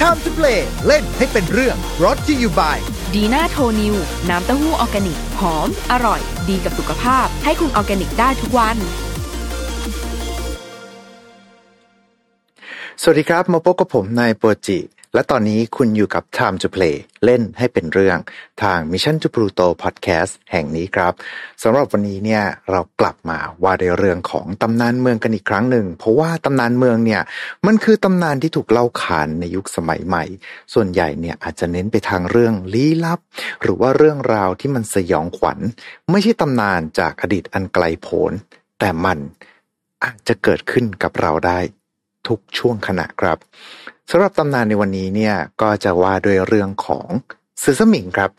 Time to play เล่นให้เป็นเรื่อง brought to you by ดีน่าโทนิว น้ำเต้าหู้ออร์แกนิก หอม อร่อย ดีกับสุขภาพ ให้คุณออร์แกนิกได้ทุกวัน สวัสดีครับ มาพบกับผมนายโปรจิ และตอนนี้คุณอยู่กับ Time to Play เล่นให้เป็นเรื่องทาง Mission to Pluto Podcast แห่งนี้ครับสำหรับวันนี้เนี่ยเรากลับมาว่าในเรื่องของตำนานเมืองกันอีกครั้งหนึ่ง เพราะว่าตำนานเมืองเนี่ยมันคือตำนานที่ถูกเล่าขานในยุคสมัยใหม่ ส่วนใหญ่เนี่ยอาจจะเน้นไปทางเรื่องลี้ลับ หรือว่าเรื่องราวที่มันสยองขวัญ ไม่ใช่ตำนานจากอดีตอันไกลโพ้นแต่มันอาจจะเกิดขึ้นกับเราได้ทุกช่วงขณะครับ สำหรับตำนานในวันนี้เนี่ยก็จะว่าด้วยเรื่องของเสือสมิงครับ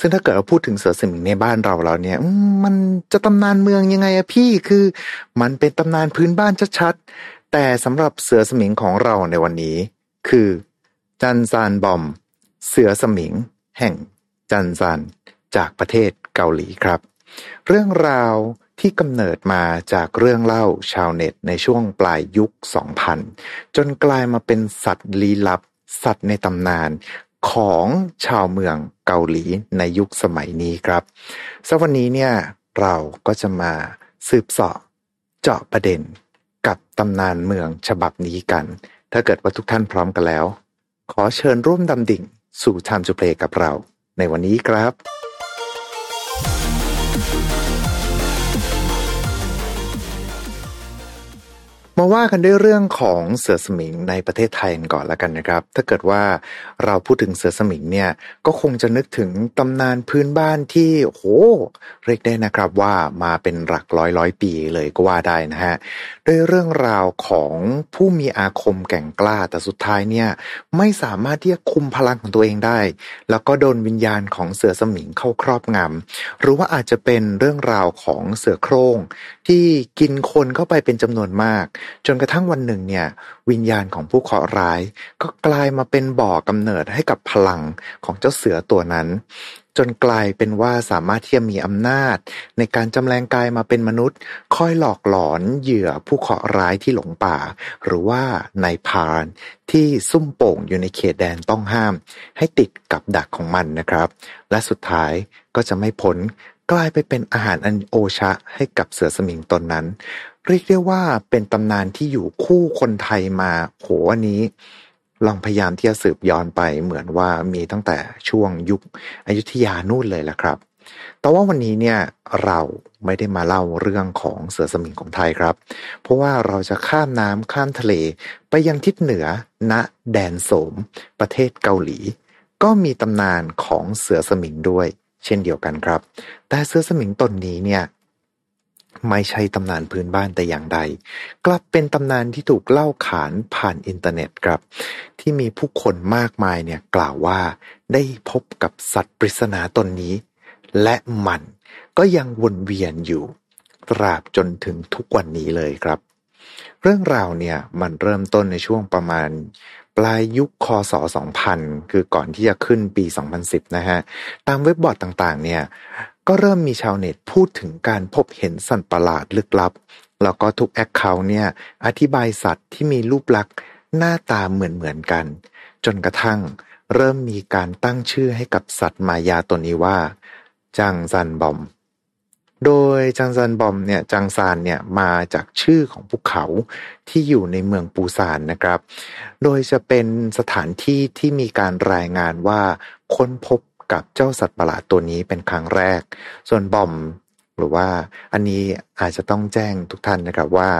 ซึ่งถ้าเกิดเราพูดถึงเสือสมิงในบ้านเราแล้วเนี่ยมันจะตำนานเมืองยังไงอะพี่คือมันเป็นตำนานพื้นบ้านชัดๆแต่สำหรับเสือสมิงของเราในวันนี้ คือ จันซานบอม เสือสมิง แห่งจันซานจากประเทศเกาหลีครับ เรื่องราว ที่กำเนิดมาจากเรื่องเล่าชาวเน็ตในช่วงปลายยุค 2000 จนกลายมาเป็นสัตว์ลี้ลับ สัตว์ในตำนานของชาวเมืองเกาหลีในยุคสมัยนี้ครับสัวันนี้เนี่ยเราก็จะมาสืบสาะเจาะประเด็นกับตำนานเมืองฉบับนี้กัน ถ้าเกิดว่าทุกท่านพร้อมกันแล้ว ขอเชิญร่วมดำดิ่งสู่ Time to Play กับเราในวันนี้ครับ มาว่ากันด้วยเรื่องของเสือสมิงในประเทศไทยกันก่อนแล้วกันนะครับ ถ้าเกิดว่าเราพูดถึงเสือสมิงเนี่ยก็คงจะนึกถึงตำนานพื้นบ้านที่โหเรียกได้นะครับว่ามาเป็นหลักร้อยร้อยปีเลยก็ว่าได้นะฮะด้วยเรื่องราวของผู้มีอาคมแก่งกล้าแต่สุดท้ายเนี่ยไม่สามารถที่จะคุมพลังของตัวเองได้ แล้วก็โดนวิญญาณของเสือสมิงเข้าครอบงำหรือว่าอาจจะเป็นเรื่องราวของเสือโคร่งที่กินคนเข้าไปเป็นจำนวนมาก จนกระทั่งวันหนึ่งเนี่ย วิญญาณของผู้เคราะห์ร้าย ก็กลายมาเป็นบ่อกำเนิดให้กับพลังของเจ้าเสือตัวนั้น จนกลายเป็นว่าสามารถที่จะมีอำนาจ ในการจำแรงกายมาเป็นมนุษย์ คอยหลอกหลอนเหยื่อผู้เคราะห์ร้ายที่หลงป่า หรือว่านายพรานที่ซุ่มโป่งอยู่ในเขตแดนต้องห้าม ให้ติดกับดักของมันนะครับ และสุดท้ายก็จะไม่พ้น กลายไปเป็นอาหารอันโอชะให้กับเสือสมิงตนนั้น เรียกได้ว่าเป็นตำนานที่อยู่คู่คนไทยมาโหวันนี้ ลองพยายามที่จะสืบย้อนไปเหมือนว่ามีตั้งแต่ช่วงยุคอยุธยานู่นเลยแหละครับ แต่ว่าวันนี้เนี่ยเราไม่ได้มาเล่าเรื่องของเสือสมิงของไทยครับ เพราะว่าเราจะข้ามน้ำข้ามทะเลไปยังทิศเหนือณแดนโสม ประเทศเกาหลี ก็มีตำนานของเสือสมิงด้วย เช่นเดียวกันครับ แต่เสือสมิงตนนี้เนี่ยไม่ใช่ตำนานพื้นบ้านแต่อย่างใด กลับเป็นตำนานที่ถูกเล่าขานผ่านอินเทอร์เน็ตครับ ที่มีผู้คนมากมายเนี่ยกล่าวว่าได้พบกับสัตว์ปริศนาตนนี้ และมันก็ยังวนเวียนอยู่ตราบจนถึงทุกวันนี้เลยครับ เรื่องราวเนี่ยมันเริ่มต้นในช่วงประมาณ ปลายยุคคศ 2000 คือก่อนที่จะขึ้นปี 2010 นะฮะ ตามเว็บบอร์ดต่างๆ เนี่ย ก็เริ่มมีชาวเน็ตพูดถึงการพบเห็นสัตว์ประหลาดลึกลับ แล้วก็ทุกแอคเคาท์เนี่ย อธิบายสัตว์ที่มีรูปลักษณ์หน้าตาเหมือนๆกัน จนกระทั่งเริ่มมีการตั้งชื่อให้กับสัตว์มายาตัวนี้ว่าจังซันบอม โดยจังซันบอมเนี่ยจังซานเนี่ยมาจากชื่อของภูเขาที่อยู่ในเมืองปูซานนะครับ โดยจะเป็นสถานที่ที่มีการรายงานว่าค้นพบกับเจ้าสัตว์ประหลาดตัวนี้เป็นครั้งแรก ส่วนบอมหรือว่าอันนี้อาจจะต้องแจ้งทุกท่านนะครับว่า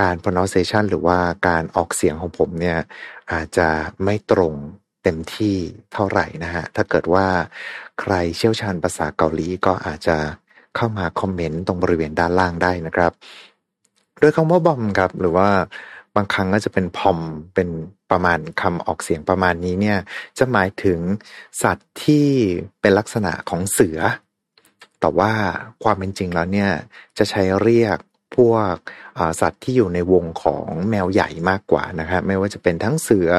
การ pronunciation หรือว่าการออกเสียงของผมเนี่ยอาจจะไม่ตรงเต็มที่เท่าไหร่นะฮะ ถ้าเกิดว่าใครเชี่ยวชาญภาษาเกาหลีก็อาจจะ เข้ามาคอมเมนต์ตรงบริเวณด้านล่างได้นะครับ โดยคำว่าบอมครับหรือว่าบางครั้งก็จะเป็นพอมเป็นประมาณคำออกเสียงประมาณนี้เนี่ยจะหมายถึงสัตว์ที่เป็นลักษณะของเสือ แต่ว่าความเป็นจริงแล้วเนี่ยจะใช้เรียกพวกสัตว์ที่อยู่ในวงของแมวใหญ่มากกว่านะครับไม่ว่าจะเป็นทั้งเสือ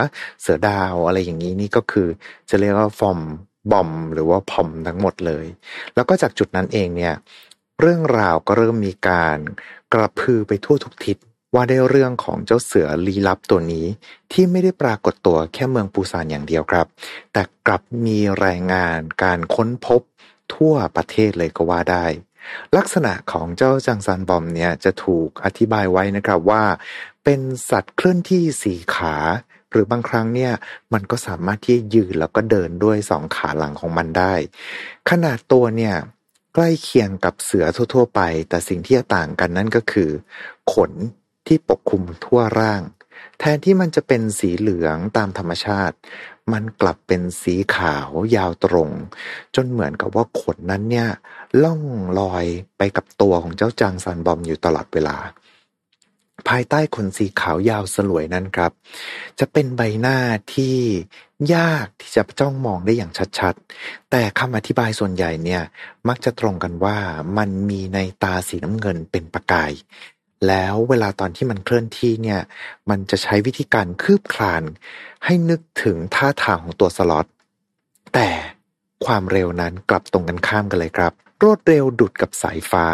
เสือดาวอะไรอย่างนี้นี่ก็คือจะเรียกว่าฟอม บอมหรือว่าพอมทั้งหมดเลย แล้วก็จากจุดนั้นเองเนี่ยเรื่องราวก็เริ่มมีการกระพือไปทั่วทุกทิศว่าได้เรื่องของเจ้าเสือลี้ลับตัวนี้ ที่ไม่ได้ปรากฏตัวแค่เมืองปูซานอย่างเดียวครับ แต่กลับมีรายงานการค้นพบทั่วประเทศเลยก็ว่าได้ ลักษณะของเจ้าจังซันบอมเนี่ยจะถูกอธิบายไว้นะครับว่า เป็นสัตว์เคลื่อนที่สี่ขา หรือบางครั้งเนี่ยมันก็สามารถที่ยืนแล้วก็เดินด้วยสองขาหลังของมันได้ ขนาดตัวเนี่ยใกล้เคียงกับเสือทั่ว ๆ ไป แต่สิ่งที่ต่างกันนั่นก็คือ ขนที่ปกคลุมทั่วร่าง แทนที่มันจะเป็นสีเหลืองตามธรรมชาติ มันกลับเป็นสีขาวยาวตรง จนเหมือนกับว่าขนนั้นเนี่ยล่องลอยไปกับตัวของเจ้าจางซันบอมอยู่ตลอดเวลา ภายใต้ขนสีขาวยาวสลวยนั้นครับ จะเป็นใบหน้าที่ยากที่จะจ้องมองได้อย่างชัดๆ แต่คำอธิบายส่วนใหญ่เนี่ย มักจะตรงกันว่ามันมีในตาสีน้ำเงินเป็นประกาย แล้วเวลาตอนที่มันเคลื่อนที่เนี่ย มันจะใช้วิธีการคืบคลาน ให้นึกถึงท่าทางของตัวสล็อต แต่ความเร็วนั้นกลับตรงกันข้ามกันเลยครับ รวดเร็วดุดกับสายฟ้า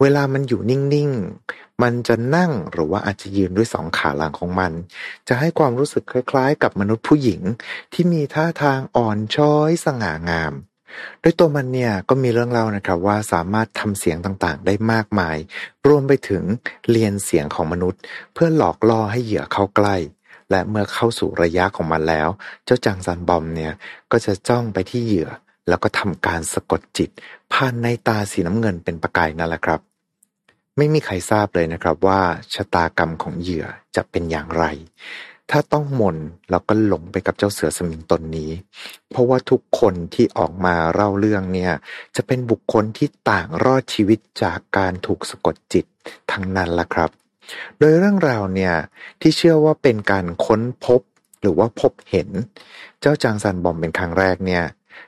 เวลามันอยู่นิ่งๆ มันจะนั่งหรือว่าอาจจะยืนด้วยสองขาหลังของมัน จะให้ความรู้สึกคล้ายๆ กับมนุษย์ผู้หญิง ที่มีท่าทางอ่อนช้อยสง่างามโดยตัวมันเนี่ยก็มีเรื่องเล่านะครับว่าสามารถทำเสียงต่างๆ ได้มากมาย รวมไปถึงเรียนเสียงของมนุษย์ เพื่อหลอกล่อให้เหยื่อเข้าใกล้ และเมื่อเข้าสู่ระยะของมันแล้ว เจ้าจังซันบอมเนี่ยก็จะจ้องไปที่เหยื่อ แล้วก็ทำการสะกดจิตผ่านในตาสีน้ำเงินเป็นประกายนั่นแหละครับ ไม่มีใครทราบเลยนะครับว่าชะตากรรมของเหยื่อจะเป็นอย่างไร ถ้าต้องมนแล้วก็หลงไปกับเจ้าเสือสมิงตนนี้ เพราะว่าทุกคนที่ออกมาเล่าเรื่องเนี่ยจะเป็นบุคคลที่ต่างรอดชีวิตจากการถูกสะกดจิตทั้งนั้นละครับ โดยเรื่องราวเนี่ยที่เชื่อว่าเป็นการค้นพบหรือว่าพบเห็น เจ้าจางซันบอมเป็นครั้งแรกเนี่ย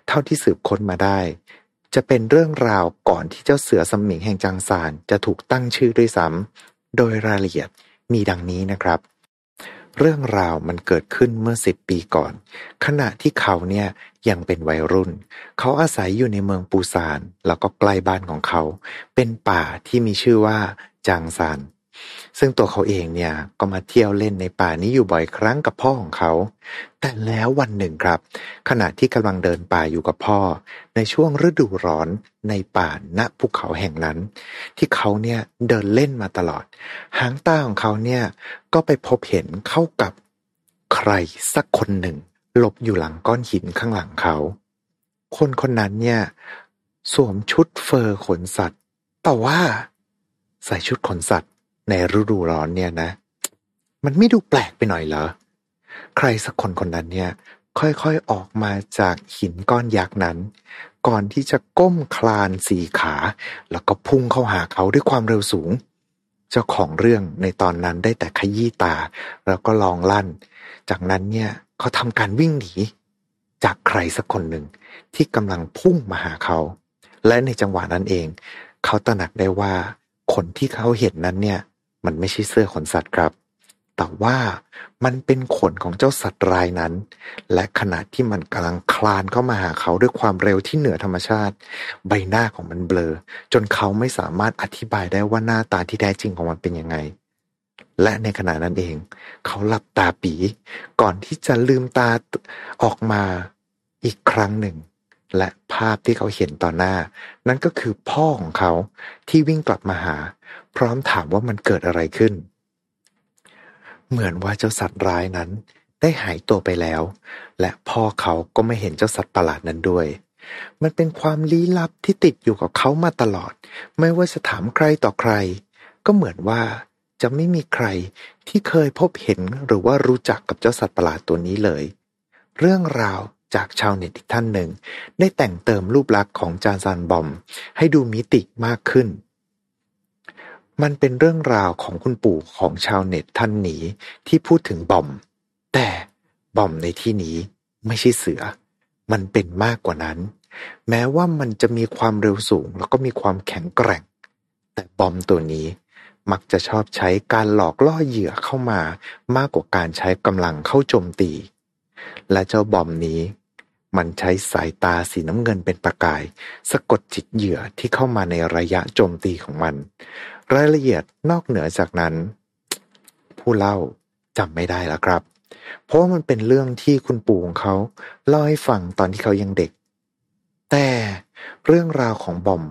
เท่าที่สืบค้นมาได้ จะเป็นเรื่องราวก่อนที่เจ้าเสือสมิงแห่งจางซานจะถูกตั้งชื่อด้วยซ้ำโดยรายละเอียดมีดังนี้นะครับ เรื่องราวมันเกิดขึ้นเมื่อสิบปีก่อน ขณะที่เขาเนี่ยยังเป็นวัยรุ่น เขาอาศัยอยู่ในเมืองปูซาน แล้วก็ใกล้บ้านของเขา เป็นป่าที่มีชื่อว่าจางซาน ซึ่งตัวเขาเองเนี่ย ก็มาเที่ยวเล่นในป่านี้อยู่บ่อยครั้งกับพ่อของเขา แต่แล้ววันหนึ่งครับ ขณะที่กำลังเดินป่าอยู่กับพ่อ ในช่วงฤดูร้อนในป่าณภูเขาแห่งนั้น ที่เขาเนี่ยเดินเล่นมาตลอด หางตาของเขาเนี่ยก็ไปพบเห็นเข้ากับใครสักคนหนึ่งหลบอยู่หลังก้อนหินข้างหลังเขา คนคนนั้นเนี่ยสวมชุดเฟอร์ขนสัตว์ แต่ว่าใส่ชุดขนสัตว์ ในฤดูร้อนเนี่ยนะ มันไม่ดูแปลกไปหน่อยเหรอ ใครสักคนคนนั้นเนี่ย ค่อยๆออกมาจากหินก้อนยักษ์นั้น ก่อนที่จะก้มคลานสี่ขา แล้วก็พุ่งเข้าหาเขาด้วยความเร็วสูง เจ้าของเรื่องในตอนนั้นได้แต่ขยี้ตา แล้วก็ลองลั่น จากนั้นเนี่ยเขาทำการวิ่งหนี จากใครสักคนหนึ่งที่กำลังพุ่งมาหาเขา และในจังหวะนั้นเอง เขาตระหนักได้ว่าขนที่เขาเห็นนั้นเนี่ย มันไม่ใช่เสื้อขนสัตว์ครับ แต่ว่ามันเป็นขนของเจ้าสัตว์รายนั้น และขณะที่มันกำลังคลานเข้ามาหาเขาด้วยความเร็วที่เหนือธรรมชาติ ใบหน้าของมันเบลอ จนเขาไม่สามารถอธิบายได้ว่าหน้าตาที่แท้จริงของมันเป็นยังไง และในขณะนั้นเอง เขาหลับตาปี ก่อนที่จะลืมตาออกมาอีกครั้งหนึ่งและภาพที่เขาเห็นต่อหน้า นั่นก็คือพ่อของเขาที่วิ่งกลับมาหา พร้อมถามว่ามันเกิดอะไรขึ้น เหมือนว่าเจ้าสัตว์ร้ายนั้นได้หายตัวไปแล้ว และพ่อเขาก็ไม่เห็นเจ้าสัตว์ประหลาดนั้นด้วย มันเป็นความลี้ลับที่ติดอยู่กับเขามาตลอด ไม่ว่าจะถามใครต่อใคร ก็เหมือนว่าจะไม่มีใครที่เคยพบเห็นหรือว่ารู้จักกับเจ้าสัตว์ประหลาดตัวนี้เลย เรื่องราวจากชาวเน็ตอีกท่านหนึ่ง ได้แต่งเติมรูปลักษณ์ของจานซานบอม ให้ดูมิติมากขึ้น มันเป็นเรื่องราวของคุณปู่ของชาวเน็ตท่านนี้ที่พูดถึงบอม แต่บอมในที่นี้ไม่ใช่เสือ มันเป็นมากกว่านั้น แม้ว่ามันจะมีความเร็วสูงแล้วก็มีความแข็งแกร่ง แต่บอมตัวนี้มักจะชอบใช้การหลอกล่อเหยื่อเข้ามามากกว่าการใช้กำลังเข้าโจมตี และเจ้าบอมนี้ มันใช้สายตาสีน้ำเงินเป็นประกาย สะกดจิตเหยื่อที่เข้ามาในระยะโจมตีของมัน รายละเอียดนอกเหนือจากนั้น ผู้เล่าจำไม่ได้แล้วครับ เพราะมันเป็นเรื่องที่คุณปู่ของเขาเล่าให้ฟังตอนที่เขายังเด็ก แต่เรื่องราวของบอม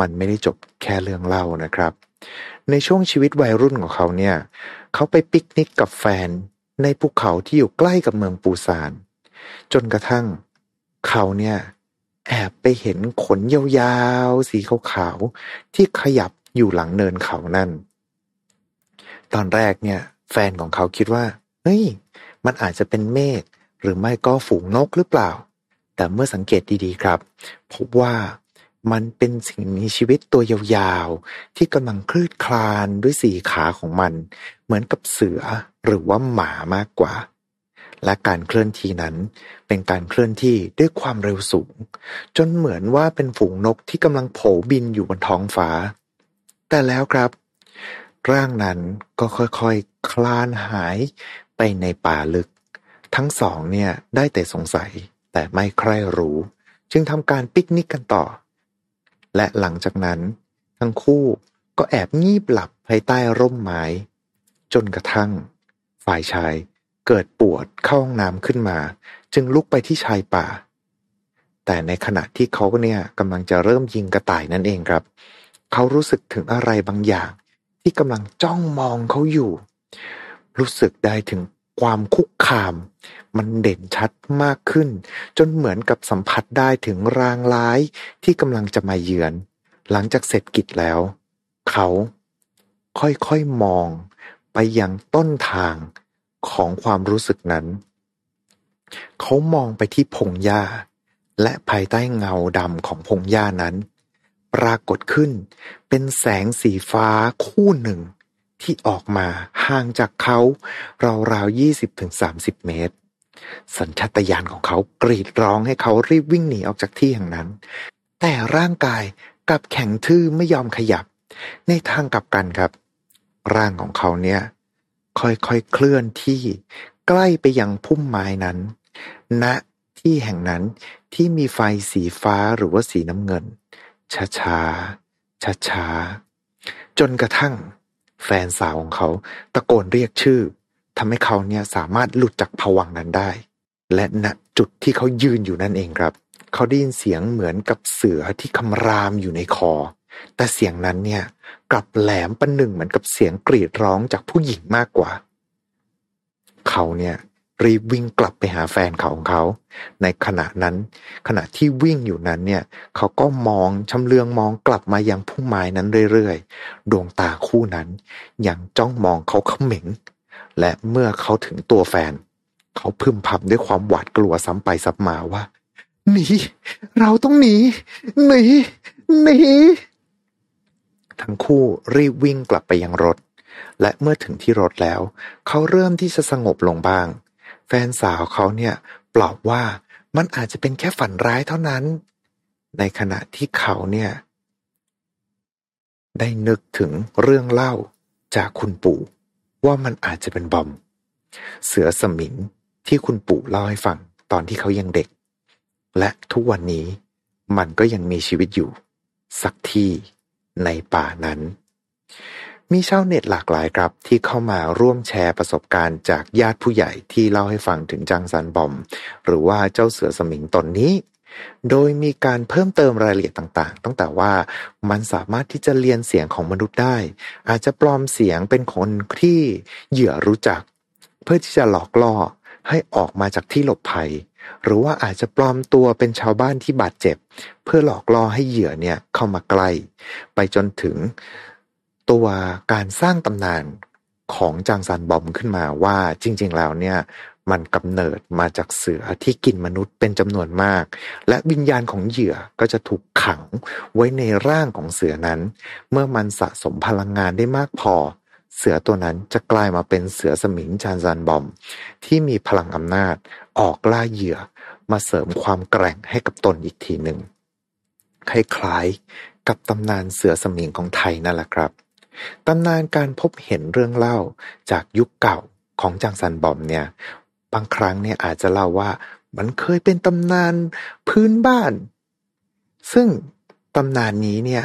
มันไม่ได้จบแค่เรื่องเล่านะครับ ในช่วงชีวิตวัยรุ่นของเขาเนี่ย เขาไปปิกนิกกับแฟนในภูเขาที่อยู่ใกล้กับเมืองปูซาน จนกระทั่ง เขาเนี่ย แอบไปเห็นขนยาวๆ สีขาวๆ ที่ขยับ อยู่หลังเนินเขานั่น ตอนแรกเนี่ย แฟนของเขาคิดว่า เฮ้ย มันอาจจะเป็นเมฆหรือไม่ก็ฝูงนกหรือเปล่า แต่เมื่อสังเกตดีๆครับ พบว่ามันเป็นสิ่งมีชีวิตตัวยาวๆ ที่กำลังคลืดคลานด้วยสี่ขาของมัน เหมือนกับเสือหรือว่าหมามากกว่า และการเคลื่อนที่นั้น เป็นการเคลื่อนที่ด้วยความเร็วสูง จนเหมือนว่าเป็นฝูงนกที่กำลังโผบินอยู่บนท้องฟ้า แต่แล้วครับ ร่างนั้นก็ค่อยๆ คลานหายไปในป่าลึก ทั้งสองเนี่ยได้แต่สงสัยแต่ไม่ใคร่รู้ จึงทำการปิกนิกกันต่อ และหลังจากนั้น ทั้งคู่ก็แอบงีบหลับภายใต้ร่มไม้ จนกระทั่ง ฝ่ายชายเกิดปวดเข้าห้องน้ำขึ้นมา จึงลุกไปที่ชายป่า แต่ในขณะที่เขาเนี่ยกำลังจะเริ่มยิงกระต่ายนั่นเองครับ เขารู้สึกถึงอะไรบางอย่าง ที่กำลังจ้องมองเขาอยู่ รู้สึกได้ถึงความคุกคาม มันเด่นชัดมากขึ้น จนเหมือนกับสัมผัสได้ถึงรางร้ายที่กำลังจะมาเยือน หลังจากเสร็จกิจแล้ว เขาค่อยๆมองไปยังต้นทางของความรู้สึกนั้น เขามองไปที่พงหญ้า และภายใต้เงาดำของพงหญ้านั้น ปรากฏขึ้น เป็นแสงสีฟ้าคู่หนึ่ง ที่ออกมาห่างจากเขา ราวๆยี่สิบถึงสามสิบเมตร สัญชาตญาณของเขากรีดร้องให้เขารีบวิ่งหนีออกจากที่แห่งนั้น แต่ร่างกายกลับแข็งทื่อไม่ยอมขยับ ในทางกลับกันครับ ร่างของเขาเนี่ย ค่อยๆเคลื่อนที่ใกล้ไปยังพุ่มไม้นั้นณที่แห่งนั้นที่มีไฟสีฟ้าหรือว่าสีน้ำเงิน ช้าๆช้าๆจนกระทั่ง แฟนสาวของเขาตะโกนเรียกชื่อทำให้เขาเนี่ยสามารถหลุดจากผวังนั้นได้ และณจุดที่เขายืนอยู่นั่นเองครับ เขาได้ยินเสียงเหมือนกับเสือที่คำรามอยู่ในคอ แต่เสียงนั้นเนี่ยกลับแหลมประหนึ่งเหมือนกับเสียงกรีดร้องจากผู้หญิงมากกว่า เขาเนี่ย รีบวิ่งกลับไปหาแฟนเขาของเขา ในขณะนั้น ขณะที่วิ่งอยู่นั้นเนี่ย เขาก็มองชำเลืองมองกลับมายังพุ่มไม้นั้นเรื่อยๆ ดวงตาคู่นั้นยังจ้องมองเขาเขม็ง และเมื่อเขาถึงตัวแฟน เขาพึมพำด้วยความหวาดกลัวซ้ำไปซ้ำมาว่าหนีเราต้องหนีหนีหนีทั้งคู่รีบวิ่งกลับไปยังรถ และเมื่อถึงที่รถแล้ว เขาเริ่มที่จะสงบลงบ้าง แฟนสาวเขาเนี่ยปลอบว่ามันอาจจะเป็นแค่ฝันร้ายเท่านั้น ในขณะที่เขาเนี่ย ได้นึกถึงเรื่องเล่าจากคุณปู่ ว่ามันอาจจะเป็นบอม เสือสมิงที่คุณปู่เล่าให้ฟังตอนที่เขายังเด็ก และทุกวันนี้มันก็ยังมีชีวิตอยู่ สักที่ในป่านั้น มีชาวเน็ตหลากหลายครับ ที่เข้ามาร่วมแชร์ประสบการณ์จากญาติผู้ใหญ่ที่เล่าให้ฟังถึงจังซันบอม หรือว่าเจ้าเสือสมิงตนนี้ โดยมีการเพิ่มเติมรายละเอียดต่างๆ ตั้งแต่ว่ามันสามารถที่จะเรียนเสียงของมนุษย์ได้ อาจจะปลอมเสียงเป็นคนที่เหยื่อรู้จัก เพื่อที่จะหลอกล่อให้ออกมาจากที่หลบภัย หรือว่าอาจจะปลอมตัวเป็นชาวบ้านที่บาดเจ็บ เพื่อหลอกล่อให้เหยื่อเนี่ยเข้ามาใกล้ ไปจนถึง ตัวการสร้างตำนานของจางซันบอมขึ้นมาว่าจริง ๆ แล้วเนี่ยมันกำเนิดมาจากเสือที่กินมนุษย์เป็นจำนวนมาก และวิญญาณของเหยื่อก็จะถูกขังไว้ในร่างของเสือนั้น เมื่อมันสะสมพลังงานได้มากพอ เสือตัวนั้นจะกลายมาเป็นเสือสมิงจานซันบอม ที่มีพลังอำนาจออกล่าเหยื่อมาเสริมความแกร่งให้กับตนอีกทีหนึ่งคล้ายๆกับตำนานเสือสมิงของไทยนั่นแหละครับ ตำนานการพบเห็นเรื่องเล่าจากยุคเก่าของจางซันบอมเนี่ย บางครั้งเนี่ยอาจจะเล่าว่ามันเคยเป็นตำนานพื้นบ้าน ซึ่งตำนานนี้เนี่ย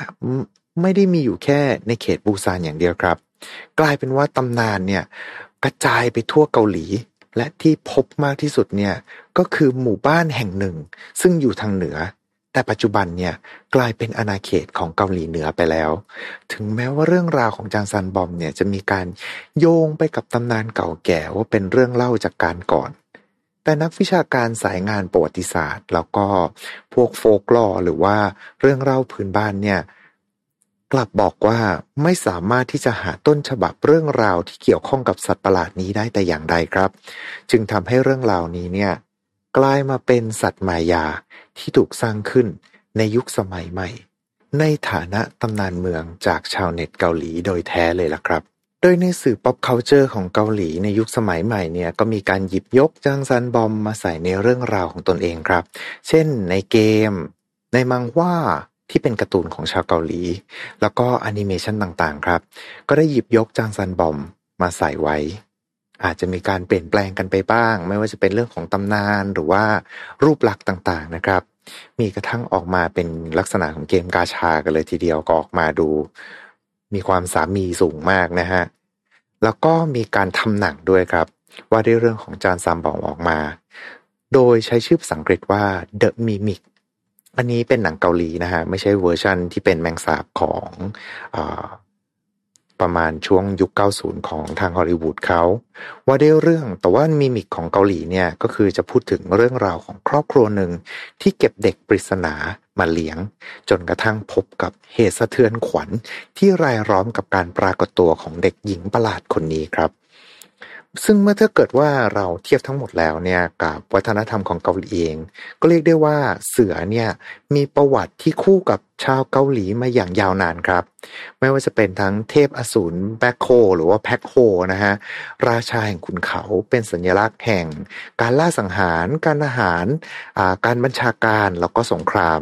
ไม่ได้มีอยู่แค่ในเขตปูซานอย่างเดียวครับ กลายเป็นว่าตำนานเนี่ยกระจายไปทั่วเกาหลี และที่พบมากที่สุดเนี่ยก็คือหมู่บ้านแห่งหนึ่ง ซึ่งอยู่ทางเหนือ แต่ปัจจุบันเนี่ยกลายเป็นอาณาเขตของเกาหลีเหนือไปแล้ว ถึงแม้ว่าเรื่องราวของจางซันบอมเนี่ยจะมีการโยงไปกับตำนานเก่าแก่ว่าเป็นเรื่องเล่าจากการก่อน แต่นักวิชาการสายงานประวัติศาสตร์ แล้วก็พวกโฟกลอหรือว่าเรื่องเล่าพื้นบ้านเนี่ยกลับบอกว่าไม่สามารถที่จะหาต้นฉบับเรื่องราวที่เกี่ยวข้องกับสัตว์ประหลาดนี้ได้แต่อย่างใดครับ จึงทำให้เรื่องราวนี้เนี่ย กลายมาเป็นสัตว์มายาที่ถูกสร้างขึ้นในยุคสมัยใหม่ ในฐานะตำนานเมืองจากชาวเน็ตเกาหลีโดยแท้เลยล่ะครับ โดยในสื่อ pop culture ของเกาหลีในยุคสมัยใหม่เนี่ยก็มีการหยิบยกจางซันบอมมาใส่ในเรื่องราวของตนเองครับ เช่นในเกม ในมังว่าที่เป็นการ์ตูนของชาวเกาหลี แล้วก็แอนิเมชันต่างๆครับ ก็ได้หยิบยกจางซันบอมมาใส่ไว้ อาจจะมีการเปลี่ยนแปลงกันไปบ้าง ไม่ว่าจะเป็นเรื่องของตำนานหรือว่ารูปลักษณ์ต่างๆนะครับ มีกระทั่งออกมาเป็นลักษณะของเกมกาชากันเลยทีเดียวก็ออกมาดู มีความสามีสูงมากนะฮะแล้วก็มีการทำหนังด้วยครับ ว่าด้วยเรื่องของจางซานบอมออกมา โดยใช้ชื่อภาษาอังกฤษว่า The Mimic อันนี้เป็นหนังเกาหลีนะฮะไม่ใช่เวอร์ชันที่เป็นแมงสาบของอ ประมาณช่วงยุค 90 ของทางฮอลลีวูดเขา ว่าด้วยเรื่องแต่ว่า Mimic ของเกาหลีเนี่ย ก็คือจะพูดถึงเรื่องราวของครอบครัวหนึ่ง ที่เก็บเด็กปริศนามาเลี้ยง จนกระทั่งพบกับเหตุสะเทือนขวัญที่รายล้อมกับการปรากฏตัวของเด็กหญิงประหลาดคนนี้ครับ ซึ่งเมื่อถ้าเกิดว่าเราเทียบทั้งหมดแล้วเนี่ยกับวัฒนธรรมของเกาหลีเอง ก็เรียกได้ว่าเสือเนี่ยมีประวัติที่คู่กับชาวเกาหลีมาอย่างยาวนานครับ ไม่ว่าจะเป็นทั้งเทพอสูรแบคโฮหรือว่าแพ็คโฮนะฮะราชาแห่งขุนเขาเป็นสัญลักษณ์แห่ง การล่าสังหาร การอาหาร การบัญชาการแล้วก็สงคราม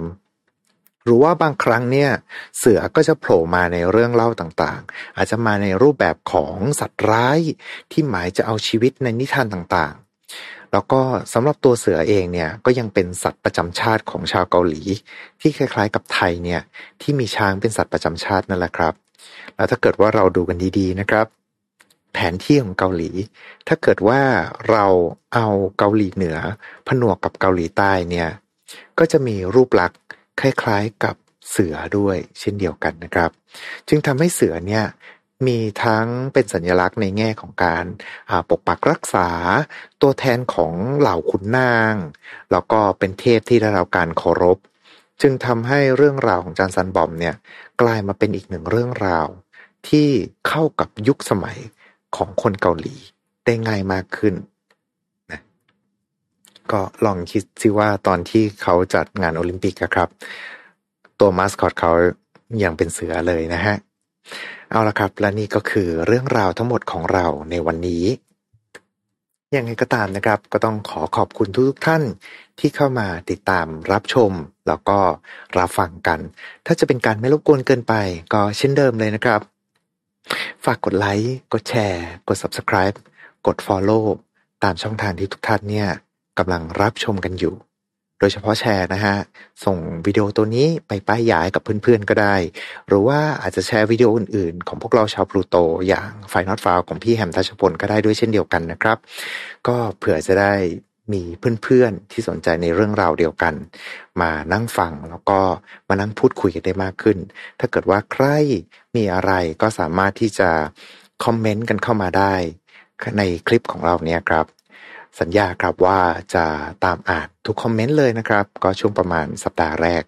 หรือว่าบางครั้งเนี่ย เสือก็จะโผล่มาในเรื่องเล่าต่างๆ อาจจะมาในรูปแบบของสัตว์ร้ายที่หมายจะเอาชีวิตในนิทานต่างๆ แล้วก็สำหรับตัวเสือเองเนี่ยก็ยังเป็นสัตว์ประจำชาติของชาวเกาหลี ที่คล้ายๆกับไทยเนี่ยที่มีช้างเป็นสัตว์ประจำชาตินั่นแหละครับ แล้วถ้าเกิดว่าเราดูกันดีๆนะครับแผนที่ของเกาหลี ถ้าเกิดว่าเราเอาเกาหลีเหนือ ผนวกกับเกาหลีใต้เนี่ย ก็จะมีรูปลักษณ์ คล้ายๆกับเสือด้วยเช่นเดียวกันนะครับ จึงทำให้เสือเนี่ยมีทั้งเป็นสัญลักษณ์ในแง่ของการปกปักรักษา ตัวแทนของเหล่าขุนนาง แล้วก็เป็นเทพที่ได้รับการเคารพ จึงทำให้เรื่องราวของจานซันบอมเนี่ยกลายมาเป็นอีกหนึ่งเรื่องราว ที่เข้ากับยุคสมัยของคนเกาหลีได้ง่ายมากขึ้น ก็ลองคิดซิว่าตอนที่เขาจัดงานโอลิมปิกครับ ตัวมาสคอตเขายังเป็นเสือเลยนะฮะ เอาละครับ และนี่ก็คือเรื่องราวทั้งหมดของเราในวันนี้ ยังไงก็ตามนะครับ ก็ต้องขอขอบคุณทุกท่านที่เข้ามาติดตามรับชม แล้วก็รับฟังกัน ถ้าจะเป็นการไม่รบกวนเกินไป ก็เช่นเดิมเลยนะครับ ฝากกดไลค์ กดแชร์ กด subscribe กด follow ตามช่องทางที่ทุกท่านเนี่ย กำลังรับชมกันอยู่ โดยเฉพาะแชร์นะฮะ ส่งวิดีโอตัวนี้ไปป้ายยาให้กับเพื่อนๆก็ได้ หรือว่าอาจจะแชร์วิดีโออื่นๆ ของพวกเราชาวพลูโตอย่างไฟนอตฟาวของพี่แฮมทัชพลก็ได้ด้วยเช่นเดียวกันนะครับ ก็เผื่อจะได้มีเพื่อนๆที่สนใจในเรื่องราวเดียวกัน มานั่งฟังแล้วก็มานั่งพูดคุยกันได้มากขึ้น ถ้าเกิดว่าใครมีอะไรก็สามารถที่จะคอมเมนต์กันเข้ามาได้ในคลิปของเราเนี่ยครับ สัญญาครับว่าจะตามอ่านทุกคอมเมนต์เลยนะครับ ก็ช่วงประมาณสัปดาห์แรก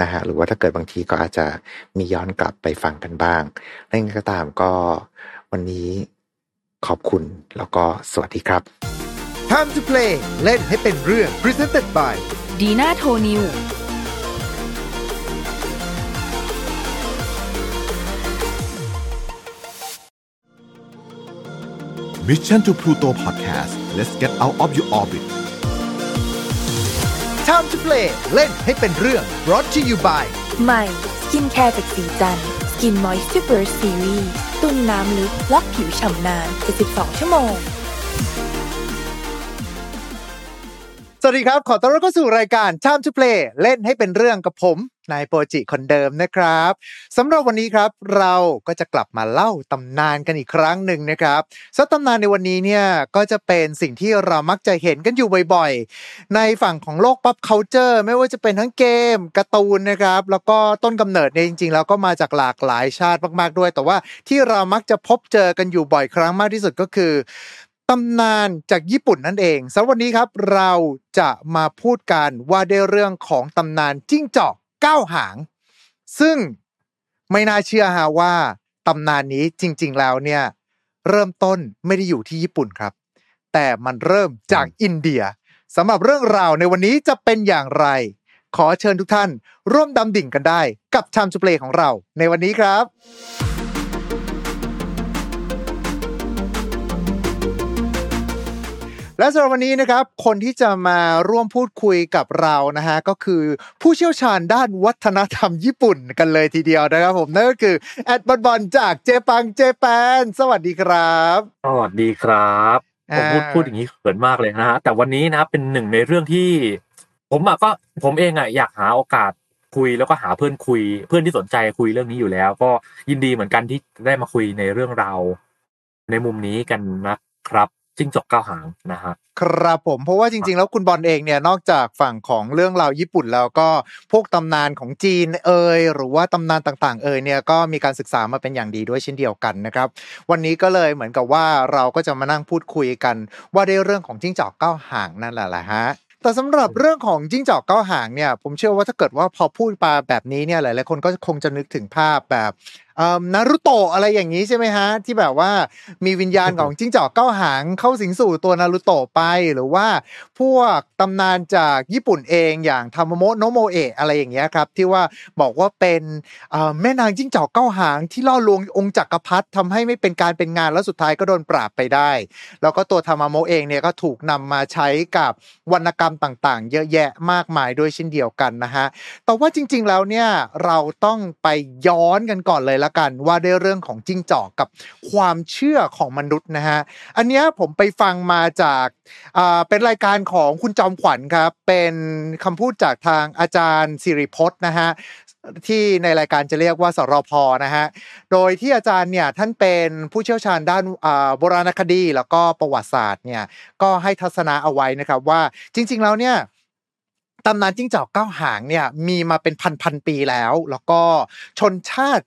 นะฮะหรือว่าถ้าเกิดบางทีก็อาจจะมีย้อนกลับไปฟังกันบ้างอะไรก็ตามก็วันนี้ขอบคุณแล้วก็สวัสดีครับ Time to play เล่นให้เป็นเรื่อง Presented by ดีน่าโทนิ Mission to Pluto Podcast let's get out of your orbit Time to play เล่นให้เป็นเรื่อง brought to you by ใหม่สกินแคร์จากสีจันสกินมอยส์ r ู Burst Series ตุ้นน้ำลึกล็อกผิวฉ่ำนาน 72 ชั่วโมง สวัสดีครับ ขอต้อนรับเข้าสู่รายการ Time to play เล่นให้เป็นเรื่องกับผม นายโปรจิคนเดิมนะครับสำหรับวันนี้ครับเราก็จะกลับมาเล่าตำนานกันอีกครั้งหนึ่งนะครับซึ่งตำนานในวันนี้เนี่ยก็จะเป็นสิ่งที่เรามักจะเห็นกันอยู่บ่อยๆ ในฝั่งของโลก pop culture ไม่ว่าจะเป็นทั้งเกมการ์ตูนนะครับ แล้วก็ต้นกำเนิดเนี่ยจริง ๆ แล้วก็มาจากหลากหลายชาติมากๆด้วย แต่ว่าที่เรามักจะพบเจอกันอยู่บ่อยครั้งมากที่สุดก็คือตำนานจากญี่ปุ่นนั่นเองสำหรับวันนี้ครับเราจะมาพูดกันว่าในเรื่องของตำนานจิ้งจอก เก้าหาง ซึ่งไม่น่าเชื่อฮะว่าตำนานนี้จริง ๆ แล้วเนี่ย เริ่มต้นไม่ได้อยู่ที่ญี่ปุ่นครับ แต่มันเริ่มจากอินเดียสำหรับเรื่องราวในวันนี้จะเป็นอย่างไร ขอเชิญทุกท่าน ร่วมดำดิ่งกันได้ กับชามจุเปลของเราในวันนี้ครับ และสำหรับวันนี้นะครับคนที่จะมาร่วมพูดคุยกับเรานะฮะก็คือผู้เชี่ยวชาญด้านวัฒนธรรมญี่ปุ่นกันเลยทีเดียวนะครับผมนั่นก็คือแอดบอลบอลจากเจปังเจแปนสวัสดีครับสวัสดีครับผมพูดอ่าพูดอย่างนี้เขินมากเลยนะฮะแต่วันนี้นะครับเป็นหนึ่งในเรื่องที่ ผมอะก็ผมเองอะอยากหาโอกาสคุยแล้วก็หาเพื่อนคุย เพื่อนที่สนใจคุยเรื่องนี้อยู่แล้ว ก็ยินดีเหมือนกันที่ได้มาคุยในเรื่องราวในมุมนี้กันนะครับ จิ้งจอกเก้าหางนะฮะครับผมเพราะว่าจริง ๆ แล้วคุณบอลเองเนี่ยนอกจากฝั่งของเรื่องราวญี่ปุ่นแล้วก็พวกตำนานของจีนเอยหรือว่าตำนานต่างๆ เอยเนี่ยก็มีการศึกษามาเป็นอย่างดีด้วยเช่นเดียวกันนะครับ วันนี้ก็เลยเหมือนกับว่าเราก็จะมานั่งพูดคุยกันว่าในเรื่องของจิ้งจอกเก้าหางนั่นแหละแหละฮะแต่สำหรับเรื่องของจิ้งจอกเก้าหางเนี่ยผมเชื่อว่าถ้าเกิดว่าพอพูดมาแบบนี้เนี่ยหลายๆคนก็คงจะนึกถึงภาพแบบ นารุโตะอะไรอย่างนี้ใช่ไหมฮะ ที่แบบว่ามีวิญญาณของจิ้งจอกเก้าหางเข้าสิงสู่ตัวนารุโตะไปหรือว่าพวกตำนานจากญี่ปุ่นเองอย่างทามโมะโนโมเอะอะไรอย่างเงี้ยครับ ที่ว่าบอกว่าเป็นเอ่อแม่นางจิ้งจอกเก้าหางที่ล่อลวงองค์จักรพรรดิทำให้ไม่เป็นการเป็นงานแล้วสุดท้ายก็โดนปราบไปได้ แล้วก็ตัวทามาโมะเองเนี่ยก็ถูกนำมาใช้กับวรรณกรรมต่างๆ เยอะแยะมากมายด้วยเช่นเดียวกันนะฮะแต่ว่าจริง ๆแล้วเนี่ยเราต้องไปย้อนกันก่อนเลยละกันว่าด้เรื่องของจิ้งจอกกับความเชื่อของมนุษย์นะฮะอันนี้ผมไปฟังมาจากเป็นรายการของคุณจอมขวัญครับเป็นคำพูดจากทางอาจารย์สิริพจน์นะฮะที่ในรายการจะเรียกว่าสรพนะฮะ โดยที่อาจารย์เนี่ยท่านเป็นผู้เชี่ยวชาญด้านโบราณคดี แล้วก็ประวัติศาสตร์เนี่ยก็ให้ทัศนะเอาไว้นะครับว่าจริง ๆ แล้วเนี่ยตำนานจิ้งจอกเก้าหางเนี่ยมีมาเป็นพันพันๆปีแล้ว แล้วก็ชนชาติ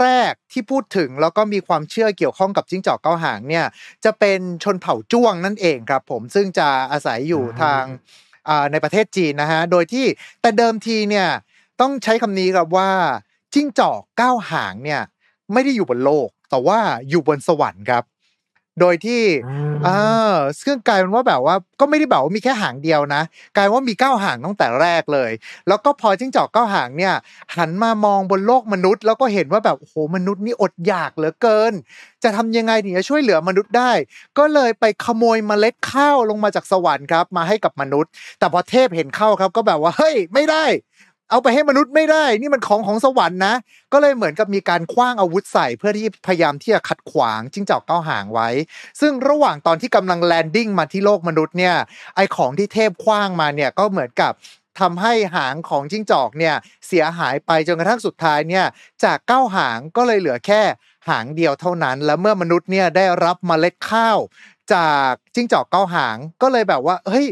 แรก ๆ ที่พูดถึงแล้วก็มีความเชื่อเกี่ยวข้องกับจิ้งจอกเก้าหางเนี่ยจะเป็นชนเผ่าจ้วงนั่นเองครับผมซึ่งจะอาศัยอยู่ทางอ่าในประเทศจีนนะฮะโดยที่แต่เดิมทีเนี่ยต้องใช้คำนี้ครับว่าจิ้งจอกเก้าหางเนี่ยไม่ได้อยู่บนโลก แต่ว่าอยู่บนสวรรค์ครับ โดยที่อืมอ่าซึ่งกลายเป็นว่าแบบว่าก็ไม่ได้แบบว่ามีแค่หางเดียวนะ กลายว่ามีเก้าหางตั้งแต่แรกเลย แล้วก็พอจิ้งจอกเก้าหางเนี่ย หันมามองบนโลกมนุษย์ แล้วก็เห็นว่าแบบโอ้โหมนุษย์นี่อดอยากเหลือเกิน จะทำยังไงถึงจะช่วยเหลือมนุษย์ได้ ก็เลยไปขโมยเมล็ดข้าวลงมาจากสวรรค์ครับ มาให้กับมนุษย์ แต่พอเทพเห็นเข้าครับ ก็แบบว่าเฮ้ยไม่ได้ เอาไปให้มนุษย์ไม่ได้ นี่มันของของสวรรค์นะ ก็เลยเหมือนกับมีการคว้างอาวุธใส่เพื่อที่พยายามที่จะขัดขวางจิ้งจอกเก้าหางไว้ ซึ่งระหว่างตอนที่กำลังแลนดิ้งมาที่โลกมนุษย์เนี่ย ไอของที่เทพคว้างมาเนี่ยก็เหมือนกับทำให้หางของจิ้งจอกเนี่ยเสียหายไปจนกระทั่งสุดท้ายเนี่ยจากเก้าหางก็เลยเหลือแค่หางเดียวเท่านั้น แล้วเมื่อมนุษย์เนี่ยได้รับเมล็ดข้าว จากจิ้งจอกเก้าหางก็เลยแบบว่าเฮ้ย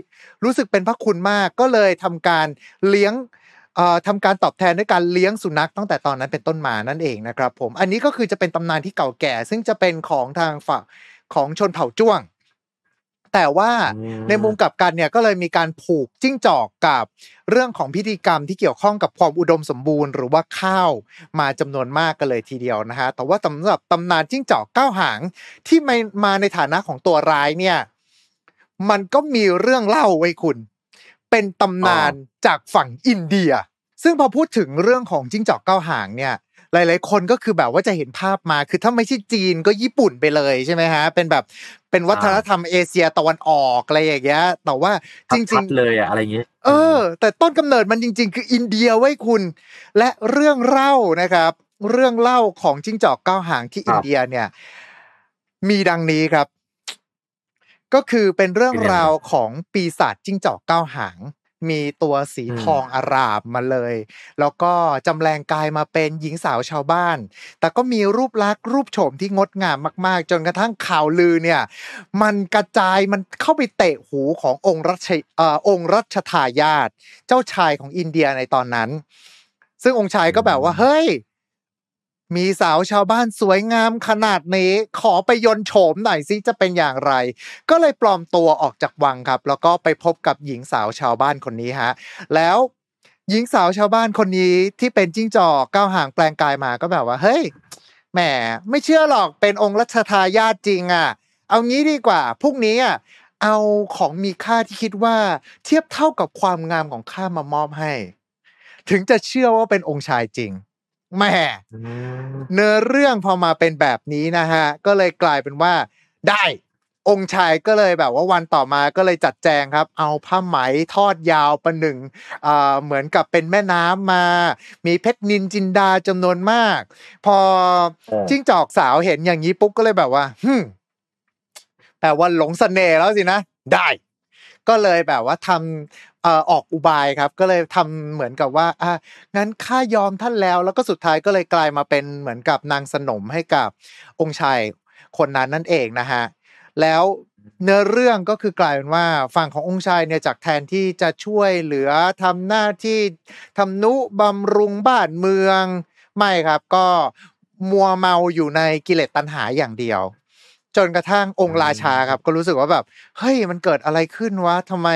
รู้สึกเป็นพระคุณมากก็เลยทำการเลี้ยง ทำการตอบแทนด้วยการเลี้ยงสุนัขตั้งแต่ตอนนั้นเป็นต้นมานั่นเองนะครับผมอันนี้ก็คือจะเป็นตำนานที่เก่าแก่ ซึ่งจะเป็นของทางฝั่งของชนเผ่าจ้วง แต่ว่าในมุมกลับกันเนี่ยก็เลยมีการผูกจิ้งจอกกับเรื่องของพิธีกรรมที่เกี่ยวข้องกับความอุดมสมบูรณ์หรือว่าข้าวมาจำนวนมากกันเลยทีเดียวนะฮะแต่ว่าสำหรับตำนานจิ้งจอกเก้าหางที่มามาในฐานะของตัวร้ายเนี่ย มันก็มีเรื่องเล่าไว้คุณ เป็นตำนานจากฝั่งอินเดีย ซึ่งพอพูดถึงเรื่องของจิ้งจอกเก้าหางเนี่ย หลายๆ คนก็คือแบบว่าจะเห็นภาพมา คือถ้าไม่ใช่จีนก็ญี่ปุ่นไปเลยใช่ไหมฮะ เป็นแบบเป็นวัฒนธรรมเอเชียตะวันออกอะไรอย่างเงี้ย แต่ว่าจริชังดๆเลยอะอะไรอย่างงี้ๆเออ แต่ต้นกำเนิดมันจริง ๆ คืออินเดียไว้ยคุณ และเรื่องเล่านะครับ เรื่องเล่าของจิ้งจอกเก้าหางที่ครับอินเดียเนี่ย มีดังนี้ครับ ก็คือเป็นเรื่องราวของปีศาจจิ้งจอกเก้าหาง มีตัวสีอืมทองอารามมาเลย แล้วก็จำแรงกายมาเป็นหญิงสาวชาวบ้าน แต่ก็มีรูปลักษณ์รูปโฉมที่งดงามมากๆ จนกระทั่งข่าวลือเนี่ย มันกระจายมันเข้าไปเตะหูขององค์รัชเอ่อองค์รัชทายาทเจ้าชายของอินเดียในตอนนั้น ซึ่งองค์ชายก็แบบว่าเฮ้ย มีสาวชาวบ้านสวยงามขนาดนี้ขอไปยนโฉมหน่อยสิจะเป็นอย่างไร ก็เลยปลอมตัวออกจากวังครับ แล้วก็ไปพบกับหญิงสาวชาวบ้านคนนี้ฮะแล้วหญิงสาวชาวบ้านคนนี้ที่เป็นจิ้งจอกก้าวหางแปลงกายมาก็แบบว่าเฮ้ยแหมไม่เชื่อหรอกเป็นองค์รัชทายาทจริงอะ เอางี้ดีกว่าพรุ่งนี้อะเอาของมีค่าที่คิดว่าเทียบเท่ากับความงามของข้ามามอบให้ ถึงจะเชื่อว่าเป็นองค์ชายจริง แหม่อืมเนื้อเรื่องพอมาเป็นแบบนี้นะฮะ ก็เลยกลายเป็นว่า ได้องค์ชายก็เลยแบบว่าวันต่อมาก็เลยจัดแจงครับ เอาผ้าไหมทอดยาวประหนึ่งอ่าเหมือนกับเป็นแม่น้ำมา มีเพชรนินจินดาจำนวนมาก พออ๋อจิ้งจอกสาวเห็นอย่างนี้ปุ๊บก็เลยแบบว่าฮึมแปลว่าหลงเสน่ห์แล้วสินะ ได้ ก็เลยแบบว่าทำเอ่อออกอุบายครับ ก็เลยทำเหมือนกับว่าอะงั้นข้ายอมท่านแล้ว แล้วก็สุดท้ายก็เลยกลายมาเป็นเหมือนกับนางสนมให้กับองค์ชายคนนั้นนั่นเองนะฮะแล้วเนื้อเรื่องก็คือกลายเป็นว่าฝั่งขององค์ชายเนี่ยจากแทนที่จะช่วยเหลือทำหน้าที่ทำนุบำรุงบ้านเมือง ไม่ครับก็มัวเมาอยู่ในกิเลสตัณหาอย่างเดียว จนกระทั่งองค์ราชาครับ ก็รู้สึกว่าแบบเฮ้ยมันเกิดอะไรขึ้นวะทำไม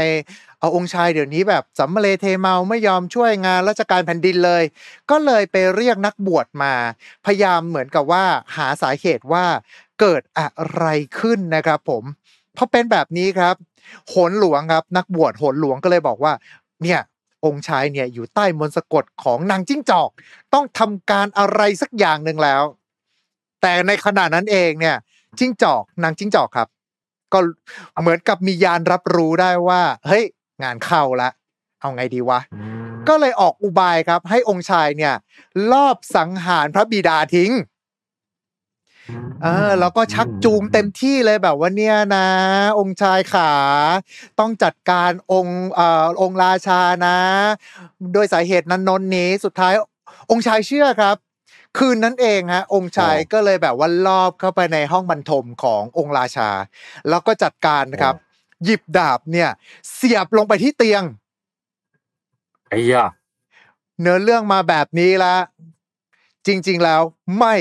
เอาองค์ชายเดี๋ยวนี้แบบสัมเลเทเมาไม่ยอมช่วยงานราชการแผ่นดินเลย ก็เลยไปเรียกนักบวชมา พยายามเหมือนกับว่าหาสาเหตุว่าเกิดอะไรขึ้นนะครับผมพอเป็นแบบนี้ครับโหนหลวงครับนักบวชโหนหลวงก็เลยบอกว่าเนี่ยองค์ชายเนี่ยอยู่ใต้มนต์สะกดของนางจิ้งจอก ต้องทำการอะไรสักอย่างหนึ่งแล้ว แต่ในขณะนั้นเองเนี่ยจิ้งจอกนางจิ้งจอกครับ ก็เหมือนกับมียานรับรู้ได้ว่า เฮ้ย งานเข้าละ เอาไงดีวะอืมก็เลยออกอุบายครับ ให้องค์ชายเนี่ย ลอบสังหารพระบิดาทิ้งเออแล้วก็ชักจูงเต็มที่เลยแบบว่าเนี่ยนะ องค์ชายขา ต้องจัดการองค์เอ่อองค์ราชานะ โดยสาเหตุนั้นนนนี้สุดท้ายองค์ชายเชื่อครับ คืนนั้นเองฮะองค์ชายก็เลยแบบว่าลอบเข้าไปในห้องบรรทมขององค์ราชา แล้วก็จัดการนะครับ หยิบดาบเนี่ย เสียบลงไปที่เตียงไอ้ยะเนื้อเรื่องมาแบบนี้ละจริง ๆแล้วไม่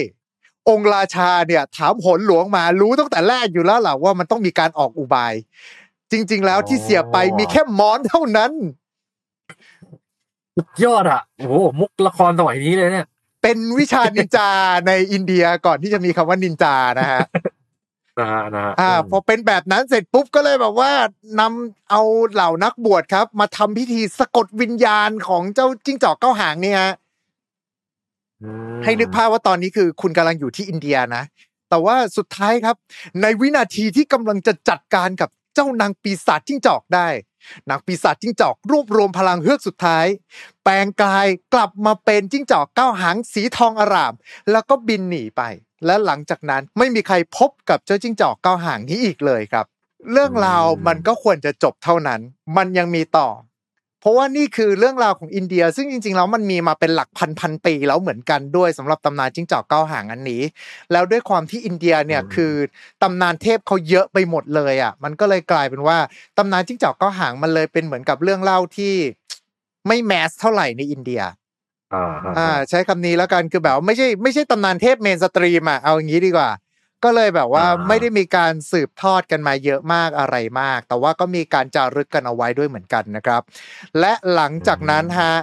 องค์ราชาเนี่ย ถามหนหลวงมารู้ตั้งแต่แรกอยู่แล้วแหละว่ามันต้องมีการออกอุบาย จริง ๆ แล้วที่เสียไปมีแค่มอนเท่านั้นสุดยอดอะโอ้โหมุกละครสมัยนี้เลยเนี่ย เป็นวิชานินจาในอินเดียก่อนที่จะมีคำว่านินจานะฮะ นะฮะนะฮะอ่าพอเป็นแบบนั้นเสร็จปุ๊บก็เลยแบบว่านำเอาเหล่านักบวชครับ มาทำพิธีสะกดวิญญาณของเจ้าจิ้งจอกเก้าหางเนี่ยฮะอืมให้นึกภาพว่าตอนนี้คือคุณกำลังอยู่ที่อินเดียนะ แต่ว่าสุดท้ายครับ ในวินาทีที่กำลังจะจัดการกับเจ้านางปีศาจจิ้งจอกได้นางปีศาจจิ้งจอกรวบรวมพลังเฮือกสุดท้าย แปลงกายกลับมาเป็นจิ้งจอกเก้าหางสีทองอร่าม แล้วก็บินหนีไป และหลังจากนั้นไม่มีใครพบกับเจ้าจิ้งจอกเก้าหางนี้อีกเลยครับ เรื่องราวมันก็ควรจะจบเท่านั้น มันยังมีต่อ เพราะว่านี่คือเรื่องราวของอินเดีย ซึ่งจริงๆแล้วมันมีมาเป็นหลักพันพันปีแล้วเหมือนกันด้วยสำหรับตำนานจิ้งจอกเก้าหางอันนี้ แล้วด้วยความที่อินเดียเนี่ยคือตำนานเทพเขาเยอะไปหมดเลยอะ มันก็เลยกลายเป็นว่าตำนานจิ้งจอกเก้าหางมันเลยเป็นเหมือนกับเรื่องเล่าที่ไม่แมสเท่าไหร่ในอินเดีย อ่าฮะอ่าใช้คำนี้แล้วกันคือแบบว่าไม่ใช่ไม่ใช่ตำนานเทพเมนสตรีมอะเอาอย่างนี้ดีกว่า ก็เลยแบบว่าไม่ได้มีการสืบทอดกันมาเยอะมากอะไรมาก แต่ว่าก็มีการจารึกกันเอาไว้ด้วยเหมือนกันนะครับ และหลังจากนั้นฮะ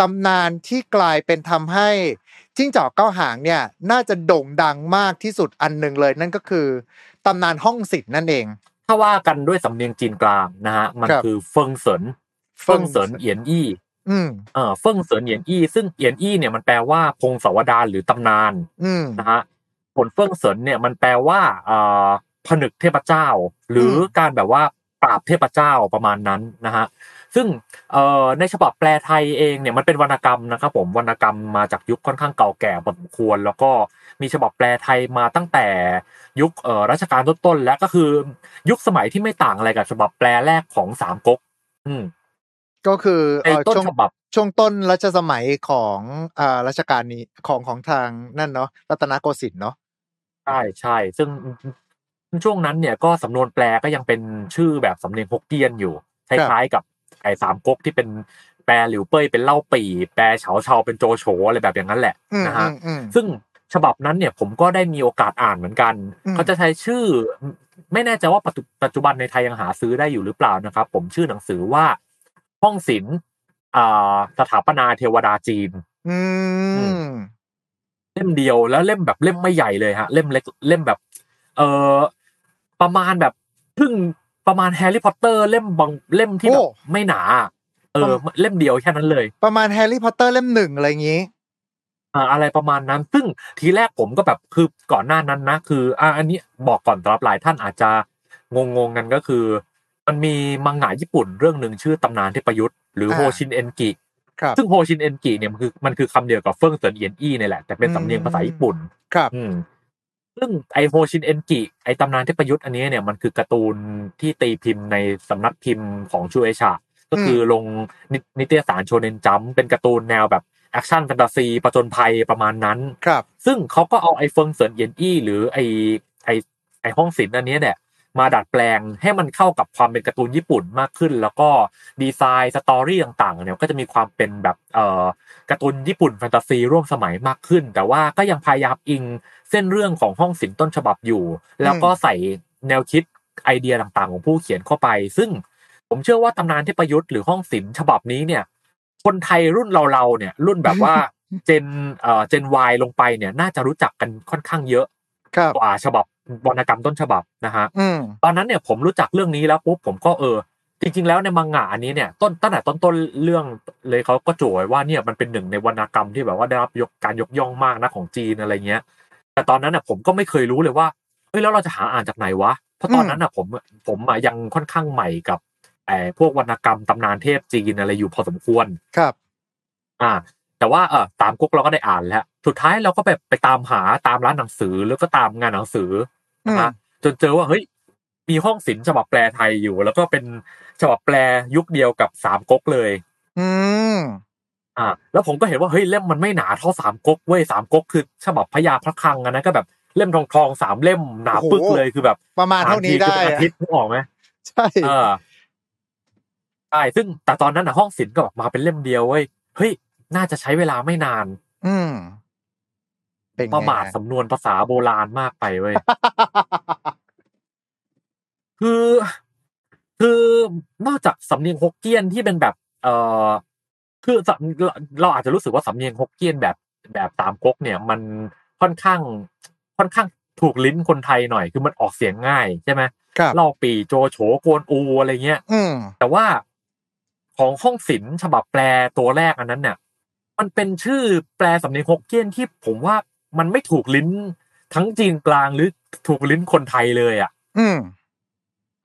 ตำนานที่กลายเป็นทำให้จิ้งจอกเก้าหางเนี่ย น่าจะโด่งดังมากที่สุดอันหนึ่งเลย นั่นก็คือตำนานห้องสิทธิ์นั่นเอง ถ้าว่ากันด้วยสำเนียงจีนกลางนะฮะมันครับคือเฟิงเสินเฟิงเสินเอียนอี้อืม เออเฟิงเสินเอียนอี้ซึ่งเอียนอี้เนี่ยมันแปลว่าพงศาวดารหรือตำนานอืมนะฮะผลเฟิงเสินเนี่ยมันแปลว่าเอ่อผนึกเทพเจ้า หรืออมการแบบว่าปราบเทพเจ้าประมาณนั้นนะฮะซึ่งเอ่อในฉบับแปลไทยเองเนี่ยมันเป็นวรรณกรรมนะครับผมวรรณกรรมมาจากยุคค่อนข้างเก่าแก่พอสมควร แล้วก็มีฉบับแปลไทยมาตั้งแต่ยุคเอ่อรัชกาลต้นๆแล้วก็คือยุคสมัยที่ไม่ต่างอะไรกับฉบับแปลแรกของสามก๊กอืม ก็คือในเอ่อต้นช่วงฉบับช่วงต้นรัชสมัยของอ่ารัชกาลนี้ของของทางนั่นเนาะรัตนโกสินทร์เนาะใช่ใช่ซึ่งช่วงนั้นเนี่ยก็สำนวนแปลก็ยังเป็นชื่อแบบสำเนียงฮกเกี้ยนอยู่คล้ายๆกับไอ้สามก๊กที่เป็นแปลหลิวเป้ยเป็นเล่าปี่แปลเฉาเฉาเป็นโจโฉอะไรแบบอย่างนั้นแหละอืมนะฮะอืมอืมซึ่งฉบับนั้นเนี่ยผมก็ได้มีโอกาสอ่านเหมือนกันอืมเขาจะใช้ชื่อ ไม่แน่ใจว่าปัจจุปัจจุบันในไทยยังหาซื้อได้อยู่หรือเปล่านะครับ ผมชื่อหนังสือว่า ห้องศิลป์อ่าสถาปนาเทวดาจีน อืมเล่มเดียวแล้วเล่มแบบเล่มไม่ใหญ่เลยฮะ เล่มเล็กเล่มแบบ เออประมาณแบบครึ่งประมาณแฮร์รี่พอตเตอร์ เล่มบางเล่มที่แบโอ้บไม่หนา เออ เล่มเดียวแค่นั้นเลย ประมาณแฮร์รี่พอตเตอร์เล่มหนึ่งอะไรอย่างงี้อ่าอะไรประมาณนั้น ซึ่งทีแรกผมก็แบบคือก่อนหน้านั้นนะ คืออ่าอันนี้บอกก่อนสำหรับหลายท่านอาจจะงงๆกันก็คือ มันมีมังงะญี่ปุ่นเรื่องหนึ่งชื่อตำนานเทพยุทธ์หรืออ่าโฮชินเอนกิครับซึ่งโฮชินเอนกิเนี่ยมันคือมันคือคำเดียวกับเฟิ่งเซินเอียนอี้เนี่ยแหละแต่เป็นสำเนียงภาษาญี่ปุ่น ครับอืมซึ่งไอ้โฮชินเอนกิไอ้ตำนานเทพยุทธ์อันนี้เนี่ยมันคือการ์ตูนที่ตีพิมพ์ในสำนักพิมพ์ของชูเอชาก็คือลงในนิตยสารโชเนนจัมป์เป็นการ์ตูนแนวแบบแอคชั่นแฟนตาซีประจนภัยประมาณนั้น ครับ ซึ่งเขาก็เอาไอ้เฟิ่งเซินเอียนอี้หรือไอ้ไอ้ไอ้ห้องสินอันเนี้ยเนี่ย มาดัดแปลงให้มันเข้ากับความเป็นการ์ตูนญี่ปุ่นมากขึ้น แล้วก็ดีไซน์ story ต่างๆเนี่ยก็จะมีความเป็นแบบเอ่อการ์ตูนญี่ปุ่นแฟนตาซีร่วมสมัยมากขึ้น แต่ว่าก็ยังพยายามอิงเส้นเรื่องของห้องศิลป์ต้นฉบับอยู่ แล้วก็ใส่แนวคิดไอเดียต่างๆ ของผู้เขียนเข้าไป ซึ่งผมเชื่อว่าตำนานเทพยุทธ์หรือห้องศิลป์ฉบับนี้เนี่ย คนไทยรุ่นเราๆเนี่ย รุ่นแบบว่าเจนเอ่อเจนวลงไปเนี่ย น่าจะรู้จักกันค่อนข้างเยอะครับกว่าฉบับ วรรณกรรมต้นฉบับนะฮะอืมตอนนั้นเนี่ยผมรู้จักเรื่องนี้แล้วปุ๊บผมก็เออ จริง ๆ แล้วในมังงะอันนี้เนี่ยต้นตั้งแต่ต้นต้นๆเรื่องเลยเขาก็โจยว่าเนี่ยมันเป็นหนึ่งในวรรณกรรมที่แบบว่าได้รับยกการยกย่องมากนะของจีนอะไรเงี้ย แต่ตอนนั้นน่ะผมก็ไม่เคยรู้เลยว่าเฮ้ยแล้วเราจะหาอ่านจากไหนวะเพราะตอนนั้นน่ะผมผมอะยังค่อนข้างใหม่กับไอ้พวกวรรณกรรมตำนานเทพจีนอะไรอยู่พอสมควรครับ อ่า แต่ว่าเออตามกุ๊กเราก็ได้อ่านแล้ว สุดท้ายเราก็แบบไปตามหาตามร้านหนังสือแล้วก็ตามงานหนังสือ นะฮะจนเจอว่าเฮ้ยมีห้องศิลป์ฉบับแปลไทยอยู่ แล้วก็เป็นฉบับแปลยุคเดียวกับสามก๊กเลย อืมอ่า แล้วผมก็เห็นว่าเฮ้ยเล่มมันไม่หนาเท่าสามก๊กเว้ยสามก๊กคือ ฉบับพญาพระคลังอันนั้นก็แบบเล่มทองทองๆสามเล่มหนาโอ้โหปึกเลยคือแบบ ประมาณเท่านี้ได้อ่ทีคือเป็นอาอะทิตย์นึกออกไหมใช่เออใช่ซึ่งแต่ตอนนั้นนะห้องศิลป์ก็แบบมาเป็นเล่มเดียวเว้ยเฮ้ยน่าจะใช้เวลาไม่นาน อืม เป็นไงประมาทฮะสำนวนภาษาโบราณมากไปเว้ยคือ คือนอกจากสำเนียงฮกเกี้ยนที่เป็นแบบ เออคือสำเราเราอาจจะรู้สึกว่าสำเนียงฮกเกี้ยนแบบแบบตามก๊กเนี่ย มันค่อนข้าง ค่อนข้างถูกลิ้นคนไทยหน่อย คือมันออกเสียงง่ายใช่ไหมครับเล่าปีโจโฉโกวนอูอะไรเงี้ยอืมแต่ว่าของห้องศิลป์ฉบับแปลตัวแรกอันนั้นเนี่ยมันเป็นชื่อแปลสำเนียงฮกเกี้ยนที่ผมว่า มันไม่ถูกลิ้นทั้งจีนกลางหรือถูกลิ้นคนไทยเลยอะ อืม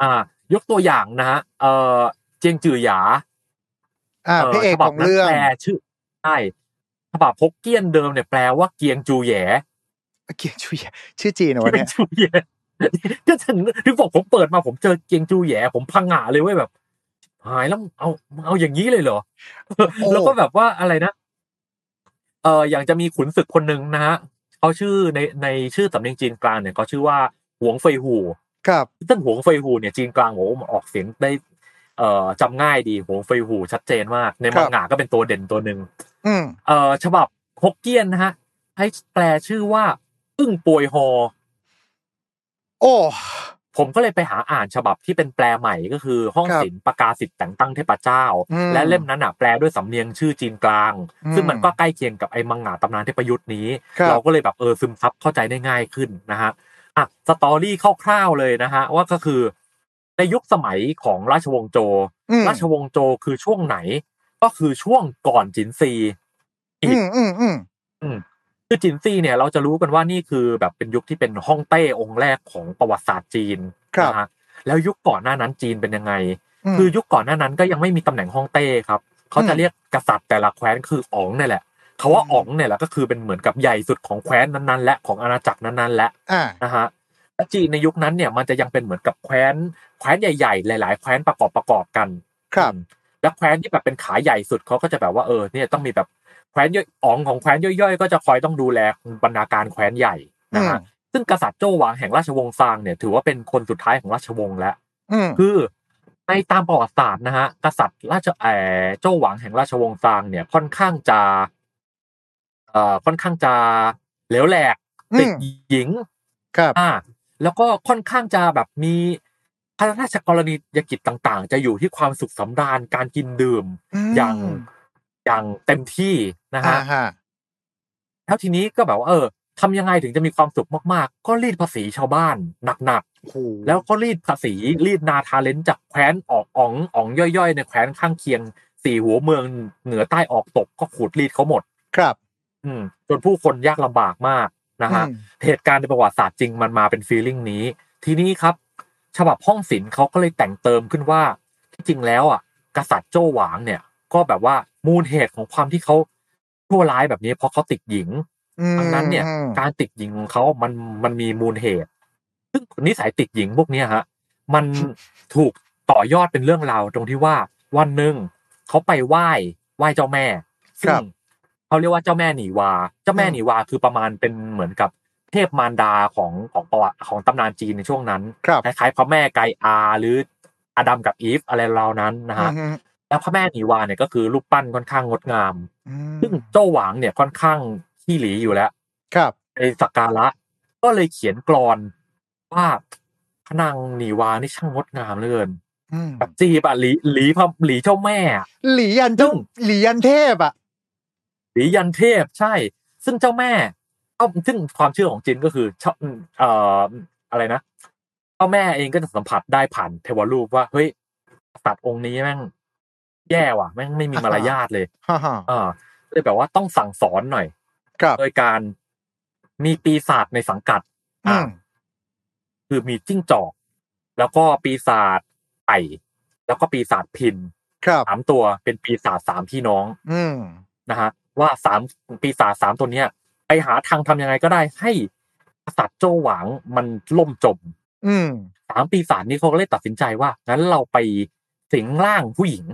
อ่า ยกตัวอย่างนะฮะเออเจียงจือหยา อ่าพระเอกฉบัของเรื่องนั้นแปลชื่อใช่ฉบับฮกเกี้ยนเดิมเนี่ยแปลว่าเกียงจูแหยเกียรติชุยชื่อจีนเหรอวะเกียเนี่งยจูแหยก็ถึงถึงบอกผมเปิดมาผมเจอเกียงจูแหยผมพังงะเลยเว้ยแบบหายแล้วเอาเอาอย่างนี้เลยเหรอ แล้วก็แบบว่าอะไรนะเอออย่างจะมีขุนศึกคนหนึ่งนะฮะ เขาชื่อในในชื่อสำเนียงจีนกลางเนี่ยเขาชื่อว่าหวงเฟยหูครับซึ่งหวงเฟยหูเนี่ยจีนกลางโอ้โหมันออกเสียงได้เอ่อจำง่ายดีหวงเฟยหูชัดเจนมาก ในครัมับงงะก็เป็นตัวเด่นตัวหนึ่งอืมเอ่อฉบับฮกเกี้ยนนะฮะให้แปลชื่อว่าอึ้งปวยฮอ โอ้ ผมก็เลยไปหาอ่านฉบับที่เป็นแปลใหม่ก็คือ ห้องครับศิลป์ประกาศสิทธิ์แต่งตั้งเทพเจ้าอืมและเล่มนั้นอะแปลด้วยสำเนียงชื่อจีนกลางอืมซึ่งมันก็ใกล้เคียงกับไอ้มังงะตำนานเทพยุทธ์นี้ครับเราก็เลยแบบเออซึมซับเข้าใจได้ง่ายขึ้นนะฮะอะสตอรี่คร่าวๆเลยนะฮะว่าก็คือ ในยุคสมัยของราชวงศ์โจอืมราชวงศ์โจคือช่วงไหน ก็คือช่วงก่อนจินซีอีอืกมอืมอืมอืม คือจินซีเนี่ยเราจะรู้กันว่านี่คือแบบเป็นยุคที่เป็นฮ่องเต้องค์แรกของประวัติศาสตร์จีนครับนะฮะแล้วยุคก่อนหน้านั้นจีนเป็นยังไงมคือยุคก่อนหน้านั้นก็ยังไม่มีตำแหน่งฮ่องเต้ครับเขาจะอืมเรียกกษัตริย์แต่ละแคว้นคืออ๋องเนี่ยแหละคาว่าอืมอ๋องเนี่ยแหละก็คือเป็นเหมือนกับใหญ่สุดของแคว้นนั้นๆ และของอาณาจักรนั้นๆ และอ่านะฮะและจีนในยุคนั้นเนี่ยมันจะยังเป็นเหมือนกับแคว้นแคว้นใหญ่ๆ หลาย ๆ แคว้นประกอบประกอบกัน ครับอืมแล้วแคว้นที่แบบเป็นขาใหญ่สุดเขาก็จะแบบว่าเออเนี่ยต้องมีแบบ แคว้นย่อยอ๋องของแคว้นย่อยๆ ก็จะคอยต้องดูแลบรรณาการแคว้นใหญ่นะฮะซึ่งกษัตริย์โจวหวางแห่งราชวงศ์ซางเนี่ยถือว่าเป็นคนสุดท้ายของราชวงศ์แล้วอืมคือในตามประวัติศาสตร์นะฮะกษัตริย์ราชเออโจวหวังแห่งราชวงศ์ซางเนี่ยค่อนข้างจะเอ่อค่อนข้างจะเหลวแหลกอืมติดหญิงครับอ่าแล้วก็ค่อนข้างจะแบบมีพระราชกรณียกิจต่างๆ จะอยู่ที่ความสุขสำราญการกินดื่มมอย่าง อย่างเต็มที่นะอ่าฮะฮะแล้วทีนี้ก็แบบว่าเออทำยังไงถึงจะมีความสุขมากๆ ก็รีดภาษีชาวบ้านหนักๆโอ้โหแล้วก็รีดภาษีรีดนาทาเลนจากแคว้นออกอ๋องอ๋องย่อยๆในแคว้นข้างเคียงสี่หัวเมืองเหนือใต้ออกตกก็ขูดรีดเขาหมด ครับ อืมจนผู้คนยากลำบากมากนะฮะอืมเหตุการณ์ในประวัติศาสตร์จริงมันมาเป็นฟีลลิ่งนี้ ทีนี้ครับ ฉบับห้องศิลป์เขาก็เลยแต่งเติมขึ้นว่าที่จริงแล้วอะ กษัตริย์โจ้หวางเนี่ย ก็แบบว่ามูลเหตุของความที่เขาชั่วร้ายแบบนี้ เพราะเขาติดหญิงอืมดังนั้นเนี่ยอืมการติดหญิงของเขามันมันมีมูลเหตุ ซึ่งนิสัยติดหญิงพวกเนี้ยฮะ มันถูกต่อยอดเป็นเรื่องราวตรงที่ว่าวันหนึ่งเขาไปไหว้ไหว้เจ้าแม่ ซึ่ครังบเขาเรียกว่าเจ้าแม่หนีวา เจ้าแม่อืมหนีวาคือประมาณเป็นเหมือนกับเทพมารดาของของประวัติของตำนานจีนในช่วงนั้นครับคล้ายๆพระแม่ไกอาหรืออดัมกับอีฟอะไรราวนั้นนะฮะอืม แล้วพระแม่หนีวาเนี่ยก็คือรูปปั้นค่อนข้างงดงามอืมซึ่งโจ้หวางเนี่ยค่อนข้างขี้หลีอยู่แล้ว ครับในสักการะก็เลยเขียนกรอนว่าพระนางหนีวานี่ช่างงดงามเหลือเกินอืมแบบจีบอะหลีหลีพระหลีเจ้าแม่อะหลียันเจ้าซึ่งหลียันเทพอะหลียันเทพใช่ ซึ่งเจ้าแม่เอ้าซึ่งความเชื่อของจินก็คือชอบเอ่ออะไรนะเจ้าแม่เองก็จะสัมผัสได้ผ่านเทวรูปว่าเฮ้ยสัตว์องค์นี้แม่ง แย่ว่ะแม่งไม่มีมารยาทเลยฮ่าฮ่าอ่าเลยแบบว่าต้องสั่งสอนหน่อยครับโดยการมีปีศาจในสังกัดอือ่ามคือมีจิ้งจอก แล้วก็ปีศาจไก่แล้วก็ปีศาจพินครับสามตัวเป็นปีศาจสามพี่น้อง อืมนะฮะว่าสามปีศาจสามตัวเนี้ยไปหาทางทำยังไงก็ได้ให้กษัตริย์โจวหวางมันล่มจม อืมสามปีศาจนี้เขาก็เลยตัดสินใจว่างั้นเราไป สิงร่างผู้หญิง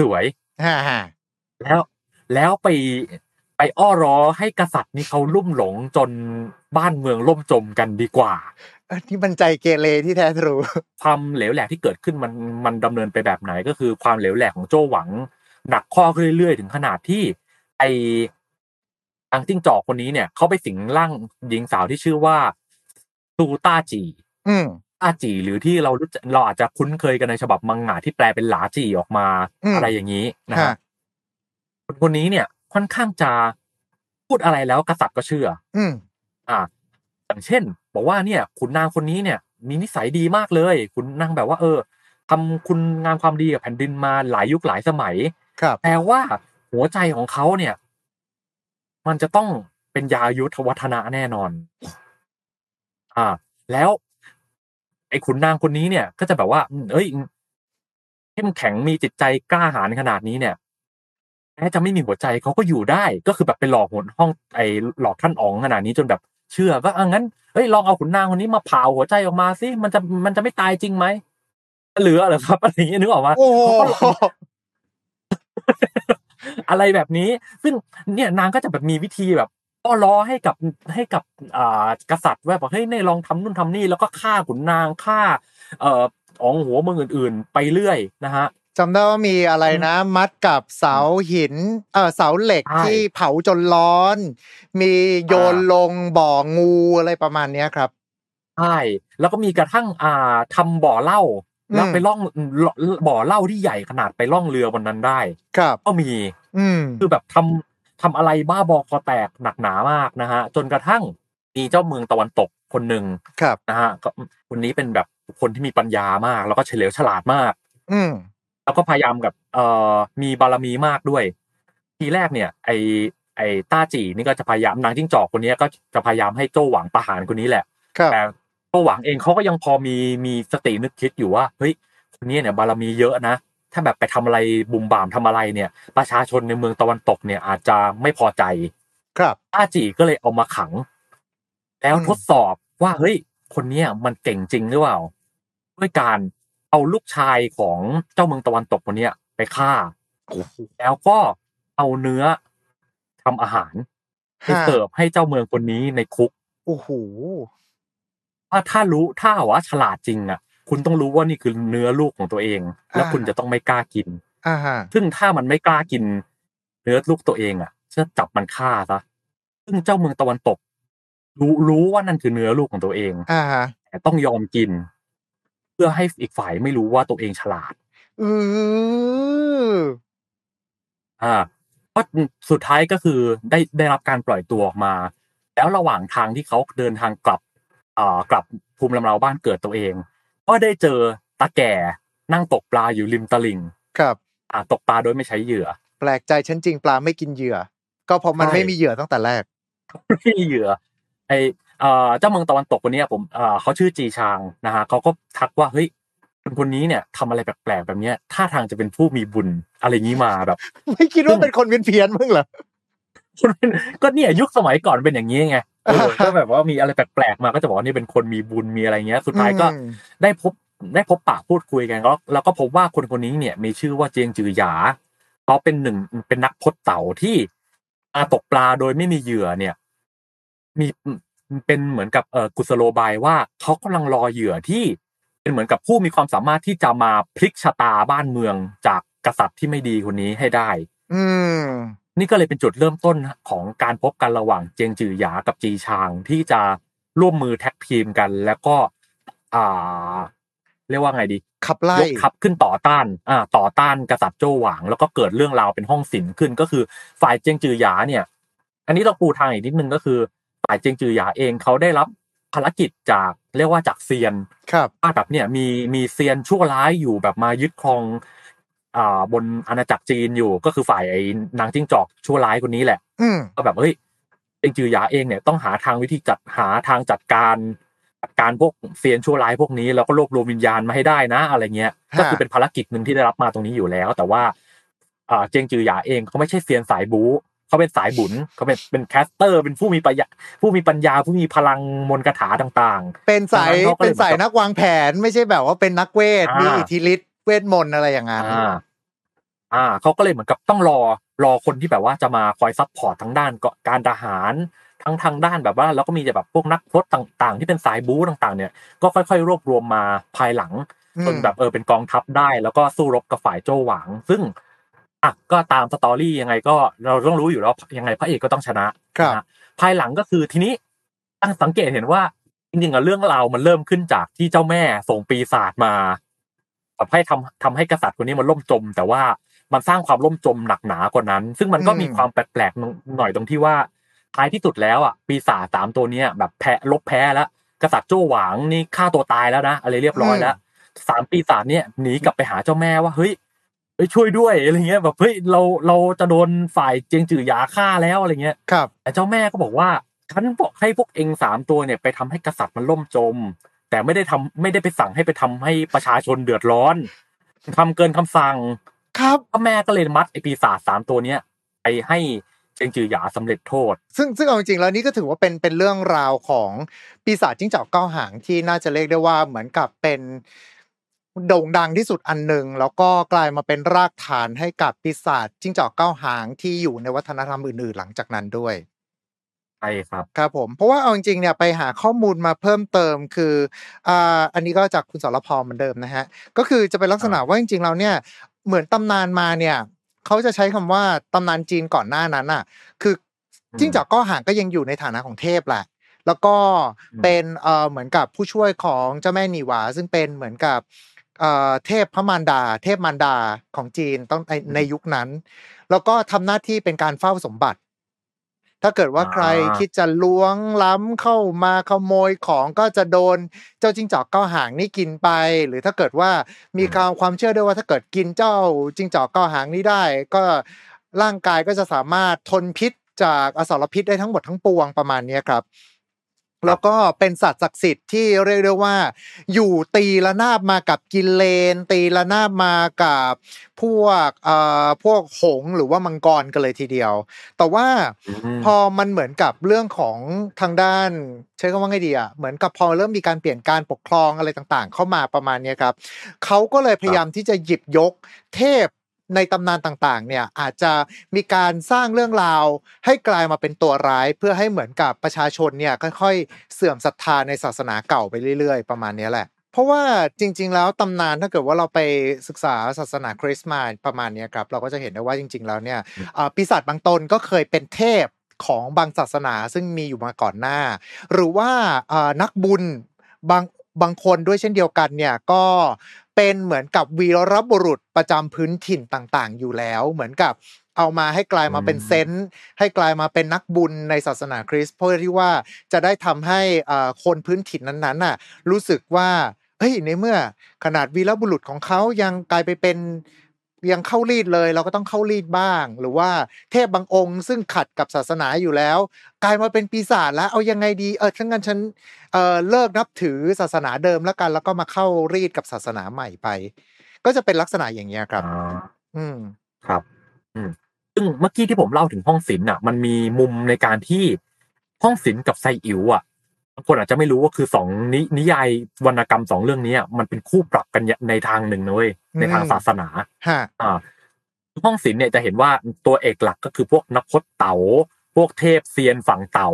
สวยฮ่าฮ่าๆแล้วแล้วไปไปอ้อร้อให้กษัตริย์นี้เขาลุ่มหลงจนบ้านเมืองล่มจมกันดีกว่าเอ้ยนี่มันใจเกเรที่แท้ทรูความเหลวแหลกที่เกิดขึ้นมันมันดำเนินไปแบบไหน ก็คือความเหลวแหลกของโจหวังหนักข้อขึ้นเรื่อยๆ ถึงขนาดที่ ไอทางจิ้งจอกคนนี้เนี่ยเขาไปสิงร่างหญิงสาวที่ชื่อว่าซูต้าจี อื มต้าจีหรือที่เรารู้จักเราอาจจะคุ้นเคยกันในฉบับมังงะที่แปลเป็นหลาจีออกมาอืมอะไรอย่างนี้นะฮะฮะคนคนนี้เนี่ยค่อนข้างจะพูดอะไรแล้วกษัตริย์ก็เชื่อ อืมอ่า อย่างเช่น บอกว่าเนี่ยขุนนางคนนี้เนี่ย มีนิสัยดีมากเลยขุนนางแบบว่า เออทำคุณงามความดีกับแผ่นดินมาหลายยุคหลายสมัย ครับ แต่ว่าหัวใจของเขาเนี่ย มันจะต้องเป็นยายุทธวัฒนะแน่นอน อ่า แล้วไอ้ขุนนางคนนี้เนี่ย ก็จะแบบว่าอืมเอ้ยเข้มแข็งมีจิตใจกล้าหาญขนาดนี้เนี่ยแม้จะไม่มีหัวใจเขาก็อยู่ได้ ก็คือแบบไปหลอกหัวห้องไอ้หลอกท่านอ๋องขนาดนี้จนแบบเชื่อว่าอะงั้นเอ้ยลองเอาขุนนางคนนี้มาเผาหัวใจออกมาสิมันจะมันจะไม่ตายจริงไหมเหลือเหรอครับอะไรอย่างเงี้ยนึกออกมาโอ้โหอะไรแบบนี้ ซึ่งเนี่ยนางก็จะแบบมีวิธีแบบ อ้อล้อให้กับให้กับอ่ากษัตริย์ว่าบอกเฮ้ยเนี่ยลองทำนู่นทำนี่แล้วก็ฆ่าขุนนางฆ่า เอ่อของหัวเมืองอื่น ๆ ไปเรื่อยนะฮะจำได้ว่ามีอะไรนะ มัดกับเสาหินเออเสาเหล็กใช่ที่เผาจนร้อน มีโยนอ่าลงบ่องูอะไรประมาณเนี้ยครับใช่แล้วก็มีกระทั่งอ่าทำบ่อเหล้าแล้วอืมไปล่องบ่อเหล้าที่ใหญ่ขนาดไปล่องเรือบนนั้นได้ ครับ ก็มี อืมคือแบบทำ ทำอะไรบ้าบอคอแตกหนักหนามากนะฮะจนกระทั่งมีเจ้าเมืองตะวันตกคนหนึ่งครับนะฮะก็คนนี้เป็นแบบคนที่มีปัญญามาก แล้วก็เฉลียวฉลาดมาก อืมแล้วก็พยายามกับเอ่อมีบารมีมากด้วย ทีแรกเนี่ย ไอไอต้าจีนี่ก็จะพยายามนางจิ้งจอกคนนี้ก็จะพยายามให้โจ้หวังประหารคนนี้แหละครับแต่โจ้หวังเองเขาก็ยังพอมีมีสตินึกคิดอยู่ว่าเฮ้ยคนนี้เนี่ยบารมีเยอะนะ ถ้าแบบไปทำอะไรบุมบามทำอะไรเนี่ย ประชาชนในเมืองตะวันตกเนี่ย อาจจะไม่พอใจ ครับต้าจีก็เลยเอามาขัง แล้วอืมทดสอบว่าเฮ้ยคนเนี้ยมันเก่งจริงหรือเปล่าด้วยการเอาลูกชายของเจ้าเมืองตะวันตกคนเนี้ยไปฆ่าแล้วก็เอาเนื้อทำอาหารไปฮะเสิร์ฟให้เจ้าเมืองคนนี้ในคุกโอ้โหถ้าถ้ารู้ถ้าว่าฉลาดจริงอะ คุณต้องรู้ว่านี่คือเนื้อลูกของตัวเอง แล้วอ่าคุณจะต้องไม่กล้ากินอ่าฮะซึ่งถ้ามันไม่กล้ากิน เนื้อลูกตัวเองอะจะจับมันฆ่าซะซึ่งเจ้าเมืองตะวันตก รู้รู้ว่านั่นคือเนื้อลูกของตัวเองอ่าฮะแต่ต้องยอมกิน เพื่อให้อีกฝ่ายไม่รู้ว่าตัวเองฉลาดอืออ่าเพราะสุดท้ายก็คือได้ได้รับการปล่อยตัวออกมา แล้วระหว่างทางที่เขาเดินทางกลับอ่ากลับภูมิลำเนาบ้านเกิดตัวเอง ก็ได้เจอตาแก่นั่งตกปลาอยู่ริมตลิ่งครับอ่าตกปลาโดยไม่ใช้เหยื่อ แปลกใจฉันจริงปลาไม่กินเหยื่อ ก็เพราะมันใช่ไม่มีเหยื่อตั้งแต่แรกไม่มีเหยื่อไอเอ่อเจ้าเมืองตะวันตกคนเนี้ยผมเอ่อเขาชื่อจีชางนะฮะเขาก็ทักว่าเฮ้ยคนคนนี้เนี่ยทำอะไรแปลกๆแบบเนี้ยท่าทางจะเป็นผู้มีบุญอะไรงี้มาแบบ ไม่คิดว่าเป็นคนเพี้ยนเพี้ยนๆมึงเหรอก็เนี่ยยุคสมัยก่อนเป็นอย่างนี้ไงเออ ก็แบบว่ามีอะไรแปลกๆมาก็จะบอกว่านี่เป็นคนมีบุญมีอะไรเงี้ย สุดท้ายก็อืมได้พบได้พบปะพูดคุยกันแล้วแล้วก็พบว่าคนคนนี้เนี่ย มีชื่อว่าเจียงจือหยาเขาเป็นหนึ่งเป็นนักพจน์เต่าที่อาตกปลาโดยไม่มีเหยื่อเนี่ย มีเป็นเหมือนกับเออกุศโลบายว่าเขากำลังรอเหยื่อที่เป็นเหมือนกับผู้มีความสามารถที่จะมาพลิกชะตาบ้านเมืองจากกษัตริย์ที่ไม่ดีคนนี้ให้ได้ อืม นี่ก็เลยเป็นจุดเริ่มต้นของการพบกันระหว่างเจียงจือหยากับจีชางที่จะร่วมมือแท็กทีมกัน แล้วก็อ่าเรียกว่าไงดีขับไล่ยกทัพขึ้นต่อต้านอ่าต่อต้านกษัตริย์โจวหวาง แล้วก็เกิดเรื่องราวเป็นห้องศิลป์ขึ้นก็คือฝ่ายเจียงจือหยาเนี่ย อันนี้เราปูทางอีกนิดนึงก็คือฝ่ายเจียงจือหยาเองเขาได้รับภารกิจจากเรียกว่าจากเซียน ครับว่าแบบเนี่ยมีมีเซียนชั่วร้ายอยู่แบบมายึดครอง อ่าบนอาณาจักรจีนอยู่ก็คือฝ่ายไอ้นางจิ้งจอกชั่วร้ายคนนี้แหละอืมก็แบบเฮ้ยเจียงจือหยาเองเนี่ยต้องหาทางวิธีจัดหาทางจัดการจัดการพวกเซียนชั่วร้ายพวกนี้แล้วก็รวบรวมวิญญาณมาให้ได้นะ อะไรเงี้ยฮะก็คือเป็นภารกิจหนึ่งที่ได้รับมาตรงนี้อยู่แล้ว แต่ว่าอ่าเจียงจือหยาเองเขาไม่ใช่เซียนสายบู๊เขาเป็นสายบุ๋นเขาเป็นเป็น caster เป็นผู้มีปัญญาผู้มีปัญญาผู้มีพลังมนต์คาถาต่างเป็นสายดังนั้นเขาก็เลยเป็นสายนักวางแผนไม่ใช่แบบว่าเป็นนักเวทอ่ามีมีอิทธิฤทธิ์ เวทมนต์อะไรอย่างนั้นอ่าอ่าเขาก็เลยเหมือนกับต้องรอรอคนที่แบบว่าจะมาคอย support ทั้งด้านก็การทหารทั้งทางด้านแบบว่าแล้วก็มีแบบพวกนักพรตต่างๆ ที่เป็นสายบู๊ต่างๆ เนี่ยก็ค่อยๆ รวบรวมมาภายหลังอืมจนแบบเออเป็นกองทัพได้ แล้วก็สู้รบกับฝ่ายโจ้วหวัง ซึ่งอะก็ตาม story ยังไงก็เราต้องรู้อยู่แล้วยังไงพระเอกก็ต้องชนะครับนะฮะภายหลังก็คือทีนี้ตั้งสังเกตเห็นว่าจริงๆอะเรื่องราวมันเริ่มขึ้นจากที่เจ้าแม่ส่งปีศาจมา แบบให้ทำทำให้กษัตริย์คนนี้มันล่มจม แต่ว่ามันสร้างความล่มจมหนักหนากว่านั้น ซึ่งมันก็มีอืมความแปลกๆหน่อยตรงที่ว่าท้ายที่สุดแล้วอะปีศาจสามตัวเนี้ยแบบแพ้ลบแพ้แล้ว กษัตริย์โจ้หวางนี่ฆ่าตัวตายแล้วนะอะไรเรียบร้อยแล้วสามปีศาจเนี่ยหนีกลับไปหาเจ้าแม่ว่าเฮ้ยเฮ้ยช่วยด้วยอะไรเงี้ยแบบเฮ้ยเราเราจะโดนฝ่ายเจียงจือหยาฆ่าแล้วอะไรเงี้ยครับแต่เจ้าแม่ก็บอกว่าฉันบอกให้พวกเองสามตัวเนี่ยไปทำให้กษัตริย์มันล่มจม แต่ไม่ได้ทำไม่ได้ไปสั่งให้ไปทำให้ประชาชนเดือดร้อนทำเกินคำสั่ง ครับพระแม่ก็เลยมัดไอปีศาจสามตัวเนี้ยไปให้เจงจือหยาสำเร็จโทษ ซึ่งซึ่งเอาจริงๆแล้วนี่ก็ถือว่าเป็นเป็นเรื่องราวของปีศาจจิ้งจอกเก้าหางที่น่าจะเรียกได้ว่าเหมือนกับเป็นโด่งดังที่สุดอันหนึ่งแล้วก็กลายมาเป็นรากฐานให้กับปีศาจจิ้งจอกเก้าหางที่อยู่ในวัฒนธรรมอื่นๆ หลังจากนั้นด้วยใช่ครับครับผมเพราะว่าเอาจริงๆเนี่ยไปหาข้อมูลมาเพิ่มเติมคืออ่าอันนี้ก็จากคุณสรพรเหมือนเดิมนะฮะก็คือจะเป็นลักษณะว่าจริงๆเราเนี่ยเหมือนตำนานมาเนี่ยเขาจะใช้คำว่าตำนานจีนก่อนหน้านั้นอะ คือจิ้งจอกก็หางก็ยังอยู่ในฐานะของเทพแหละ แล้วก็อืมเป็นเอ่อเหมือนกับผู้ช่วยของเจ้าแม่นีหวา ซึ่งเป็นเหมือนกับเอ่อเทพพระมารดา เทพมารดาของจีนต้องในในยุคนั้น แล้วก็ทำหน้าที่เป็นการเฝ้าสมบัติ ถ้าเกิดว่าใครอ่าคิดจะล้วงล้ำเข้ามาขโมยของก็จะโดนเจ้าจิ้งจอกเก้าหางนี่กินไป หรือถ้าเกิดว่ามีความความเชื่อด้วยว่าถ้าเกิดกินเจ้าจิ้งจอกเก้าหางนี้ได้ ก็ร่างกายก็จะสามารถทนพิษจากอสรพิษได้ทั้งหมดทั้งปวงประมาณเนี้ยครับ แล้วก็เป็นสัตว์ศักดิ์สิทธิ์ที่เรียกได้ว่า อยู่ตีละนาบมากับกินเลน ตีละนาบมากับพวกเอ่อพวกหงส์หรือว่ามังกรกันเลยทีเดียว แต่ว่ามพอมันเหมือนกับเรื่องของทางด้าน ใช้คำว่าไงดีอะเหมือนกับพอเริ่มมีการเปลี่ยนการปกครองอะไรต่างๆ เข้ามาประมาณเนี้ยครับเขาก็เลยพยายามที่จะหยิบยกเทพ ในตำนานต่างๆ เนี่ยอาจจะมีการสร้างเรื่องราว ให้กลายมาเป็นตัวร้าย เพื่อให้เหมือนกับประชาชนเนี่ยค่อยๆ เสื่อมศรัทธาในศาสนาเก่าไปเรื่อยๆ ประมาณเนี้ยแหละ เพราะว่าจริง ๆ แล้วตำนานถ้าเกิดว่าเราไปศึกษาศาสนาคริสต์มาประมาณเนี้ยครับเราก็จะเห็นได้ว่าจริง ๆ แล้วเนี่ยอ่าปีศาจบางตนก็เคยเป็นเทพของบางศาสนาซึ่งมีอยู่มาก่อนหน้า หรือว่าอ่านักบุญบางบางคนด้วยเช่นเดียวกันเนี่ยก็ เป็นเหมือนกับวีรบุรุษประจำพื้นถิ่นต่างๆ อยู่แล้ว เหมือนกับเอามาให้กลายมาเป็นอืมเซนต์ให้กลายมาเป็นนักบุญในศาสนาคริสต์เพื่อที่ว่าจะได้ทำให้อ่าคนพื้นถิ่นนั้นๆน่ะรู้สึกว่าเฮ้ยในเมื่อขนาดวีรบุรุษของเขายังกลายไปเป็น ยังเข้ารีดเลยเราก็ต้องเข้ารีดบ้าง หรือว่าเทพบางองค์ ซึ่งขัดกับศาสนาอยู่แล้ว กลายมาเป็นปีศาจแล้วเอายังไงดีเออถ้างั้นฉันเออเลิกนับถือศาสนาเดิมแล้วกัน แล้วก็มาเข้ารีดกับศาสนาใหม่ไป ก็จะเป็นลักษณะอย่างเงี้ยครับอ่าอืมครับ อืมซึ่งเมื่อกี้ที่ผมเล่าถึงห้องศิลป์อะ มันมีมุมในการที่ห้องศิลป์กับไซอิ๋วอะ บางคนอาจจะไม่รู้ว่าคือสองนินิยายวรรณกรรมสองเรื่องนี้อะมันเป็นคู่ปรับกันในทางหนึ่งนะเว้ยในทางอืมศาสนาฮะอ่าห้องศิลป์เนี่ยจะเห็นว่าตัวเอกหลักก็คือพวกนักพจน์เต๋าพวกเทพเซียนฝั่งเต๋า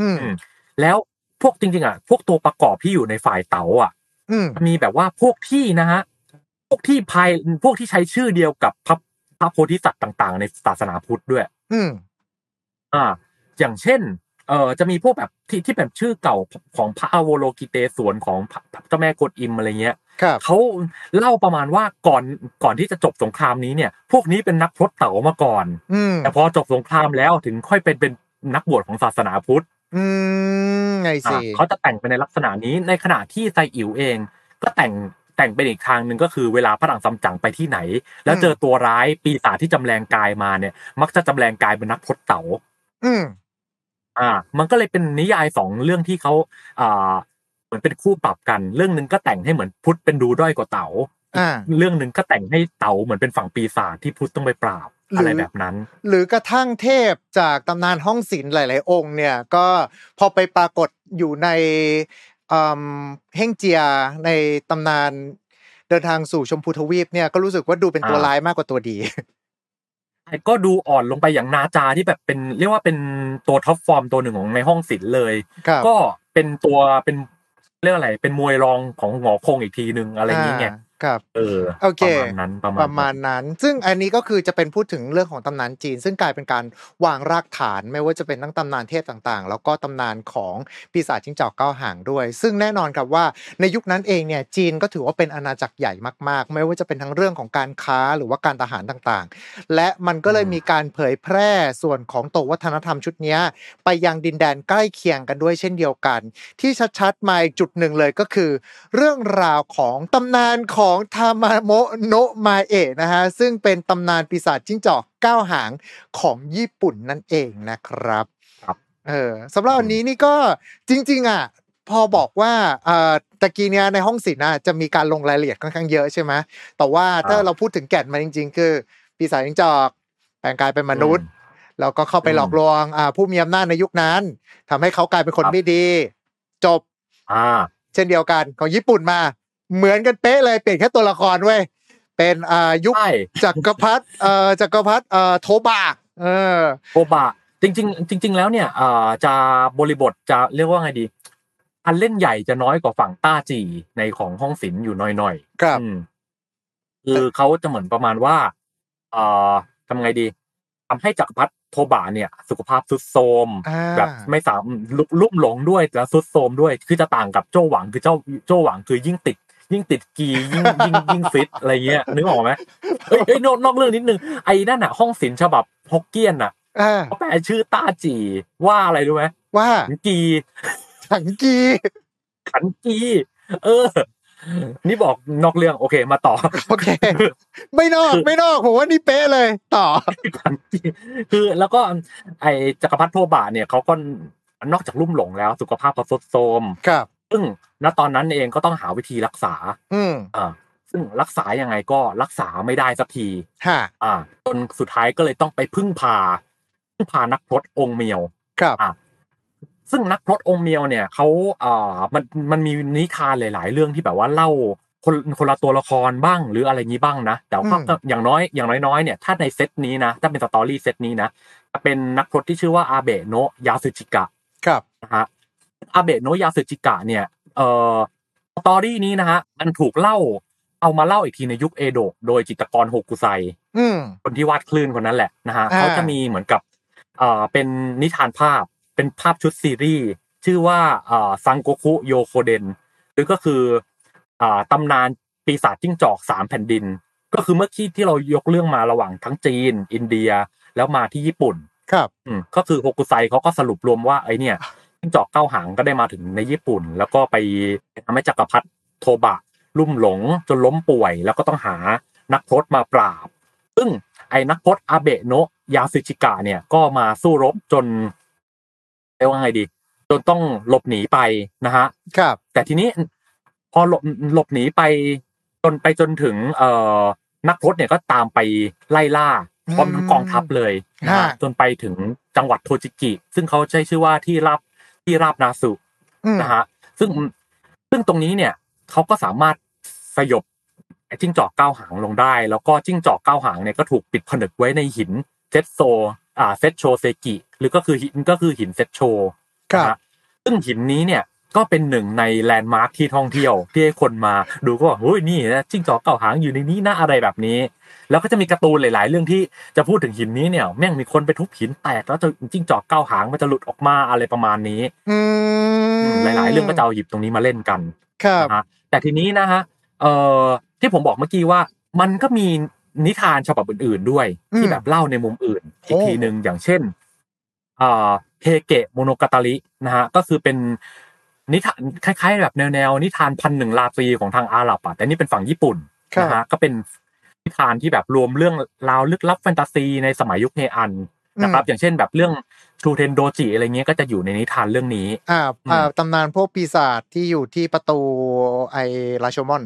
อืมอืมแล้วพวกจริง ๆอะพวกตัวประกอบที่อยู่ในฝ่ายเต๋าอะอืมมีแบบว่าพวกที่นะฮะพวกที่ภายพวกที่ใช้ชื่อเดียวกับพระพระโพธิสัตว์ต่าง ๆ ในศาสนาพุทธด้วย อืม อ่า อย่างเช่น เอ่อจะมีพวกแบบที่ที่แบบชื่อเก่าของพระอโวโลกิเตศวนของพระเจ้าแม่กวนอิมอะไรเงี้ยครับเขาเล่าประมาณว่าก่อนก่อนที่จะจบสงครามนี้เนี่ย พวกนี้เป็นนักพรตเต๋ามาก่อนอืมแต่พอจบสงครามแล้วถึงค่อยเป็นเป็นนักบวชของศาสนาพุทธอืมไงสิอ่าเขาจะแต่งไปในลักษณะนี้ในขณะที่ไซอิ๋วเอง ก็แต่งแต่งเป็นอีกทางหนึ่งก็คือเวลาพระถังซัมจั๋งไปที่ไหน แล้วเจอตัวร้ายปีศาจที่จำแรงกายมาเนี่ย มักจะจำแรงกายเป็นนักพรตเต๋าอืม อ่า มันก็เลยเป็นนิยายสองเรื่องที่เขาอ่าเหมือนเป็นคู่ปรับกัน เรื่องหนึ่งก็แต่งให้เหมือนพุทธเป็นดูด้อยกว่าเต๋าอ่าเรื่องหนึ่งก็แต่งให้เต๋าเหมือนเป็นฝั่งปีศาจที่พุทธต้องไปปราบหรือออะไรแบบนั้น หรือกระทั่งเทพจากตำนานห้องศิลป์หลาย ๆ องค์เนี่ยก็พอไปปรากฏอยู่ในอืมเฮ่งเจียในตำนานเดินทางสู่ชมพูทวีปเนี่ยก็รู้สึกว่าดูเป็นตัวอ่าร้ายมากกว่าตัวดี ก็ดูอ่อนลงไปอย่างนาจาที่แบบเป็นเรียกว่าเป็นตัว top form ตัวหนึ่งของในห้องศิลป์เลยครับก็เป็นตัวเป็นเรียกอะไร เป็นมวยรองของหงอคงอีกทีหนึ่งอะไรอย่างเงี้ย ครับเออโอเคประมาณนั้นประมาณประมาณนั้น ซึ่งอันนี้ก็คือจะเป็นพูดถึงเรื่องของตำนานจีน ซึ่งกลายเป็นการวางรากฐานไม่ว่าจะเป็นทั้งตำนานเทพต่างๆ แล้วก็ตำนานของปีศาจจิ้งจอกเก้าหางด้วย ซึ่งแน่นอนครับว่าในยุคนั้นเองเนี่ยจีนก็ถือว่าเป็นอาณาจักรใหญ่มากๆ ไม่ว่าจะเป็นทั้งเรื่องของการค้าหรือว่าการทหารต่างๆ และมันก็เลยมีการเผยแพร่ส่วนของโตวัฒนธรรมชุดเนี้ยไปยังดินแดนใกล้เคียงกันด้วยเช่นเดียวกัน ที่ชัดๆมาอีกจุดหนึ่งเลยก็คือ เรื่องราวของตำนานของทามาโมโนะมาเอะนะฮะซึ่งเป็นตำนานปีศาจจิ้งจอกเก้าหางของญี่ปุ่นนั่นเองนะครับครับเออสำหรับวันนี้นี่ก็จริง ๆ อะ พอบอกว่าเอ่อตะกี้เนี้ยในห้องศิลป์น่ะจะมีการลงรายละเอียดค่อนข้างเยอะใช่ไหมแต่ว่าถ้าอ่าเราพูดถึงแก่นมันจริง ๆ คือ ปีศาจจิ้งจอกแปลงกายเป็นมนุษย์แล้วก็เข้าไปอืมหลอกลวงอ่าผู้มีอำนาจในยุคนั้นทำให้เขากลายเป็นคนครับไม่ดี จบ อ่า เช่นเดียวกันของญี่ปุ่นมา เหมือนกันเป๊ะเลยเปลี่ยนแค่ตัวละครเว้ยเป็นอ่ายุคใช่จักรพรรดิเอ่อจักรพรรดิเอ่อโทบะเออโอบะจริงๆจริง ๆ แล้วเนี่ยเอ่อจะบริบทจะเรียกว่าไงดีอันเล่นใหญ่จะน้อยกว่าฝั่งต้าจีในของห้องศิลป์อยู่หน่อยๆครับอืมคือเขาจะเหมือนประมาณว่าเอ่อทำไงดีทำให้จักรพรรดิโทบะเนี่ย สุขภาพทรุดโทรมอ่าแบบไม่สามลุลุ่มหลงด้วยแล้วทรุดโทรมด้วยคือจะต่างกับโจ้หวังคือเจ้าโจ้หวังคือยิ่งติด ยิ่งติดกียิ่งยิ่งยิ่งฟิตอะไรเงี้ยนึกออกไหมเอ้ยเอ้ยนอกนอกเรื่องนิดนึงไอ้นั่นอะ ห้องศิลป์ฉบับฮอกเกี้ยนอะอ่าเขาแปลชื่อต้าจีว่าอะไรรู้ไหมว่าขันกีถังกีขันกีเออ นี่บอกนอกเรื่องโอเคมาต่อโอเค ไม่นอกไม่นอกผมว่านี่เป๊ะเลย ต่อขันกีคือแล้วก็ ไอจักรพรรดิโทบะเนี่ยเขาก็นอกจากลุ่มหลงแล้ว สุขภาพเขาทรุดโทรมครับซึ่ง ณตอนนั้นเองก็ต้องหาวิธีรักษา อืมอ่าซึ่งรักษายังไงก็รักษาไม่ได้สักทีฮะอ่าจนสุดท้ายก็เลยต้องไปพึ่งพาพึ่งพานักพรตองค์เมียวครับอะซึ่งนักพรตองค์เมียวเนี่ยเขาอ่ามันมันมีนิทานหลาย ๆ เรื่องที่แบบว่าเล่าคนคนละตัวละครบ้างหรืออะไรงี้บ้างนะแต่ว่าอืมก็อย่างน้อยอย่างน้อยๆเนี่ยถ้าในเซตนี้นะถ้าเป็น story set นี้นะจะเป็นนักพรตที่ชื่อว่าอาเบะโนะยาสึจิกะครับนะฮะอาเบะโนะยาสึจิกะเนี่ย เอ่อ story นี้นะฮะมันถูกเล่า เอามาเล่าอีกทีในยุคเอโดะโดยจิตรกรโฮกุไซอืมคนที่วาดคลื่นคนนั้นแหละนะฮะอ่าเขาจะมีเหมือนกับเอ่อเป็นนิทานภาพเป็นภาพชุดซีรีส์ชื่อว่าเอ่อซังโกคุโยโคเดนหรือก็คือเอ่อตำนานปีศาจจิ้งจอกสามแผ่นดิน ก็คือเมื่อกี้ที่เรายกเรื่องมาระหว่างทั้งจีน อินเดียแล้วมาที่ญี่ปุ่น ครับ อืมก็คือโฮกุไซเขาก็สรุปรวมว่าไอเนี่ย จิ้งจอกเก้าหางก็ได้มาถึงในญี่ปุ่น แล้วก็ไปทำให้จักรพรรดิโทบะลุ่มหลงจนล้มป่วย แล้วก็ต้องหานักพรตมาปราบ ซึ่งไอ้นักพรตอาเบะโนะยาสึจิกะเนี่ยก็มาสู้รบจนเรียกว่าไงดี จนต้องหลบหนีไปนะฮะครับ แต่ทีนี้พอหลบหลบหนีไปจนไปจนถึง เอ่อนักพรตเนี่ยก็ตามไปไล่ล่าพร้อมทั้งกองทัพเลยนะฮะฮะจนไปถึงจังหวัดโทจิกิ ซึ่งเขาใช้ชื่อว่าที่ราบ ที่ราบนาสุอืมนะฮะซึ่งซึ่งตรงนี้เนี่ยเขาก็สามารถสยบไอ้จิ้งจอกเก้าหางลงได้ แล้วก็จิ้งจอกเก้าหางเนี่ยก็ถูกปิดผนึกไว้ในหินเซตโซอ่าเซตโชเซกิหรือก็คือหินก็คือหินเซตโชครับนะฮะซึ่งหินนี้เนี่ย ก็เป็นหนึ่งใน landmark ที่ท่องเที่ยวที่ให้คนมาดูก็ว่าเฮ้ยนี่นะจิ้งจอกเก้าหางอยู่ในนี้นะอะไรแบบนี้ แล้วก็จะมีการ์ตูนหลาย ๆ เรื่องที่จะพูดถึงหินนี้เนี่ยแม่งมีคนไปทุบหินแตกแล้วจะจิ้งจอกเก้าหางมันจะหลุดออกมาอะไรประมาณนี้อืมหลาย ๆ เรื่องก็จะเอาหยิบตรงนี้มาเล่นกันครับนะฮะแต่ทีนี้นะฮะเอ่อที่ผมบอกเมื่อกี้ว่ามันก็มีนิทานฉบับอื่น ๆ ด้วย ที่อืมแบบเล่าในมุมอื่นอีกโอ้ทีหนึ่งอย่างเช่นอ่าเฮเกะโมโนกาตารินะฮะก็คือเป็น นิทานคล้ายๆ แบบแนวๆนิทานพันหนึ่งราตรีของทางอาหรับอะแต่นี่เป็นฝั่งญี่ปุ่นครับนะฮะก็เป็นนิทานที่แบบรวมเรื่องราวลึกลับแฟนตาซีในสมัยยุคเฮอันนะครับอย่างเช่นแบบเรื่องชูเทนโดจิอะไรเงี้ยก็จะอยู่ในนิทานเรื่องนี้ อ่าอ่าอืมตำนานพวกปีศาจที่อยู่ที่ประตูไอ้ราโชมอน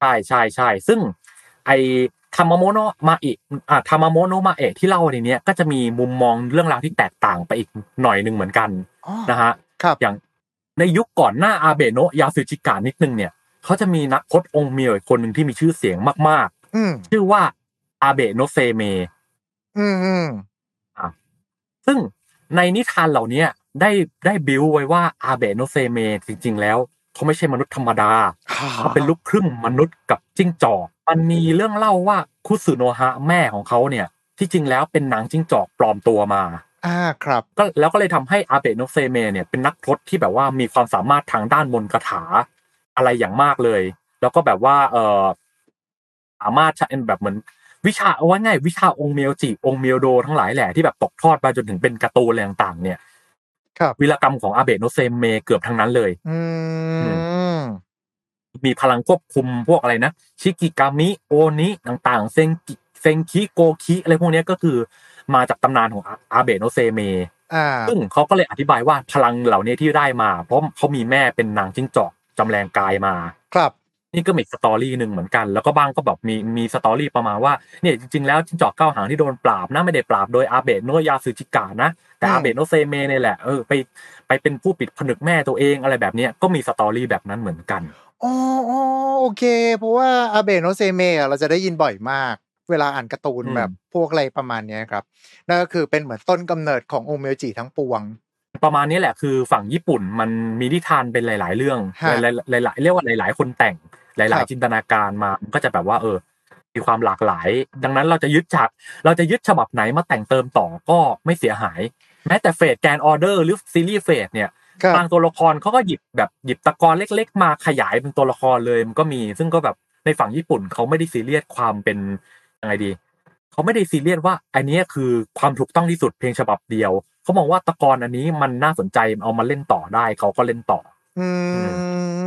ใช่ใช่ใช่ซึ่ง ไอ้ทามาโมโนะมาเอะอ่าทามาโมโนะมาเอะที่เล่าในเนี้ยก็จะมีมุมมองเรื่องราวที่แตกต่างไปอีกหน่อยหนึ่งเหมือนกันอ๋อนะฮะครับอย่าง ในยุคก่อนหน้าอาเบโนะยาสึจิกะนิดนึงเนี่ยเขาจะมีนักพจน์องค์เมียวอีกคนหนึ่งที่มีชื่อเสียงมากอืมๆชื่อว่าอาเบโนะเซเมอืมอืมซึ่งในนิทานเหล่านี้ได้ได้บิวไว้ว่าอาเบโนะเซเมจริง ๆ แล้วเขาไม่ใช่มนุษย์ธรรมดาเขาเป็นลูกครึ่งมนุษย์กับจิ้งจอกมันมีเรื่องเล่าว่าคุสึโนะฮะแม่ของเขาเนี่ย ที่จริงแล้วเป็นนางจิ้งจอกปลอมตัวมา อ่าครับก็แล้วก็เลยทำให้อาเบะโนะเซเมเนี่ยเป็นนักพรตที่แบบว่ามีความสามารถทางด้านมนต์คาถาอะไรอย่างมากเลย แล้วก็แบบว่าเออสามารถใช้แบบเหมือนวิชาเอาไว้ง่ายวิชาองค์เมียวจิองค์เมียวโดทั้งหลายแหละที่แบบตกทอดมาจนถึงเป็นการ์ตูนอะไรต่างๆเนี่ยครับวีรกรรมของอาเบะโนะเซเมเกือบทั้งนั้นเลย อืมมีพลังควบคุมพวกอะไรนะชิกิกามิโอนิต่างๆ เซงกิเซงคิโกคิอะไรพวกเนี้ยก็คือ มาจากตำนานของอาอาเบะโนะเซเมอ่าซึ่งเขาก็เลยอธิบายว่าพลังเหล่านี้ที่ได้มา เพราะเขามีแม่เป็นนางจิ้งจอกจำแลงกายมา ครับ นี่ก็มี story หนึ่งเหมือนกัน แล้วก็บ้างก็แบบมีมี story ประมาณว่าเนี่ยจริงๆแล้วจิ้งจอกเก้าหางที่โดนปราบนะไม่ได้ปราบโดยอาเบะโนะยาสึจิกะนะแต่อืมอาเบะโนะเซเมเนี่ยแหละเออไปไปเป็นผู้ปิดผนึกแม่ตัวเองอะไรแบบเนี้ยก็มี story แบบนั้นเหมือนกันอ๋ออ๋อโอเค เพราะว่าอาเบโนเซเมะเราจะได้ยินบ่อยมาก เวลาอ่านการ์ตูนอืมแบบพวกอะไรประมาณเนี้ยครับนั่นก็คือเป็นเหมือนต้นกำเนิดขององเมียวจิทั้งปวง ประมาณนี้แหละคือฝั่งญี่ปุ่นมันมีนิทานเป็นหลาย ๆ เรื่องฮะหลายๆหลายๆเรียกว่าหลาย ๆ คนแต่งหครัลายบๆจินตนาการมามันก็จะแบบว่า เออ มีความหลากหลาย ดังนั้นเราจะยึดจากเราจะยึดฉบับไหนมาแต่งเติมต่อก็ไม่เสียหาย แม้แต่เฟสแกนออเดอร์หรือซีรีส์เฟสเนี่ยครับบางตัวละครเขาก็หยิบแบบหยิบตะกอนเล็ก ๆ มาขยายเป็นตัวละครเลยมันก็มี ซึ่งก็แบบในฝั่งญี่ปุ่นเขาไม่ได้ซีเรียสความเป็น ยังไงดีเขาไม่ได้ซีเรียสว่าอันเนี้ยคือความถูกต้องที่สุดเพียงฉบับเดียวเขามองว่าตะกอนอันนี้มันน่าสนใจเอามาเล่นต่อได้เขาก็เล่นต่อ อื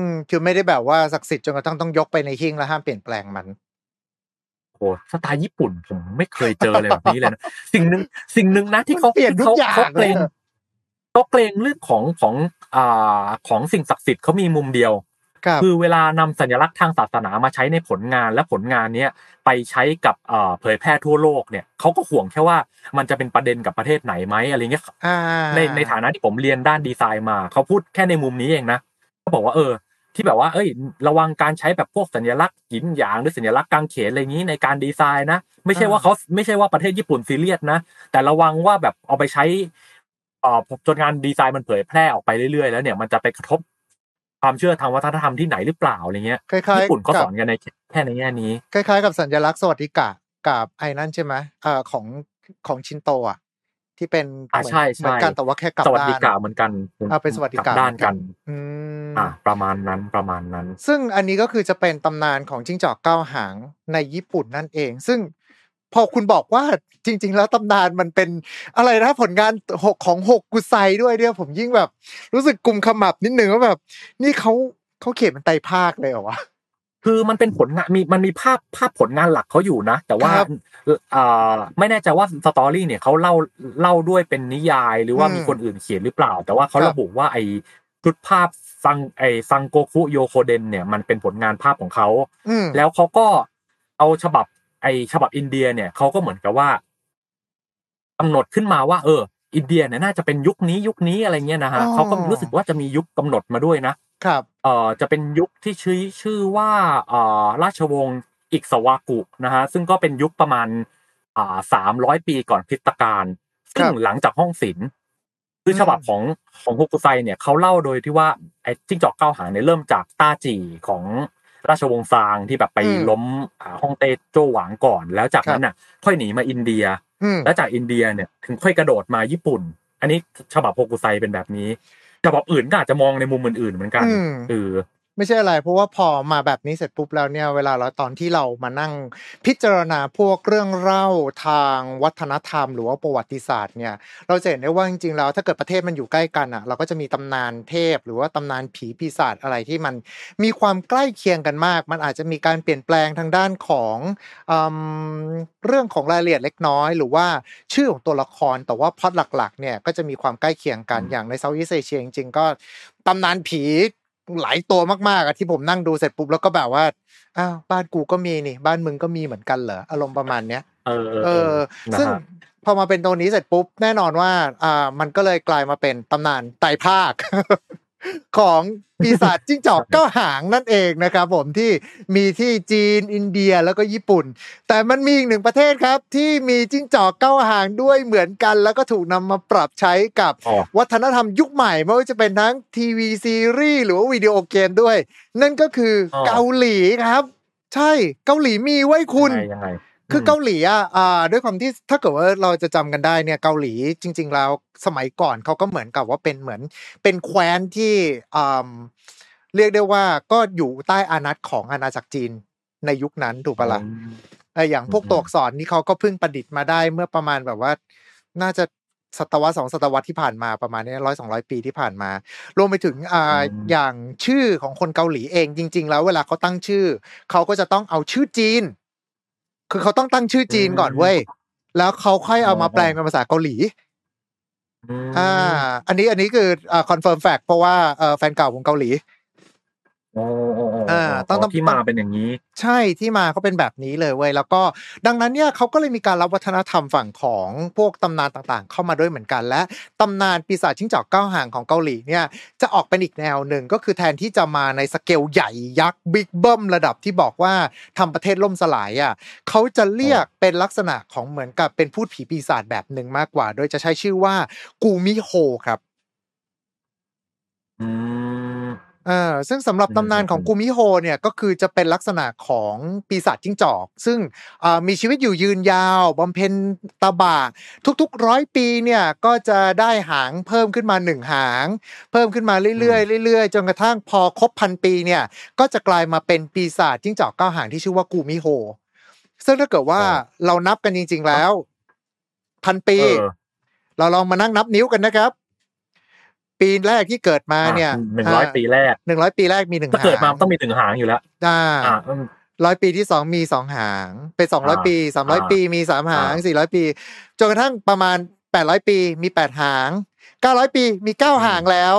มคือไม่ได้แบบว่าศักดิ์สิทธิ์จนกระทั่งต้องยกไปในหิ้งแล้วห้ามเปลี่ยนแปลงมันโอ้สไตล์ญี่ปุ่นผมไม่เคยเจอเลยแบบนี้เลยนะสิ่งหนึ่งสิ่งหนึ่งนะที่เขามันเปลี่ยนทุกเขาอย่างเขาเกรงเลยเขาเกรงเรื่องของของอ่าของสิ่งศักดิ์สิทธิ์เขามีมุมเดียว ครับคือเวลานำสัญลักษณ์ทางศาสนามาใช้ในผลงานและผลงานเนี้ยไปใช้กับเอ่อเผยแพร่ทั่วโลกเนี่ยเขาก็ห่วงแค่ว่ามันจะเป็นประเด็นกับประเทศไหนไหมอะไรเงี้ยอ่าในในฐานะที่ผมเรียนด้านดีไซน์มาเขาพูดแค่ในมุมนี้เองนะเขาบอกว่าเออ ที่แบบว่าเอ้ย ระวังการใช้แบบพวกสัญลักษณ์หยินหยางหรือสัญลักษณ์กางเขนอะไรอย่างนี้ในการดีไซน์นะไม่ใช่ว่าเขาไม่ใช่ว่าประเทศญี่ปุ่นซีเรียสนะ แต่ระวังว่าแบบเอาไปใช้เอ่อจนงานดีไซน์มันเผยแพร่ออกไปเรื่อยๆ แล้วเนี่ยมันจะไปกระทบ ความเชื่อทางวัฒนธรรมที่ไหนหรือเปล่าอะไรเงี้ยคล้ายๆญี่ปุ่นก็กับสอนกันในแค่ในแง่นี้ คล้ายๆ กับสัญลักษณ์สวัสดิกะกับไอ้นั่นใช่ไหมเอ่อของของชินโตอะที่เป็นอ่าเหมือนใช่ใช่เหมือนกันแต่ว่าแค่กลับสวัสดิด้านกะเหมือนกันอ่าเป็นสวัสดิกกะลับด้านกันอืมอ่าประมาณนั้นประมาณนั้น ซึ่งอันนี้ก็คือจะเป็นตำนานของจิ้งจอกเก้าหางในญี่ปุ่นนั่นเอง ซึ่งพ อคุณบอกว่าจริง ๆ แล้วตำนานมันเป็นอะไรนะผลงานหกของหกกุไซด้วยเนี่ยผมยิ่งแบบ รู้สึกกุมขมับนิดนึงว่าแบบ นี่เขาเขาเขียนเป็นไตรภาคเลยเหรอวะคือมันเป็นผลงานมีมันมีภาพภาพผลงานหลักเขาอยู่นะ แต่ว่าครับอ่าไม่แน่ใจว่าสตอรี่เนี่ยเขาเล่าเล่าด้วยเป็นนิยายหรือว่าอืมมีคนอื่นเขียนหรือเปล่า แต่ว่าเขาครับระบุว่าไอ้ชุดภาพซังไอ้ซังโกคุโยโคเดนเนี่ยมันเป็นผลงานภาพของเขาอืมแล้วเขาก็เอาฉบับ ไอ้ฉบับอินเดียเนี่ยเขาก็เหมือนกับว่ากำหนดขึ้นมาว่า เออ อินเดียเนี่ยน่าจะเป็นยุคนี้ยุคนี้อะไรเงี้ยนะฮะอ๋อเขาก็รู้สึกว่าจะมียุคกำหนดมาด้วยนะครับ เอ่อจะเป็นยุคที่ชื่อชื่อว่าเอ่อราชวงศ์อิกสวากุนะฮะซึ่งก็เป็นยุคประมาณอ่าสามร้อยปีก่อนคริสตกาลซึ่งหลังจากห้องศิลป์คือฉบับของของฮุกุไซเนี่ยเขาเล่าโดยที่ว่าไอ้จิ้งจอกเก้าหางเนี่ยเริ่มจากต้าจีของ ราชวงศ์ซางที่แบบไปอืมล้มอ่าฮ่องเต้โจวหวางก่อน แล้วจากนั้นน่ะ ค่อยหนีมาอินเดียอืมแล้วจากอินเดียเนี่ยถึงค่อยกระโดดมาญี่ปุ่น อันนี้ฉบับโฮกุไซเป็นแบบนี้ฉบับอื่นก็อาจจะมองในมุมอื่นๆเหมือนกันอืมเออ ไม่ใช่อะไร เพราะว่าพอมาแบบนี้เสร็จปุ๊บแล้วเนี่ยเวลาเราตอนที่เรามานั่งพิจารณาพวกเรื่องเล่าทางวัฒนธรรม หรือว่าประวัติศาสตร์เนี่ยเราจะเห็นได้ว่าจริงๆแล้วถ้าเกิดประเทศมันอยู่ใกล้กันอะ เราก็จะมีตำนานเทพ หรือว่าตำนานผีปีศาจอะไรที่มันมีความใกล้เคียงกันมาก มันอาจจะมีการเปลี่ยนแปลงทางด้านของอืมเรื่องของรายละเอียดเล็กน้อย หรือว่าชื่อของตัวละครแต่ว่าพล็อตหลักๆเนี่ยก็จะมีความใกล้เคียงกันอืมอย่างในเซาท์อีสเอเชียจริงๆก็ตำนานผี หลายตัวมากๆอะที่ผมนั่งดูเสร็จปุ๊บแล้วก็แบบว่าอ้าวบ้านกูก็มีนี่ บ้านมึงก็มีเหมือนกันเหรออารมณ์ประมาณเนี้ยเออเออนะซึ่งฮะพอมาเป็นตัวนี้เสร็จปุ๊บแน่นอนว่าอ่ามันก็เลยกลายมาเป็นตำนานไตรภาค ของปีศาจจิ้งจอกเก้าหางนั่นเองนะครับผมที่มีที่จีนอินเดียแล้วก็ญี่ปุ่น แต่มันมีอีกหนึ่งประเทศครับ ที่มีจิ้งจอกเก้าหางด้วยเหมือนกัน แล้วก็ถูกนำมาปรับใช้กับอ๋อวัฒนธรรมยุคใหม่ไม่ว่าจะเป็นทั้งทีวีซีรีส์หรือว่าวิดีโอเกมด้วย นั่นก็คือออเกาหลีครับ ใช่เกาหลีมีไว้คุณยังไงยังไง คือเกาหลีอะอ่าด้วยความที่ถ้าเกิดว่าเราจะจำกันได้เนี่ยเกาหลีจริง ๆ แล้วสมัยก่อนเขาก็เหมือนกับว่าเป็นเหมือนเป็นแคว้นที่อ่าเรียกได้ว่าก็อยู่ใต้อานัตของอาณาจักรจีนในยุคนั้นถูกปะล่ะอืมเอออย่างพวกอืมตัวอักษรนี่เขาก็เพิ่งประดิษฐ์มาได้เมื่อประมาณแบบว่าน่าจะศตวรรษสองศตวรรษที่ผ่านมาประมาณนี้ร้อยสองร้อยปีที่ผ่านมา รวมไปถึงอ่าอย่างชื่อของคนเกาหลีเองจริง ๆ แล้วเวลาเขาตั้งชื่อเขาก็จะต้องเอาชื่อจีน คือเขาต้องตั้งชื่อจีนก่อนเว้ย แล้วเขาค่อยเอามาแปลงเป็นภาษาเกาหลีอืมอ่า อันนี้อันนี้คืออ่า confirm fact เพราะว่าเอ่อแฟนเก่าของเกาหลีโอ้โอ้โอ้อ่าต้องต้องที่มาเป็นอย่างนี้ ใช่ที่มาเขาเป็นแบบนี้เลยเว้ยแล้วก็ดังนั้นเนี่ยเขาก็เลยมีการรับวัฒนธรรมฝั่งของพวกตำนานต่างๆ เข้ามาด้วยเหมือนกัน และตำนานปีศาจจิ้งจอกเก้าหางของเกาหลีเนี่ยจะออกเป็นอีกแนวหนึ่งก็คือแทนที่จะมาในสเกลใหญ่ยักษ์บิ๊กเบิ้มระดับที่บอกว่าทำประเทศล่มสลายอะเขาจะเรียกเป็นลักษณะของเหมือนกับเป็นภูตผีปีศาจแบบหนึ่งมากกว่า โดยจะใช้ชื่อว่ากูมิโฮครับ อืมเออซึ่งสำหรับอืมตำนานของอืมกูมิโฮเนี่ยก็คือจะเป็นลักษณะของปีศาจจิ้งจอก ซึ่งอ่ามีชีวิตอยู่ยืนยาวบำเพ็ญตบะทุกๆร้อยปีเนี่ยก็จะได้หางเพิ่มขึ้นมาหนึ่งหาง เพิ่มขึ้นมาเรื่อยๆเรื่อยๆ จนกระทั่งพอครบพันปีเนี่ยก็จะกลายมาเป็นปีศาจจิ้งจอกเก้าหางที่ชื่อว่ากูมิโฮ ซึ่งถ้าเกิดว่าอ๋อเรานับกันจริง ๆแล้ว พันปีเออเราลองมานั่งนับนิ้วกันนะครับ ปีแรกที่เกิดมาเนี่ยหนึ่งร้อยปีแรกหนึ่งร้อยปีแรกมีหนึ่งถ้าเกิดมามันต้องมีถึงหางอยู่แล้วอ่าอ่าอืมร้อยปีที่สองมีสองหางเป็นสองร้อยอ่าปีสามร้อยอ่าปีมีสามหางอ่าสี่ร้อยปีจนกระทั่งประมาณแปดร้อยปีมีแปดหางเก้าร้อยปีมีเก้าหางแล้ว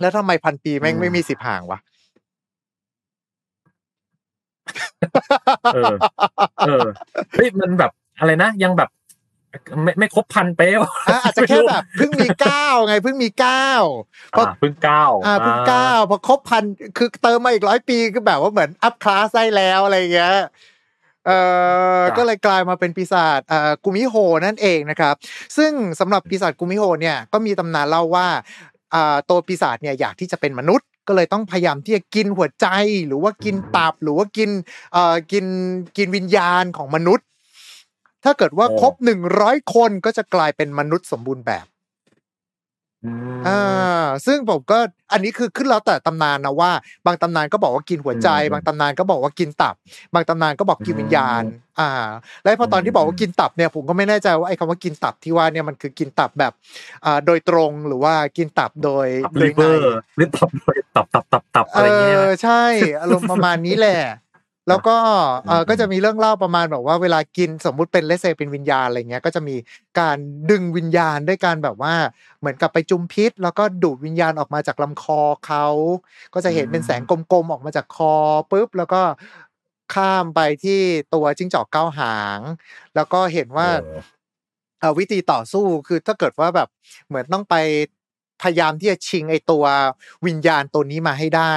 แล้วทำไมพันปีแม่งไม่มีสิบหางวะเออเออเฮ้ยมันแบบอะไรนะยังแบบ ไม่ไม่ครบพันเป๊ะอะอาจจะแค่แบบเพิ่งมีเก้าไงเพิ่งมีเก้าพออ่าเพิ่งเก้าอ่าเพิ่งเก้าพอครบพันคือเติมมาอีกร้อยปีก็แบบว่าเหมือนอัพคลาสได้แล้วอะไรอย่างเงี้ยเอ่อก็เลยกลายมาเป็นปีศาจเอ่อกุมิโฮนั่นเองนะครับ ซึ่งสำหรับปีศาจกุมิโฮเนี่ยก็มีตำนานเล่าว่าอ่าตัวปีศาจเนี่ยอยากที่จะเป็นมนุษย์ก็เลยต้องพยายามที่จะกินหัวใจหรือว่ากินตับหรือว่ากินเอ่อกินกินวิญญาณของมนุษย์ ถ้าเกิดว่าครบหนึ่งร้อยคนก็จะกลายเป็นมนุษย์สมบูรณ์แบบอืมอ่าซึ่งผมก็อันนี้คือขึ้นแล้วแต่ตำนานนะว่า บางตำนานก็บอกว่ากินหัวใจอืมบางตำนานก็บอกว่ากินตับ บางตำนานก็บอกกินอืมวิญญาณ อ่า แล้วพอตอนที่บอกว่าอืมกินตับเนี่ยผมก็ไม่แน่ใจว่าไอ้คำว่ากินตับที่ว่าเนี่ยมันคือกินตับแบบอ่าโดยตรงหรือว่ากินตับโดยตับโดลิยเวอในร์หรือตับตับตับตับตับเออะไรเงี้ยอใช่อารมณ์ประมาณนี้แหละ แล้วก็เอออืมก็จะมีเรื่องเล่าประมาณแบบว่าเวลากินสมมุติเป็นเลสเซเป็นวิญญาณอะไรเงี้ยก็จะมีการดึงวิญญาณด้วยการแบบว่าเหมือนกับไปจุมพิษ แล้วก็ดูดวิญญาณออกมาจากลำคอเขาก็จะเห็นเป็นแสงกลมๆออกมาจากคอปุ๊บแล้วก็ข้ามไปที่ตัวจิ้งจอกเก้าหาง แล้วก็เห็นว่าเออเอ่อวิธีต่อสู้คือถ้าเกิดว่าแบบเหมือนต้องไปพยายามที่จะชิงไอตัววิญญาณตัวนี้มาให้ได้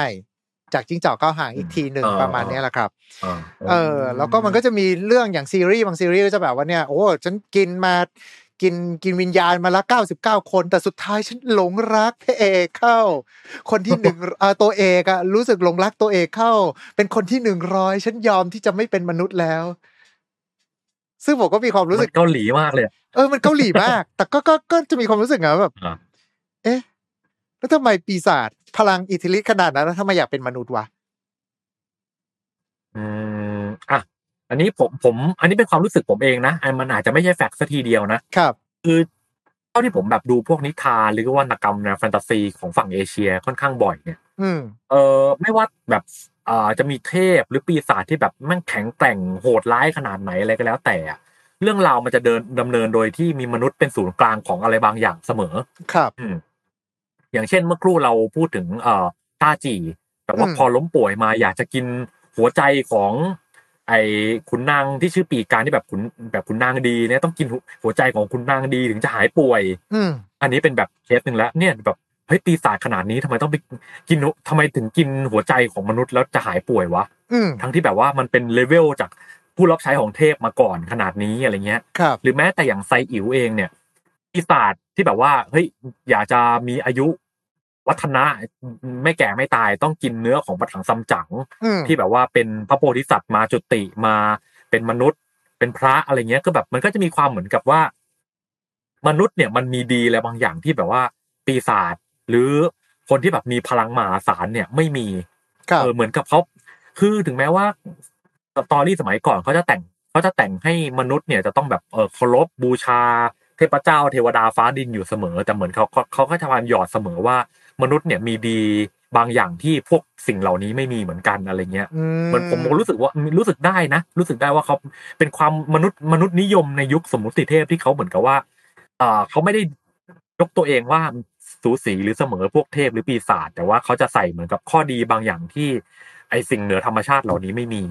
จากจิ้งจอกเก้าหางอีกทีหนึ่งอ่าประมาณเนี้ยแหละครับอ่าเออ แล้วก็มันก็จะมีเรื่องอย่างซีรีส์บางซีรีส์ก็จะแบบว่าเนี่ย โอ้ฉันกินมากินกินวิญญาณมาละเก้าสิบเก้าคน แต่สุดท้ายฉันหลงรักพระเอกเข้า คนที่หนึ่งเอ่อตัวเอกอะรู้สึกหลงรักตัวเอกเข้า เป็นคนที่หนึ่งร้อยฉันยอมที่จะไม่เป็นมนุษย์แล้ว ซึ่งผมก็มีความรู้สึกมันเกาหลีมากเลย เออมันเกาหลีมาก แต่ก็ก็ก็จะมีความรู้สึกไงว่าแบบอ่าเอ๊ะแล้วทำไมปีศาจ พลังอิทธิฤทธิ์ขนาดนั้นแล้วทำไมอยากเป็นมนุษย์วะอืมอะอันนี้ผมผม อันนี้เป็นความรู้สึกผมเองนะอันมันอาจจะไม่ใช่แฟกต์ซะทีเดียวนะครับ คือเท่าที่ผมแบบดูพวกนิทานหรือว่าวรรณกรรมแนวแฟนตาซีของฝั่งเอเชียค่อนข้างบ่อยเนี่ยอืมเออไม่ว่าแบบอ่าจะมีเทพหรือปีศาจที่แบบแม่งแข็งแกร่งโหดร้ายขนาดไหนอะไรก็แล้วแต่อะเรื่องราวมันจะเดินดำเนินโดยที่มีมนุษย์เป็นศูนย์กลางของอะไรบางอย่างเสมอ ครับ อืม อย่างเช่นเมื่อครู่เราพูดถึงเอ่อต้าจีแต่ว่าอืมพอล้มป่วยมาอยากจะกินหัวใจของ ไอ้ขุนนางที่ชื่อปีกการที่แบบขุนแบบขุนนางดีเนี่ยต้องกินหัวหัวใจของขุนนางดีถึงจะหายป่วย อืมอันนี้เป็นแบบเคสหนึ่งแล้วเนี่ยแบบเฮ้ยปีศาจขนาดนี้ทำไมต้องไปกินทำไมถึงกินหัวใจของมนุษย์แล้วจะหายป่วยวะอืมทั้งที่แบบว่ามันเป็นเลเวลจากผู้รับใช้ของเทพมาก่อนขนาดนี้อะไรเงี้ยครับหรือแม้แต่อย่างไซอิ๋วเองเนี่ย ปีศาจที่แบบว่าเฮ้ยอยากจะมีอายุวัฒนะไม่แก่ไม่ตายต้องกินเนื้อของปะถังซัมจั๋งอืมที่แบบว่าเป็นพระโพธิสัตว์มาจุติมาเป็นมนุษย์ เป็นพระอะไรเงี้ยก็แบบมันก็จะมีความเหมือนกับว่า มนุษย์เนี่ยมันมีดีอะไรบางอย่างที่แบบว่า ปีศาจหรือคนที่แบบมีพลังมหาศาลเนี่ยไม่มีครับเออเหมือนกับเขาคือถึงแม้ว่าสตอรี่สมัยก่อนเขาจะแต่งเขาจะแต่งให้มนุษย์เนี่ยจะต้องแบบเออเคารพบูชา เทพเจ้าเทวดาฟ้าดินอยู่เสมอ แต่เหมือนเขาเขาเขาก็จะพยายามหยอดเสมอว่ามนุษย์เนี่ยมีดีบางอย่างที่พวกสิ่งเหล่านี้ไม่มีเหมือนกันอะไรเงี้ยอืเหมันผมรู้สึกว่ารู้สึกได้นะ รู้สึกได้ว่าเขาเป็นความมนุษย์มนุษย์นิยมในยุคสมมุติเทพที่เขาเหมือนกับว่าเอ่อเขาไม่ได้ยกตัวเองว่าสูสีหรือเสมอพวกเทพหรือปีศาจแต่ว่าเขาจะใส่เหมือนกับข้อดีบางอย่างที่ ไอสิ่งเหนือธรรมชาติเหล่านี้ไม่มี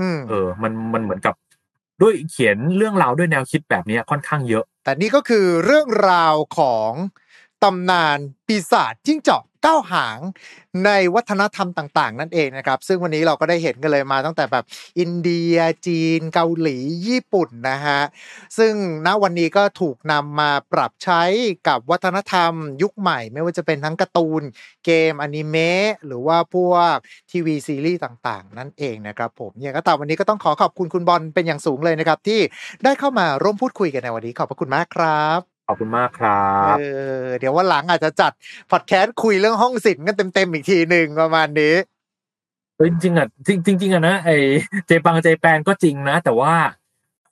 อืมเออ มันมันเหมือนกับด้วยเขียนเรื่องราวด้วยแนวคิดแบบเนี้ยค่อนข้างเยอะ แต่นี่ก็คือเรื่องราวของตำนานปีศาจจิ้งจอก เก้าหางในวัฒนธรรมต่าง ๆ นั่นเองนะครับ ซึ่งวันนี้เราก็ได้เห็นกันเลยมาตั้งแต่แบบอินเดียจีน เกาหลีญี่ปุ่นนะฮะซึ่งณวันนี้ก็ถูกนำมาปรับใช้กับวัฒนธรรม ยุคใหม่ ไม่ว่าจะเป็นทั้งการ์ตูน เกมอนิเมะหรือว่าพวกทีวีซีรีส์ต่างๆ นั่นเองนะครับผมอย่างก็ตามวันนี้ก็ต้องขอขอบคุณคุณบอลเป็นอย่างสูงเลยนะครับ ที่ได้เข้ามาร่วมพูดคุยกันในวันนี้ขอบพระคุณมากครับ ขอบคุณมากครับเออเดี๋ยววันหลังอาจจะจัดพอดแคสต์คุยเรื่องห้องศิลป์กันเต็มๆอีกทีหนึ่งประมาณนี้เฮ้ยจริงๆอะจริงจริงๆอะนะไอเจปังเจแปนก็จริงนะ แต่ว่า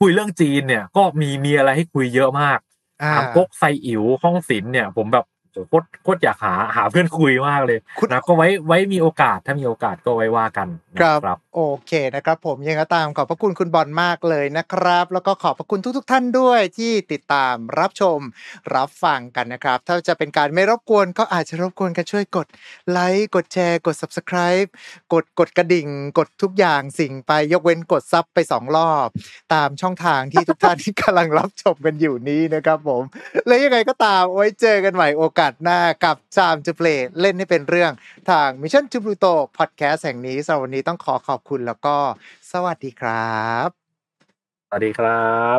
คุยเรื่องจีนเนี่ย ก็มีมีอะไรให้คุยเยอะมากอ่าถามก๊กไซอิ๋วห้องศิลป์เนี่ย ผมแบบโหโคตรโคตรอยากหาหาเพื่อนคุยมากเลยคุณนะก็ไว้ไว้มีโอกาสถ้ามีโอกาสก็ไว้ว่ากันนะครับโอเคนะครับ ผมยังก็ตามขอบพระคุณคุณบอลมากเลยนะครับ แล้วก็ขอบพระคุณทุกๆท่านด้วยที่ติดตามรับชมรับฟังกันนะครับ ถ้าจะเป็นการไม่รบกวนก็อาจจะรบกวนกันช่วยกดไลค์กดแชร์ กด subscribe กดกดกระดิ่ง กดทุกอย่างสิ่งไปยกเว้นกดซับไปสองรอบ ตามช่องทางที่ทุกท่านที่กำลังรับชมกันอยู่นี้นะครับ ผม และยังไงก็ตามไว้เจอกันใหม่โอกาสหน้ากับ Time to Play เล่นให้เป็นเรื่องทาง Mission to Pluto Podcast แห่งนี้สำหรับวันนี้ต้องขอขอบคุณแล้วก็สวัสดีครับ สวัสดีครับ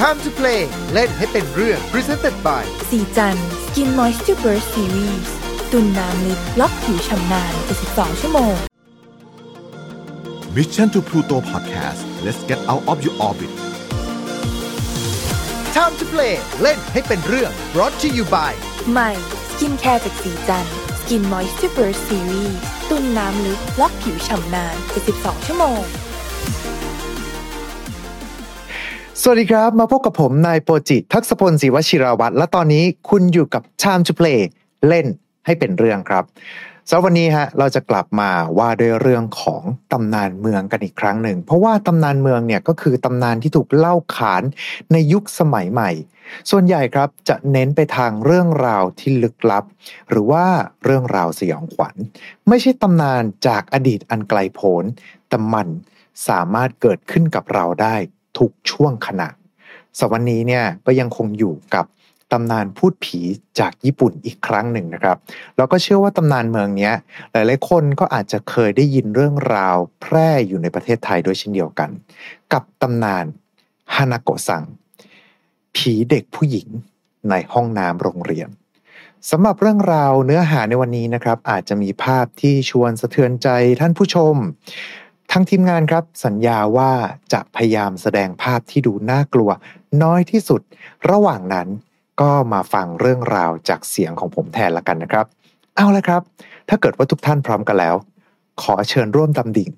Time to Play เล่นให้เป็นเรื่อง Presented by ศรีจันทร์ Skin Moisture Burst Series ตุนน้ำลึกล็อกผิวฉ่ำนาน72ชั่วโมง Mission to Pluto Podcast let's get out of your orbit Time to Play เล่นให้เป็นเรื่อง brought to you by ใหม่ skincare จากศรีจันทร์ Skin Moisture Burst Series ตุนน้ำลึกล็อกผิวฉ่ำนาน 72 ชั่วโมง สวัสดีครับ มาพบกับผมนายโปรจิตทักษพลศรีวชิราวัตรและตอนนี้คุณอยู่กับ Time to Play เล่นให้เป็นเรื่องครับ สำหรับวันนี้ฮะเราจะกลับมาว่าด้วยเรื่องของตำนานเมืองกันอีกครั้งหนึ่ง เพราะว่าตำนานเมืองเนี่ยก็คือตำนานที่ถูกเล่าขานในยุคสมัยใหม่ ส่วนใหญ่ครับจะเน้นไปทางเรื่องราวที่ลึกลับ หรือว่าเรื่องราวสยองขวัญ ไม่ใช่ตำนานจากอดีตอันไกลโพ้นแต่มันสามารถเกิดขึ้นกับเราได้ทุกช่วงขณะสำหรับวันนี้เนี่ยก็ยังคงอยู่กับ ตำนานพูดผีจากญี่ปุ่นอีกครั้งหนึ่งนะครับ แล้วก็เชื่อว่าตำนานเมืองนี้หลายๆคนก็อาจจะเคยได้ยินเรื่องราวแพร่อยู่ในประเทศไทยด้วยเช่นเดียวกัน กับตำนานฮานาโกะซัง ผีเด็กผู้หญิงในห้องน้ำโรงเรียนสำหรับเรื่องราวเนื้อหาในวันนี้นะครับ อาจจะมีภาพที่ชวนสะเทือนใจท่านผู้ชมทั้งทีมงานครับสัญญาว่าจะพยายามแสดงภาพที่ดูน่ากลัว น้อยที่สุด ระหว่างนั้น ก็มาฟังเรื่องราวจากเสียงของผมแทนละกันนะครับ เอาละครับ ถ้าเกิดว่าทุกท่านพร้อมกันแล้ว ขอเชิญร่วมดำดิ่ง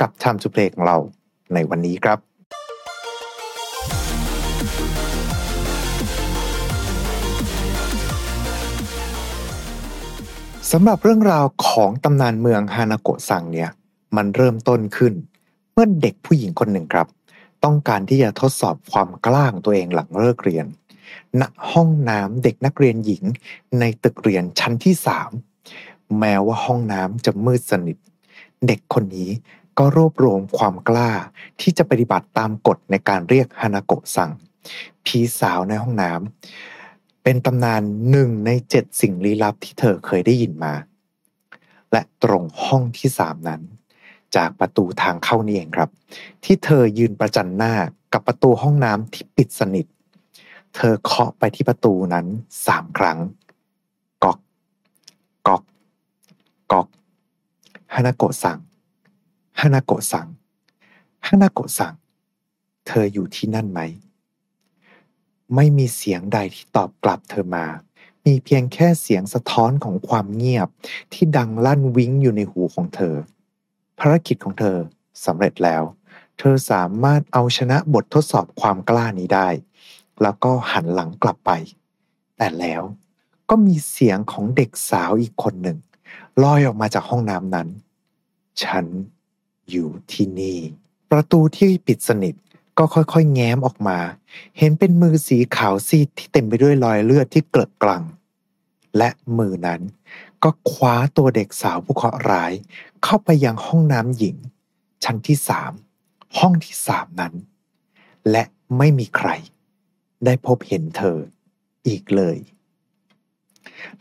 กับ Time to Play ของเราในวันนี้ครับสำหรับเรื่องราวของตำนานเมืองฮานาโกะซังเนี่ยมันเริ่มต้นขึ้น เมื่อเด็กผู้หญิงคนหนึ่งครับ ต้องการที่จะทดสอบความกล้าของตัวเองหลังเลิกเรียน ณห้องน้ำเด็กนักเรียนหญิง ในตึกเรียนชั้นที่สามแม้ว่าห้องน้ำจะมืดสนิท เด็กคนนี้ก็รวบรวมความกล้าที่จะปฏิบัติตามกฎในการเรียกฮานาโกะซังผีสาวในห้องน้ำเป็นตำนานหนึ่งในเจ็ดสิ่งลี้ลับที่เธอเคยได้ยินมา และตรงห้องที่สามนั้น จากประตูทางเข้านี่เองครับ ที่เธอยืนประจันหน้ากับประตูห้องน้ำที่ปิดสนิท เธอเคาะไปที่ประตูนั้นสามครั้งกอกกอกกอกฮานาโกะซังฮานาโกะซังฮานาโกะซังเธออยู่ที่นั่นไหม ไม่มีเสียงใดที่ตอบกลับเธอมา มีเพียงแค่เสียงสะท้อนของความเงียบที่ดังลั่นวิ้งอยู่ในหูของเธอ ภารกิจของเธอสำเร็จแล้ว เธอสามารถเอาชนะบททดสอบความกล้านี้ได้ แล้วก็หันหลังกลับไป แต่แล้วก็มีเสียงของเด็กสาวอีกคนหนึ่งลอยออกมาจากห้องน้ำนั้น ฉันอยู่ที่นี่ ประตูที่ปิดสนิทก็ค่อยๆ แง้มออกมา เห็นเป็นมือสีขาวซีดที่เต็มไปด้วยรอยเลือดที่เกลอะกลัง และมือนั้นก็คว้าตัวเด็กสาวผู้เคราะห์ร้าย เข้าไปยังห้องน้ำหญิง ชั้นที่สามห้องที่สามนั้น และไม่มีใคร ได้พบเห็นเธออีกเลย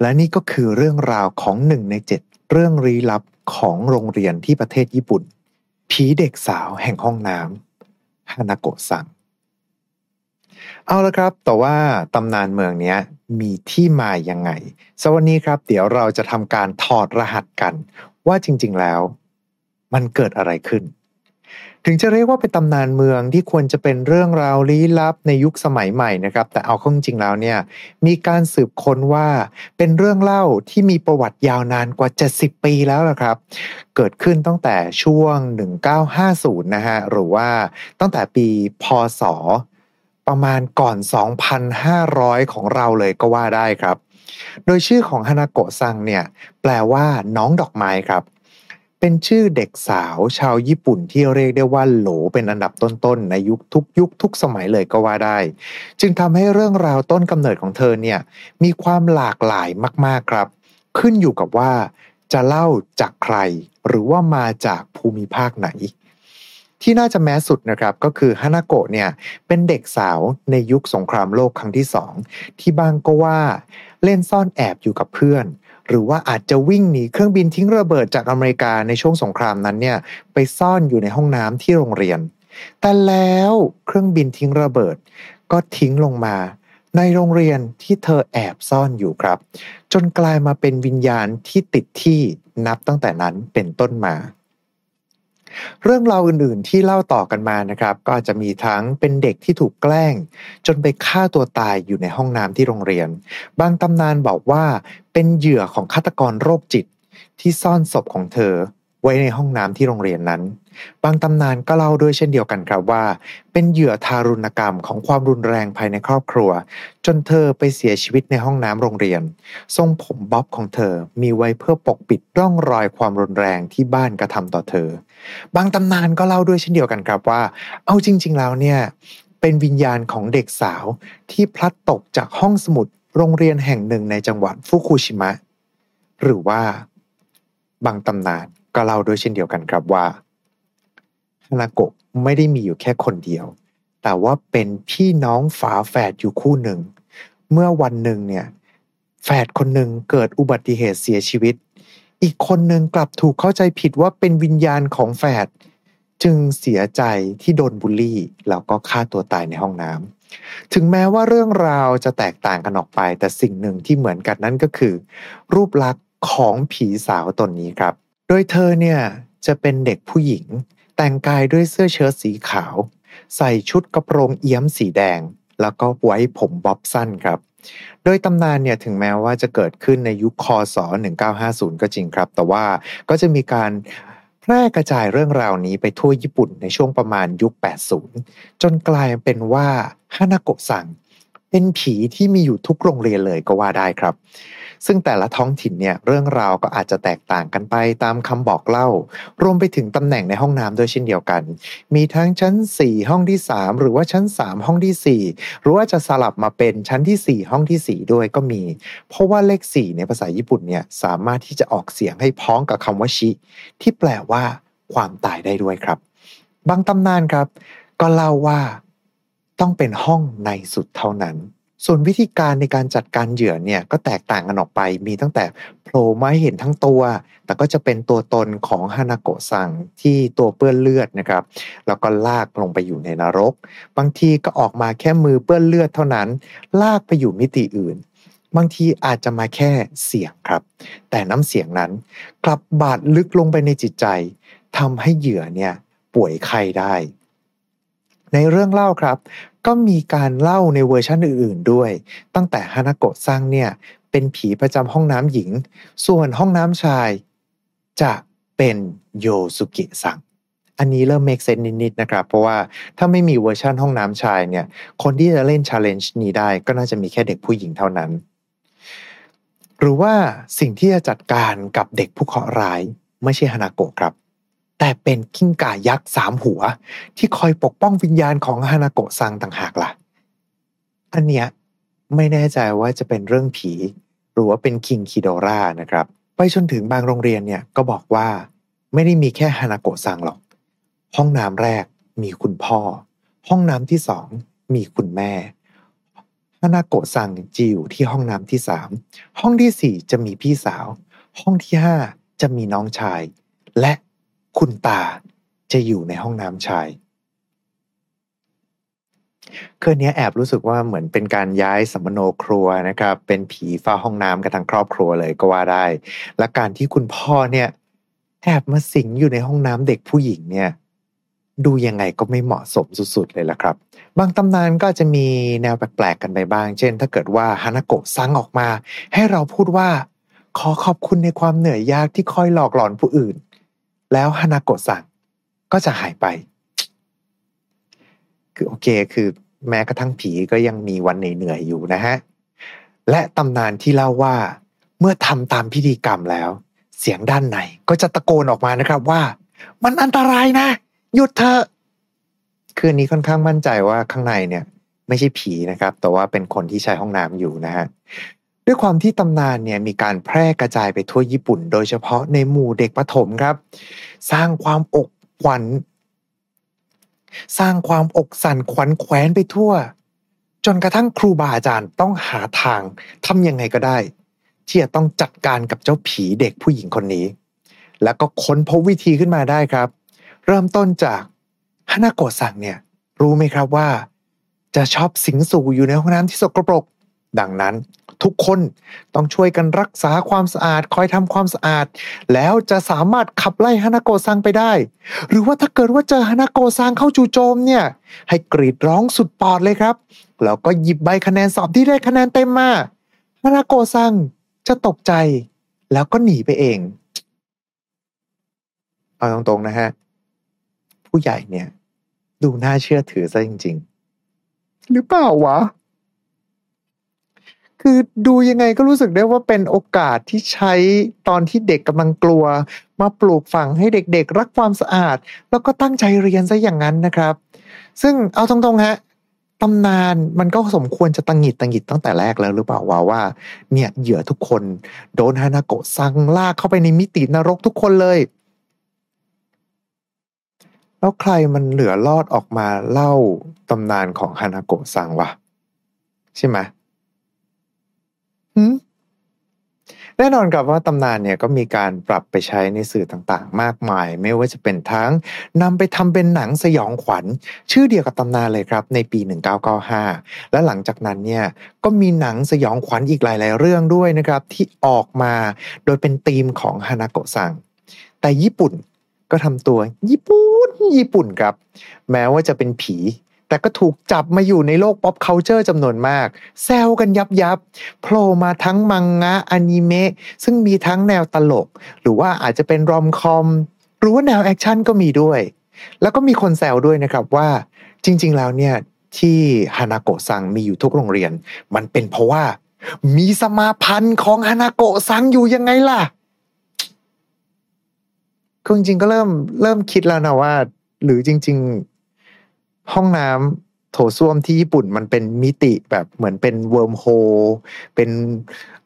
และนี่ก็คือเรื่องราวของหนึ่งในเจ็ดเรื่องลี้ลับของโรงเรียนที่ประเทศญี่ปุ่น ผีเด็กสาวแห่งห้องน้ำฮานาโกะซังเอาละครับ แต่ว่าตำนานเมืองนี้มีที่มายังไงสวันนี้ครับ เดี๋ยวเราจะทำการถอดรหัสกัน ว่าจริง ๆ แล้ว มันเกิดอะไรขึ้น ถึงจะเรียกว่าเป็นตำนานเมืองที่ควรจะเป็นเรื่องราวลี้ลับในยุคสมัยใหม่นะครับ แต่เอาข้าจริงแล้วเนี่ยมีการสืบค้นว่าเป็นเรื่องเล่าที่มีประวัติยาวนานกว่า 70 ปีแล้วละครับ เกิดขึ้นตั้งแต่ช่วง 1950 นะฮะหรือว่าตั้งแต่ปีพศ ประมาณก่อน 2,500 ของเราเลยก็ว่าได้ครับ โดยชื่อของฮานาโกะซังเนี่ยแปลว่าน้องดอกไม้ครับ เป็นชื่อเด็กสาวชาวญี่ปุ่นที่เรียกได้ว่าโหลเป็นอันดับต้นๆ ในยุคทุกยุคทุกสมัยเลยก็ว่าได้ จึงทำให้เรื่องราวต้นกำเนิดของเธอเนี่ยมีความหลากหลายมากๆครับ ขึ้นอยู่กับว่าจะเล่าจากใคร หรือว่ามาจากภูมิภาคไหน ที่น่าจะแม้สุดนะครับก็คือฮานาโกะเนี่ยเป็นเด็กสาวในยุคสงครามโลกครั้งที่สองที่บางก็ว่าเล่นซ่อนแอบอยู่กับเพื่อน หรือว่าอาจจะวิ่งหนีเครื่องบินทิ้งระเบิดจากอเมริกาในช่วงสงครามนั้นเนี่ยไปซ่อนอยู่ในห้องน้ำที่โรงเรียน แต่แล้วเครื่องบินทิ้งระเบิด ก็ทิ้งลงมาในโรงเรียนที่เธอแอบซ่อนอยู่ครับ จนกลายมาเป็นวิญญาณที่ติดที่นับตั้งแต่นั้นเป็นต้นมา เรื่องราวอื่นๆที่เล่าต่อกันมานะครับ ก็จจะมีทั้งเป็นเด็กที่ถูกแกล้ง จนไปฆ่าตัวตายอยู่ในห้องน้ำที่โรงเรียน บางตำนานบอกว่าเป็นเหยื่อของฆาตกรโรคจิต ที่ซ่อนศพของเธอ ไว้ในห้องน้ำที่โรงเรียนนั้น บางตำนานก็เล่าด้วยเช่นเดียวกันครับว่า เป็นเหยื่อทารุณกรรมของความรุนแรงภายในครอบครัว จนเธอไปเสียชีวิตในห้องน้ำโรงเรียน ทรงผมบ๊อบของเธอมีไว้เพื่อปกปิดร่องรอยความรุนแรงที่บ้านกระทำต่อเธอ บางตำนานก็เล่าด้วยเช่นเดียวกันครับว่า เอาจริง ๆ แล้วเนี่ยเป็นวิญญาณของเด็กสาวที่พลัดตกจากห้องสมุดโรงเรียนแห่งหนึ่งในจังหวัดฟุกุชิมะ หรือว่าบางตำนานก็เล่าด้วยเช่นเดียวกันครับว่าฮานาโกะไม่ได้มีอยู่แค่คนเดียว แต่ว่าเป็นพี่น้องฝาแฝดอยู่คู่หนึ่ง เมื่อวันหนึ่งเนี่ยแฝดคนหนึ่งเกิดอุบัติเหตุเสียชีวิต อีกคนหนึ่งกลับถูกเข้าใจผิดว่าเป็นวิญญาณของแฝดจึงเสียใจที่โดนบูลลี่ แล้วก็ฆ่าตัวตายในห้องน้ำถึงแม้ว่าเรื่องราวจะแตกต่างกันออกไป แต่สิ่งหนึ่งที่เหมือนกันนั่นก็คือ รูปลักษณ์ของผีสาวตนนี้ครับ โดยเธอเนี่ยจะเป็นเด็กผู้หญิง แต่งกายด้วยเสื้อเชิ้ตสีขาว ใส่ชุดกระโปรงเอี้ยมสีแดง แล้วก็ไว้ผมบ๊อบสั้นครับ โดยตำนานเนี่ยถึงแม้ว่าจะเกิดขึ้นในยุคคศ 1950 ก็จริงครับ แต่ว่าก็จะมีการแพร่กระจายเรื่องราวนี้ไปทั่วญี่ปุ่นในช่วงประมาณยุค 80 จนกลายเป็นว่าฮานาโกะซังเป็นผีที่มีอยู่ทุกโรงเรียนเลยก็ว่าได้ครับ ซึ่งแต่ละท้องถิ่นเนี่ยเรื่องราวก็อาจจะแตกต่างกันไปตามคำบอกเล่า รวมไปถึงตำแหน่งในห้องน้ำด้วยเช่นเดียวกัน มีทั้งชั้น 4 ห้องที่ 3 หรือว่าชั้น 3 ห้องที่ 4 หรือว่าจะสลับมาเป็นชั้นที่ 4 ห้องที่ 4 ด้วยก็มี เพราะว่าเลข 4 ในภาษาญี่ปุ่นเนี่ยสามารถที่จะออกเสียงให้พ้องกับคำว่าชิ ที่แปลว่าความตายได้ด้วยครับ บางตำนานครับ ก็เล่าว่าต้องเป็นห้องในสุดเท่านั้น ส่วนวิธีการในการจัดการเหยื่อเนี่ยก็แตกต่างกันออกไป มีตั้งแต่โผล่มาให้เห็นทั้งตัว แต่ก็จะเป็นตัวตนของฮานาโกะซังที่ตัวเปื้อนเลือดนะครับ แล้วก็ลากลงไปอยู่ในนรก บางทีก็ออกมาแค่มือเปื้อนเลือดเท่านั้น ลากไปอยู่มิติอื่น บางทีอาจจะมาแค่เสียงครับ แต่น้ำเสียงนั้นกลับบาดลึกลงไปในจิตใจทำให้เหยื่อเนี่ยป่วยไข้ได้ในเรื่องเล่าครับ ก็มีการเล่าในเวอร์ชันอื่นๆด้วย ตั้งแต่ฮานาโกะซังเนี่ย เป็นผีประจำห้องน้ำหญิง ส่วนห้องน้ำชาย จะเป็นโยสุเกะซังอันนี้เริ่ม make sense นิดๆนะครับ เพราะว่าถ้าไม่มีเวอร์ชันห้องน้ำชายเนี่ย คนที่จะเล่น challenge นี้ได้ก็น่าจะมีแค่เด็กผู้หญิงเท่านั้น หรือว่าสิ่งที่จะจัดการกับเด็กผู้เคราะห์ร้าย ไม่ใช่ฮานาโกะครับ แต่เป็นกิ้งก่ายักษ์สามหัว ที่คอยปกป้องวิญญาณของฮานาโกะซังต่างหากล่ะ อันเนี้ยไม่แน่ใจว่าจะเป็นเรื่องผี หรือว่าเป็นคิงคิโดรานะครับ ไปจนถึงบางโรงเรียนเนี่ยก็บอกว่า ไม่ได้มีแค่ฮานาโกะซังหรอก ห้องน้ำแรกมีคุณพ่อ ห้องน้ำที่สองมีคุณแม่ฮานาโกะซังจะอยู่ที่ห้องน้ำที่สามห้องที่สี่จะมีพี่สาว ห้องที่ห้าจะมีน้องชาย และ คุณตาจะอยู่ในห้องน้ำชายคืนนี้แอบรู้สึกว่าเหมือนเป็นการย้ายสัมโนครัวนะครับ เป็นผีฝ้าห้องน้ำกันทั้งครอบครัวเลยก็ว่าได้ และการที่คุณพ่อเนี่ยแอบมาสิงอยู่ในห้องน้ำเด็กผู้หญิงเนี่ย ดูยังไงก็ไม่เหมาะสมสุดๆเลยละครับ บางตำนานก็จะมีแนวแปลกๆกันไปบ้าง เช่น ถ้าเกิดว่าฮานาโกะซังออกมา ให้เราพูดว่า ขอขอบคุณในความเหนื่อยยากที่คอยหลอกหลอนผู้อื่น แล้วฮานาโกะซังก็จะหายไป คือโอเคคือแม้กระทั่งผีก็ยังมีวันเหนื่อยๆอยู่นะฮะ และตำนานที่เล่าว่าเมื่อทำตามพิธีกรรมแล้ว เสียงด้านในก็จะตะโกนออกมานะครับว่า มันอันตรายนะ หยุดเถอะคืนนี้ค่อนข้างมั่นใจว่าข้างในเนี่ย ไม่ใช่ผีนะครับ แต่ว่าเป็นคนที่ใช้ห้องน้ำอยู่นะฮะ ด้วยความที่ตำนานเนี่ยมีการแพร่กระจายไปทั่วญี่ปุ่น โดยเฉพาะในหมู่เด็กประถมครับ สร้างความอกขวัญ สร้างความอกสั่นขวัญแขวนไปทั่ว จนกระทั่งครูบาอาจารย์ต้องหาทางทำยังไงก็ได้ ที่จะต้องจัดการกับเจ้าผีเด็กผู้หญิงคนนี้ แล้วก็ค้นพบวิธีขึ้นมาได้ครับ เริ่มต้นจากฮานาโกะซังเนี่ยรู้ไหมครับว่า จะชอบสิงสู่อยู่ในห้องน้ำที่สกปรก ดังนั้น ทุกคนต้องช่วยกันรักษาความสะอาดคอยทำความสะอาด แล้วจะสามารถขับไล่ฮานาโกซังไปได้ หรือว่าถ้าเกิดว่าเจอฮานาโกซังเข้าจู่โจมเนี่ย ให้กรีดร้องสุดปอดเลยครับ แล้วก็หยิบใบคะแนนสอบที่ได้คะแนนเต็มมาฮานาโกซังจะตกใจ แล้วก็หนีไปเอง เอาตรงๆนะฮะ ผู้ใหญ่เนี่ย ดูน่าเชื่อถือซะจริง ๆ หรือเปล่าวะ คือดูยังไงก็รู้สึกได้ว่าเป็นโอกาสที่ใช้ตอนที่เด็กกำลังกลัว มาปลูกฝังให้เด็กๆ รักความสะอาด แล้วก็ตั้งใจเรียนซะอย่างนั้นนะครับ ซึ่งเอาตรงๆฮะตำนานมันก็สมควรจะตังหิดตังหิดตั้งแต่แรกแล้วหรือเปล่าว่าว่า เนี่ยเหยื่อทุกคน โดนฮานาโกะซังลากเข้าไปในมิตินรกทุกคนเลย แล้วใครมันเหลือรอดออกมาเล่าตำนานของฮานาโกะซังวะใช่ไหม แน่นอนครับว่าตำนานเนี่ยก็มีการปรับไปใช้ในสื่อต่างๆ มากมาย ไม่ว่าจะเป็นทั้งนำไปทำเป็นหนังสยองขวัญ ชื่อเดียวกับตำนานเลยครับในปี 1995 และหลังจากนั้นเนี่ยก็มีหนังสยองขวัญอีกหลายๆ เรื่องด้วยนะครับที่ออกมาโดยเป็นธีมของฮานาโกะซัง แต่ญี่ปุ่นก็ทำตัวญี่ปุ่นญี่ปุ่นครับ แม้ว่าจะเป็นผี แต่ก็ถูกจับมาอยู่ในโลก pop culture จำนวนมาก แซวกันยับยับโผล่มาทั้งมังงะอนิเมะซึ่งมีทั้งแนวตลก หรือว่าอาจจะเป็น romcom หรือว่าแนวแอคชั่นก็มีด้วย แล้วก็มีคนแซวด้วยนะครับว่า จริง ๆ แล้วเนี่ยที่ฮานาโกะซังมีอยู่ทุกโรงเรียน มันเป็นเพราะว่า มีสมาพันธ์ของฮานาโกะซังอยู่ยังไงล่ะคือจริงๆก็เริ่มเริ่มคิดแล้วนะว่า หรือจริง ๆ ห้องน้ำโถส้วมที่ญี่ปุ่นมันเป็นมิติแบบเหมือนเป็น wormholeเป็น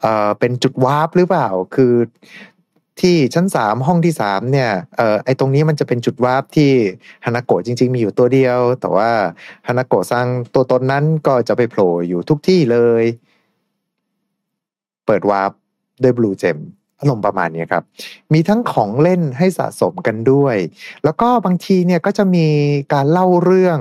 เอ่อเป็นจุดวาร์ปหรือเปล่า คือที่ชั้นสามห้องที่สามเนี่ยเอ่อไอตรงนี้มันจะเป็นจุดวาร์ปที่ฮานาโกะจริง ๆ มีอยู่ตัวเดียว แต่ว่าฮานาโกะสร้างตัวตนนั้นก็จะไปโผล่อยู่ทุกที่เลย เปิดวาร์ปด้วย blue gem อารมณ์ประมาณนี้ครับ มีทั้งของเล่นให้สะสมกันด้วย แล้วก็บางทีเนี่ยก็จะมีการเล่าเรื่อง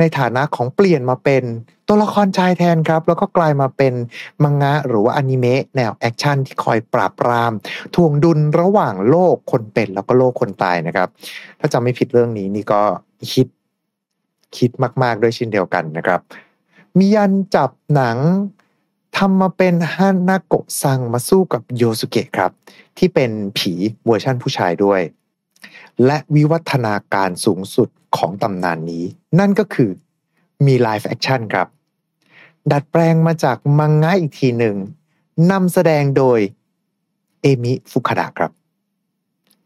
ในฐานะของเปลี่ยนมาเป็นตัวละครชายแทนครับ แล้วก็กลายมาเป็นมังงะหรือว่าอนิเมะแนวแอคชั่นที่คอยปราบปรามถ่วงดุลระหว่างโลกคนเป็นแล้วก็โลกคนตายนะครับ ถ้าจำไม่ผิดเรื่องนี้นี่ก็ฮิตฮิตมาก ๆ ด้วยเช่นเดียวกันนะครับ มียันฉบับหนัง ทำมาเป็นฮานาโกะซังมาสู้กับโยสุเกะครับ ที่เป็นผีเวอร์ชั่นผู้ชายด้วย และวิวัฒนาการสูงสุดของตำนานนี้ นั่นก็คือมี live action ครับ ดัดแปลงมาจากมังงะอีกทีหนึ่งนำแสดงโดยเอมิฟุคาดะครับ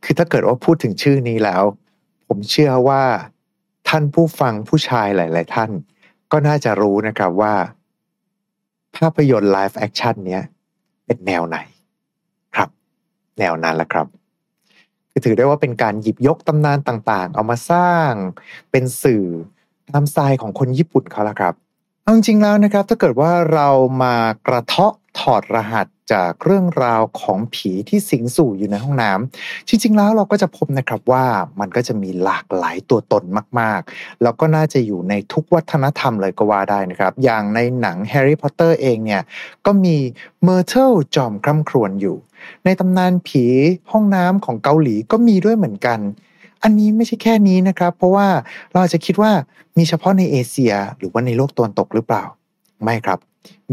คือถ้าเกิดว่าพูดถึงชื่อนี้แล้ว ผมเชื่อว่าท่านผู้ฟังผู้ชายหลาย ๆ ท่าน ก็น่าจะรู้นะครับว่า ภาพยนตร์ live action เนี้ยเป็นแนวไหนครับ แนวนั้นแหละครับถือได้ว่าเป็นการหยิบยกตำนานต่างๆ เอามาสร้างเป็นสื่อตามสไตล์ของคนญี่ปุ่นเขาละครับ เอาจริงแล้วนะครับ ถ้าเกิดว่าเรามากระเทาะถอดรหัสจากเรื่องราวของผีที่สิงสู่อยู่ในห้องน้ำจริง ๆ แล้วเราก็จะพบนะครับว่ามันก็จะมีหลากหลายตัวตนมาก ๆ แล้วก็น่าจะอยู่ในทุกวัฒนธรรมเลยก็ว่าได้นะครับ อย่างในหนังแฮร์รี่พอตเตอร์เองเนี่ย ก็มีเมอร์เทลจอมคร่ำครวญอยู่ ในตำนานผีห้องน้ำของเกาหลีก็มีด้วยเหมือนกัน อันนี้ไม่ใช่แค่นี้นะครับ เพราะว่าเราอาจจะคิดว่ามีเฉพาะในเอเชีย หรือว่าในโลกตะวันตกหรือเปล่า ไม่ครับ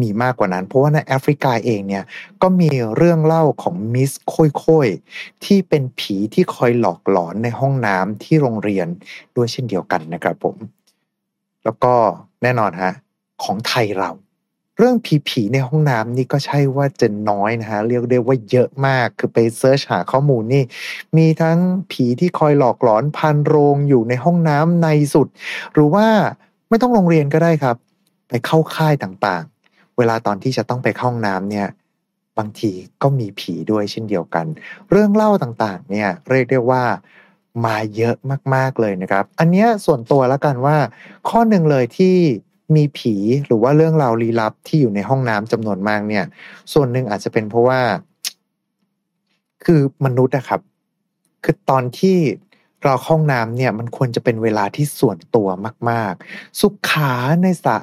มีมากกว่านั้น เพราะว่าในแอฟริกาเองเนี่ยก็มีเรื่องเล่าของมิสโค่ยๆที่เป็นผีที่คอยหลอกหลอนในห้องน้ำที่โรงเรียนด้วยเช่นเดียวกันนะครับผม แล้วก็แน่นอนฮะของไทยเรา เรื่องผีๆในห้องน้ำนี่ก็ใช่ว่าจะน้อยนะฮะเรียกได้ว่าเยอะมากคือไปเซิร์ชหาข้อมูลนี่ มีทั้งผีที่คอยหลอกหลอนพันโรงอยู่ในห้องน้ำในสุด หรือว่าไม่ต้องโรงเรียนก็ได้ครับ ไปเข้าค่ายต่างๆ เวลาตอนที่จะต้องไปเข้าห้องน้ำเนี่ยบางทีก็มีผีด้วยเช่นเดียวกัน เรื่องเล่าต่างๆ เนี่ยเรียกได้ว่ามาเยอะมากๆเลยนะครับ อันนี้ส่วนตัวแล้วกันว่า ข้อหนึ่งเลยที่ มีผีหรือว่าเรื่องราวลี้ลับที่อยู่ในห้องน้ำจำนวนมากเนี่ย ส่วนหนึ่งอาจจะเป็นเพราะว่า คือมนุษย์นะครับ คือตอนที่เราห้องน้ำเนี่ย มันควรจะเป็นเวลาที่ส่วนตัวมาก ๆ สุขขาในสะ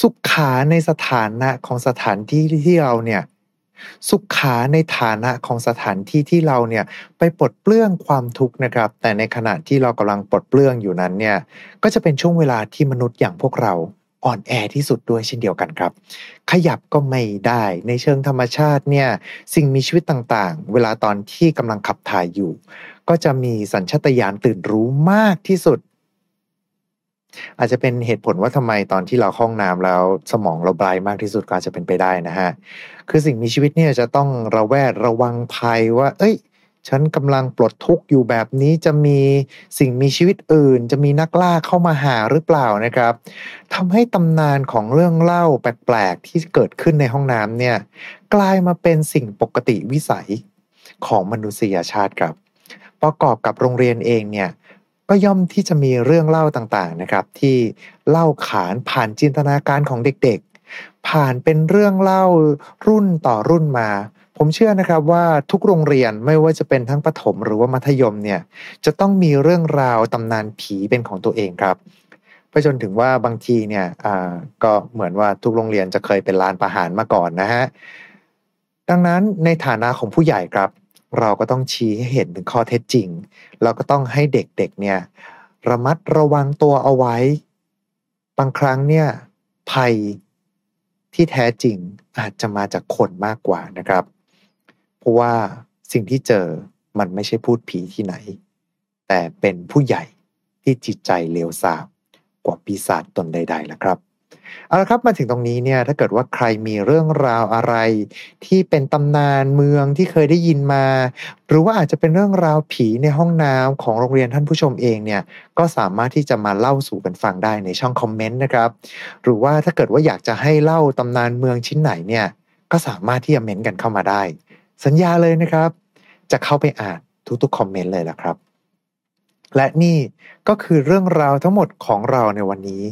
สุขาในสถานะของสถานที่ที่เราเนี่ย สุขขาในฐานะของสถานที่ที่เราเนี่ยไปปลดเปลื้องความทุกข์นะครับ แต่ในขณะที่เรากำลังปลดเปลื้องอยู่นั้นเนี่ยก็จะเป็นช่วงเวลาที่มนุษย์อย่างพวกเราอ่อนแอที่สุดด้วยเช่นเดียวกันครับ ขยับก็ไม่ได้ในเชิงธรรมชาติเนี่ยสิ่งมีชีวิตต่างๆ เวลาตอนที่กำลังขับถ่ายอยู่ ก็จะมีสัญชาตญาณตื่นรู้มากที่สุด อาจจะเป็นเหตุผลว่าทำไมตอนที่เราข้าห้องน้ำแล้วสมองเราบรท์มากที่สุดก็อาจจะเป็นไปได้นะฮะ คือสิ่งมีชีวิตเนี่ยจะต้องระแวดระวังภัยว่า เอ้ย ฉันกำลังปลดทุกข์อยู่แบบนี้จะมีสิ่งมีชีวิตอื่น จะมีนักล่าเข้ามาหาหรือเปล่านะครับทำให้ตำนานของเรื่องเล่าแปลกๆที่เกิดขึ้นในห้องน้ำเนี่ยกลายมาเป็นสิ่งปกติวิสัยของมนุษยชาติครับประกอบกับโรงเรียนเองเนี่ย ก็ย่อมที่จะมีเรื่องเล่าต่างๆนะครับ ที่เล่าขานผ่านจินตนาการของเด็กๆ ผ่านเป็นเรื่องเล่ารุ่นต่อรุ่นมา ผมเชื่อนะครับว่าทุกโรงเรียนไม่ว่าจะเป็นทั้งประถมหรือว่ามัธยมเนี่ยจะต้องมีเรื่องราวตำนานผีเป็นของตัวเองครับไปจนถึงว่าบางทีเนี่ยอ่าก็เหมือนว่าทุกโรงเรียนจะเคยเป็นลานประหารมาก่อนนะฮะดังนั้นในฐานะของผู้ใหญ่ครับ เราก็ต้องชี้ให้เห็นถึงข้อเท็จจริง เราก็ต้องให้เด็กๆเนี่ยระมัดระวังตัวเอาไว้ บางครั้งเนี่ยภัยที่แท้จริงอาจจะมาจากคนมากกว่านะครับ เพราะว่าสิ่งที่เจอมันไม่ใช่พูดผีที่ไหน แต่เป็นผู้ใหญ่ที่จิตใจเลวทรามกว่าปีศาจตนใดๆล่ะครับ เอาละครับมาถึงตรงนี้เนี่ยถ้าเกิดว่าใครมีเรื่องราวอะไร ที่เป็นตำนานเมืองที่เคยได้ยินมา หรือว่าอาจจะเป็นเรื่องราวผีในห้องน้ำของโรงเรียนท่านผู้ชมเองเนี่ยก็สามารถที่จะมาเล่าสู่กันฟังได้ในช่องคอมเมนต์นะครับหรือว่าถ้าเกิดว่าอยากจะให้เล่าตำนานเมืองชิ้นไหนเนี่ยก็สามารถที่จะเม้นต์กันเข้ามาได้ สัญญาเลยนะครับ จะเข้าไปอ่านทุกๆคอมเมนต์เลยละครับและนี่ก็คือเรื่องราวทั้งหมดของเราในวันนี้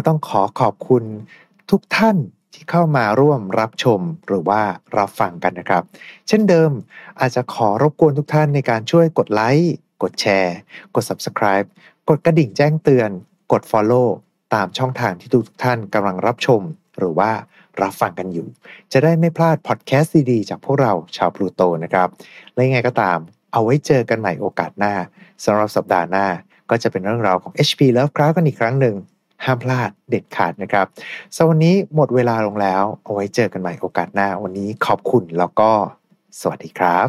ก็ต้องขอขอบคุณทุกท่านที่เข้ามาร่วมรับชมหรือว่ารับฟังกันนะครับ เช่นเดิมอาจจะขอรบกวนทุกท่านในการช่วยกดไลค์ กดแชร์ กด Subscribe กดกระดิ่งแจ้งเตือน กด Follow ตามช่องทางที่ทุกท่านกำลังรับชม หรือว่ารับฟังกันอยู่ จะได้ไม่พลาดพอดแคสต์ดีๆจากพวกเราชาวพลูโตนะครับ และยังไงก็ตาม เอาไว้เจอกันใหม่โอกาสหน้าสำหรับสัปดาห์หน้า ก็จะเป็นเรื่องราวของ HP Lovecraft กันอีกครั้งหนึ่ง ห้ามพลาดเด็ดขาดนะครับสำหรับวันนี้หมดเวลาลงแล้ว เอาไว้เจอกันใหม่โอกาสหน้า วันนี้ขอบคุณแล้วก็ สวัสดีครับ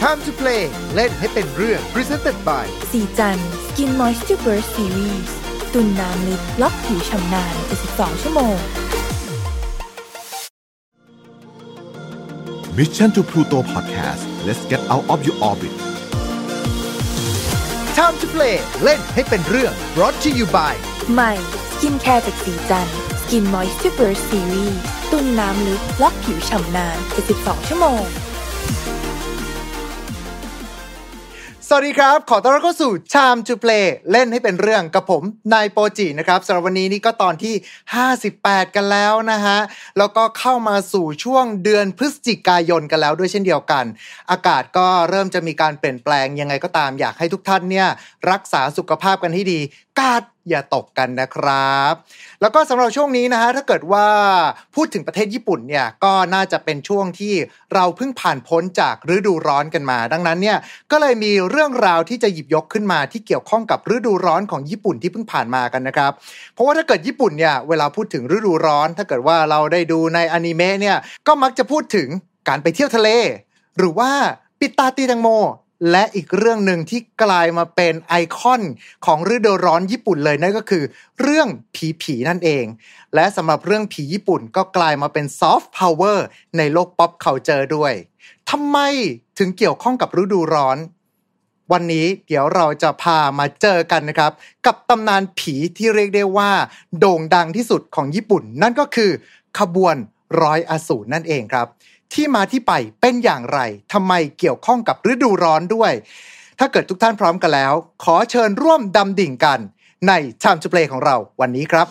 Time to play เล่นให้เป็นเรื่อง Presented by สีจัน Skin Moisture Burst Series ตุนน้ำลึกล็อกผิวชำนาน72ชั่วโมง Mission to Pluto Podcast let's get out of your orbit Time to play เล่นให้เป็นเรื่อง brought to you by ใหม่สกินแคร์จากศรีจันทร์ Skin Moisture Burst Series ตุนน้ำลึกล็อกผิวฉ่ำนาน72ชั่วโมง สวัสดีครับ ขอต้อนรับเข้าสู่ Time to Play เล่นให้เป็นเรื่องกับผมนายโปจินะครับสำหรับวันนี้นี่ก็ตอนที่ 58 กันแล้วนะฮะ แล้วก็เข้ามาสู่ช่วงเดือนพฤศจิกายนกันแล้วด้วยเช่นเดียวกัน อากาศก็เริ่มจะมีการเปลี่ยนแปลงยังไงก็ตามอยากให้ทุกท่านเนี่ยรักษาสุขภาพกันให้ดี กาด อย่าตกกันนะครับ แล้วก็สำหรับช่วงนี้นะฮะถ้าเกิดว่าพูดถึงประเทศญี่ปุ่นเนี่ยก็น่าจะเป็นช่วงที่เราเพิ่งผ่านพ้นจากฤดูร้อนกันมา ดังนั้นเนี่ยก็เลยมีเรื่องราวที่จะหยิบยกขึ้นมาที่เกี่ยวข้องกับฤดูร้อนของญี่ปุ่นที่เพิ่งผ่านมากันนะครับ เพราะว่าถ้าเกิดญี่ปุ่นเนี่ยเวลาพูดถึงฤดูร้อน ถ้าเกิดว่าเราได้ดูในอนิเมะเนี่ยก็มักจะพูดถึงการไปเที่ยวทะเล หรือว่าปิดตาตีแตงโม และอีกเรื่องหนึ่งที่กลายมาเป็นไอคอนของฤดูร้อนญี่ปุ่นเลยนั่นก็คือ เรื่องผีผีนั่นเอง และสำหรับเรื่องผีญี่ปุ่นก็กลายมาเป็นซอฟต์พาวเวอร์ในโลก pop culture ด้วยทำไมถึงเกี่ยวข้องกับฤดูร้อน วันนี้เดี๋ยวเราจะพามาเจอกันนะครับ กับตำนานผีที่เรียกได้ว่า โด่งดังที่สุดของญี่ปุ่น นั่นก็คือขบวนร้อยอสูรนั่นเองครับ ที่มาที่ไปเป็นอย่างไรทำไมเกี่ยวข้องกับฤดูร้อนด้วย ถ้าเกิดทุกท่านพร้อมกันแล้ว ขอเชิญร่วมดำดิ่งกัน ใน Time to Play ของเราวันนี้ครับ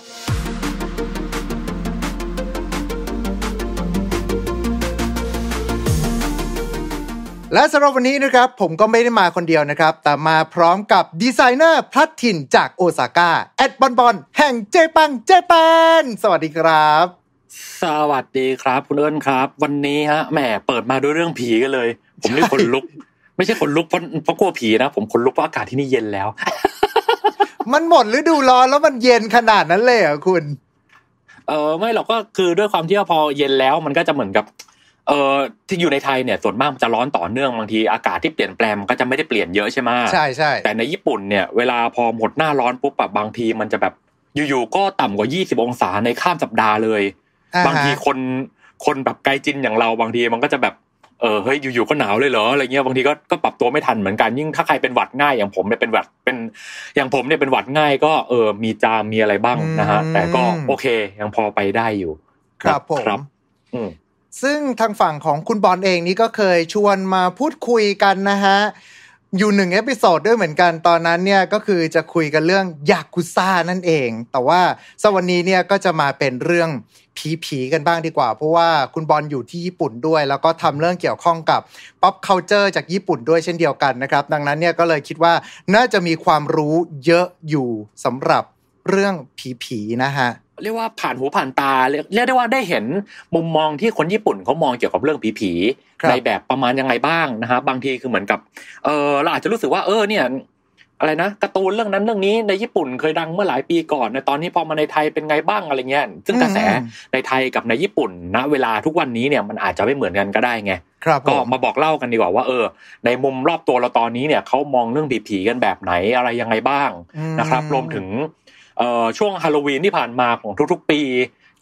และสำหรับวันนี้นะครับผมก็ไม่ได้มาคนเดียวนะครับ แต่มาพร้อมกับดีไซเนอร์พลัดถิ่นจากโอซาก้าแอดบอนบอนแห่งเจปังเจแปนสวัสดีครับ สวัสดีครับ คุณเอิญครับ วันนี้ฮะแหมเปิดมาด้วยเรื่องผีกันเลย ผมนี่ขนลุก ไม่ใช่ขนลุกเพราะเพราะกลัวผีนะ ผมขนลุกเพราะอากาศที่นี่เย็นแล้ว มันหมดฤดูร้อนแล้วมันเย็นขนาดนั้นเลยเหรอคุณ เออไม่หรอกก็คือด้วยความที่ว่าพอเย็นแล้วมันก็จะเหมือนกับ เออที่อยู่ในไทยเนี่ยส่วนมากมันจะร้อนต่อเนื่องบางทีอากาศที่เปลี่ยนแปลงมันก็จะไม่ได้เปลี่ยนเยอะใช่ไหมใช่ใช่แต่ในญี่ปุ่นเนี่ยเวลาพอหมดหน้าร้อนปุ๊บแบบบางทีมันจะแบบอยู่ๆก็ต่ำกว่า 20 องศาในข้ามสัปดาห์เลยอ่าฮะ บางทีคนคนแบบไกจินอย่างเราบางทีมันก็จะแบบเออเฮ้ยอยู่ๆก็หนาวเลยเหรออะไรเงี้ยบางทีก็ก็ปรับตัวไม่ทันเหมือนกันยิ่งถ้าใครเป็นหวัดง่ายอย่างผมเนี่ยเป็นหวัดเป็นอย่างผมเนี่ยเป็นหวัดง่ายก็เออมีจามมีอะไรบ้างนะฮะแต่ก็โอเคยังพอไปได้อยู่ ครับผมครับอืมซึ่งทางฝั่งของคุณบอลเองนี่ก็เคยชวนมาพูดคุยกันนะฮะ อยู่หนึ่ง episode ด้วยเหมือนกันตอนนั้นเนี่ยก็คือจะคุยกันเรื่องยากุซ่านั่นเอง แต่ว่าสวันนี้เนี่ยก็จะมาเป็นเรื่องผีๆกันบ้างดีกว่า เพราะว่าคุณบอลอยู่ที่ญี่ปุ่นด้วย แล้วก็ทำเรื่องเกี่ยวข้องกับ pop culture จากญี่ปุ่นด้วยเช่นเดียวกันนะครับ ดังนั้นเนี่ยก็เลยคิดว่าน่าจะมีความรู้เยอะอยู่สำหรับเรื่องผีๆนะฮะ เรียกว่าผ่านหูผ่านตาเรียกเรียกได้ว่าได้เห็นมุมมองที่คนญี่ปุ่นเขามองเกี่ยวกับเรื่องผีครับๆในแบบประมาณยังไงบ้างนะฮะบางทีคือเหมือนกับเออเราอาจจะรู้สึกว่าเออเนี่ยอะไรนะการ์ตูนเรื่องนั้นเรื่องนี้ในญี่ปุ่นเคยดังเมื่อหลายปีก่อนในตอนนี้พอมาในไทยเป็นไงบ้างอะไรเงี้ยซึ่งกระแสอืมในไทยกับในญี่ปุ่นณเวลาทุกวันนี้เนี่ยมันอาจจะไม่เหมือนกันก็ได้ไงครับผก็มมาบอกเล่ากันดีกว่าว่าเออ ในมุมรอบตัวเราตอนนี้เนี่ยเขามองเรื่องผีๆกันแบบไหนอะไรยังไงบ้างอืมนะครับรวมถึงเอ่อ ช่วงฮาโลวีนที่ผ่านมาของทุก ๆ ปี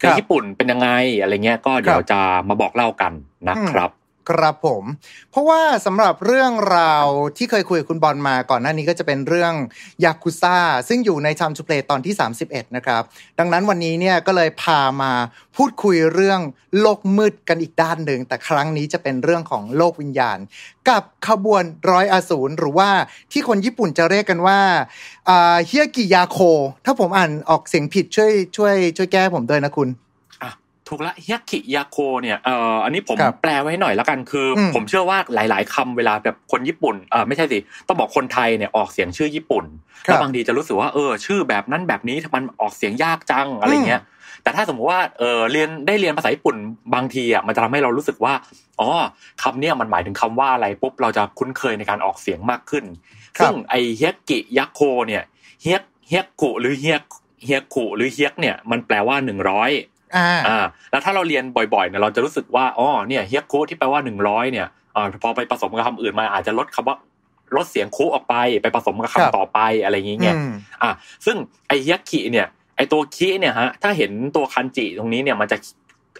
ครัในบญี่ปุ่นเป็นยังไงอะไรเงี้ยก็เดี๋ยวจะมาบอกเล่ากันนะครับ ครับผม เพราะว่าสำหรับเรื่องราวที่เคยคุยกับคุณบอลมาก่อนหน้านี้ก็จะเป็นเรื่องยากุซ่าซึ่งอยู่ใน Time to Play ตอนที่ 31 นะครับ ดังนั้นวันนี้เนี่ยก็เลยพามาพูดคุยเรื่องโลกมืดกันอีกด้านหนึ่ง แต่ครั้งนี้จะเป็นเรื่องของโลกวิญญาณ กับขบวนร้อยอสูรหรือว่าที่คนญี่ปุ่นจะเรียกกันว่าเฮียกิยาโค ถ้าผมอ่านออกเสียงผิดช่วยช่วยช่วยแก้ผมด้วยนะคุณ ถูกละเฮียกิยาโคเนี่ยเอ่ออันนี้ผมครับแปลไว้ให้หน่อยแล้วกันคืออมผมเชื่อว่าหลาย ๆคำเวลาแบบคนญี่ปุ่นเออไม่ใช่สิต้องบอกคนไทยเนี่ยออกเสียงชื่อญี่ปุ่นครัแล้วบบางทีจะรู้สึกว่าเออชื่อแบบนั้นแบบนี้ทำไมมันออกเสียงยากจังอะไรเงี้ยแต่ถ้าสมมติว่าเออเรียนได้เรียนภาษาญี่ปุ่นบางทีอะมันจะทำให้เรารู้สึกว่าอ๋อคำเนี้ยมันหมายถึงคำว่าอะไรปุ๊บเราจะคุ้นเคยในการออกเสียงมากขึ้นครับซึ่งไอเฮียกิยาโคเนี่ยเฮียเฮียกุหรือเฮียเฮียกุหรือเฮียกเนี่ยมันแปลว่าหนึ่งร้อย อ่าอ่าแล้วถ้าเราเรียนบ่อยๆเนี่ยเราจะรู้สึกว่าอ๋อเนี่ยเฮียโคที่แปลว่าหนึ่งร้อยเนี่ยอ่าพอไปผสมกับคำอื่นมาอาจจะลดคำว่าลดเสียงคุออกไปไปผสมกับครับคำต่อไปอะไรอย่างเงี้ยอืมอะซึ่งไอเฮียกิเนี่ยไอตัวคิเนี่ยฮะถ้าเห็นตัวคันจิตรงนี้เนี่ยมันจะ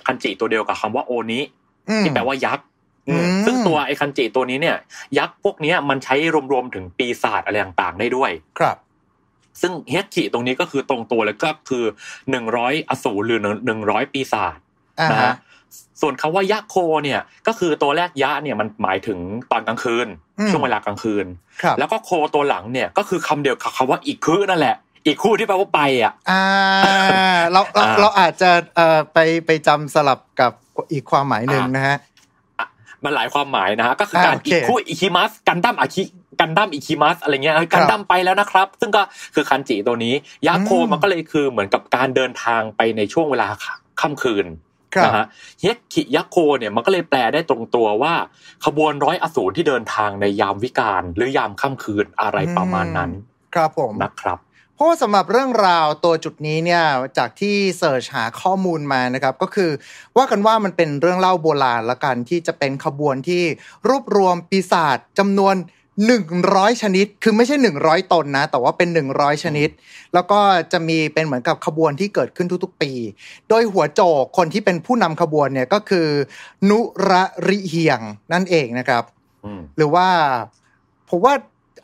คันจิตัวเดียวกับคำว่าโอนิอืมที่แปลว่ายักษ์อืมอืมซึ่งตัวไอคันจิตัวนี้เนี่ย ยักษ์พวกเนี้ยมันใช้รวมๆถึงปีศาจอะไรต่างๆได้ด้วย ครับ ซึ่งเฮียกิตรงนี้ก็คือตรงตัวเลยก็คือหนึ่งร้อยอสูรหรือหนึ่งร้อยปีศาจอ่านะฮะฮะส่วนคำว่ายะโคเนี่ยก็คือตัวแรกยะเนี่ยมันหมายถึงตอนกลางคืนอืมช่วงเวลากลางคืนครับแล้วก็โคตัวหลังเนี่ยก็คือคำเดียวกับคำว่าอีกคือนั่นแหละ อีกคู่ที่แปลว่าไปอะอ่าเราเราอ่าเราอาจจะเอ่อไปไปจำสลับกับอีกความหมายหนึ่งอ่านนะฮะมันหลายความหมายนะฮะก็คือการอ่าโอเคอีกคู่อิคิมัสกันดั้มอาคิ กันดั้มอิคิมัสอะไรเงี้ยเฮ้ยกันดั้มไปแล้วนะครับ ซึ่งก็คือคันจิตัวนี้ยะโคอืมมันก็เลยคือเหมือนกับการเดินทางไปในช่วงเวลาค่ำคืนครับนะฮะเฮกคิยะโคเนี่ยมันก็เลยแปลได้ตรงตัวว่า ขบวนร้อยอสูรที่เดินทางในยามวิกาลหรือยามค่ำคืนอะไรประมาณนั้น ครับผมนะครับเพราะว่าสำหรับเรื่องราวตัวจุดนี้เนี่ยจากที่เสิร์ชหาข้อมูลมานะครับ ก็คือว่ากันว่ามันเป็นเรื่องเล่าโบราณละกันที่จะเป็นขบวนที่รวบรวมปีศาจจำนวน หนึ่งร้อยชนิด คือไม่ใช่หนึ่งร้อยตนนะ แต่ว่าเป็นหนึ่งร้อยชนิด แล้วก็จะมีเป็นเหมือนกับขบวนที่เกิดขึ้นทุกๆ ปี โดยหัวโจกคนที่เป็นผู้นำขบวนเนี่ยก็คือ นุระริเฮียงนั่นเองนะครับอืมหรือว่า ผมว่า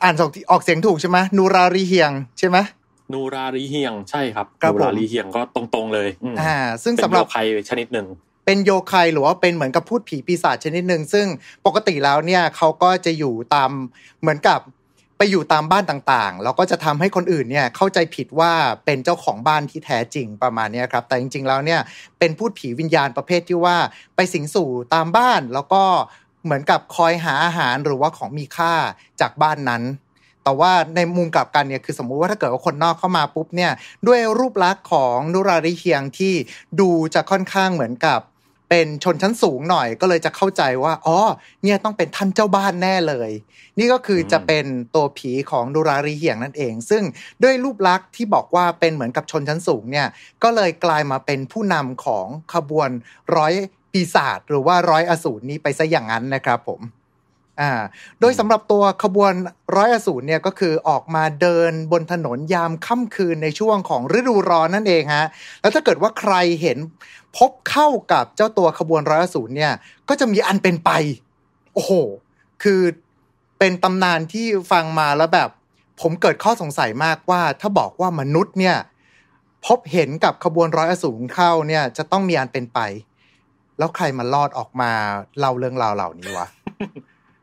อ่านออกออกเสียงถูกใช่ไหมนูราริเฮียงใช่ไหมนูรารีเฮียงใช่ครับครับนูรารีเฮียงก็ตรงๆเลยอืมอ่าซึ่งเป็นสำหรับโรคภัยชนิดหนึ่ง เป็นโยคายหรือว่าเป็นเหมือนกับพูดผีปีศาจชนิดหนึ่งซึ่งปกติแล้วเนี่ยเขาก็จะอยู่ตามเหมือนกับไปอยู่ตามบ้านต่างๆ แล้วก็จะทำให้คนอื่นเนี่ยเข้าใจผิดว่าเป็นเจ้าของบ้านที่แท้จริงประมาณนี้ครับ แต่จริงๆแล้วเนี่ยเป็นพูดผีวิญญาณประเภทที่ว่าไปสิงสู่ตามบ้านแล้วก็เหมือนกับคอยหาอาหารหรือว่าของมีค่าจากบ้านนั้น แต่ว่าในมุมกลับกันเนี่ยคือสมมุติว่าถ้าเกิดว่าคนนอกเข้ามาปุ๊บเนี่ยด้วยรูปลักษณ์ของนุราริเฮียงที่ดูจะค่อนข้างเหมือนกับ เป็นชนชั้นสูงหน่อยก็เลยจะเข้าใจว่าอ๋อเนี่ยต้องเป็นท่านเจ้าบ้านแน่เลย นี่ก็คือจะเป็นตัวผีของดุรารีเหียงนั่นเอง ซึ่งด้วยรูปลักษณ์ที่บอกว่าเป็นเหมือนกับชนชั้นสูงเนี่ยก็เลยกลายมาเป็นผู้นำของขบวนร้อยปีศาจหรือว่าร้อยอสูรนี้ไปซะอย่างนั้นนะครับผม อ่าโดยสำหรับตัวขบวนร้อยอสูรเนี่ยก็คือออกมาเดินบนถนนยามค่ำคืนในช่วงของฤดูร้อนนั่นเองฮะแล้วถ้าเกิดว่าใครเห็นพบเข้ากับเจ้าตัวขบวนร้อยอสูรเนี่ยก็จะมีอันเป็นไป โอ้โห คือเป็นตำนานที่ฟังมาแล้วแบบ ผมเกิดข้อสงสัยมากว่า ถ้าบอกว่ามนุษย์เนี่ยพบเห็นกับขบวนร้อยอสูรเข้าเนี่ยจะต้องมีอันเป็นไป แล้วใครมารอดออกมาเล่าเรื่องราวเหล่านี้วะ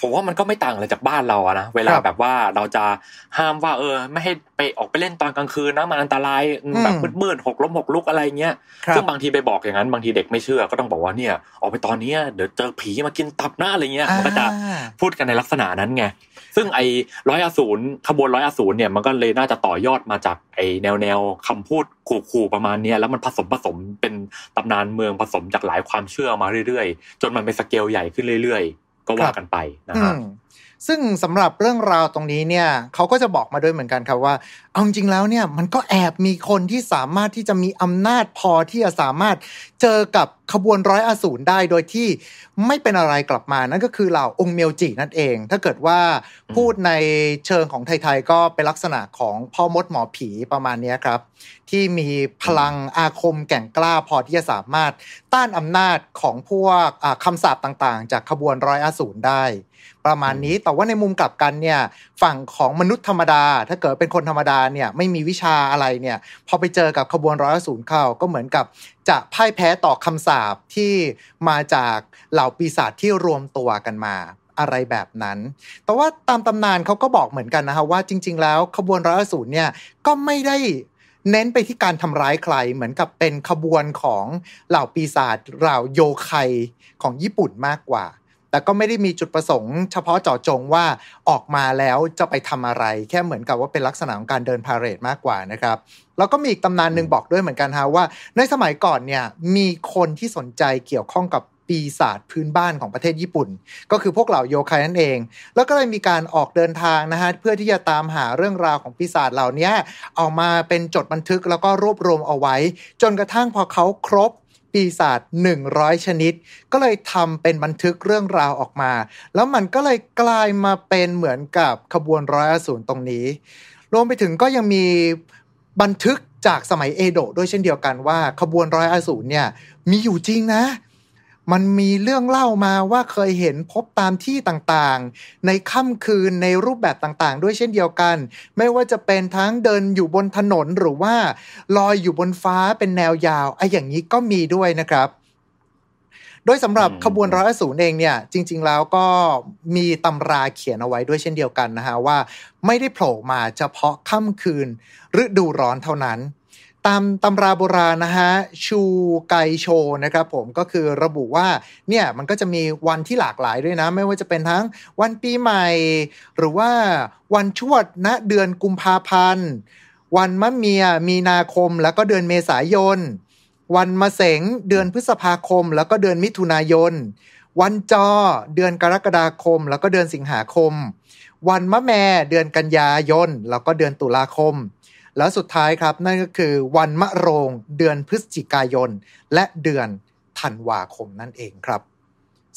ผมว่ามันก็ไม่ต่างอะไรจากบ้านเราอะนะเวลาครับแบบว่าเราจะห้ามว่า เออ ไม่ให้ไปออกไปเล่นตอนกลางคืนนะมันอันตรายอืมแบบมืดๆหกล้มหกลุกอะไรเงี้ยครับซึ่งบางทีไปบอกอย่างนั้นบางทีเด็กไม่เชื่อก็ต้องบอกว่าเนี่ย ออกไปตอนเนี้ยเดี๋ยวเจอผีมากินตับหน้าอะไรเงี้ยมันก็จะอ่าพูดกันในลักษณะนั้นไงซึ่งไอ้ร้อยอสูรขบวนร้อยอสูรเนี่ยมันก็เลยน่าจะต่อยอดมาจากไอ้แนวแนวคำพูดขู่ๆประมาณเนี้ยแล้วมันผสมผสมเป็นตำนานเมืองผสมจากหลายความเชื่อมาเรื่อยๆ จนมันเป็นสเกลใหญ่ขึ้นเรื่อยๆ ก็ว่ากันไปนะอืฮะมซึ่งสำหรับเรื่องราวตรงนี้เนี่ยเขาก็จะบอกมาด้วยเหมือนกันครับว่า เอาจริงๆแล้วเนี่ยมันก็แอบมีคนที่สามารถที่จะมีอำนาจพอที่จะสามารถเจอกับขบวนร้อยอสูรได้โดยที่ไม่เป็นอะไรกลับมานั่นก็คือเหล่าองค์เมียวจินั่นเอง ถ้าเกิดว่าพูดในเชิงของไทยๆก็เป็นลักษณะของพ่อมดหมอผีประมาณนี้ครับ ที่มีพลังอาคมแก่งกล้าพอที่จะสามารถต้านอำนาจของพวกอ่าคำสาปต่างๆ จากขบวนร้อยอสูรได้ ประมาณนี้แต่ว่าในมุมกลับกันเนี่ย ฝั่งของมนุษย์ธรรมดา ถ้าเกิดเป็นคนธรรมดาเนี่ยไม่มีวิชาอะไรเนี่ยพอไปเจอกับขบวนร้อยอสูรเข้าก็เหมือนกับจะพ่ายแพ้ต่อคำสาปที่มาจากเหล่าปีศาจที่รวมตัวกันมาอะไรแบบนั้น แต่ว่าตามตำนานเขาก็บอกเหมือนกันนะฮะว่าจริง ๆ แล้วขบวนร้อยอสูรเนี่ยก็ไม่ได้เน้นไปที่การทำร้ายใครเหมือนกับเป็นขบวนของเหล่าปีศาจเหล่าโยไคของญี่ปุ่นมากกว่า แต่ก็ไม่ได้มีจุดประสงค์เฉพาะเจาะจงว่าออกมาแล้วจะไปทำอะไร แค่เหมือนกับว่าเป็นลักษณะของการเดินพาเหรดมากกว่านะครับแล้วก็มีอีกตำนานหนึ่งบอกด้วยเหมือนกันฮะว่า ในสมัยก่อนเนี่ยมีคนที่สนใจเกี่ยวข้องกับปีศาจพื้นบ้านของประเทศญี่ปุ่น ก็คือพวกเหล่าโยคายนั่นเอง แล้วก็เลยมีการออกเดินทางนะฮะเพื่อที่จะตามหาเรื่องราวของปีศาจเหล่านี้ออกมาเป็นจดบันทึกแล้วก็รวบรวมเอาไว้ จนกระทั่งพอเขาครบ ปีศาจ100 ชนิด ก็เลยทำเป็นบันทึกเรื่องราวออกมา แล้วมันก็เลยกลายมาเป็นเหมือนกับขบวนร้อยอสูรตรงนี้ รวมไปถึงก็ยังมีบันทึกจากสมัยเอโดะด้วยเช่นเดียวกันว่า ขบวนร้อยอสูรเนี่ยมีอยู่จริงนะ มันมีเรื่องเล่ามาว่าเคยเห็นพบตามที่ต่างๆ ในค่ำคืนในรูปแบบต่างๆ ด้วยเช่นเดียวกัน ไม่ว่าจะเป็นทั้งเดินอยู่บนถนนหรือว่าลอยอยู่บนฟ้าเป็นแนวยาวไอ้อย่างนี้ก็มีด้วยนะครับ โดยสำหรับอืมขบวนร้อยอสูรเองเนี่ย จริง ๆ แล้วก็มีตำราเขียนเอาไว้ด้วยเช่นเดียวกันนะฮะว่า ไม่ได้โผล่มาเฉพาะค่ำคืนฤดูร้อนเท่านั้น ตามตำราโบราณนะฮะชูไกโชนะครับผมก็คือระบุว่าเนี่ยมันก็จะมีวันที่หลากหลายด้วยนะ ไม่ว่าจะเป็นทั้งวันปีใหม่ หรือว่าวันชวดณเดือนกุมภาพันธ์ วันมะเมียมีนาคมแล้วก็เดือนเมษายน วันมะเสงเดือนพฤษภาคม แล้วก็เดือนมิถุนายน วันจอเดือนกรกฎาคม แล้วก็เดือนสิงหาคม วันมะแม่เดือนกันยายนแล้วก็เดือนตุลาคม แล้วสุดท้ายครับ นั่นก็คือวันมะโรง เดือนพฤศจิกายน และเดือนธันวาคมนั่นเองครับ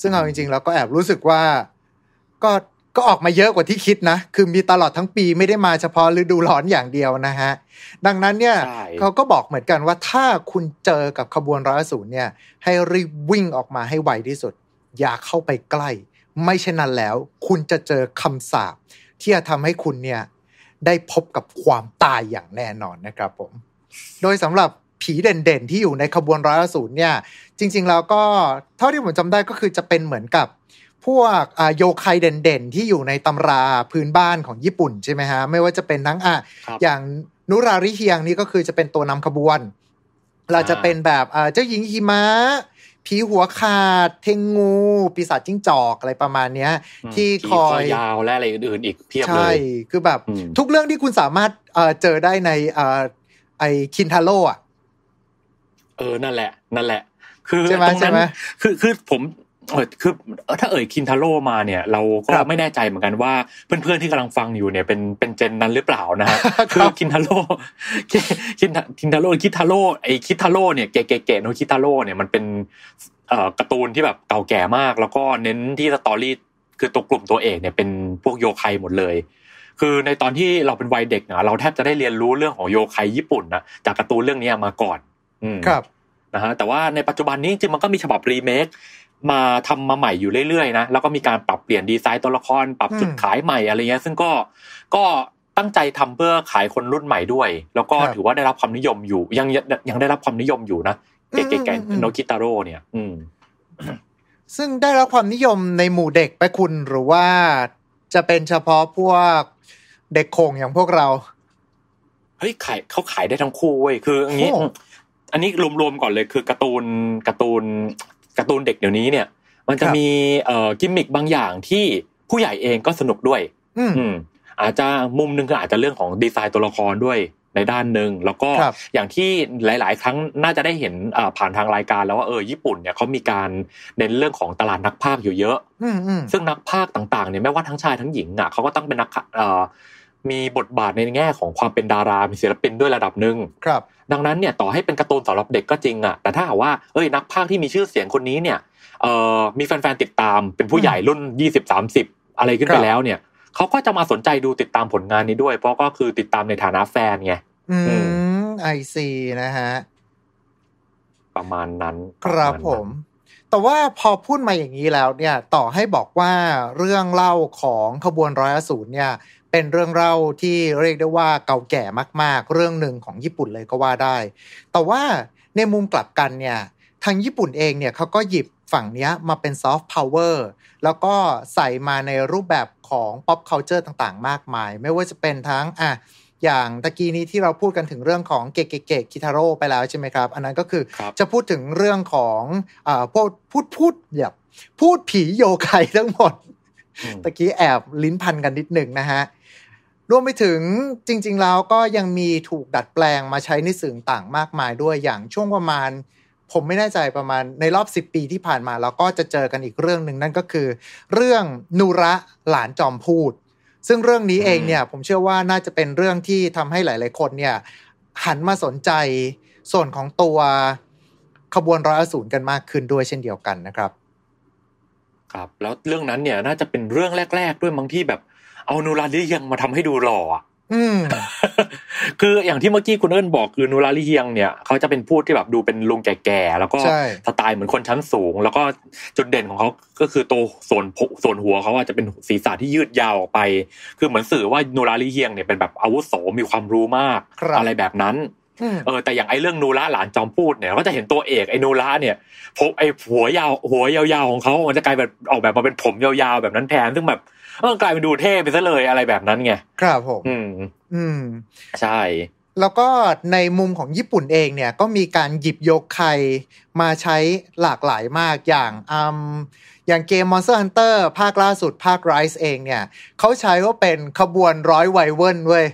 ซึ่งเอาจริงๆ แล้วก็แอบรู้สึกว่าก็ก็ออกมาเยอะกว่าที่คิดนะ คือมีตลอดทั้งปีไม่ได้มาเฉพาะฤดูร้อนอย่างเดียวนะฮะ ดังนั้นเนี่ยใช่เขาก็บอกเหมือนกันว่าถ้าคุณเจอกับขบวนร้อยศูนย์เนี่ย ให้รีบวิ่งออกมาให้ไวที่สุด อย่าเข้าไปใกล้ ไม่เช่นนั้นแล้ว คุณจะเจอคำสาปที่จะทำให้คุณเนี่ย ได้พบกับความตายอย่างแน่นอนนะครับผม โดยสำหรับผีเด่นๆ ที่อยู่ในขบวนร้อยอสูรเนี่ย จริง ๆ แล้วก็เท่าที่ผมจำได้ก็คือจะเป็นเหมือนกับพวกอ่าโยไคเด่นๆ ที่อยู่ในตำราพื้นบ้านของญี่ปุ่นใช่ไหมฮะ ไม่ว่าจะเป็นทั้งอะครับอย่างนุราริเฮียงนี่ก็คือจะเป็นตัวนำขบวนเราจะเป็นแบบอ่าเจ้าหญิงหิมะ ผีหัวขาด เทงงู ปีศาจจิ้งจอกอะไรประมาณเนี้ย ที่ผีคอยยาวและอะไรอื่นๆอีกเพียบเลใช่ยคือแบบอืมทุกเรื่องที่คุณสามารถเอ่อเจอได้ในเอ่อไอคินทาโร่อะเออนั่นแหละ นั่นแหละ คือใช่ไหมตรงใช่นั้นไหมคือคือผม เออคือเอ่อถ้าเอ่ยคินทาโร่มาเนี่ย เราก็ครับไม่แน่ใจเหมือนกันว่าเพื่อนๆที่กำลังฟังอยู่เนี่ยเป็นเป็นเจนนั้นหรือเปล่านะฮะครับคือคินทาโร่คินทาคินทาโร่คิทาโร่ไอคิทาโร่เนี่ยเกเกเกะโนะคิทาโร่เนี่ยมันเป็นเอ่อการ์ตูนที่แบบเก่าแก่มาก แล้วก็เน้นที่ story คือตัวกลุ่มตัวเอกเนี่ยเป็นพวกโยไคหมดเลย คือในตอนที่เราเป็นวัยเด็กนะเราแทบจะได้เรียนรู้เรื่องของโยไคญี่ปุ่นนะจากการ์ตูนเรื่องนี้มาก่อน อืมครับนะฮะแต่ว่าในปัจจุบันนี้จริงๆมันก็มีฉบับรีเมค มาทำมาใหม่อยู่เรื่อยๆนะแล้วก็มีการปรับเปลี่ยนดีไซน์ตัวละคร ปรับจุดอืมขายใหม่อะไรเงี้ยซึ่งก็ก็ตั้งใจทำเพื่อขายคนรุ่นใหม่ด้วย แล้วก็ครับถือว่าได้รับความนิยมอยู่ ยังยังยังได้รับความนิยมอยู่นะเก๋อืมเก๋อืมโนกิตาโร่เนี่ย อืมซึ่งได้รับความนิยมในหมู่เด็กไปคุณหรือว่าจะเป็นเฉพาะพวกเด็กโขงอย่างพวกเราเฮ้ยขายเขาขายได้ทั้งคู่เว้ยคืออย่างนี้โอ้อันนี้รวมๆก่อนเลยคือการ์ตูนการ์ตูน การ์ตูนเด็กเดี๋ยวนี้เนี่ย มันจะครับมีเอ่อกิมมิคบางอย่างที่ผู้ใหญ่เองก็สนุกด้วย อืมอืมอาจจะมุมหนึ่งก็อาจจะเรื่องของดีไซน์ตัวละครด้วยในด้านหนึ่งแล้วก็ครับอย่างที่หลาย ๆ ครั้งน่าจะได้เห็นอ่าผ่านทางรายการแล้วว่าเออญี่ปุ่นเนี่ยเขามีการเน้นเรื่องของตลาดนักพากย์อยู่เยอะอืมอืมซึ่งนักพากย์ต่าง ๆ เนี่ยไม่ว่าทั้งชายทั้งหญิงอะเขาก็ต้องเป็นนักเอ่อ มีบทบาทในแง่ของความเป็นดารามีศิลปินด้วยระดับหนึ่งครับ ดังนั้นเนี่ยต่อให้เป็นการ์ตูนสำหรับเด็กก็จริงอะแต่ถ้าหากว่าเอ้ยนักพากย์ที่มีชื่อเสียงคนนี้เนี่ยเอ่อมีแฟนๆติดตามเป็นผู้ใหญ่รุ่นยี่สิบสามสิบอะไรขึ้นคไปรับแล้วเนี่ยเขาก็จะมาสนใจดูติดตามผลงานนี้ด้วย เพราะก็คือติดตามในฐานะแฟนไงอือืมไอซีนะฮะประมาณนั้นครับปะาณนั้นผม แต่ว่าพอพูดมาอย่างนี้แล้วเนี่ย ต่อให้บอกว่าเรื่องเล่าของขบวนร้อยอสูรเนี่ย เป็นเรื่องเล่าที่เรียกได้ว่าเก่าแก่มาก ๆ เรื่องหนึ่งของญี่ปุ่นเลยก็ว่าได้ แต่ว่าในมุมกลับกันเนี่ยทางญี่ปุ่นเองเนี่ยเขาก็หยิบฝั่งเนี้ยมาเป็นซอฟต์พาวเวอร์แล้วก็ใส่มาในรูปแบบของ pop culture ต่างๆ มากมาย ไม่ว่าจะเป็นทั้งอะอย่างตะกี้นี้ที่เราพูดกันถึงเรื่องของเกเกเกคิทาโร่ไปแล้วใช่ไหมครับ อันนั้นก็คือครับจะพูดถึงเรื่องของอ่าพวกพูดพูดแบบพูดผีโยไคทั้งหมดอืมตะกี้แอบลิ้นพันกันนิดหนึ่งนะฮะ รวมไปถึงจริง ๆ แล้วก็ยังมีถูกดัดแปลงมาใช้ในสื่อต่างมากมายด้วยอย่างช่วงประมาณ ผมไม่แน่ใจประมาณในรอบ 10 ปีที่ผ่านมาเราก็จะเจอกันอีกเรื่องหนึ่งนั่นก็คือ เรื่องนูระหลานจอมพูด ซึ่งเรื่องนี้เองเนี่ยผมเชื่อว่าน่าจะเป็นเรื่องที่ทำให้หลาย ๆ คนเนี่ยหันมาสนใจส่วนของตัวขบวนร้อยอสูรกันมากขึ้นด้วยเช่นเดียวกันนะครับ ครับ แล้วเรื่องนั้นเนี่ยน่าจะเป็นเรื่องแรก ๆ ด้วยบางที่แบบ เอานูราลิยังมาทำให้ดูหล่ออะอืมคืออย่างที่เมื่อกี้คุณเอิญบอกคือนูราลิเฮียงเนี่ยเขาจะเป็นพูดที่แบบดูเป็นลุงแก่ๆแล้วก็ใช่สไตล์เหมือนคนชั้นสูง แล้วก็จุดเด่นของเขาก็คือตัวส่วนส่วนหัวเขาอาจจะเป็นศีรษะที่ยืดยาวออกไป คือเหมือนสื่อว่านูราลิเฮียงเนี่ยเป็นแบบอาวุโสมีความรู้มากครับอะไรแบบนั้นอืม เออแต่อย่างไอ้เรื่องนูระหลานจอมพูดเนี่ยก็จะเห็นตัวเอกไอ้นูระเนี่ยพบไอ้หัวยาวหัวยาวๆของเขามันจะกลายแบบออกแบบมาเป็นผมยาวๆแบบนั้นแทนซึ่งแบบเออกลายเป็นดูเท่ไปซะเลยอะไรแบบนั้นไงครับผมอืม อืม ใช่ แล้วก็ในมุมของญี่ปุ่นเองเนี่ยก็มีการหยิบยกไข่มาใช้หลากหลายมากอย่างอืมอย่างเกม Monster Hunter ภาคล่าสุดภาค Rise เองเนี่ยเขาใช้ว่าเป็นขบวนร้อยไวเวิร์นเว้ย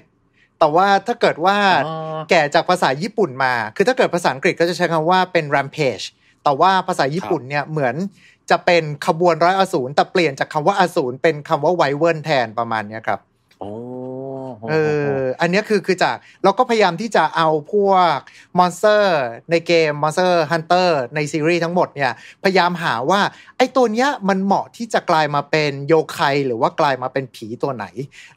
แต่ว่าถ้าเกิดว่าอ๋อแกะจากภาษาญี่ปุ่นมา คือถ้าเกิดภาษาอังกฤษก็จะใช้คำว่าเป็น rampage แต่ว่าภาษาญี่ปุ่นเนี่ยเหมือนจะเป็นขบวนร้อยอสูรแต่เปลี่ยนจากคำว่าอสูรเป็นคำว่า wyvern แทนประมาณเนี้ยครับโอ้ เอออันนี้คือคือจากเราก็พยายามที่จะเอาพวกมอนสเตอร์ในเกมมอนสเตอร์ฮันเตอร์ในซีรีส์ทั้งหมดเนี่ยพยายามหาว่าไอ้ตัวเนี้ยมันเหมาะที่จะกลายมาเป็นโยไคหรือว่ากลายมาเป็นผีตัวไหน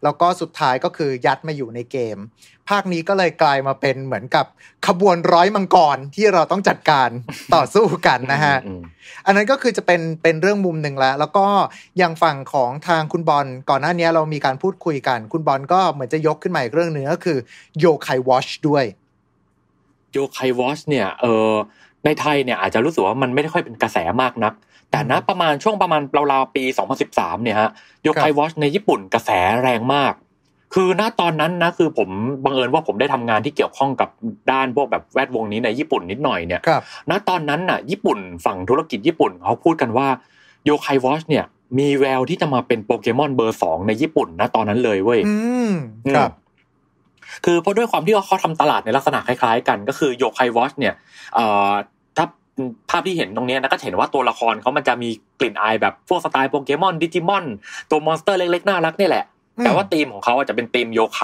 แล้วก็สุดท้ายก็คือยัดมาอยู่ในเกมภาคนี้ก็เลยกลายมาเป็นเหมือนกับขบวนร้อยมังกรที่เราต้องจัดการต่อสู้กันนะฮะอืมอันนั้นก็คือจะเป็นเป็นเรื่องมุมหนึ่งแล้ว แล้วก็อย่างฝั่งของทางคุณบอลก่อนหน้านี้เรามีการพูดคุยกัน คุณบอลก็เหมือนจะยกขึ้นมาอีกเรื่องหนึ่งก็คือโยไควอชด้วยโยไควอชเนี่ยเออในไทยเนี่ยอาจจะรู้สึกว่ามันไม่ได้ค่อยเป็นกระแสมากนัก แต่ณประมาณช่วงประมาณราวๆปี 2013 เนี่ยฮะโยไควอชในญี่ปุ่นกระแสแรงมาก คือณตอนนั้นนะคือผมบังเอิญว่าผมได้ทำงานที่เกี่ยวข้องกับด้านพวกแบบแวดวงนี้ในญี่ปุ่นนิดหน่อยเนี่ยครับณตอนนั้นน่ะ ญี่ปุ่นฝั่งธุรกิจญี่ปุ่นเขาพูดกันว่าโยไควอชเนี่ย มีแววที่จะมาเป็นโปเกมอนเบอร์สองในญี่ปุ่นณตอนนั้นเลยเว้ยอืมครับ คือเพราะด้วยความที่ว่าเขาทำตลาดในลักษณะคล้ายๆ กัน ก็คือโยไควอชเนี่ยเอ่อถ้าภาพที่เห็นตรงเนี้ยนะก็จะเห็นว่าตัวละครเขามันจะมีกลิ่นอายแบบพวกสไตล์โปเกมอนดิจิมอนตัวมอนสเตอร์เล็กๆน่ารักนี่แหละอืม แต่ว่าธีมของเขาอาจจะเป็นธีมโยไค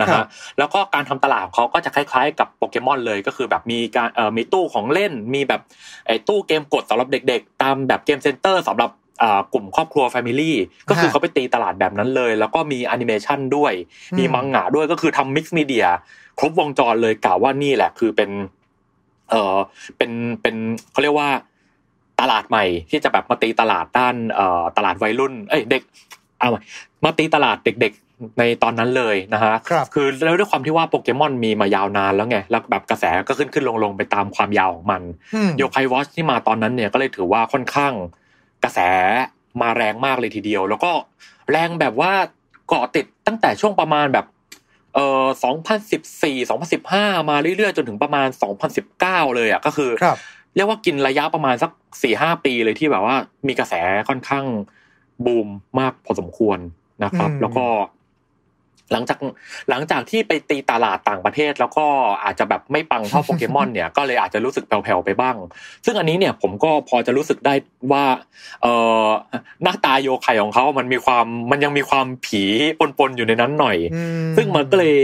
นะครัฮะบแล้วก็การทำตลาดของเขาก็จะคล้ายๆ กับโปเกมอนเลยก็คือแบบมีการเอ่อมีตู้ของเล่น มีแบบไอ้ตู้เกมกดสำหรับเด็ก ๆ ตามแบบ game center สำหรับอ่ากลุ่มครอบครัว family ก็คือฮะเขาไปตีตลาดแบบนั้นเลย แล้วก็มีแอนิเมชันด้วย มีอืมมังงะด้วยก็คือทำ mix mediaครบวงจรเลยกล่าวว่านี่แหละคือเป็นเออเป็นเป็นเขาเรียกว่าตลาดใหม่ที่จะแบบมาตีตลาดด้านเอ่อตลาดวัยรุ่น เอ้ยเด็กเอาให ม่มาตีตลาดเด็กๆในตอนนั้นเลยนะฮะครับคือแล้วด้วยความที่ว่าโปเกมอนมีมายาวนานแล้วไงแล้วแบบกระแสก็ขึ้นขึ้นลงลงไปตามความยาวของมันอืมโยไควอชที่มาตอนนั้นเนี่ยก็เลยถือว่าค่อนข้างกระแสมาแรงมากเลยทีเดียว แล้วก็แรงแบบว่าเกาะติดตั้งแต่ช่วงประมาณแบบเอ่อ2014 2015 มาเรื่อยๆ จนถึงประมาณ 2019 เลยอะก็คือครับเรียกว่ากินระยะประมาณสักสี่ห้าปีเลยที่แบบว่ามีกระแสค่อนข้างบูมมากพอสมควร นะครับอืมแล้วก็ หลังจากหลังจากที่ไปตีตลาดต่างประเทศ แล้วก็อาจจะแบบไม่ปังเท่าโปเกมอนเนี่ยก็เลยอาจจะรู้สึกแผ่วๆไปบ้าง ซึ่งอันนี้เนี่ยผมก็พอจะรู้สึกได้ว่า เออหน้าตาโยไคของเขามันมีความมันยังมีความผีปนๆอยู่ในนั้นหน่อยอืซึ่งมันก็เลย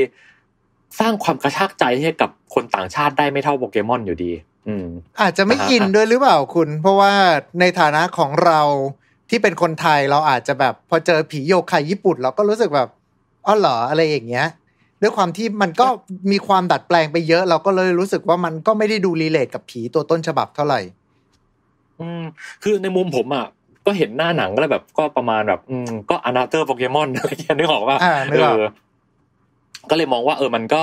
สร้างความกระชากใจให้กับคนต่างชาติได้ไม่เท่าโปเกมอนอยู่ดีอืมอาจจะไม่อ่าฮะอินด้วยหรือเปล่าคุณ เพราะว่าในฐานะของเรา ที่เป็นคนไทยเราอาจจะแบบ พอเจอผีโยไคญี่ปุ่น เราก็รู้สึกแบบอ๋อเหรออะไรอย่างเงี้ยด้วยความที่มันก็มีความดัดแปลงไปเยอะ เราก็เลยรู้สึกว่ามันก็ไม่ได้ดูรีเลทกับผีตัวต้นฉบับเท่าไหร่ อืมคือในมุมผมอะก็เห็นหน้าหนังก็เลยแบบก็ประมาณแบบ อืมก็ another โปเกมอนอะไรอย่างเงี้ยนึกออกว่าอ่านึกออกก็เลยมองว่า เออมันก็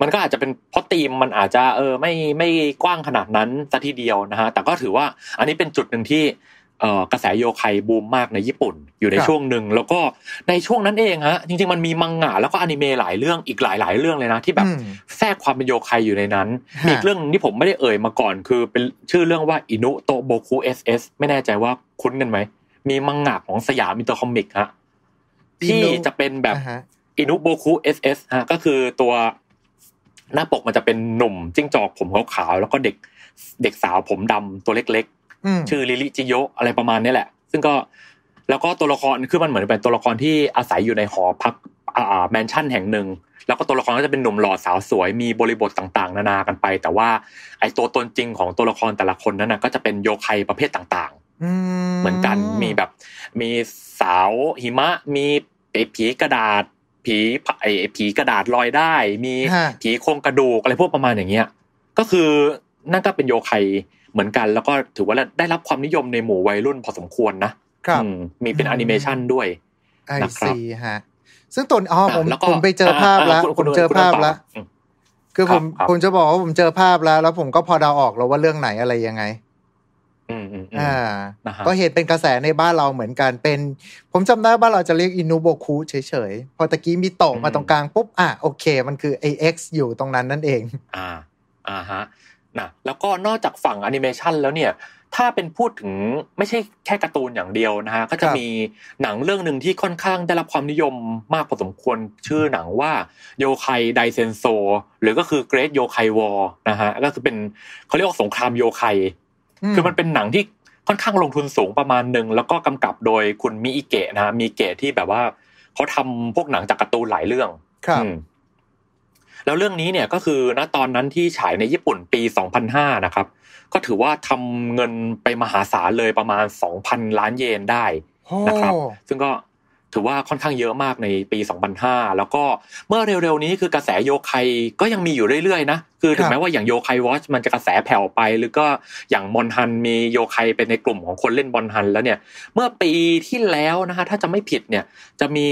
มันก็อาจจะเป็นเพราะธีมมันอาจจะ เออ ไม่ไม่กว้างขนาดนั้นซะทีเดียวนะฮะแต่ก็ถือว่า อันนี้เป็นจุดหนึ่งที่เอ่อ กระแสโยไคบูมมากในญี่ปุ่นอยู่ในครับช่วงหนึ่งแล้วก็ในช่วงนั้นเองฮะจริงๆมันมีมังงะแล้วก็อนิเมะหลายเรื่องอีกหลายหลายๆเรื่องเลยนะที่แบบอืมแทรกความเป็นโยไคอยู่ในนั้นฮะมีอีกเรื่องหนึ่งที่ผมไม่ได้เอ่ยมาก่อนคือเป็นชื่อเรื่องว่าอินุโตะโบคุ SS ไม่แน่ใจว่าคุ้นกันไหมมีมังงะของสยามอินเตอร์คอมิกฮะที่จะเป็นแบบอ่าฮะอินุโบคุ SS ฮะก็คือตัวหน้าปกมันจะเป็นหนุ่มจิ้งจอกผมขาวๆแล้วก็เด็กเด็กสาวผมดำตัวเล็กอืมๆ ชื่อริริจิโยะอะไรประมาณนี้แหละ ซึ่งก็แล้วก็ตัวละครคือมันเหมือนเป็นตัวละครที่อาศัยอยู่ในหอพักอ่าแมนชั่นแห่งหนึ่ง แล้วก็ตัวละครก็จะเป็นหนุ่มหล่อสาวสวยมีบริบทต่างๆ นานากันไป แต่ว่าไอตัวตนจริงของตัวละครแต่ละคนนั้นนะก็จะเป็นโยไคประเภทต่างๆอืเหมือนกันมีแบบ มีสาวหิมะ มีไอ้ผีกระดาษ ผีไอ้ไอ้ผีกระดาษลอยได้ มีฮะผีโครงกระดูกอะไรพวกประมาณอย่างเงี้ยก็คือนั่นก็เป็นโยไค เหมือนกัน แล้วก็ถือว่าได้รับความนิยมในหมู่วัยรุ่นพอสมควรนะครับอืมมีเป็นอืมแอนิเมชันด้วยไอนะครับซีฮะซึ่งตัวอ๋อผมแล้วก็ผมไปเจอภาพแล้วอ่าผมเจอคุณภาพคุณต่อแล้วอืมคือผมครับผมจะบอกว่าผมเจอภาพแล้ว แล้วผมก็พอเดาออกแล้วว่าเรื่องไหนอะไรยังไงอืมอืมอืมอ่านะฮะก็เห็นเป็นกระแสในบ้านเราเหมือนกันเป็น ผมจำได้บ้านเราจะเรียกอินูโบคุเฉยๆ พอตะกี้มีโตะมาตรงกลางปุ๊บ อะโอเค มันคือ AX อยู่ตรงนั้นนั่นเอง อ่า อ่าฮะ นะแล้วก็นอกจากฝั่งแอนิเมชันแล้วเนี่ยถ้าเป็นพูดถึงไม่ใช่แค่การ์ตูนอย่างเดียวนะฮะก็จะครับมีหนังเรื่องหนึ่งที่ค่อนข้างได้รับความนิยมมากพอสมควรชื่อหนังว่าโยไคไดเซนโซหรือก็คือ Great Yokai War นะฮะก็คือเป็นเขาเรียกว่าสงครามโยไคคือมันเป็นหนังที่ค่อนข้างลงทุนสูงประมาณหนึ่งแล้วก็กำกับโดยคุณมิอิเกะนะฮะมีเกะที่แบบว่าเขาทำพวกหนังจากการ์ตูนหลายเรื่องครับอืม แล้วเรื่องนี้เนี่ยก็คือณตอนนั้นที่ฉายในญี่ปุ่นปี 2005 นะครับ ก็ถือว่าทำเงินไปมหาศาลเลยประมาณ 2,000 ล้านเยนได้นะครับโอ้ซึ่งก็ถือว่าค่อนข้างเยอะมากในปี 2005 แล้วก็เมื่อเร็วๆนี้คือกระแสโยไคก็ยังมีอยู่เรื่อยๆนะ คือถึงแม้ว่าอย่างโยไควอชมันจะกระแสแผ่วไป หรือก็อย่างมอนฮันมีโยไคเป็นในกลุ่มของคนเล่นบอลฮันแล้วเนี่ย เมื่อปีที่แล้วนะฮะถ้าจะไม่ผิดเนี่ยจะมี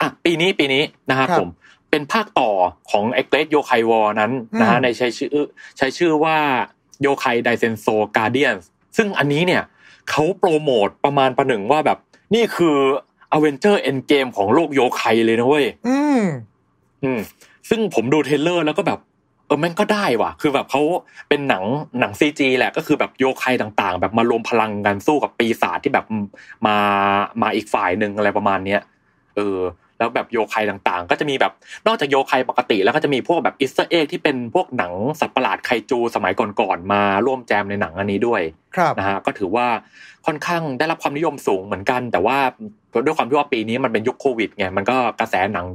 อะปีนี้ปีนี้นะครับครับผม เป็นภาคต่อของไอ้ Great Yokai War นั้นนะฮะอืมในใช้ชื่อใช้ชื่อว่าโยไคไดเซนโซ Guardians ซึ่งอันนี้เนี่ยเขาโปรโมทประมาณประหนึ่งว่าแบบ นี่คืออ Avengers Endgame ของโลกโยไคเลยนะเว้ยอืมอืมซึ่งผมดู trailer แล้วก็แบบ เออแม่งก็ได้ว่ะ คือแบบเขาเป็นหนังหนัง CG แหละก็คือแบบโยไคต่างๆ แบบมารวมพลังกันสู้กับปีศาจที่แบบมามาอีกฝ่ายหนึ่งอะไรประมาณเนี้ยเออ แล้วแบบโยไคต่างๆ ก็จะมีแบบนอกจากโยไคปกติ แล้วก็จะมีพวกแบบ Easter egg ที่เป็นพวกหนังสัตว์ประหลาดไคจูสมัยก่อนๆมาร่วมแจมในหนังอันนี้ด้วยครับนะฮะก็ถือว่าค่อนข้างได้รับความนิยมสูงเหมือนกัน แต่ว่าด้วยความที่ว่าปีนี้มันเป็นยุคโควิดไงมันก็กระแสหนัง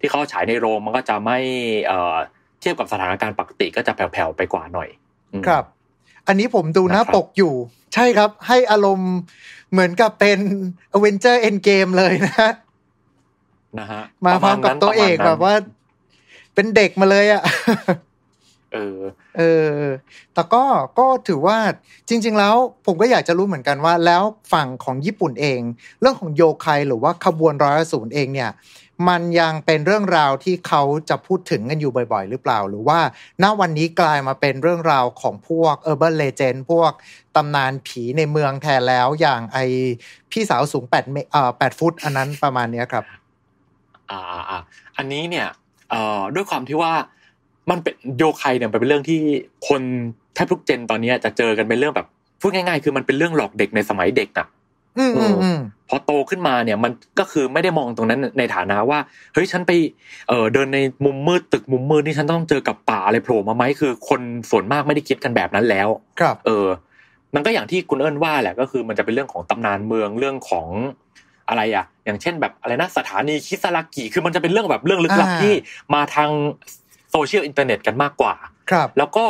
ที่เขาฉายในโรงมันก็จะไม่เอ่อเทียบกับสถานการณ์ปกติก็จะแผ่วๆไปกว่าหน่อยอืมครับ อันนี้ผมดูหน้านะครับปกอยู่ ใช่ครับ ให้อารมณ์เหมือนกับเป็น a v e n g e r Endgame เลยนะ นะฮะมาพร้อมกับปะณตัวเอกประมณแบนั้นบว่า เป็นเด็กมาเลยอะเออ เออ แต่ก็ ก็ถือว่าจริง ๆ แล้วผมก็อยากจะรู้เหมือนกันว่า แล้วฝั่งของญี่ปุ่นเอง เรื่องของโยไคหรือว่าขบวนร้อยศูนย์เองเนี่ย มันยังเป็นเรื่องราวที่เขาจะพูดถึงกันอยู่บ่อย ๆ หรือเปล่า หรือว่าณวันนี้กลายมาเป็นเรื่องราวของพวก Urban Legend พวกตำนานผีในเมืองแทนแล้วอย่างไอพี่สาวสูง8เมเอ่อ8ฟุตอันนั้นประมาณเนี้ยครับ อ่าอ่าอ่าอันนี้เนี่ยเอ่อด้วยความที่ว่ามันเป็นโยไคเนี่ยมันเป็นเรื่องที่คนแทบทุกเจนตอนนี้จะเจอกันเป็นเรื่องแบบพูดง่าย ๆ คือมันเป็นเรื่องหลอกเด็กในสมัยเด็กอะอืมอืมอืมพอโตขึ้นมาเนี่ยมันก็คือไม่ได้มองตรงนั้นในฐานะว่าเฮ้ยฉันไปเอ่อเดินในมุมมืดตึกมุมมืดนี่ฉันต้องเจอกัปปะอะไรโผล่มาไหมคือ คนส่วนมากไม่ได้คิดกันแบบนั้นแล้ว ครับ เออ มันก็อย่างที่คุณเอิญว่าแหละก็คือมันจะเป็นเรื่องของตำนานเมืองเรื่องของอะไรอะ อย่างเช่นแบบอะไรนะสถานีคิสรากิคือมันจะเป็นเรื่องแบบเรื่องลึกลับอ่าที่มาทางโซเชียลอินเทอร์เน็ตกันมากกว่า ครับ แล้วก็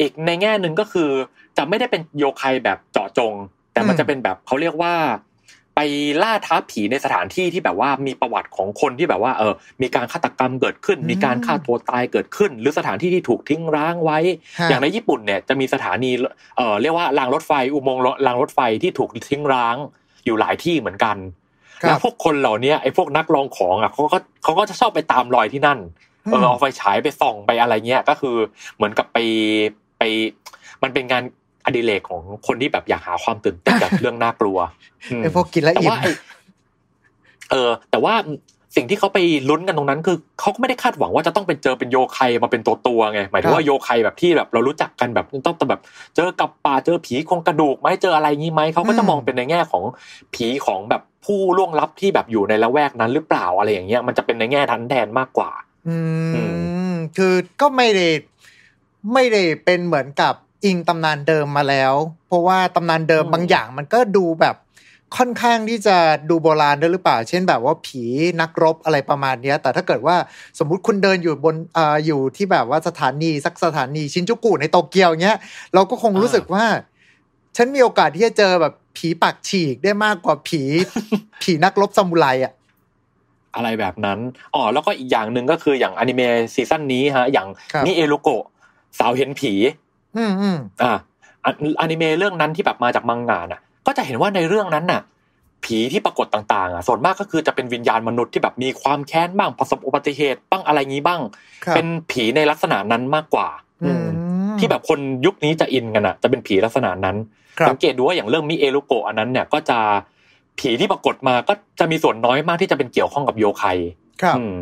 อีกในแง่หนึ่งก็คือ จะไม่ได้เป็นโยไคแบบเจาะจง แต่มันอืมจะเป็นแบบเขาเรียกว่า ไปล่าท้าผีในสถานที่ที่แบบว่ามีประวัติของคนที่แบบว่า เออ มีการฆาตกรรมเกิดขึ้น มีการฆ่าตัวตายเกิดขึ้น หรือสถานที่ที่ถูกทิ้งร้างไว้ฮะอย่างในญี่ปุ่นเนี่ยจะมีสถานีเอ่อเรียกว่ารางรถไฟ อุโมงค์รางรถไฟที่ถูกทิ้งร้างอยู่หลายที่เหมือนกันครั แล้วบพวกคนเหล่านี้ไอ้พวกนักลองของอะเขาก็เขาก็จะชอบไปตามรอยที่นั่นเออเอาไฟฉายไปส่องไปอะไรเงี้ยก็คือเหมือนกับไปไป มันเป็นงานอดิเรกของคนที่แบบอยากหาความตื่นเต้นจากเรื่องน่ากลัวมไอพวกกินแล้วแต่อิ่มว่าไอ้เออ แต่ว่า สิ่งที่เขาไปลุ้นกันตรงนั้น คือเขาก็ไม่ได้คาดหวังว่าจะต้องเป็นเจอเป็นโยไคมาเป็นตัวตัวๆไงหมายถึงว่าโยไคแบบที่แบบเรารู้จักกันแบบต้องแบบ เจอกับป่าเจอผีโครงกระดูกไหมเจออะไรงี้ไหมเขาก็จะมองเป็นในแง่ของผีของแบบผู้ล่วงลับที่แบบอยู่ในละแวกนั้นหรือเปล่าอะไรอย่างเงี้ยมันจะเป็นในแง่ทันแทนมากกว่าอือืมคือก็ไม่ได้ไม่ได้เป็นเหมือนกับอิงตำนานเดิมมาแล้ว เพราะว่าตำนานเดิมอืมบางอย่างมันก็ดูแบบ ค่อนข้างที่จะดูโบราณด้วยหรือเปล่า เช่นแบบว่าผีนักรบอะไรประมาณเนี้ย แต่ถ้าเกิดว่าสมมุติคุณเดินอยู่บนอ่าอยู่ที่แบบว่าสถานีสักสถานีชินจูกุในโตเกียวเนี้ย เราก็คงรู้สึกว่า ฉันมีโอกาสที่จะเจอแบบผีปากฉีกได้มากกว่าผี ผีนักรบซามูไรอะอะไรแบบนั้นอ๋อแล้วก็อีกอย่างหนึ่งก็คืออย่างอนิเมะ season นี้ฮะ อย่างครับมิเอรุโกะสาวเห็นผี อืมอืมอ่าอะอนิเมะเรื่องนั้นที่แบบมาจากมังงะน่ะ ก็จะเห็นว่าในเรื่องนั้นน่ะ ผีที่ปรากฏต่างๆอะส่วนมากก็คือจะเป็นวิญญาณมนุษย์ที่แบบมีความแค้นบ้างประสบอุบัติเหตุบ้างอะไรงี้บ้างครับเป็นผีในลักษณะนั้นมากกว่า อือืมมที่แบบคนยุคนี้จะอินกันอะ จะเป็นผีลักษณะนั้นครับสังเกตดูว่าอย่างเรื่องมิเอรุโกะอันนั้นเนี่ยก็จะผีที่ปรากฏมาก็จะมีส่วนน้อยมากที่จะเป็นเกี่ยวข้องกับโยไคครับอืม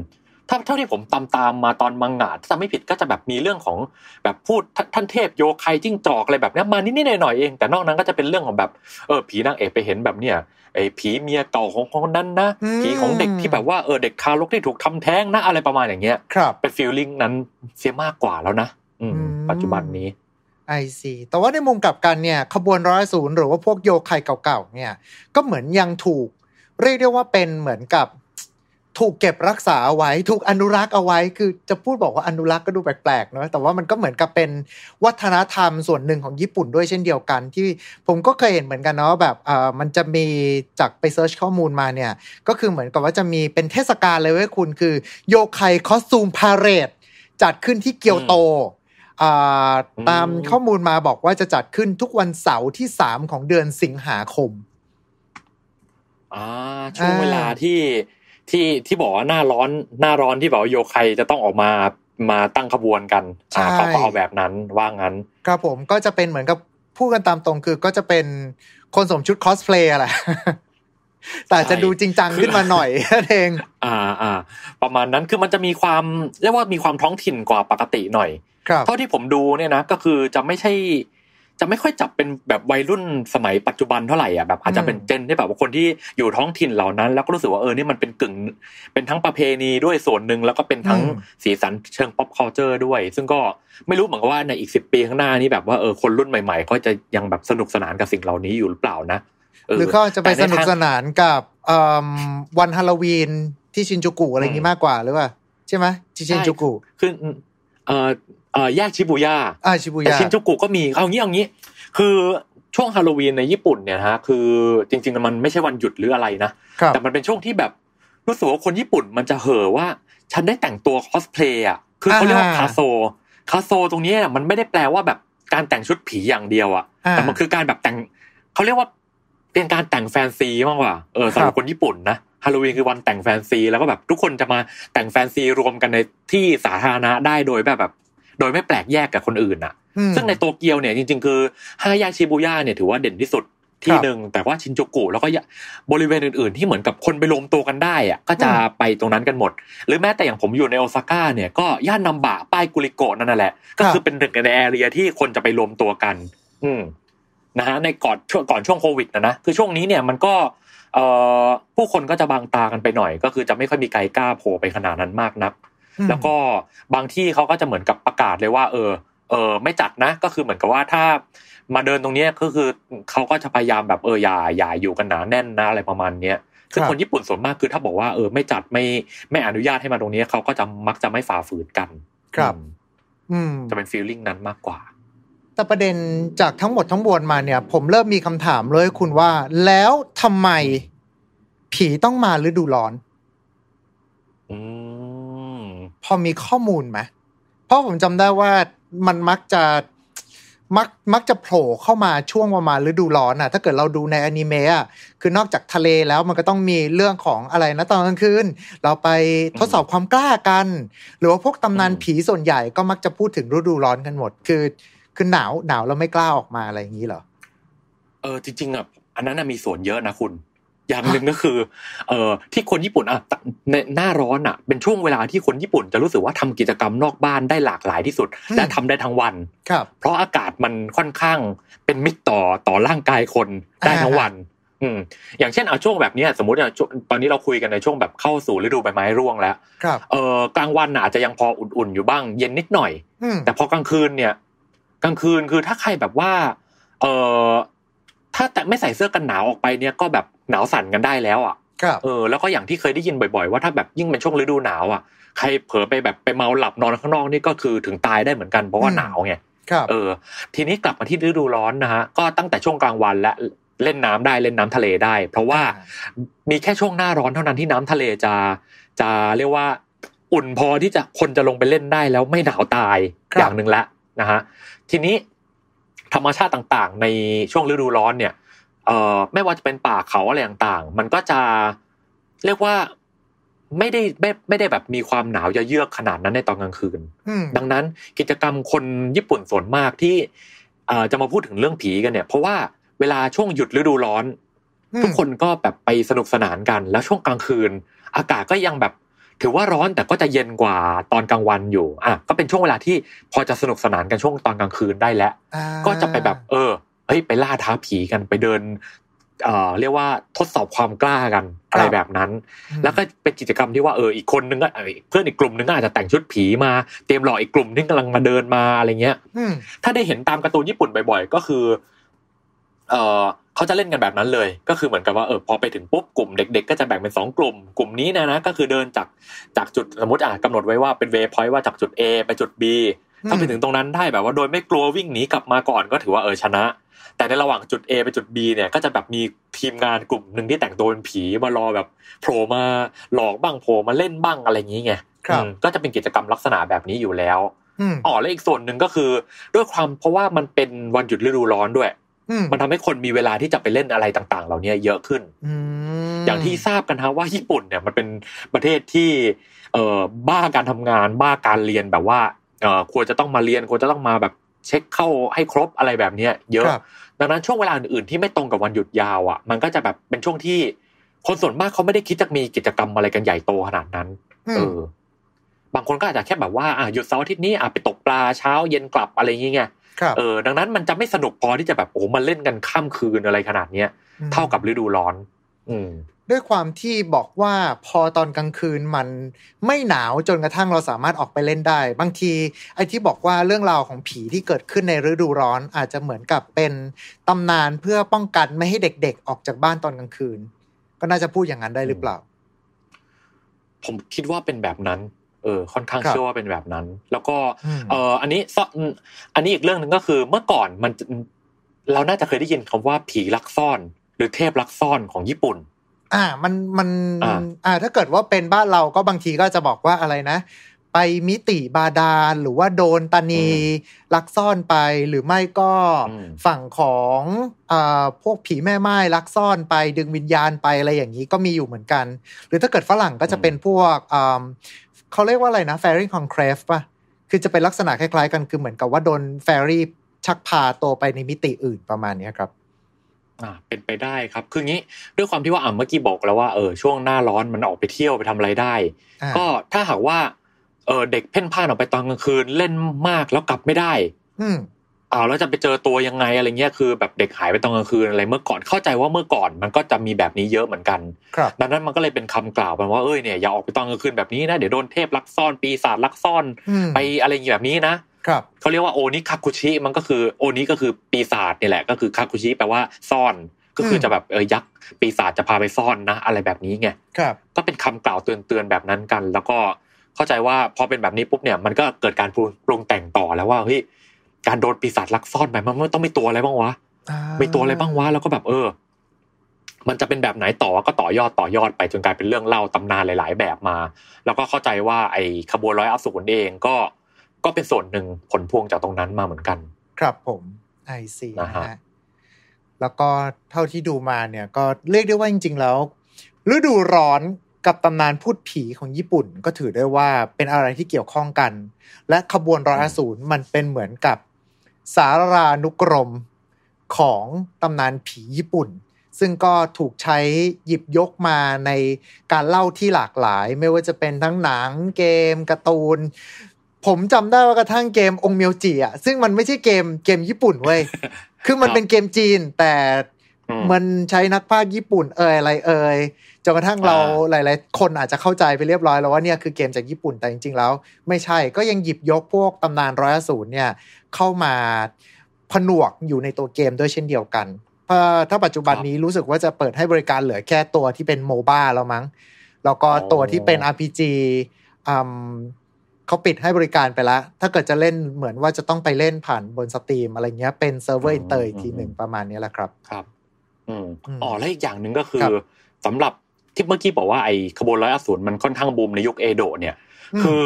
ถ้าเท่าที่ผมตามตามมาตอนมังงะถ้าจำไม่ผิดก็จะแบบมีเรื่องของแบบพูดท่านท่านเทพโยไคจิ้งจอกอะไรแบบเนี้ยมานิดๆหน่อยๆเอง แต่นอกนั้นก็จะเป็นเรื่องของแบบเออผีนางเอกไปเห็นแบบเนี้ยไอ้ผีเมียเก่าของคนนั้นนะอืมผีของเด็กที่แบบว่าเออเด็กทารกที่ถูกทำแท้งนะอะไรประมาณอย่างเงี้ยครับเป็นฟีลลิ่งนั้นเสียมากกว่าแล้วนะอืมอืมปัจจุบันนี้ไอซีแต่ว่าในมุมกลับกันเนี่ยขบวนร้อยศูนย์หรือว่าพวกโยไคเก่าๆเนี่ยก็เหมือนยังถูกเรียกได้ว่าเป็นเหมือนกับ ถูกเก็บรักษาเอาไว้ ถูกอนุรักษ์เอาไว้ คือจะพูดบอกว่าอนุรักษ์ก็ดูแปลกๆเนอะแต่ว่ามันก็เหมือนกับเป็นวัฒนธรรมส่วนหนึ่งของญี่ปุ่นด้วยเช่นเดียวกัน ที่ผมก็เคยเห็นเหมือนกันเนาะแบบเอ่อมันจะมีจากไปเซิร์ชข้อมูลมาเนี่ย ก็คือเหมือนกับว่าจะมีเป็นเทศกาลเลยเว้ยคุณคือโยไคคอสตูมพาเรดจัดขึ้นที่เกียวโตอ่าตามข้อมูลมาบอกว่าจะจัดขึ้นทุกวันเสาร์ที่3ของเดือนสิงหาคมอ่าช่วงเวลาที่ ที่ที่บอกว่าหน้าร้อนหน้าร้อนที่แบบว่าโยไคจะต้องออกมามาตั้งขบวนกันอ่าเขาก็เอาแบบนั้นว่างั้น ครับผมก็จะเป็นเหมือนกับพูดกันตามตรงคือก็จะเป็นคนสวมชุดคอสเพลย์อะไรแต่จะดูจริงจังขึ้นมาหน่อยนั่นเองอ่าอ่าประมาณนั้นคือมันจะมีความเรียกว่ามีความท้องถิ่นกว่าปกติหน่อยครับเท่าที่ผมดูเนี่ยนะ ก็คือจะไม่ใช่ จะไม่ค่อยจับเป็นแบบวัยรุ่นสมัยปัจจุบันเท่าไหร่อะแบบอาจจะเป็นเจนที่แบบว่าคนที่อยู่ท้องถิ่นเหล่านั้น แล้วก็รู้สึกว่าเออนี่มันเป็นกึ่ง เป็นทั้งประเพณีด้วยส่วนหนึ่งแล้วก็เป็นทั้งอืมสีสันเชิง pop culture ด้วย ซึ่งก็ไม่รู้เหมือนกันว่าในอีกสิบปีข้างหน้านี้แบบว่าเออคนรุ่นใหม่ๆเขาจะยังแบบสนุกสนานกับสิ่งเหล่านี้อยู่หรือเปล่านะหรือเขาจะไปแต่สในนุกทางสนานกับเอิ่มวันฮาโลวีนที่ชินจูกุอะไรอย่างนี้มากกว่าหรือเปล่าใช่ไหมที่ชินจูกุคือเอ่อเอ่อ แยกชิบูย่าอ่าชิบุแต่ยะชินจูกุก็มีเอางี้เอางี้ คือช่วงฮาโลวีนในญี่ปุ่นเนี่ยนะฮะคือจริง ๆ มันไม่ใช่วันหยุดหรืออะไรนะครับแต่มันเป็นช่วงที่แบบรู้สึกว่าคนญี่ปุ่นมันจะเห่อว่า ฉันได้แต่งตัวคอสเพลย์อะคือเขาเรียกว่าอ่าคาโซคาโซตรงนี้น่ะมันไม่ได้แปลว่าแบบการแต่งชุดผีอย่างเดียวอะอ่าแต่มันคือการแบบแต่งเขาเรียกว่าเป็นการแต่งแฟนซีมากกว่าเออสำหรับคนญี่ปุ่นนะฮาโลวีนคือวันแต่งแฟนซีแล้วก็แบบทุกคนจะมาแต่งแฟนซีรวมกันในที่สาธารณะได้โดยแบบแบบ โดยไม่แปลกแยกกับคนอื่นอะอืมซึ่งในโตเกียวเนี่ยจริง ๆ คือห้าแยกชิบูย่าเนี่ยถือว่าเด่นที่สุดที่หนึ่งแต่ว่าชินจูกุแล้วก็บริเวณอื่นๆ ที่เหมือนกับคนไปรวมตัวกันได้อะก็จะอืมไปตรงนั้นกันหมด หรือแม้แต่อย่างผมอยู่ในโอซาก้าเนี่ยก็ย่านนัมบะป้ายกุริโกะนั่นนะแหละ ก็คือเป็นหนึ่งในแอเรียที่คนจะไปรวมตัวกัน อืมนะฮะในก่อนช่วงก่อนช่วงโควิดนะนะคือช่วงนี้เนี่ยมันก็เอ่อผู้คนก็จะบางตากันไปหน่อย ก็คือจะไม่ค่อยมีใครกล้าโผล่ไปขนาดนั้นมากนักอืม แล้วก็บางที่เขาก็จะเหมือนกับประกาศเลยว่า เออ เออไม่จัดนะ ก็คือเหมือนกับว่าถ้ามาเดินตรงเนี้ยก็คือเขาก็จะพยายามแบบเอออย่าอย่าอยู่กันหนาแน่นนะอะไรประมาณเนี้ยซึ่งครับคนญี่ปุ่นส่วนมากคือถ้าบอกว่าเออไม่จัดไม่ไม่อนุญาตให้มาตรงเนี้ยเขาก็จะมักจะไม่ฝ่าฝืนกัน ครับอืมอืมจะเป็นฟีลลิ่งนั้นมากกว่า แต่ประเด็นจากทั้งหมดทั้งมวลมาเนี่ย ผมเริ่มมีคำถามเลยคุณว่า แล้วทำไมผีต้องมาฤดูร้อน อืม พอมีข้อมูลไหมเพราะผมจำได้ว่ามันมักจะมักมักจะโผล่เข้ามาช่วงประมาณฤดูร้อนอะ ถ้าเกิดเราดูในอนิเมะอะคือนอกจากทะเลแล้วมันก็ต้องมีเรื่องของอะไรนะตอนกลางคืนเราไปทดสอบความกล้ากัน หรือว่าพวกตำนานอืมผีส่วนใหญ่ก็มักจะพูดถึงฤดูร้อนกันหมด คือคือหนาวหนาวแล้วไม่กล้าออกมาอะไรอย่างนี้เหรอเออจริงๆอะอันนั้นน่ะมีส่วนเยอะนะคุณ อย่างหนึ่งก็คือ เอ่อที่คนญี่ปุ่นอะในหน้าร้อนอะ เป็นช่วงเวลาที่คนญี่ปุ่นจะรู้สึกว่าทำกิจกรรมนอกบ้านได้หลากหลายที่สุดอืมและทำได้ทั้งวันครับเพราะอากาศมันค่อนข้างเป็นมิตรต่อต่อร่างกายคนได้ทั้งวันอืมอย่างเช่นเอาช่วงแบบเนี้ยสมมติอะช่วงตอนนี้เราคุยกันในช่วงแบบเข้าสู่ฤดูใบไม้ร่วงแล้วครับเออกลางวันน่ะอาจจะยังพออุ่นๆอยู่บ้าง เย็นนิดหน่อยอืมแต่พอกลางคืนเนี่ย กลางคืนคือถ้าใครแบบว่า เออ ถ้าแต่ไม่ใส่เสื้อกันหนาวออกไปเนี่ยก็แบบหนาวสั่นกันได้แล้วอะครับเออแล้วก็อย่างที่เคยได้ยินบ่อย ๆ ว่าถ้าแบบยิ่งเป็นช่วงฤดูหนาวอะใครเผลอไปแบบไปเมาหลับนอนข้างนอกนี่ก็คือถึงตายได้เหมือนกันเพราะว่าอืมหนาวไงครับเออ ทีนี้กลับมาที่ฤดูร้อนนะฮะก็ตั้งแต่ช่วงกลางวันและเล่นน้ำได้เล่นน้ำทะเลได้ เพราะว่ามีแค่ช่วงหน้าร้อนเท่านั้นที่น้ำทะเลจะจะเรียกว่าอุ่นพอที่จะคนจะลงไปเล่นได้แล้วไม่หนาวตายครับอย่างหนึ่งละนะฮะทีนี้ ธรรมชาติต่างๆ ในช่วงฤดูร้อนเนี่ยเอ่อไม่ว่าจะเป็นป่าเขาอะไรต่างๆ มันก็จะเรียกว่าไม่ได้ไม่ไม่ได้แบบมีความหนาวเยือกขนาดนั้นในตอนกลางคืนอืมดังนั้นกิจกรรมคนญี่ปุ่นส่วนมากที่เอ่อจะมาพูดถึงเรื่องผีกันเนี่ย เพราะว่าเวลาช่วงหยุดฤดูร้อนอืมทุกคนก็แบบไปสนุกสนานกัน แล้วช่วงกลางคืน อากาศก็ยังแบบ ถือว่าร้อนแต่ก็จะเย็นกว่าตอนกลางวันอยู่อะก็เป็นช่วงเวลาที่พอจะสนุกสนานกันช่วงตอนกลางคืนได้แล้วอ่าก็จะไปแบบเออเฮ้ยไปล่าท้าผีกันไปเดินเอ่อเรียกว่าทดสอบความกล้ากันอะไรแบบนั้นอืมแล้วก็เป็นกิจกรรมที่ว่าเอออีกคนนึงก็เออเพื่อนอีกกลุ่มนึงก็อาจจะแต่งชุดผีมาเตรียมหลอกอีกกลุ่มที่กำลังมาเดินมาอะไรเงี้ยอืมถ้าได้เห็นตามการ์ตูนญี่ปุ่นบ่อยๆ ก็คือ เออ เขาเขาจะเล่นกันแบบนั้นเลย ก็คือเหมือนกับว่าเออพอไปถึงปุ๊บกลุ่มเด็ก ๆ ก็จะแบ่งเป็นสองกลุ่ม กลุ่มนี้นะนะก็คือเดินจากจากจุดสมมติอะกำหนดไว้ว่าเป็นเวพอยต์ว่าจากจุด A ไปจุด B ถ้าไปถึงตรงนั้นได้แบบว่าโดยไม่กลัววิ่งหนีกลับมาก่อนก็ถือว่าเออชนะ แต่ในระหว่างจุด A ไปจุด B เนี่ยก็จะแบบมีทีมงานกลุ่มหนึ่งที่แต่งตัวเป็นผีมารอแบบโผล่มาหลอกบ้างโผล่มาเล่นบ้างอะไรอย่างนี้ไงครับอืมก็จะเป็นกิจกรรมลักษณะแบบนี้อยู่แล้วอืมอ๋อและอีกส่วนหนึ่งก็คือ ด้วยความเพราะว่ามันเป็นวันหยุดฤดูร้อนด้วยอื มมันทำให้คนมีเวลาที่จะไปเล่นอะไรต่าง ๆ เหล่านี้เยอะขึ้นอืมอย่างที่ทราบกันฮะว่าญี่ปุ่นเนี่ยมันเป็นประเทศที่ เอ่อบ้าการทำงานบ้าการเรียนแบบว่าเอ่อควรจะต้องมาเรียนควรจะต้องมาแบบเช็คเข้าให้ครบอะไรแบบเนี้ย เยอะครับดังนั้นช่วงเวลาอื่นๆที่ไม่ตรงกับวันหยุดยาวอะ มันก็จะแบบเป็นช่วงที่คนส่วนมากเขาไม่ได้คิดจะมีกิจกรรมอะไรกันใหญ่โตขนาดนั้นอืมเออ บางคนก็อาจจะแค่แบบว่าอะหยุดเสาร์อาทิตย์นี้อะไปตกปลาเช้าเย็นกลับอะไรอย่างเงี้ยครับ เออดังนั้นมันจะไม่สนุกพอที่จะแบบโอ้โหมาเล่นกันข้ามคืนอะไรขนาดเนี้ยอืมเท่ากับฤดูร้อน อืมด้วยความที่บอกว่าพอตอนกลางคืนมันไม่หนาวจนกระทั่งเราสามารถออกไปเล่นได้ บางทีไอ้ที่บอกว่าเรื่องราวของผีที่เกิดขึ้นในฤดูร้อนอาจจะเหมือนกับเป็นตำนานเพื่อป้องกันไม่ให้เด็กๆ ออกจากบ้านตอนกลางคืน ก็น่าจะพูดอย่างนั้นได้หรือเปล่า ผมคิดว่าเป็นแบบนั้น เออค่อนข้างครับเชื่อว่าเป็นแบบนั้น แล้วก็อืมเอออันนี้ซ่อนอันนี้อีกเรื่องหนึ่งก็คือเมื่อก่อนมันเราน่าจะเคยได้ยินคำว่าผีลักซ่อน หรือเทพลักซ่อนของญี่ปุ่น อ่ามันมันอ่าอ่าถ้าเกิดว่าเป็นบ้านเราก็บางทีก็จะบอกว่าอะไรนะ ไปมิติบาดาลหรือว่าโดนตานีลักซ่อนไปหรือไม่ก็อืมฝั่งของอ่าพวกผีแม่ไม้ลักซ่อนไปดึงวิญญาณไปอะไรอย่างนี้ก็มีอยู่เหมือนกัน หรือถ้าเกิดฝรั่งก็จะเป็นพวกอ่า เขาเรียกว่าอะไรนะ fairy conclave ป่ะ คือจะเป็นลักษณะคล้ายๆ กันคือเหมือนกับว่าโดน fairy ชักพาตัวไปในมิติอื่นประมาณเนี้ยครับอ่าเป็นไปได้ครับคืองี้ด้วยความที่ว่าอ่าเมื่อกี้บอกแล้วว่าเออช่วงหน้าร้อนมันออกไปเที่ยวไปทำอะไรได้อ่าก็ถ้าหากว่าเออเด็กเพ่นพ่านออกไปตอนกลางคืนเล่นมากแล้วกลับไม่ได้ อืม อ้าวแล้วจะไปเจอตัวยังไงอะไรเงี้ยคือ แบบเด็กหายไปตอนกลางคืนอะไรเมื่อก่อนเข้าใจว่าเมื่อก่อนมันก็จะมีแบบนี้เยอะเหมือนกันครับดังนั้นมันก็เลยเป็นคำกล่าวไปว่าเอ้ยเนี่ยอย่าออกไปตอนกลางคืนแบบนี้นะเดี๋ยวโดนเทพลักซ่อนปีศาจลักซ่อนอืมไปอะไรอย่างแบบนี้นะครับเขาเรียกว่าโอนิคาคุชิมันก็คือโอนิก็คือปีศาจเนี่ยแหละก็คือคาคุชิแปลว่าซ่อนก็คือมจะแบบเออยักษ์ปีศาจจะพาไปซ่อนนะ อะไรแบบนี้ไงครับก็เป็นคำกล่าวเตือนๆแบบนั้นกัน แล้วก็เข้าใจว่าพอเป็นแบบนี้ปุ๊บเนี่ยมันก็เกิดการปรุงปรุงแต่งต่อแล้วว่าเฮ้ย การโดนปีศาจลักซ่อนไปมันมันต้องมีตัวอะไรบ้างวะอ่ามีตัวอะไรบ้างวะแล้วก็แบบเออ มันจะเป็นแบบไหนต่อก็ต่อยอดต่อยอดไปจนกลายเป็นเรื่องเล่าตำนานหลาย ๆ แบบมา แล้วก็เข้าใจว่าไอ้ขบวนร้อยอสูรเองก็ก็เป็นส่วนหนึ่งผลพวงจากตรงนั้นมาเหมือนกัน ครับผมไอซีนะนะฮะฮะแล้วก็เท่าที่ดูมาเนี่ย ก็เรียกได้ว่าจริง ๆ แล้วฤดูร้อนกับตำนานพูดผีของญี่ปุ่นก็ถือได้ว่าเป็นอะไรที่เกี่ยวข้องกัน และขบวนร้อยอสูรมันเป็นเหมือนกับ สารานุกรมของตำนานผีญี่ปุ่น ซึ่งก็ถูกใช้หยิบยกมาในการเล่าที่หลากหลาย ไม่ว่าจะเป็นทั้งหนังเกมการ์ตูน ผมจำได้ว่ากระทั่งเกมองเมียวจิอะซึ่งมันไม่ใช่เกมเกมญี่ปุ่นเว้ยคือมันเป็นเกมจีนแต่ มมันใช้นักพากย์ญี่ปุ่นเอ่ยอะไรเอ่ยจนกระทั่งเราอ่าหลาย ๆ คนอาจจะเข้าใจไปเรียบร้อยแล้วว่าเนี่ยคือเกมจากญี่ปุ่นแต่จริง ๆ แล้ว ไม่ใช่ก็ยังหยิบยกพวกตำนานร้อยอสูรเนี่ยเข้ามาผนวกอยู่ในตัวเกมด้วยเช่นเดียวกันเพราะถ้าปัจจุบันนี้รู้สึกว่าจะเปิดให้บริการเหลือแค่ตัวที่เป็นโมบ้าแล้วมั้ง แล้วก็ตัวที่เป็น RPG อืมเขาปิดให้บริการไปแล้ว ถ้าเกิดจะเล่นเหมือนว่าจะต้องไปเล่นผ่านบน Steam อะไรเงี้ยเป็นเซิร์ฟเวอร์อินเตอร์อีกทีหนึ่งประมาณนี้แหละครับ ครับ อืมอืมอ๋อแล้วอีกอย่างหนึ่งก็คือครับสำหรับที่เมื่อกี้บอกว่าไอ้ขบวนร้อยอสูรมันค่อนข้างบูมในยุคเอโดะเนี่ยอืมคือ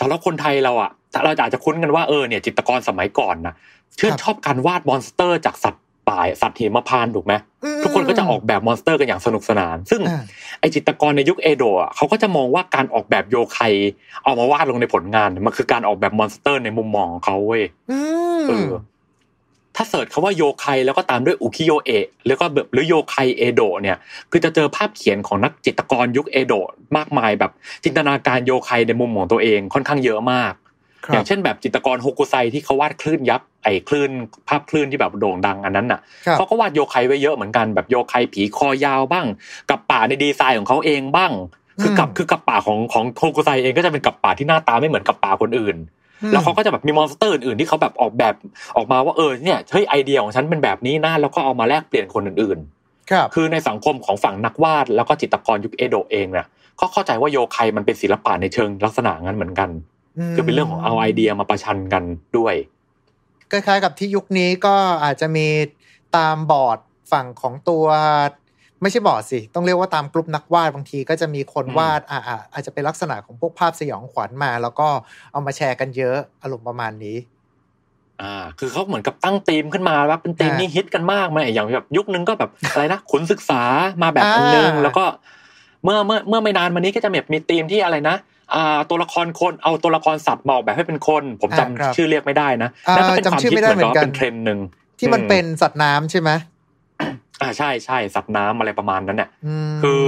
สำหรับคนไทยเราอะเราอาจจะคุ้นกันว่าเออเนี่ยจิตรกรสมัยก่อนนะชื่นครับชอบการวาด monster จากสัตว์ป่าสัตว์หิมพานต์ถูกไหมอืมทุกคนก็จะออกแบบ monster กันอย่างสนุกสนาน ซึ่งอ่าไอ้จิตรกรในยุคเอโดะอะเขาก็จะมองว่าการออกแบบโยไคเอามาวาดลงในผลงานมันคือการออกแบบ monster ในมุมมองของเขาเว้ยอืมเออ ถ้า search คำว่าโยไคแล้วก็ตามด้วยอุคิโยเอะแล้วก็แบบหรือโยไคเอโดะเนี่ยคือจะเจอภาพเขียนของนักจิตรกรยุคเอโดะมากมายแบบจินตนาการโยไคในมุมของตัวเองค่อนข้างเยอะมากครัอบย่างเช่นแบบจิตรกรโฮกุไซที่เขาวาดคลื่นยักษ์ไอ้คลื่นภาพคลื่นที่แบบโด่งดังอันนั้นน่ะครับเขาก็วาดโยไคไว้เยอะเหมือนกันแบบโยไคผีคอยาวบ้าง กัปปะในดีไซน์ของเขาเองบ้าง คือกับอืมคือกัปปะของของโฮกุไซเองก็จะเป็นกับป่าที่หน้าตาไม่เหมือนกับป่าคนอื่นอืม แล้วเขาก็จะแบบมี monster อื่นๆที่เขาแบบออกแบบออกมาว่าเออเนี่ยเฮ้ยไอเดียของฉันเป็นแบบนี้นะแล้วก็เอามาแลกเปลี่ยนคนอื่นๆครับคือในสังคมของฝั่งนักวาดแล้วก็จิตรกรยุคเอโดะเองเนี่ยก็เข้าใจว่าโยไคมันเป็นศิลปะในเชิงลักษณะงั้นเหมือนกัน คือเป็นเรื่องของเอาไอเดียมาประชันกันด้วยคล้ายๆกับที่ยุคนี้ก็อาจจะมีตามบอร์ดฝั่งของตัว ไม่ใช่บอร์ดสิ ต้องเรียกว่าตามกลุ่มนักวาดบางทีก็จะมีคนอืมวาดอ่าอ่าอาจจะเป็นลักษณะของพวกภาพสยองขวัญมา แล้วก็เอามาแชร์กันเยอะอารมณ์ประมาณนี้ อ่า คือเขาเหมือนกับตั้งธีมขึ้นมาว่าเป็นธีมอ่านี่ฮิตกันมากไหมอย่างแบบยุคนึงก็แบบอะไรนะขุนศึกษามาแบบอันนึงอ่าแล้วก็ เมื่อเมื่อเมื่อไม่นานมานี้ก็จะแบบมีธีมที่อะไรนะอ่าตัวละครคนเอาตัวละครสัตว์มาออกแบบให้เป็นคน ผมจำอ่าครับชื่อเรียกไม่ได้นะอ่านั่นก็เป็นความจำชื่อคิดไม่ได้เหมือนกับเหมือนกันเป็นเทรนด์หนึ่งที่มันอืเป็นสัตว์น้ำใช่ไหม อ่าใช่ใช่สัตว์น้ำอะไรประมาณนั้นเนี่ยมคือ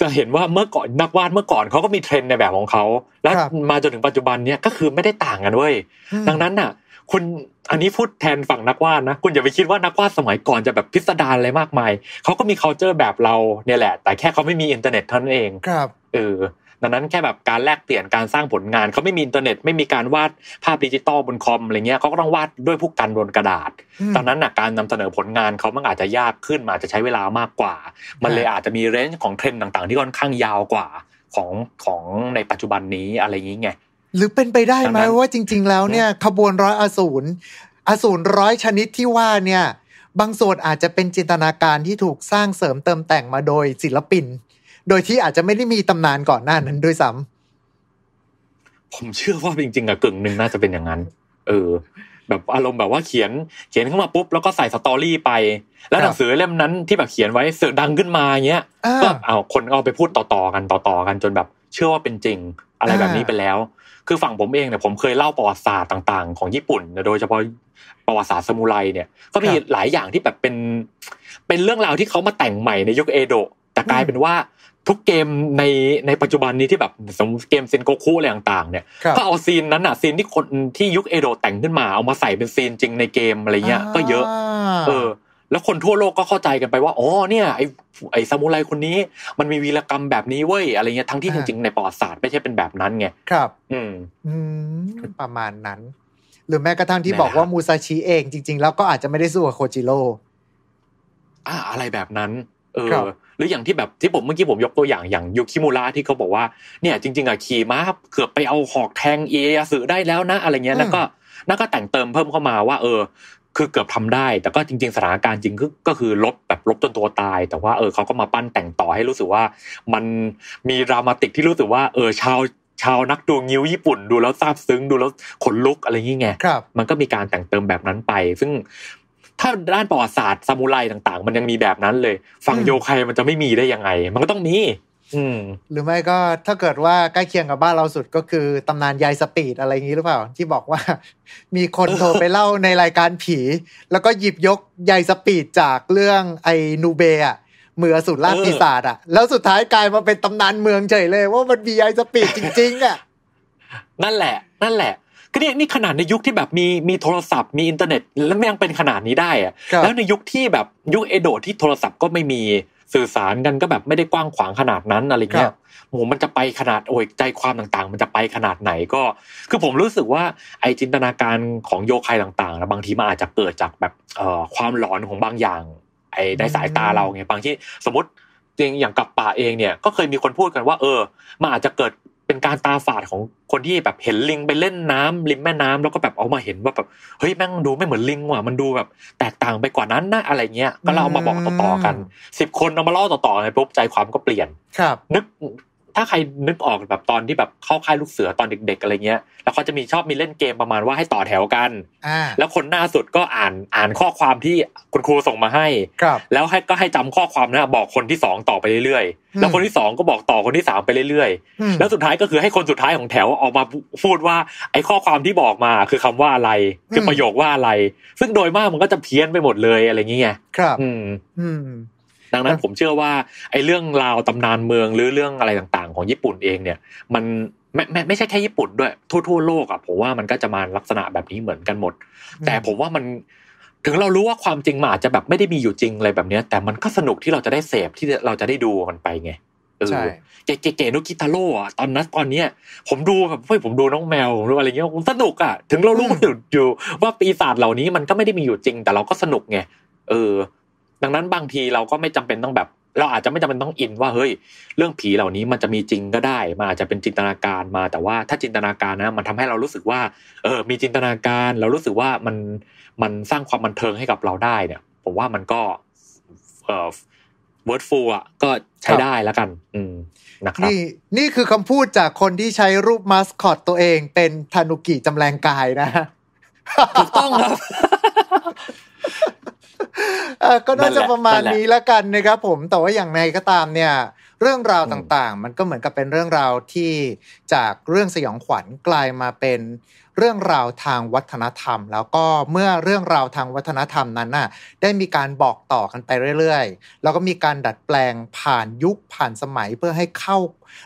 จะเห็นว่าเมื่อก่อนนักวาดเมื่อก่อนเขาก็มีเทรนด์ในแบบของเขาแล้วครับมาจนถึงปัจจุบันเนี่ยก็คือไม่ได้ต่างกันเว้ยอืมดังนั้นน่ะ คุณอันนี้พูดแทนฝั่งนักวาดนะคุณอย่าไปคิดว่านักวาดสมัยก่อนจะแบบพิสดารอะไรมากมายเขาก็มี c u เจอร์แบบเราเนี่ยแหละ แต่แค่เขาไม่มีอินเทอร์เน็ตเท่านั้นเองครับเออ ดังนั้นแค่แบบการแลกเปลี่ยนการสร้างผลงานเขาไม่มีอินเทอร์เน็ตไม่มีการวาดภาพดิจิตอลบนคอมอะไรเงี้ยเขาก็ต้องวาดด้วยพวกกันบนกระดาษอืมตอนนั้นน่ะการนำเสนอผลงานเขามันอาจจะยากขึ้นมันอาจจะใช้เวลามากกว่า มันเลยอาจจะมี range ของเทรนด์ต่าง ๆ ที่ค่อนข้างยาวกว่าของของในปัจจุบันนี้อะไรอย่างนี้ไงหรือเป็นไปได้ไหมดังนั้นว่าจริง ๆ แล้วเนี่ยขบวนร้อยอสูรอสูรร้อยชนิดที่ว่าเนี่ยบางส่วนอาจจะเป็นจินตนาการที่ถูกสร้างเสริมเติมแต่งมาโดยศิลปิน โดยที่อาจจะไม่ได้มีตำนานก่อนหน้านั้นด้วยซ้ผมเชื่อว่าจริงๆอะกึ่งหนึ่งน่าจะเป็นอย่างนั้น เออ แบบอารมณ์แบบว่าเขียนเขียนขึ้นมาปุ๊บแล้วก็ใส่สตอรี่ไป แล้วหนังสือเล่มนั้นที่แบบเขียนไว้เสือกดังขึ้นมาเงี้ยำอ่าก็เอาคนเอาไปพูดต่อๆกันต่อๆกันจนแบบ เชื่อว่าเป็นจริงอะไรแบบนี้อ่าไปแล้วคือฝั่งผมเองเนี่ยผมเคยเล่าประวัติศาสตร์ต่างๆ ของญี่ปุ่นโดยเฉพาะประวัติศาสตร์ซามูไรเนี่ย ก็มีหลายอย่างที่แบบเป็น เป็นเรื่องราวที่เขามาแต่งใหม่ในยุคเอโดะแต่ กลายเป็นว่าทุกเกมในในปัจจุบันนี้ที่แบบสมมติเกมเซนโกคุอะไรต่างๆ เนี่ยครับก็เอา scene นั้นอะ scene ที่คนที่ยุคเอโดะแต่งขึ้นมาเอามาใส่เป็น scene จริงในเกมอะไรเงี้ยก็เยอะ เออ แล้วคนทั่วโลกก็เข้าใจกันไปว่าอ๋อเนี่ยไอ้ไอ้ซามูไรคนนี้ มันมีวีรกรรมแบบนี้เว้ยอะไรเงี้ยทั้งที่จอ่าริง ๆในประวัติศาสตร์ไม่ใช่เป็นแบบนั้นไงครับ อืมอืมประมาณนั้น หรือแม้กระทั่งที่นั่นแหละบอกว่ามูซาชิเองจริง ๆ แล้วก็อาจจะไม่ได้สู้กับโคจิโร่อ่าอะไรแบบนั้น เออครับ หรืออย่างที่แบบที่ผมเมื่อกี้ผมยกตัวอย่างอย่างยูคิมุระที่เขาบอกว่าเนี่ยจริง ๆอะขี่ม้าเกือบไปเอาหอกแทงเอยาสึได้แล้วนะอะไรเงี้ยแล้วก็นั่นก็แต่งเติมเพิ่มเข้ามาว่า เออ คือเกือบทำได้ แต่ก็จริง ๆสถานการณ์จริงก็ก็คือลบแบบลบจนตัวตาย แต่ว่าเออเขาก็มาปั้นแต่งต่อให้รู้สึกว่า มันมี dramatic ที่รู้สึกว่าเออชาวชาวนักดูงิ้วญี่ปุ่นดูแล้วซาบซึ้งดูแล้วขนลุกอะไรอย่างเงี้ยครับมันก็มีการแต่งเติมแบบนั้นไป ซึ่ง ถ้าด้านประวัติศาสตร์ซามูไรต่าง ๆ มันยังมีแบบนั้นเลย ฝั่งอืมโยไคมันจะไม่มีได้ยังไง มันก็ต้องมีอืมหรือไม่ก็ถ้าเกิดว่าใกล้เคียงกับบ้านเราสุดก็คือตำนานยายสปีดอะไรอย่างนี้หรือเปล่า ที่บอกว่า มีคนโทรไปเล่าในรายการผี แล้วก็หยิบยกยายสปีดจากเรื่องไอ้นูเบะมืออสูรล่าเออปีศาจอะ แล้วสุดท้ายกลายมาเป็นตำนานเมืองเฉยเลย ว่ามันมียายสปีดจริง ๆ อะ นั่นแหละ นั่นแหละ ก็เนี่ยนี่ขนาดในยุคที่แบบมีมีโทรศัพท์มีอินเทอร์เน็ต แล้วมันยังเป็นขนาดนี้ได้อะครับแล้วในยุคที่แบบยุคเอโดะที่โทรศัพท์ก็ไม่มีสื่อสารกันก็แบบไม่ได้กว้างขวางขนาดนั้นอะไรเงี้ยครับโอ้โหมันจะไปขนาดโอ้ยใจความต่างๆ มันจะไปขนาดไหนก็ คือผมรู้สึกว่าไอจินตนาการของโยไคต่างๆนะบางทีมันอาจจะเกิดจากแบบเอ่อความหลอนของบางอย่าง ไอในสายตาเราไงบางที่สมมติจริงอย่างกับป่าเองเนี่ยก็เคยมีคนพูดกันว่า เออมันอาจจะเกิด เป็นการตาฝาดของคนที่แบบเห็นลิงไปเล่นน้ำริมแม่น้ำแล้วก็แบบเอามาเห็นว่าแบบเฮ้ยแม่งดูไม่เหมือนลิงว่ะมันดูแบบแตกต่างไปกว่านั้นนะอะไรเงี้ยก็เราเอามาบอกต่อๆกันสิบคนเอามาเล่าต่อๆกันปุ๊บใจความก็เปลี่ยนครับ นึก ถ้าใครนึกออกแบบตอนที่แบบเข้าค่ายลูกเสือตอนเด็ก ๆอะไรเงี้ย แล้วเขาจะมีชอบมีเล่นเกมประมาณว่าให้ต่อแถวกันอ่าแล้วคนหน้าสุดก็อ่านอ่านข้อความที่คุณครูส่งมาให้ครับแล้วให้ก็ให้จำข้อความนั้นบอกคนที่สองต่อไปเรื่อยอืมๆแล้วคนที่สองก็บอกต่อคนที่สามไปเรื่อยอืมๆแล้วสุดท้ายก็คือให้คนสุดท้ายของแถวออกมาพูดว่า ไอ้ข้อความที่บอกมาคือคำว่าอะไร คือประโยคว่าอะไร ซึ่งโดยมากมันก็จะเพี้ยนไปหมดเลยอะไรอย่างเงี้ยครับ อืมอืม ดังนั้นผมเชื่อว่าไอ้เรื่องราวตำนานเมืองหรือเรื่องอะไรต่างๆ ของญี่ปุ่นเองเนี่ย มันไม่ไม่ไม่ใช่แค่ญี่ปุ่นด้วย ทั่วทั่วโลกอะผมว่ามันก็จะมาลักษณะแบบนี้เหมือนกันหมด แต่ผมว่ามันถึงเรารู้ว่าความจริงมันอาจจะแบบไม่ได้มีอยู่จริงอะไรแบบเนี้ยแต่มันก็สนุกที่เราจะได้เสพที่เราจะได้ดูมันไปไงเออใช่เก๋ๆโนกิตาโร่อะตอนนั้นตอนเนี้ยผมดูแบบเฮ้ยผมดูน้องแมวผมดูอะไรเงี้ยผมสนุกอะถึงเรารู้อยู่อยู่ว่าปีศาจเหล่านี้มันก็ไม่ได้มีอยู่จริง แต่เราก็สนุกไงเออ ดังนั้นบางทีเราก็ไม่จำเป็นต้องแบบ เราอาจจะไม่จำเป็นต้องอินว่าเฮ้ย เรื่องผีเหล่านี้มันจะมีจริงก็ได้มันอาจจะเป็นจินตนาการมา แต่ว่าถ้าจินตนาการนะ มันทำให้เรารู้สึกว่า เออ มีจินตนาการ เรารู้สึกว่ามันมันสร้างความบันเทิงให้กับเราได้เนี่ย ผมว่ามันก็เอ่อ worthful อะก็ใช้ได้แล้วกัน อืมนะครับนี่นี่คือคำพูดจากคนที่ใช้รูปมาสคอตตัวเอง เป็นทานุกิจำแลงกายนะถูกต้องครับเออ ก็น่าจะประมาณนี้แล้วกันนะครับผมแต่ว่าอย่างไรก็ตามเนี่ย เรื่องราวต่างๆ มันก็เหมือนกับเป็นเรื่องราวที่จากเรื่องสยองขวัญกลายมาเป็นเรื่องราวทางวัฒนธรรม แล้วก็เมื่อเรื่องราวทางวัฒนธรรมนั้นน่ะได้มีการบอกต่อกันไปเรื่อยๆ แล้วก็มีการดัดแปลงผ่านยุคผ่านสมัยเพื่อให้เข้า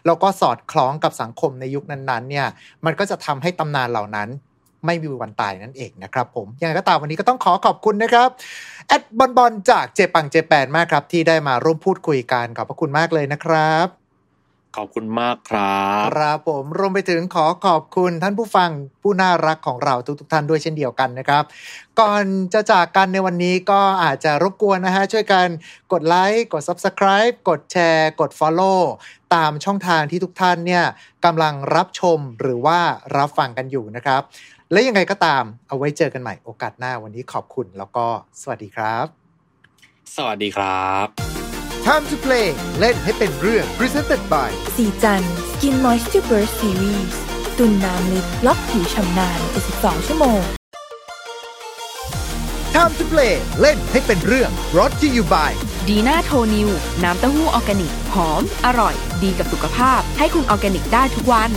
แล้วก็สอดคล้องกับสังคมในยุคนั้นๆเนี่ยมันก็จะทำให้ตำนานเหล่านั้น ไม่มีวันตายนั่นเองนะครับผมยังไงก็ตามวันนี้ก็ต้องขอขอบคุณนะครับแอดบอลบอลจากเจปังเจแปนมากครับ ที่ได้มาร่วมพูดคุยกันขอบพระคุณมากเลยนะครับขอบคุณมากครับครับผมรวมไปถึงขอขอบคุณท่านผู้ฟังผู้น่ารักของเราทุกๆท่านด้วยเช่นเดียวกันนะครับ ก่อนจะจากกันในวันนี้ก็อาจจะรบกวนนะฮะ ช่วยกันกดไลค์กด Subscribe กดแชร์ กด Follow ตามช่องทางที่ทุกท่านเนี่ยกำลังรับชมหรือว่ารับฟังกันอยู่นะครับ และยังไงก็ตามเอาไว้เจอกันใหม่โอกาสหน้าวันนี้ขอบคุณแล้วก็สวัสดีครับ สวัสดีครับ Time to play เล่นให้เป็นเรื่อง Presented by สีจัน Skin Moisture Burst Series ตุนน้ำลึกล็อกผิวชำนาน72ชั่วโมง Time to play เล่นให้เป็นเรื่อง brought to you by ดีน่าโทนิว น้ำเต้าหู้ออร์แกนิก หอม อร่อย ดีกับสุขภาพ ให้คุณออร์แกนิกได้ทุกวัน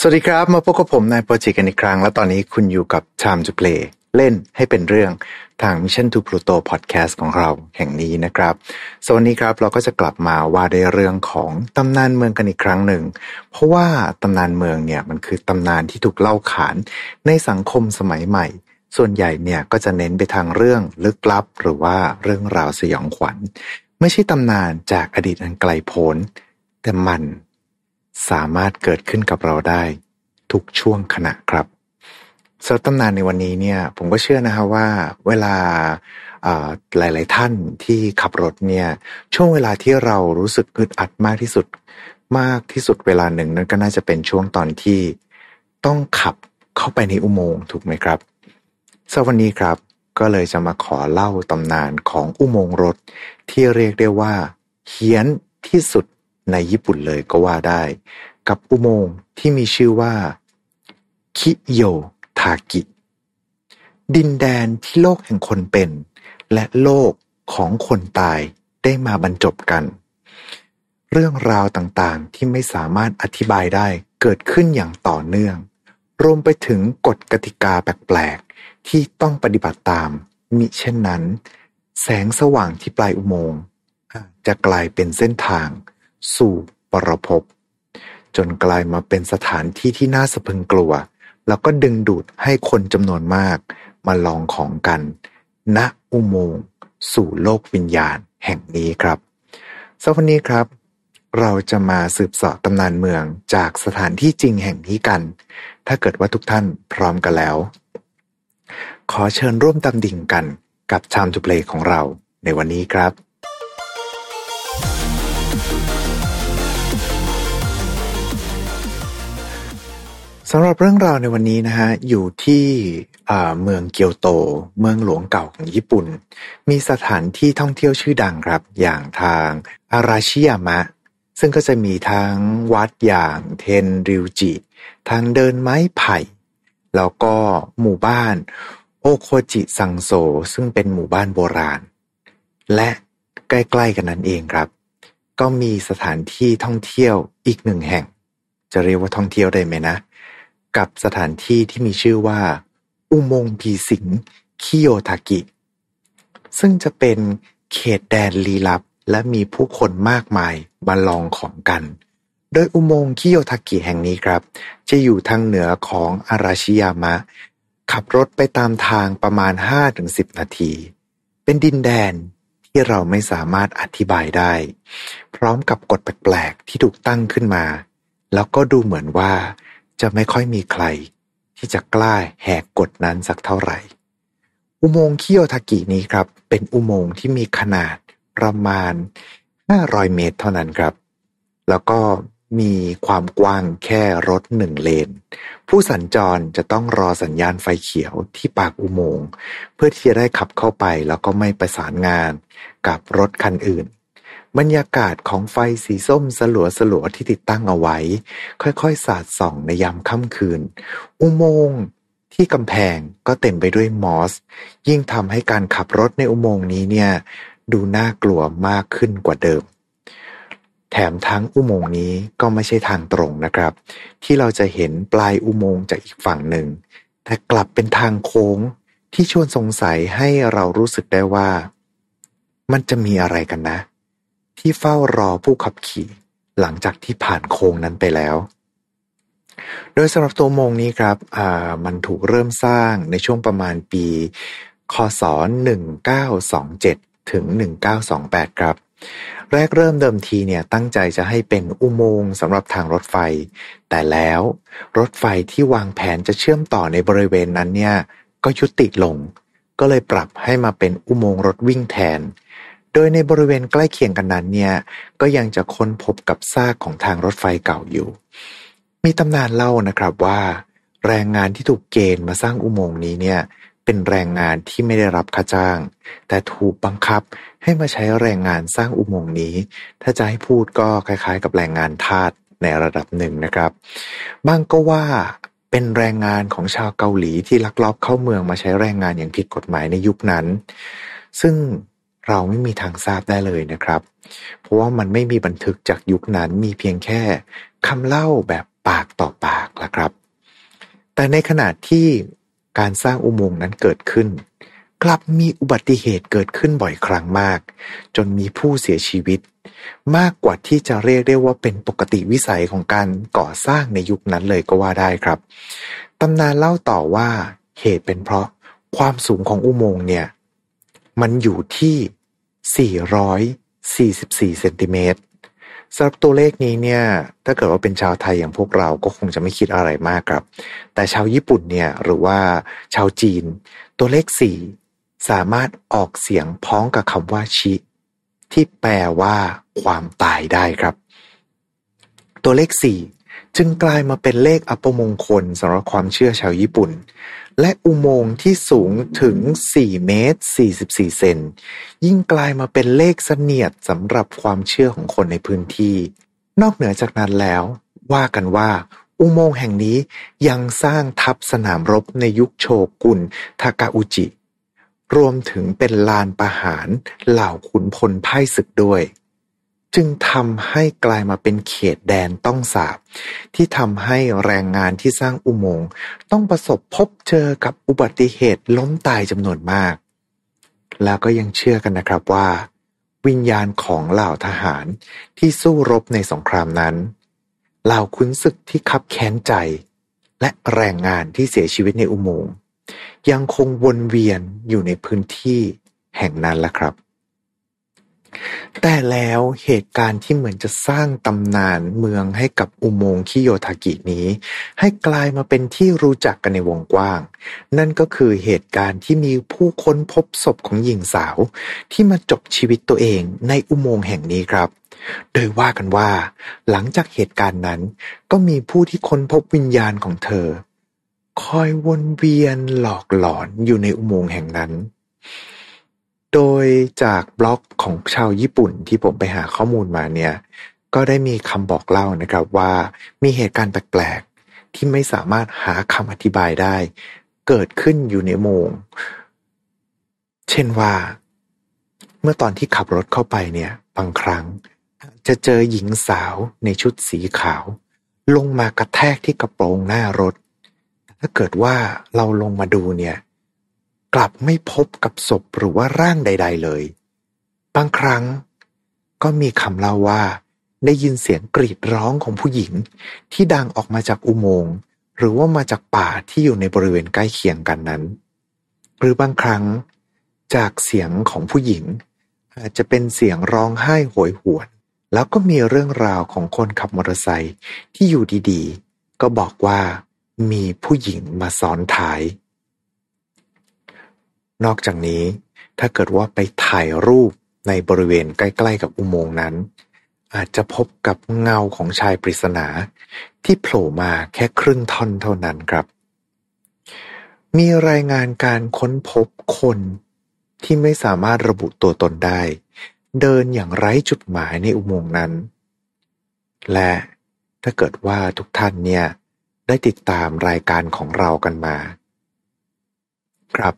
สวัสดีครับ มาพบกับผมนายโปรเจกต์กันอีกครั้ง และตอนนี้คุณอยู่กับ Time to Play เล่นให้เป็นเรื่องทาง Mission to Pluto Podcast ของเราแห่งนี้นะครับส่วนนี้ครับเราก็จะกลับมาว่าในเรื่องของตำนานเมืองกันอีกครั้งหนึ่ง เพราะว่าตำนานเมืองเนี่ยมันคือตำนานที่ถูกเล่าขานในสังคมสมัยใหม่ ส่วนใหญ่เนี่ยก็จะเน้นไปทางเรื่องลึกลับ หรือว่าเรื่องราวสยองขวัญ ไม่ใช่ตำนานจากอดีตอันไกลโพ้นแต่มัน สามารถเกิดขึ้นกับเราได้ ทุกช่วงขณะครับสำหรับตำนานในวันนี้เนี่ยผมก็เชื่อนะฮะว่าเวลาหลาย ๆ ท่านที่ขับรถเนี่ยช่วงเวลาที่เรารู้สึกอึดอัดมากที่สุดมากที่สุดเวลาหนึ่งนั่นก็น่าจะเป็นช่วงตอนที่ต้องขับเข้าไปในอุโมงค์ถูกไหมครับสำหรับวันนี้ครับก็เลยจะมาขอเล่าตำนานของอุโมงค์รถที่เรียกได้ว่าเฮี้ยนที่สุด ในญี่ปุ่นเลยก็ว่าได้ กับอุโมงค์ที่มีชื่อว่า คิโยทากิ ดินแดนที่โลกแห่งคนเป็น และโลกของคนตายได้มาบรรจบกัน เรื่องราวต่างๆที่ไม่สามารถอธิบายได้เกิดขึ้นอย่างต่อเนื่อง รวมไปถึงกฎกติกาแปลกๆ ที่ต้องปฏิบัติตาม มิเช่นนั้น แสงสว่างที่ปลายอุโมงค์จะกลายเป็นเส้นทาง สู่ปรภพ จนกลายมาเป็นสถานที่ที่น่าสะพึงกลัว แล้วก็ดึงดูดให้คนจำนวนมาก มาลองของกันณอุโมงค์สู่โลกวิญญาณแห่งนี้ครับสำหรับวันนี้ครับ เราจะมาสืบเสาะตำนานเมืองจากสถานที่จริงแห่งนี้กัน ถ้าเกิดว่าทุกท่านพร้อมกันแล้ว ขอเชิญร่วมตำดิ่งกันกับ Time to Play ของเราในวันนี้ครับ สำหรับเรื่องราวในวันนี้นะฮะ อยู่ที่เมืองเกียวโต เมืองหลวงเก่าของญี่ปุ่น มีสถานที่ท่องเที่ยวชื่อดังครับ อย่างทางอาราชิยามะ ซึ่งก็จะมีทั้งวัดอย่างเทนริวจิ ทางเดินไม้ไผ่ แล้วก็หมู่บ้านโอโคจิซังโซ ซึ่งเป็นหมู่บ้านโบราณ และใกล้ๆกันนั้นเองครับ ก็มีสถานที่ท่องเที่ยวอีกหนึ่งแห่ง จะเรียกว่าท่องเที่ยวได้ไหมนะ กับสถานที่ที่มีชื่อว่า อุโมงค์ผีสิงคิโยทากิ ซึ่งจะเป็นเขตแดนลี้ลับและมีผู้คนมากมายมาลองของกัน โดยอุโมงค์คิโยทากิแห่งนี้ครับ จะอยู่ทางเหนือของอาราชิยามะ ขับรถไปตามทางประมาณ 5-10 นาที เป็นดินแดนที่เราไม่สามารถอธิบายได้ พร้อมกับกฎแปลกๆที่ถูกตั้งขึ้นมา แล้วก็ดูเหมือนว่า จะไม่ค่อยมีใคร ที่จะกล้าแหกกฎนั้นสักเท่าไหร่ อุโมงค์คิโยทากินี้ครับ เป็นอุโมงค์ที่มีขนาดประมาณ 500 เมตรเท่านั้นครับ แล้วก็มีความกว้างแค่รถหนึ่งเลน ผู้สัญจรจะต้องรอสัญญาณไฟเขียวที่ปากอุโมงค์เพื่อที่จะได้ขับเข้าไปแล้วก็ไม่ประสานงานกับรถคันอื่น บรรยากาศของไฟสีส้มสลัวสลัวที่ติดตั้งเอาไว้ ค่อยๆ สาดส่องในยามค่ำคืน อุโมงค์ที่กำแพงก็เต็มไปด้วยมอส ยิ่งทำให้การขับรถในอุโมงค์นี้เนี่ย ดูน่ากลัวมากขึ้นกว่าเดิม แถมทั้งอุโมงค์นี้ก็ไม่ใช่ทางตรงนะครับ ที่เราจะเห็นปลายอุโมงค์จากอีกฝั่งหนึ่ง แต่กลับเป็นทางโค้งที่ชวนสงสัยให้เรารู้สึกได้ว่า มันจะมีอะไรกันนะ ที่เฝ้ารอผู้ขับขี่ หลังจากที่ผ่านโค้งนั้นไปแล้ว โดยสำหรับตัวโมงนี้ครับอ่ามันถูกเริ่มสร้างในช่วงประมาณปี คศ 1927 ถึง 1928 ครับ แรกเริ่มเดิมทีเนี่ยตั้งใจจะให้เป็นอุโมงค์สำหรับทางรถไฟ แต่แล้วรถไฟที่วางแผนจะเชื่อมต่อในบริเวณนั้นเนี่ยก็ยุติลง ก็เลยปรับให้มาเป็นอุโมงค์รถวิ่งแทน ดยในบริเวณใกล้เคียงกันนั้นเนี่ย ก็ยังจะค้นพบกับซากของทางรถไฟเก่าอยู่ มีตำนานเล่านะครับว่า แรงงานที่ถูกเกณฑ์มาสร้างอุโมงค์นี้เนี่ยเป็นแรงงานที่ไม่ได้รับค่าจ้าง แต่ถูกบังคับให้มาใช้แรงงานสร้างอุโมงค์นี้ ถ้าจะให้พูดก็คล้าย ๆ กับแรงงานทาสในระดับหนึ่งนะครับบางก็ว่าเป็นแรงงานของชาวเกาหลีที่ลักลอบเข้าเมืองมาใช้แรงงานอย่างผิดกฎหมายในยุคนั้น ซึ่ง เราไม่มีทางทราบได้เลยนะครับ เพราะว่ามันไม่มีบันทึกจากยุคนั้นมีเพียงแค่คำเล่าแบบปากต่อปากละครับ แต่ในขณะที่การสร้างอุโมงค์นั้นเกิดขึ้น กลับมีอุบัติเหตุเกิดขึ้นบ่อยครั้งมาก จนมีผู้เสียชีวิต มากกว่าที่จะเรียกได้ว่าเป็นปกติวิสัยของการก่อสร้างในยุคนั้นเลยก็ว่าได้ครับตำนานเล่าต่อว่าเหตุเป็นเพราะความสูงของอุโมงค์เนี่ย มันอยู่ที่ 444 เซนติเมตรสำหรับตัวเลขนี้เนี่ย ถ้าเกิดว่าเป็นชาวไทยอย่างพวกเราก็คงจะไม่คิดอะไรมากครับ แต่ชาวญี่ปุ่นเนี่ยหรือว่าชาวจีน ตัวเลข 4 สามารถออกเสียงพ้องกับคำว่าชิ ที่แปลว่าความตายได้ครับ ตัวเลข 4 จึงกลายมาเป็นเลขอัปมงคลสำหรับความเชื่อชาวญี่ปุ่น และอุโมงค์ที่สูงถึง 4 เมตร 44 เซน ยิ่งกลายมาเป็นเลขเสนียดสำหรับความเชื่อของคนในพื้นที่ นอกเหนือจากนั้นแล้ว ว่ากันว่า อุโมงค์แห่งนี้ยังสร้างทัพสนามรบในยุคโชกุนทากาอุจิ รวมถึงเป็นลานประหารเหล่าขุนพลไพ่ศึกด้วย จึงทำให้กลายมาเป็นเขตแดนต้องสาบ ที่ทำให้แรงงานที่สร้างอุโมงค์ต้องประสบพบเจอกับอุบัติเหตุล้มตายจำนวนมาก แล้วก็ยังเชื่อกันนะครับว่า วิญญาณของเหล่าทหารที่สู้รบในสงครามนั้นเหล่าขุนศึกที่คับแค้นใจ และแรงงานที่เสียชีวิตในอุโมงค์ยังคงวนเวียนอยู่ในพื้นที่แห่งนั้นละครับ แต่แล้วเหตุการณ์ที่เหมือนจะสร้างตำนานเมืองให้กับอุโมงค์คิโยทากินี้ ให้กลายมาเป็นที่รู้จักกันในวงกว้าง นั่นก็คือเหตุการณ์ที่มีผู้ค้นพบศพของหญิงสาว ที่มาจบชีวิตตัวเองในอุโมงค์แห่งนี้ครับ โดยว่ากันว่า หลังจากเหตุการณ์นั้น ก็มีผู้ที่ค้นพบวิญญาณของเธอ คอยวนเวียนหลอกหลอนอยู่ในอุโมงค์แห่งนั้น โดยจากบล็อกของชาวญี่ปุ่นที่ผมไปหาข้อมูลมาเนี่ย ก็ได้มีคำบอกเล่านะครับว่ามีเหตุการณ์แปลกๆ ที่ไม่สามารถหาคำอธิบายได้ เกิดขึ้นอยู่ในโมง เช่นว่า เมื่อตอนที่ขับรถเข้าไปเนี่ยบางครั้ง จะเจอหญิงสาวในชุดสีขาว ลงมากระแทกที่กระโปรงหน้ารถ ถ้าเกิดว่าเราลงมาดูเนี่ย กลับไม่พบกับศพหรือว่าร่างใด ๆ เลย บางครั้ง ก็มีคำเล่าว่า ได้ยินเสียงกรีดร้องของผู้หญิง ที่ดังออกมาจากอุโมงค์หรือว่ามาจากป่าที่อยู่ในบริเวณใกล้เคียงกันนั้น หรือบางครั้ง จากเสียงของผู้หญิง อาจจะเป็นเสียงร้องไห้โหยหวน แล้วก็มีเรื่องราวของคนขับมอเตอร์ไซค์ที่อยู่ดีๆ ก็บอกว่ามีผู้หญิงมาซ้อนท้าย นอกจากนี้ ถ้าเกิดว่าไปถ่ายรูปในบริเวณใกล้ ๆ กับอุโมงค์นั้น อาจจะพบกับเงาของชายปริศนา ที่โผล่มาแค่ครึ่งท่อนเท่านั้นครับ มีรายงานการค้นพบคนที่ไม่สามารถระบุตัวตนได้ เดินอย่างไร้จุดหมายในอุโมงค์นั้น และถ้าเกิดว่าทุกท่านเนี่ย ได้ติดตามรายการของเรากันมา ครับ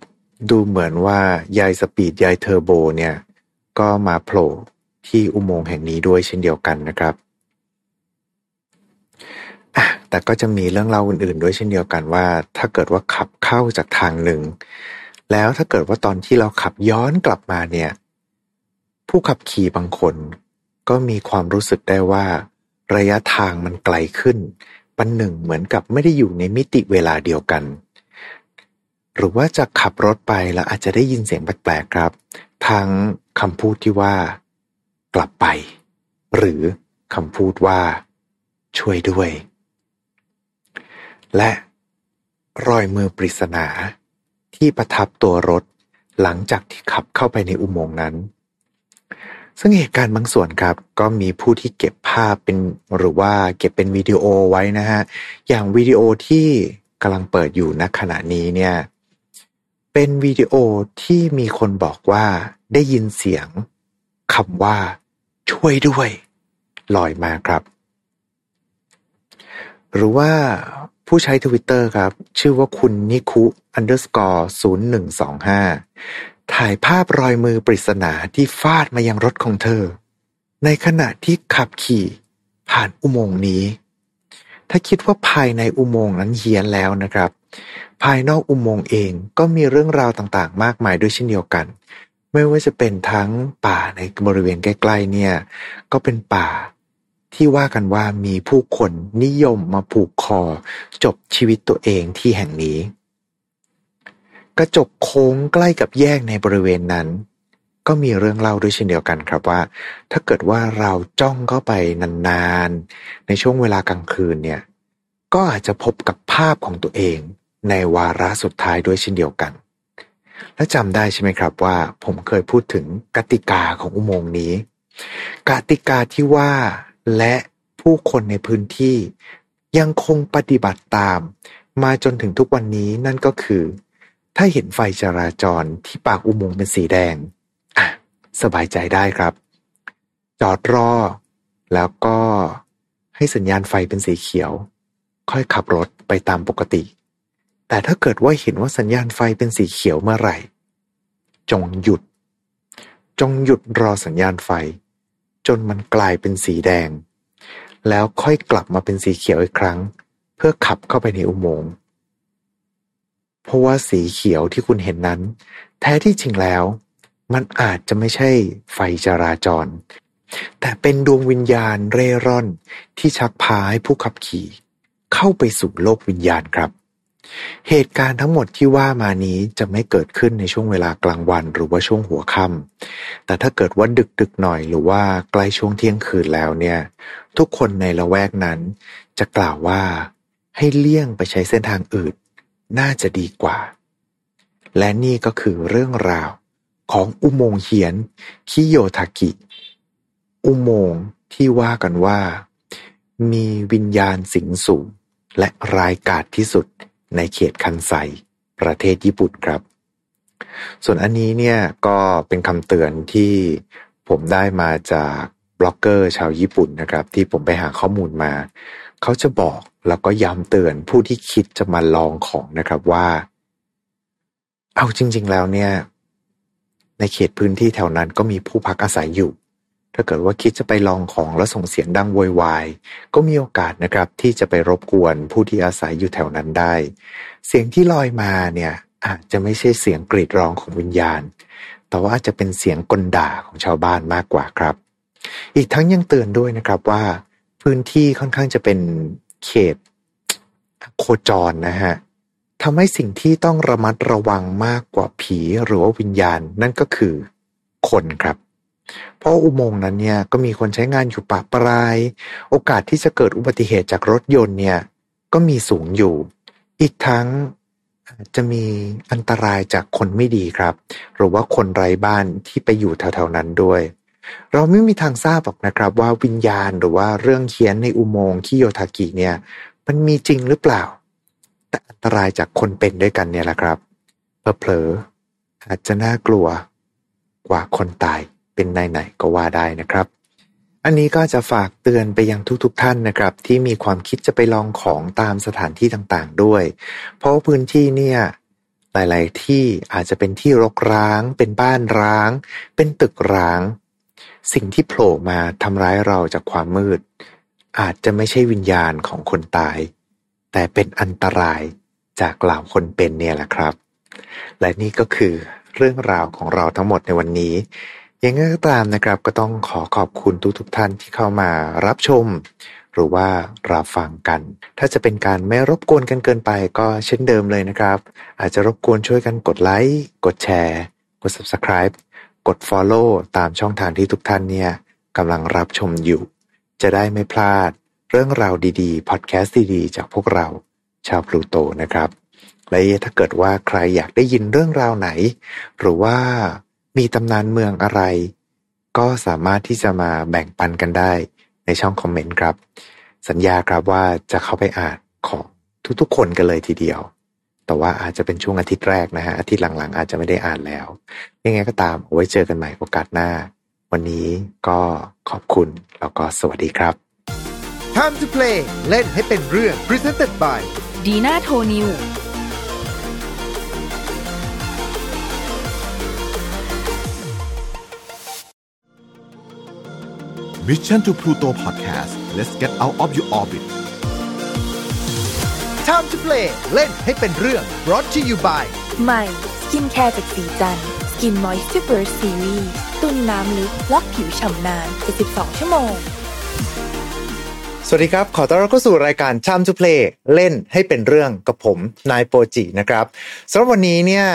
ดูเหมือนว่ายายสปีดยายเทอร์โบเนี่ย ก็มาโผล่ที่อุโมงค์แห่งนี้ด้วยเช่นเดียวกันนะครับอะแต่ก็จะมีเรื่องเล่าอื่นๆ ด้วยเช่นเดียวกันว่า ถ้าเกิดว่าขับเข้าจากทางหนึ่ง แล้วถ้าเกิดว่าตอนที่เราขับย้อนกลับมาเนี่ย ผู้ขับขี่บางคนก็มีความรู้สึกได้ว่า ระยะทางมันไกลขึ้นปันหนึ่งเหมือนกับไม่ได้อยู่ในมิติเวลาเดียวกัน หรือว่าจะขับรถไปแล้วอาจจะได้ยินเสียงแปลกๆครับ ทั้งคำพูดที่ว่า กลับไป หรือคำพูดว่า ช่วยด้วย และรอยมือปริศนา ที่ประทับตัวรถหลังจากที่ขับเข้าไปในอุโมงค์นั้น ซึ่งเหตุการณ์บางส่วนครับ ก็มีผู้ที่เก็บภาพเป็นหรือว่าเก็บเป็นวิดีโอไว้นะฮะ อย่างวิดีโอที่กำลังเปิดอยู่ณขณะนี้เนี่ย เป็นวิดีโอที่มีคนบอกว่าได้ยินเสียงคำว่า ช่วยด้วย ลอยมาครับ หรือว่าผู้ใช้ทวิตเตอร์ครับ ชื่อว่าคุณนิคุ underscore ศูนย์หนึ่งสองห้าถ่ายภาพรอยมือปริศนาที่ฟาดมายังรถของเธอ ในขณะที่ขับขี่ผ่านอุโมงค์นี้ ถ้าคิดว่าภายในอุโมงค์นั้นเฮียนแล้วนะครับ ภายนอกอุโมงค์เองก็มีเรื่องราวต่าง ๆ มากมายด้วยเช่นเดียวกัน ไม่ว่าจะเป็นทั้งป่าในบริเวณใกล้ ๆ เนี่ย ก็เป็นป่าที่ว่ากันว่ามีผู้คนนิยมมาผูกคอ จบชีวิตตัวเองที่แห่งนี้ กระจกโค้งใกล้กับแยกในบริเวณนั้น ก็มีเรื่องเล่าด้วยเช่นเดียวกันครับว่า ถ้าเกิดว่าเราจ้องเข้าไปนานๆ ในช่วงเวลากลางคืนเนี่ย ก็อาจจะพบกับภาพของตัวเอง ในวาระสุดท้ายด้วยเช่นเดียวกัน และจำได้ใช่ไหมครับว่า ผมเคยพูดถึงกติกาของอุโมงค์นี้ กติกาที่ว่าและผู้คนในพื้นที่ยังคงปฏิบัติตาม มาจนถึงทุกวันนี้นั่นก็คือ ถ้าเห็นไฟจราจรที่ปากอุโมงค์เป็นสีแดงอะสบายใจได้ครับ จอดรอ แล้วก็ให้สัญญาณไฟเป็นสีเขียว ค่อยขับรถไปตามปกติ แต่ถ้าเกิดว่าเห็นว่าสัญญาณไฟเป็นสีเขียวเมื่อไหร่ จงหยุด จงหยุดรอสัญญาณไฟ จนมันกลายเป็นสีแดง แล้วค่อยกลับมาเป็นสีเขียวอีกครั้ง เพื่อขับเข้าไปในอุโมงค์เพราะว่าสีเขียวที่คุณเห็นนั้น แท้ที่จริงแล้ว มันอาจจะไม่ใช่ไฟจราจร แต่เป็นดวงวิญญาณเร่ร่อนที่ชักพาให้ผู้ขับขี่ เข้าไปสู่โลกวิญญาณครับ เหตุการณ์ทั้งหมดที่ว่ามานี้จะไม่เกิดขึ้นในช่วงเวลากลางวันหรือว่าช่วงหัวค่ำแต่ถ้าเกิดว่าดึกดึกหน่อยหรือว่าใกล้ช่วงเที่ยงคืนแล้วเนี่ย ทุกคนในละแวกนั้น จะกล่าวว่าให้เลี่ยงไปใช้เส้นทางอื่น น่าจะดีกว่า และนี่ก็คือเรื่องราวของอุโมงค์เฮียนคิโยทากิ อุโมงค์ที่ว่ากันว่า มีวิญญาณสิงสู่และรายกาจที่สุด ในเขตคันไซประเทศญี่ปุ่นครับ ส่วนอันนี้เนี่ยก็เป็นคำเตือนที่ผมได้มาจากบล็อกเกอร์ชาวญี่ปุ่นนะครับ ที่ผมไปหาข้อมูลมา เขาจะบอกแล้วก็ย้ำเตือนผู้ที่คิดจะมาลองของนะครับว่า เอาจริง ๆ แล้วเนี่ย ในเขตพื้นที่แถวนั้นก็มีผู้พักอาศัยอยู่ ถ้าเกิดว่าคิดจะไปลองของแล้วส่งเสียงดังโวยวาย ก็มีโอกาสนะครับที่จะไปรบกวนผู้ที่อาศัยอยู่แถวนั้นได้ เสียงที่ลอยมาเนี่ยอาจจะไม่ใช่เสียงกรีดร้องของวิญญาณ แต่ว่าอาจจะเป็นเสียงกลด่าของชาวบ้านมากกว่าครับ อีกทั้งยังเตือนด้วยนะครับว่า พื้นที่ค่อนข้างจะเป็นเขตโคจรนะฮะทำให้สิ่งที่ต้องระมัดระวังมากกว่าผีหรือว่าวิญญาณ นั่นก็คือคนครับ เพราะอุโมงค์นั้นเนี่ยก็มีคนใช้งานอยู่ปะปราย โอกาสที่จะเกิดอุบัติเหตุจากรถยนต์เนี่ยก็มีสูงอยู่ อีกทั้งจะมีอันตรายจากคนไม่ดีครับ หรือว่าคนไร้บ้านที่ไปอยู่แถวๆนั้นด้วย เราไม่มีทางทราบหรอกนะครับว่าวิญญาณหรือว่าเรื่องเขียนในอุโมงค์คิโยทากิเนี่ย มันมีจริงหรือเปล่า แต่อันตรายจากคนเป็นด้วยกันเนี่ยแหละครับเผลอๆอาจจะน่ากลัวกว่าคนตาย เป็นไหนๆก็ว่าได้นะครับ อันนี้ก็จะฝากเตือนไปยังทุกๆทท่านนะครับ ที่มีความคิดจะไปลองของตามสถานที่ต่างๆด้วย เพราะพื้นที่เนี่ยหลาย ๆ ที่อาจจะเป็นที่รกร้าง เป็นบ้านร้าง เป็นตึกร้าง สิ่งที่โผล่มาทำร้ายเราจากความมืด อาจจะไม่ใช่วิญญาณของคนตาย แต่เป็นอันตรายจากเหล่าคนเป็นเนี่ยแหละครับ และนี่ก็คือเรื่องราวของเราทั้งหมดในวันนี้ ยังไงก็ตามนะครับ ก็ต้องขอขอบคุณทุกๆทท่านที่เข้ามารับชม หรือว่ารับฟังกัน ถ้าจะเป็นการไม่รบกวนกันเกินไปก็เช่นเดิมเลยนะครับ อาจจะรบกวนช่วยกันกดไลค์กดแชร์ กด subscribe กด follow ตามช่องทางที่ทุกท่านเนี่ยกำลังรับชมอยู่ จะได้ไม่พลาด เรื่องราวดีๆพอดแคสต์ดีๆจากพวกเราชาวพลูโตนะครับ และถ้าเกิดว่าใครอยากได้ยินเรื่องราวไหน หรือว่า มีตำนานเมืองอะไร ก็สามารถที่จะมาแบ่งปันกันได้ในช่องคอมเมนต์ครับ สัญญาครับว่าจะเข้าไปอ่านของทุกๆคนกันเลยทีเดียว แต่ว่าอาจจะเป็นช่วงอาทิตย์แรกนะฮะ อาทิตย์หลังๆ อาจจะไม่ได้อ่านแล้ว ยังไงก็ตามเอาไว้เจอกันใหม่โอกาสหน้า วันนี้ก็ขอบคุณแล้วก็สวัสดีครับ Time to play เล่นให้เป็นเรื่อง Presented by ดีน่าโทนิ Mission to Pluto Podcast let's get out of your orbit Time to play เล่นให้เป็นเรื่อง brought to you by ใหม่สกินแคร์จากศรีจันทร์ Skin Moisture Series ตุนน้ำลึกล็อกผิวฉ่ำนาน72ชั่วโมง สวัสดีครับ ขอต้อนรับเข้าสู่รายการ Time to Play เล่นให้เป็นเรื่องกับผม นายโปจินะครับสำหรับวันนี้เนี่ย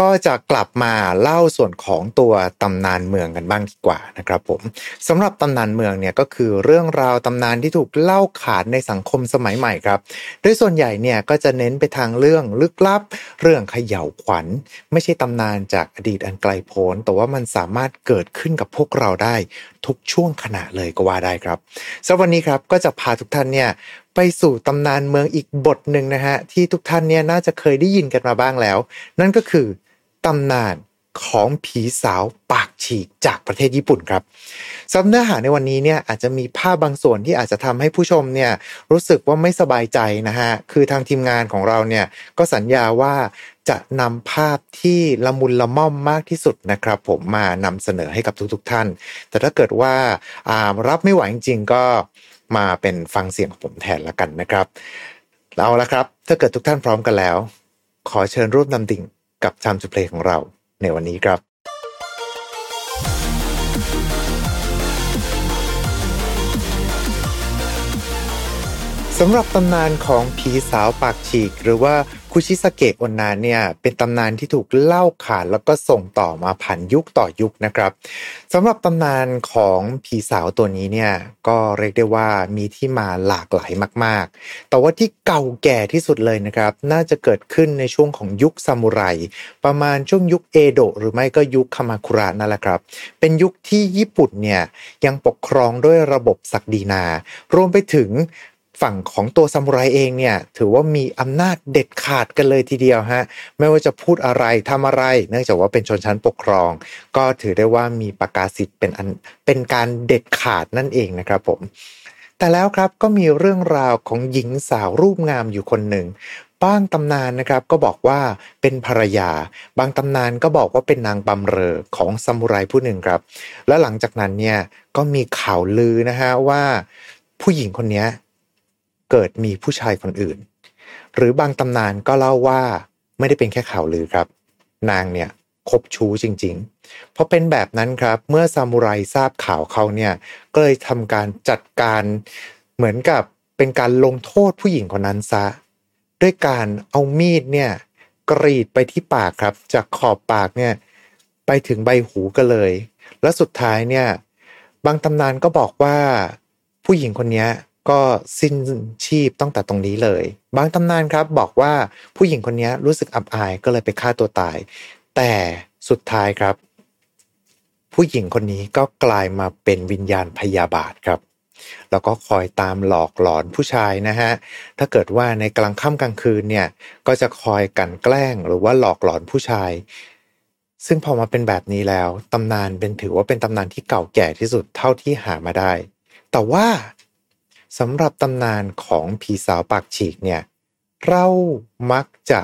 ก็จะกลับมาเล่าส่วนของตัวตำนานเมืองกันบ้างดีกว่านะครับผมสำหรับตำนานเมืองเนี่ยก็คือเรื่องราวตำนานที่ถูกเล่าขานในสังคมสมัยใหม่ครับโดยส่วนใหญ่เนี่ยก็จะเน้นไปทางเรื่องลึกลับ เรื่องเขย่าวขวัญ ไม่ใช่ตำนานจากอดีตอันไกลโพ้นแต่ว่ามันสามารถเกิดขึ้นกับพวกเราได้ทุกช่วงขณะเลยก็ว่าได้ครับสำหรับวันนี้ครับก็จะพาทุกท่านเนี่ยไปสู่ตำนานเมืองอีกบทหนึ่งนะฮะที่ทุกท่านเนี่ยน่าจะเคยได้ยินกันมาบ้างแล้ว นั่นก็คือ ตำนานของผีสาวปากฉีกจากประเทศญี่ปุ่นครับสำหรับเนื้อหาในวันนี้เนี่ยอาจจะมีภาพบางส่วนที่อาจจะทำให้ผู้ชมเนี่ยรู้สึกว่าไม่สบายใจนะฮะคือทางทีมงานของเราเนี่ยก็สัญญาว่าจะนำภาพที่ละมุนละม่อมมากที่สุดนะครับ ผมมานำเสนอให้กับทุกๆทท่าน แต่ถ้าเกิดว่าารับไม่ไหวจริงๆก็มาเป็นฟังเสียงของผมแทนละกันนะครับเอาละครับ ถ้าเกิดทุกท่านพร้อมกันแล้ว ขอเชิญร่วมนำดิ่ง กับ Time to Play ของเราในวันนี้ครับ สำหรับตำนานของผีสาวปากฉีก หรือว่า คุชิสเกะอนนาเนี่ยเป็นตำนานที่ถูกเล่าขานแล้วก็ส่งต่อมาผ่านยุคต่อยุคนะครับสำหรับตำนานของผีสาวตัวนี้เนี่ยก็เรียกได้ว่ามีที่มาหลากหลายมาก ๆ แต่ว่าที่เก่าแก่ที่สุดเลยนะครับ น่าจะเกิดขึ้นในช่วงของยุคซามูไรประมาณช่วงยุคเอโดะหรือไม่ก็ยุคคามาคุระนั่นแหละครับ เป็นยุคที่ญี่ปุ่นเนี่ยยังปกครองด้วยระบบศักดินา รวมไปถึง ฝั่งของตัวซามูไรเองเนี่ยถือว่ามีอำนาจเด็ดขาดกันเลยทีเดียวฮะไม่ว่าจะพูดอะไรทำอะไร เนื่องจากว่าเป็นชนชั้นปกครอง ก็ถือได้ว่ามีประกาศสิทธิ์เป็นอันเป็นการเด็ดขาดนั่นเองนะครับผมแต่แล้วครับก็มีเรื่องราวของหญิงสาวรูปงามอยู่คนหนึ่งบ้างตำนานนะครับก็บอกว่าเป็นภรรยา บางตำนานก็บอกว่าเป็นนางบำเรอของซามูไรผู้หนึ่งครับ และหลังจากนั้นเนี่ยก็มีข่าวลือนะฮะว่า ผู้หญิงคนนี้ เกิดมีผู้ชายคนอื่น หรือบางตำนานก็เล่าว่าไม่ได้เป็นแค่ข่าวลือครับ นางเนี่ยคบชู้จริงๆ เพราะเป็นแบบนั้นครับเมื่อซามูไรทราบข่าวเขาเนี่ยก็เลยทำการจัดการเหมือนกับเป็นการลงโทษผู้หญิงคนนั้นซะ ด้วยการเอามีดเนี่ยกรีดไปที่ปากครับ จากขอบปากเนี่ยไปถึงใบหูก็เลย และสุดท้ายเนี่ยบางตำนานก็บอกว่าผู้หญิงคนนี้ ก็สิ้นชีพตั้งแต่ตรงนี้เลย บางตำนานครับบอกว่าผู้หญิงคนนี้รู้สึกอับอายก็เลยไปฆ่าตัวตาย แต่สุดท้ายครับ ผู้หญิงคนนี้ก็กลายมาเป็นวิญญาณพยาบาทครับ แล้วก็คอยตามหลอกหลอนผู้ชายนะฮะ ถ้าเกิดว่าในกลางค่ำกลางคืนเนี่ยก็จะคอยกลั่นแกล้งหรือว่าหลอกหลอนผู้ชายซึ่งพอมาเป็นแบบนี้แล้ว ตำนานเป็นถือว่าเป็นตำนานที่เก่าแก่ที่สุดเท่าที่หามาได้ แต่ว่า สำหรับตำนานของผีสาวปากฉีกเนี่ยเรามักจะ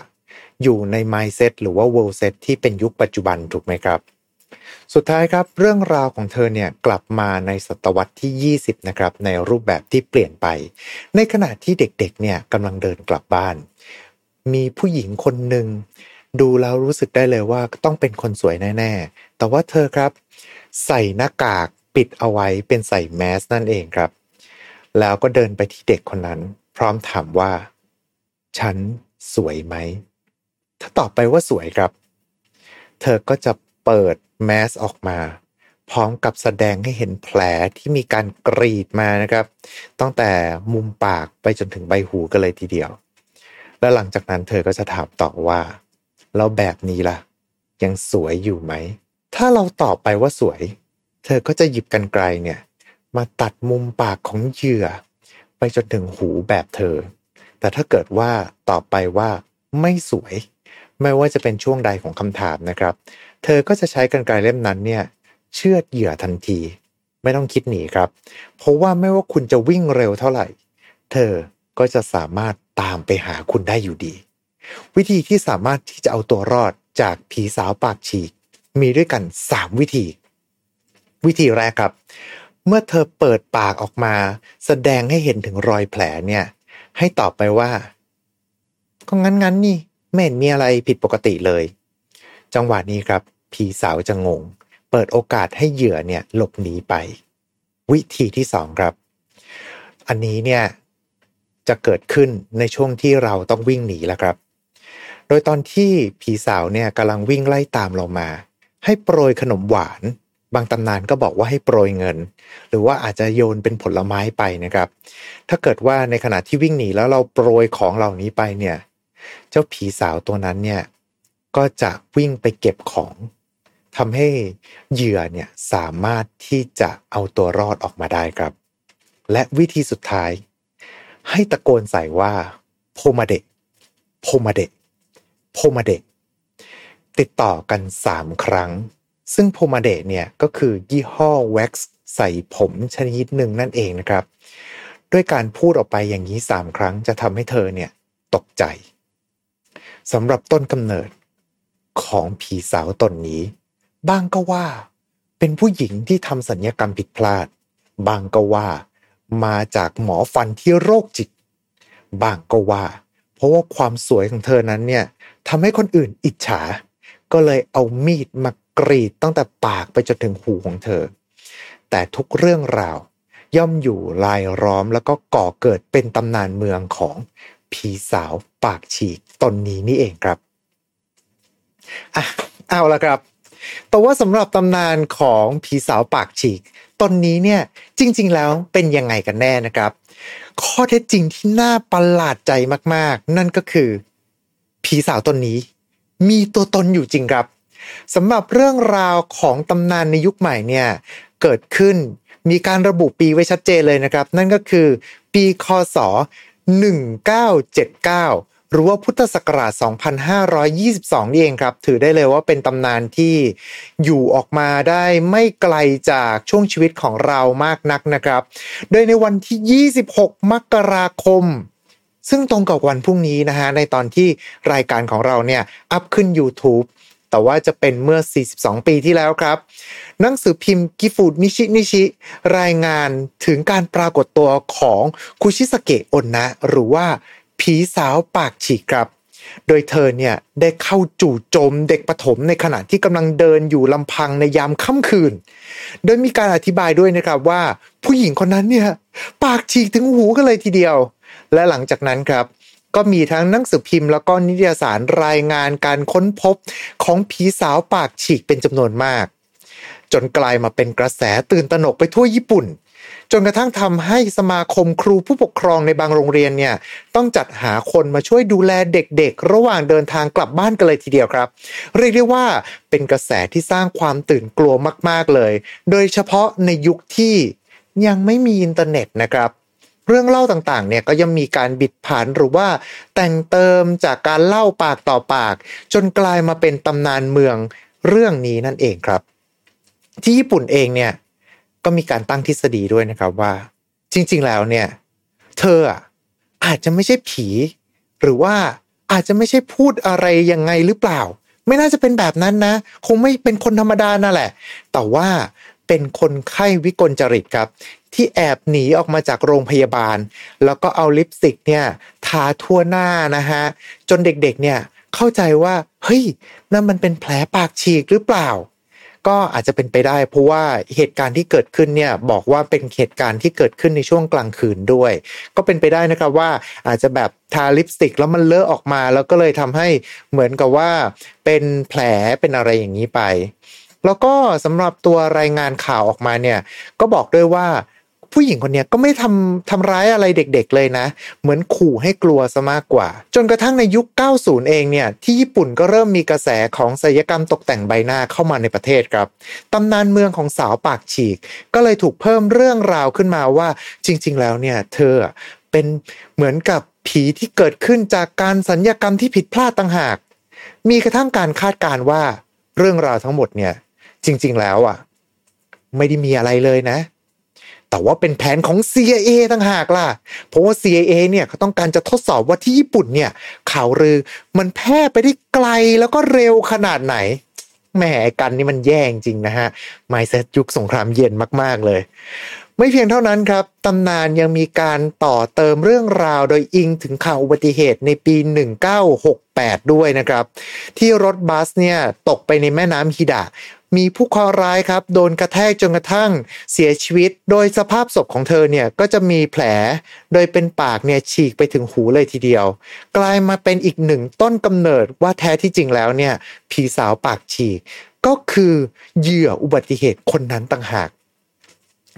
อยู่ใน mindset หรือว่า world set ที่เป็นยุคปัจจุบันถูกไหมครับ สุดท้ายครับเรื่องราวของเธอเนี่ยกลับมาในศตวรรษที่ 20 นะครับ ในรูปแบบที่เปลี่ยนไป ในขณะที่เด็กๆเนี่ยกำลังเดินกลับบ้าน มีผู้หญิงคนหนึ่งดูแล้วรู้สึกได้เลยว่าต้องเป็นคนสวยแน่ ๆ แต่ว่าเธอครับ ใส่หน้ากากปิดเอาไว้เป็นใส่แมสนั่นเองครับ แล้วก็เดินไปที่เด็กคนนั้น พร้อมถามว่า ฉันสวยไหม ถ้าตอบไปว่าสวยครับ เธอก็จะเปิดแมสออกมา พร้อมกับแสดงให้เห็นแผลที่มีการกรีดมานะครับ ตั้งแต่มุมปากไปจนถึงใบหูกันเลยทีเดียว แล้วหลังจากนั้นเธอก็จะถามต่อว่า แล้วแบบนี้ล่ะ ยังสวยอยู่ไหม ถ้าเราตอบไปว่าสวย เธอก็จะหยิบกันไกลเนี่ย มาตัดมุมปากของเหยื่อ ไปจนถึงหูแบบเธอ แต่ถ้าเกิดว่าตอบไปว่าไม่สวย ไม่ว่าจะเป็นช่วงใดของคำถามนะครับ เธอก็จะใช้กันไกลเล่มนั้นเนี่ยเชือดเหยื่อทันที ไม่ต้องคิดหนีครับ เพราะว่าไม่ว่าคุณจะวิ่งเร็วเท่าไหร่ เธอก็จะสามารถตามไปหาคุณได้อยู่ดี วิธีที่สามารถที่จะเอาตัวรอดจากผีสาวปากฉีก มีด้วยกัน 3 วิธี วิธีแรกครับ เมื่อเธอเปิดปากออกมา แสดงให้เห็นถึงรอยแผลเนี่ย ให้ตอบไปว่าก็งั้นงั้นนี่ไม่เห็นมีอะไรผิดปกติเลย จังหวะนี้ครับ ผีสาวจะงง เปิดโอกาสให้เหยื่อเนี่ยหลบหนีไป วิธีที่สองครับ อันนี้เนี่ยจะเกิดขึ้นในช่วงที่เราต้องวิ่งหนีแล้วครับ โดยตอนที่ผีสาวเนี่ยกำลังวิ่งไล่ตามเรามา ให้โปรยขนมหวาน บางตำนานก็บอกว่าให้โปรยเงิน หรือว่าอาจจะโยนเป็นผลไม้ไปนะครับ ถ้าเกิดว่าในขณะที่วิ่งหนีแล้วเราโปรยของเหล่านี้ไปเนี่ย เจ้าผีสาวตัวนั้นเนี่ยก็จะวิ่งไปเก็บของทำให้เหยื่อเนี่ยสามารถที่จะเอาตัวรอดออกมาได้ครับ และวิธีสุดท้าย ให้ตะโกนใส่ว่าโพมาเดะโพมาเดะโพมาเดะติดต่อกัน3ครั้ง ซึ่งโพมาเดะเนี่ยก็คือยี่ห้อแว็กซ์ใส่ผมชนิดหนึ่งนั่นเองนะครับ ด้วยการพูดออกไปอย่างนี้ 3 ครั้งจะทำให้เธอเนี่ยตกใจสำหรับต้นกำเนิดของผีสาวตนนี้บางก็ว่า เป็นผู้หญิงที่ทำสัญญกรรมผิดพลาด บางก็ว่า มาจากหมอฟันที่โรคจิต บางก็ว่า เพราะว่าความสวยของเธอนั้นเนี่ยทำให้คนอื่นอิจฉา ก็เลยเอามีดมา กรีดตั้งแต่ปากไปจนถึงหูของเธอ แต่ทุกเรื่องราวย่อมอยู่ลายล้อมแล้วก็ก่อเกิดเป็นตำนานเมืองของผีสาวปากฉีกตนนี้นี่เองครับอะเอาละครับ แต่ว่าสำหรับตำนานของผีสาวปากฉีกตนนี้เนี่ยจริง ๆ แล้วเป็นยังไงกันแน่นะครับ ข้อเท็จจริงที่น่าประหลาดใจมาก ๆ นั่นก็คือ ผีสาวตนนี้ มีตัวตนอยู่จริงครับ สำหรับเรื่องราวของตำนานในยุคใหม่เนี่ยเกิดขึ้นมีการระบุปีไว้ชัดเจนเลยนะครับ นั่นก็คือปีคศ 1979 หรือว่าพุทธศักราช 2522 นี่เองครับ ถือได้เลยว่าเป็นตำนานที่อยู่ออกมาได้ไม่ไกลจากช่วงชีวิตของเรามากนักนะครับ โดยในวันที่ 26 มกราคมซึ่งตรงกับวันพรุ่งนี้นะฮะในตอนที่รายการของเราเนี่ยอัพขึ้น YouTube แต่ว่าจะเป็นเมื่อ 42 ปีที่แล้วครับ หนังสือพิมพ์กิฟูดนิชินิชิ รายงานถึงการปรากฏตัวของคุชิสเกะอนนะ หรือว่าผีสาวปากฉีกครับ โดยเธอเนี่ยได้เข้าจู่โจมเด็กปฐมในขณะที่กำลังเดินอยู่ลำพังในยามค่ำคืน โดยมีการอธิบายด้วยนะครับว่า ผู้หญิงคนนั้นเนี่ยปากฉีกถึงหูกันเลยทีเดียว และหลังจากนั้นครับ ก็มีทั้งหนังสือพิมพ์แล้วก็นิตยสารรายงานการค้นพบของผีสาวปากฉีกเป็นจำนวนมาก จนกลายมาเป็นกระแสตื่นตระหนกไปทั่วญี่ปุ่น จนกระทั่งทำให้สมาคมครูผู้ปกครองในบางโรงเรียนเนี่ยต้องจัดหาคนมาช่วยดูแลเด็กๆ ระหว่างเดินทางกลับบ้านกันเลยทีเดียวครับ เรียกได้ว่าเป็นกระแสที่สร้างความตื่นกลัวมากๆเลย โดยเฉพาะในยุคที่ยังไม่มีอินเทอร์เน็ตนะครับ เรื่องเล่าต่างๆเนี่ยก็ยังมีการบิดผันหรือว่าแต่งเติมจากการเล่าปากต่อปาก จนกลายมาเป็นตำนานเมืองเรื่องนี้นั่นเองครับ ที่ญี่ปุ่นเองเนี่ยก็มีการตั้งทฤษฎีด้วยนะครับว่า จริง ๆ แล้วเนี่ยเธออะอาจจะไม่ใช่ผี หรือว่าอาจจะไม่ใช่พูดอะไรยังไงหรือเปล่า ไม่น่าจะเป็นแบบนั้นนะ คงไม่เป็นคนธรรมดานั่นแหละ แต่ว่าเป็นคนไข้วิกลจริตครับ ที่แอบหนีออกมาจากโรงพยาบาล แล้วก็เอาลิปสติกเนี่ยทาทั่วหน้านะฮะจนเด็กๆเนี่ยเข้าใจว่าเฮ้ยนั่นมันเป็นแผลปากฉีกหรือเปล่า ก็อาจจะเป็นไปได้ เพราะว่าเหตุการณ์ที่เกิดขึ้นเนี่ยบอกว่าเป็นเหตุการณ์ที่เกิดขึ้นในช่วงกลางคืนด้วย ก็เป็นไปได้นะครับว่าอาจจะแบบทาลิปสติกแล้วมันเลอะออกมา แล้วก็เลยทำให้เหมือนกับว่า เป็นแผลเป็นอะไรอย่างนี้ไปแล้วก็สำหรับตัวรายงานข่าวออกมาเนี่ยก็บอกด้วยว่า ผู้หญิงคนนี้ก็ไม่ทำทำร้ายอะไรเด็กๆเลยนะ เหมือนขู่ให้กลัวซะมากกว่า จนกระทั่งในยุค 90 เองเนี่ย ที่ญี่ปุ่นก็เริ่มมีกระแสของศิลปกรรมตกแต่งใบหน้าเข้ามาในประเทศครับตำนานเมืองของสาวปากฉีก ก็เลยถูกเพิ่มเรื่องราวขึ้นมาว่าจริง ๆ แล้วเนี่ยเธอเป็นเหมือนกับผีที่เกิดขึ้นจากการสัญญกรรมที่ผิดพลาดต่างหาก มีกระทั่งการคาดการ์ว่าเรื่องราวทั้งหมดเนี่ยจริง ๆ แล้วอะ ไม่ได้มีอะไรเลยนะ แต่ว่าเป็นแผนของ CIA ต่างหากล่ะ เพราะว่า CIA เนี่ยเขาต้องการจะทดสอบว่าที่ญี่ปุ่นเนี่ยข่าวลือมันแพร่ไปได้ไกลแล้วก็เร็วขนาดไหนแหมกันนี่มันแย่จริงนะฮะไมเซ็ตยุคสงครามเย็นมากๆเลย ไม่เพียงเท่านั้นครับ ตำนานยังมีการต่อเติมเรื่องราวโดยอิงถึงข่าวอุบัติเหตุในปี 1968 ด้วยนะครับ ที่รถบัสเนี่ยตกไปในแม่น้ำฮิดะ มีผู้เคราะห์ร้ายครับโดนกระแทกจนกระทั่งเสียชีวิต โดยสภาพศพของเธอเนี่ยก็จะมีแผล โดยเป็นปากเนี่ยฉีกไปถึงหูเลยทีเดียว กลายมาเป็นอีกหนึ่งต้นกำเนิดว่าแท้ที่จริงแล้วเนี่ยผีสาวปากฉีก ก็คือเหยื่ออุบัติเหตุคนนั้นต่างหาก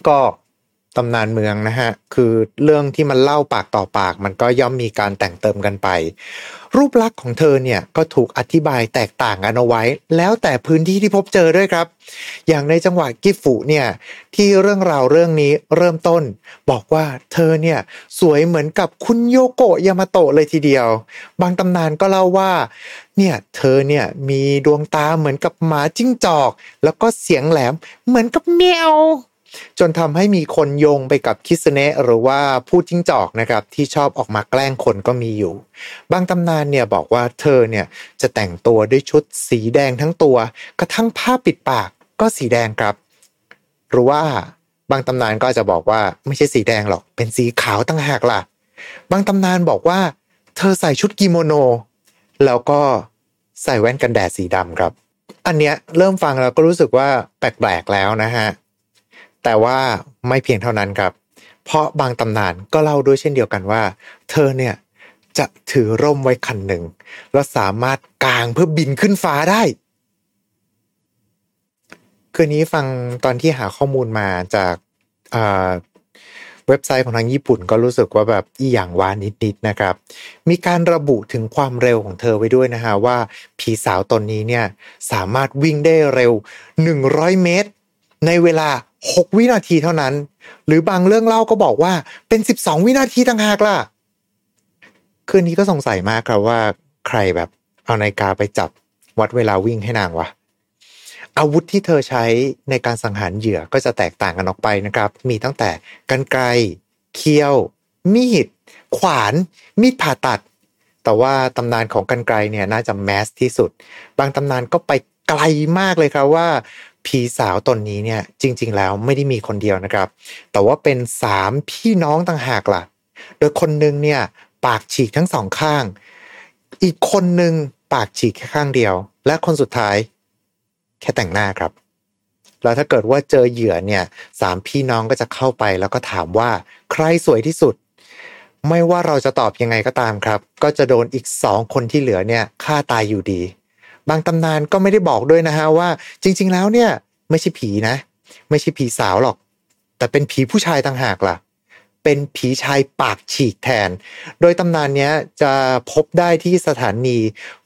ก็ ตำนานเมืองนะฮะ คือเรื่องที่มันเล่าปากต่อปาก มันก็ย่อมมีการแต่งเติมกันไป รูปลักษณ์ของเธอเนี่ยก็ถูกอธิบายแตกต่างกันเอาไว้ แล้วแต่พื้นที่ที่พบเจอด้วยครับ อย่างในจังหวัดกิฟุเนี่ยที่เรื่องราวเรื่องนี้เริ่มต้น บอกว่าเธอเนี่ยสวยเหมือนกับคุณโยโกะยามาโตะเลยทีเดียว บางตำนานก็เล่าว่าเนี่ยเธอเนี่ยมีดวงตาเหมือนกับหมาจิ้งจอก แล้วก็เสียงแหลมเหมือนกับแมว จนทำให้มีคนโยงไปกับคิสเนะหรือว่าผู้จิ้งจอกนะครับที่ชอบออกมาแกล้งคนก็มีอยู่ บางตำนานเนี่ยบอกว่าเธอเนี่ยจะแต่งตัวด้วยชุดสีแดงทั้งตัว กระทั่งผ้าปิดปากก็สีแดงครับ หรือว่าบางตำนานก็จะบอกว่าไม่ใช่สีแดงหรอกเป็นสีขาวตั้งหากล่ะ บางตำนานบอกว่า เธอใส่ชุดกิโมโน แล้วก็ใส่แว่นกันแดดสีดำครับ อันเนี้ยเริ่มฟังแล้วก็รู้สึกว่าแปลกๆแล้วนะฮะ แต่ว่าไม่เพียงเท่านั้นครับ เพราะบางตำนานก็เล่าด้วยเช่นเดียวกันว่า เธอเนี่ยจะถือร่มไว้คันหนึ่งแล้วสามารถกางเพื่อบินขึ้นฟ้าได้ คืนนี้ฟังตอนที่หาข้อมูลมาจากเว็บไซต์ของทางญี่ปุ่นก็รู้สึกว่าแบบอีหยังวานิดๆนะครับ มีการระบุถึงความเร็วของเธอไว้ด้วยนะฮะว่าผีสาวตนนี้เนี่ยสามารถวิ่งได้เร็ว 100 เมตร ในเวลา 6 วินาทีเท่านั้น หรือบางเรื่องเล่าก็บอกว่าเป็น 12 วินาทีต่างหากล่ะ คืนนี้ก็สงสัยมากครับว่าใครแบบเอานาฬิกาไปจับวัดเวลาวิ่งให้นางวะอาวุธที่เธอใช้ในการสังหารเหยื่อก็จะแตกต่างกันออกไปนะครับ มีตั้งแต่กันไกรเคี้ยว มีด ขวาน มีดผ่าตัด แต่ว่าตำนานของกันไกรเนี่ยน่าจะแมสที่สุด บางตำนานก็ไปไกลมากเลยครับว่า ผีสาวตนนี้เนี่ยจริง ๆ แล้วไม่ได้มีคนเดียวนะครับ แต่ว่าเป็นสามพี่น้องต่างหากล่ะ โดยคนหนึ่งเนี่ยปากฉีกทั้งสองข้าง อีกคนหนึ่งปากฉีกแค่ข้างเดียว และคนสุดท้าย แค่แต่งหน้าครับ แล้วถ้าเกิดว่าเจอเหยื่อเนี่ยสามพี่น้องก็จะเข้าไปแล้วก็ถามว่าใครสวยที่สุด ไม่ว่าเราจะตอบยังไงก็ตามครับ ก็จะโดนอีกสองคนที่เหลือเนี่ยฆ่าตายอยู่ดี บางตำนานก็ไม่ได้บอกด้วยนะฮะว่า จริง ๆ แล้วเนี่ยไม่ใช่ผีนะ ไม่ใช่ผีสาวหรอก แต่เป็นผีผู้ชายต่างหากล่ะ เป็นผีชายปากฉีกแทน โดยตำนานนี้จะพบได้ที่สถานี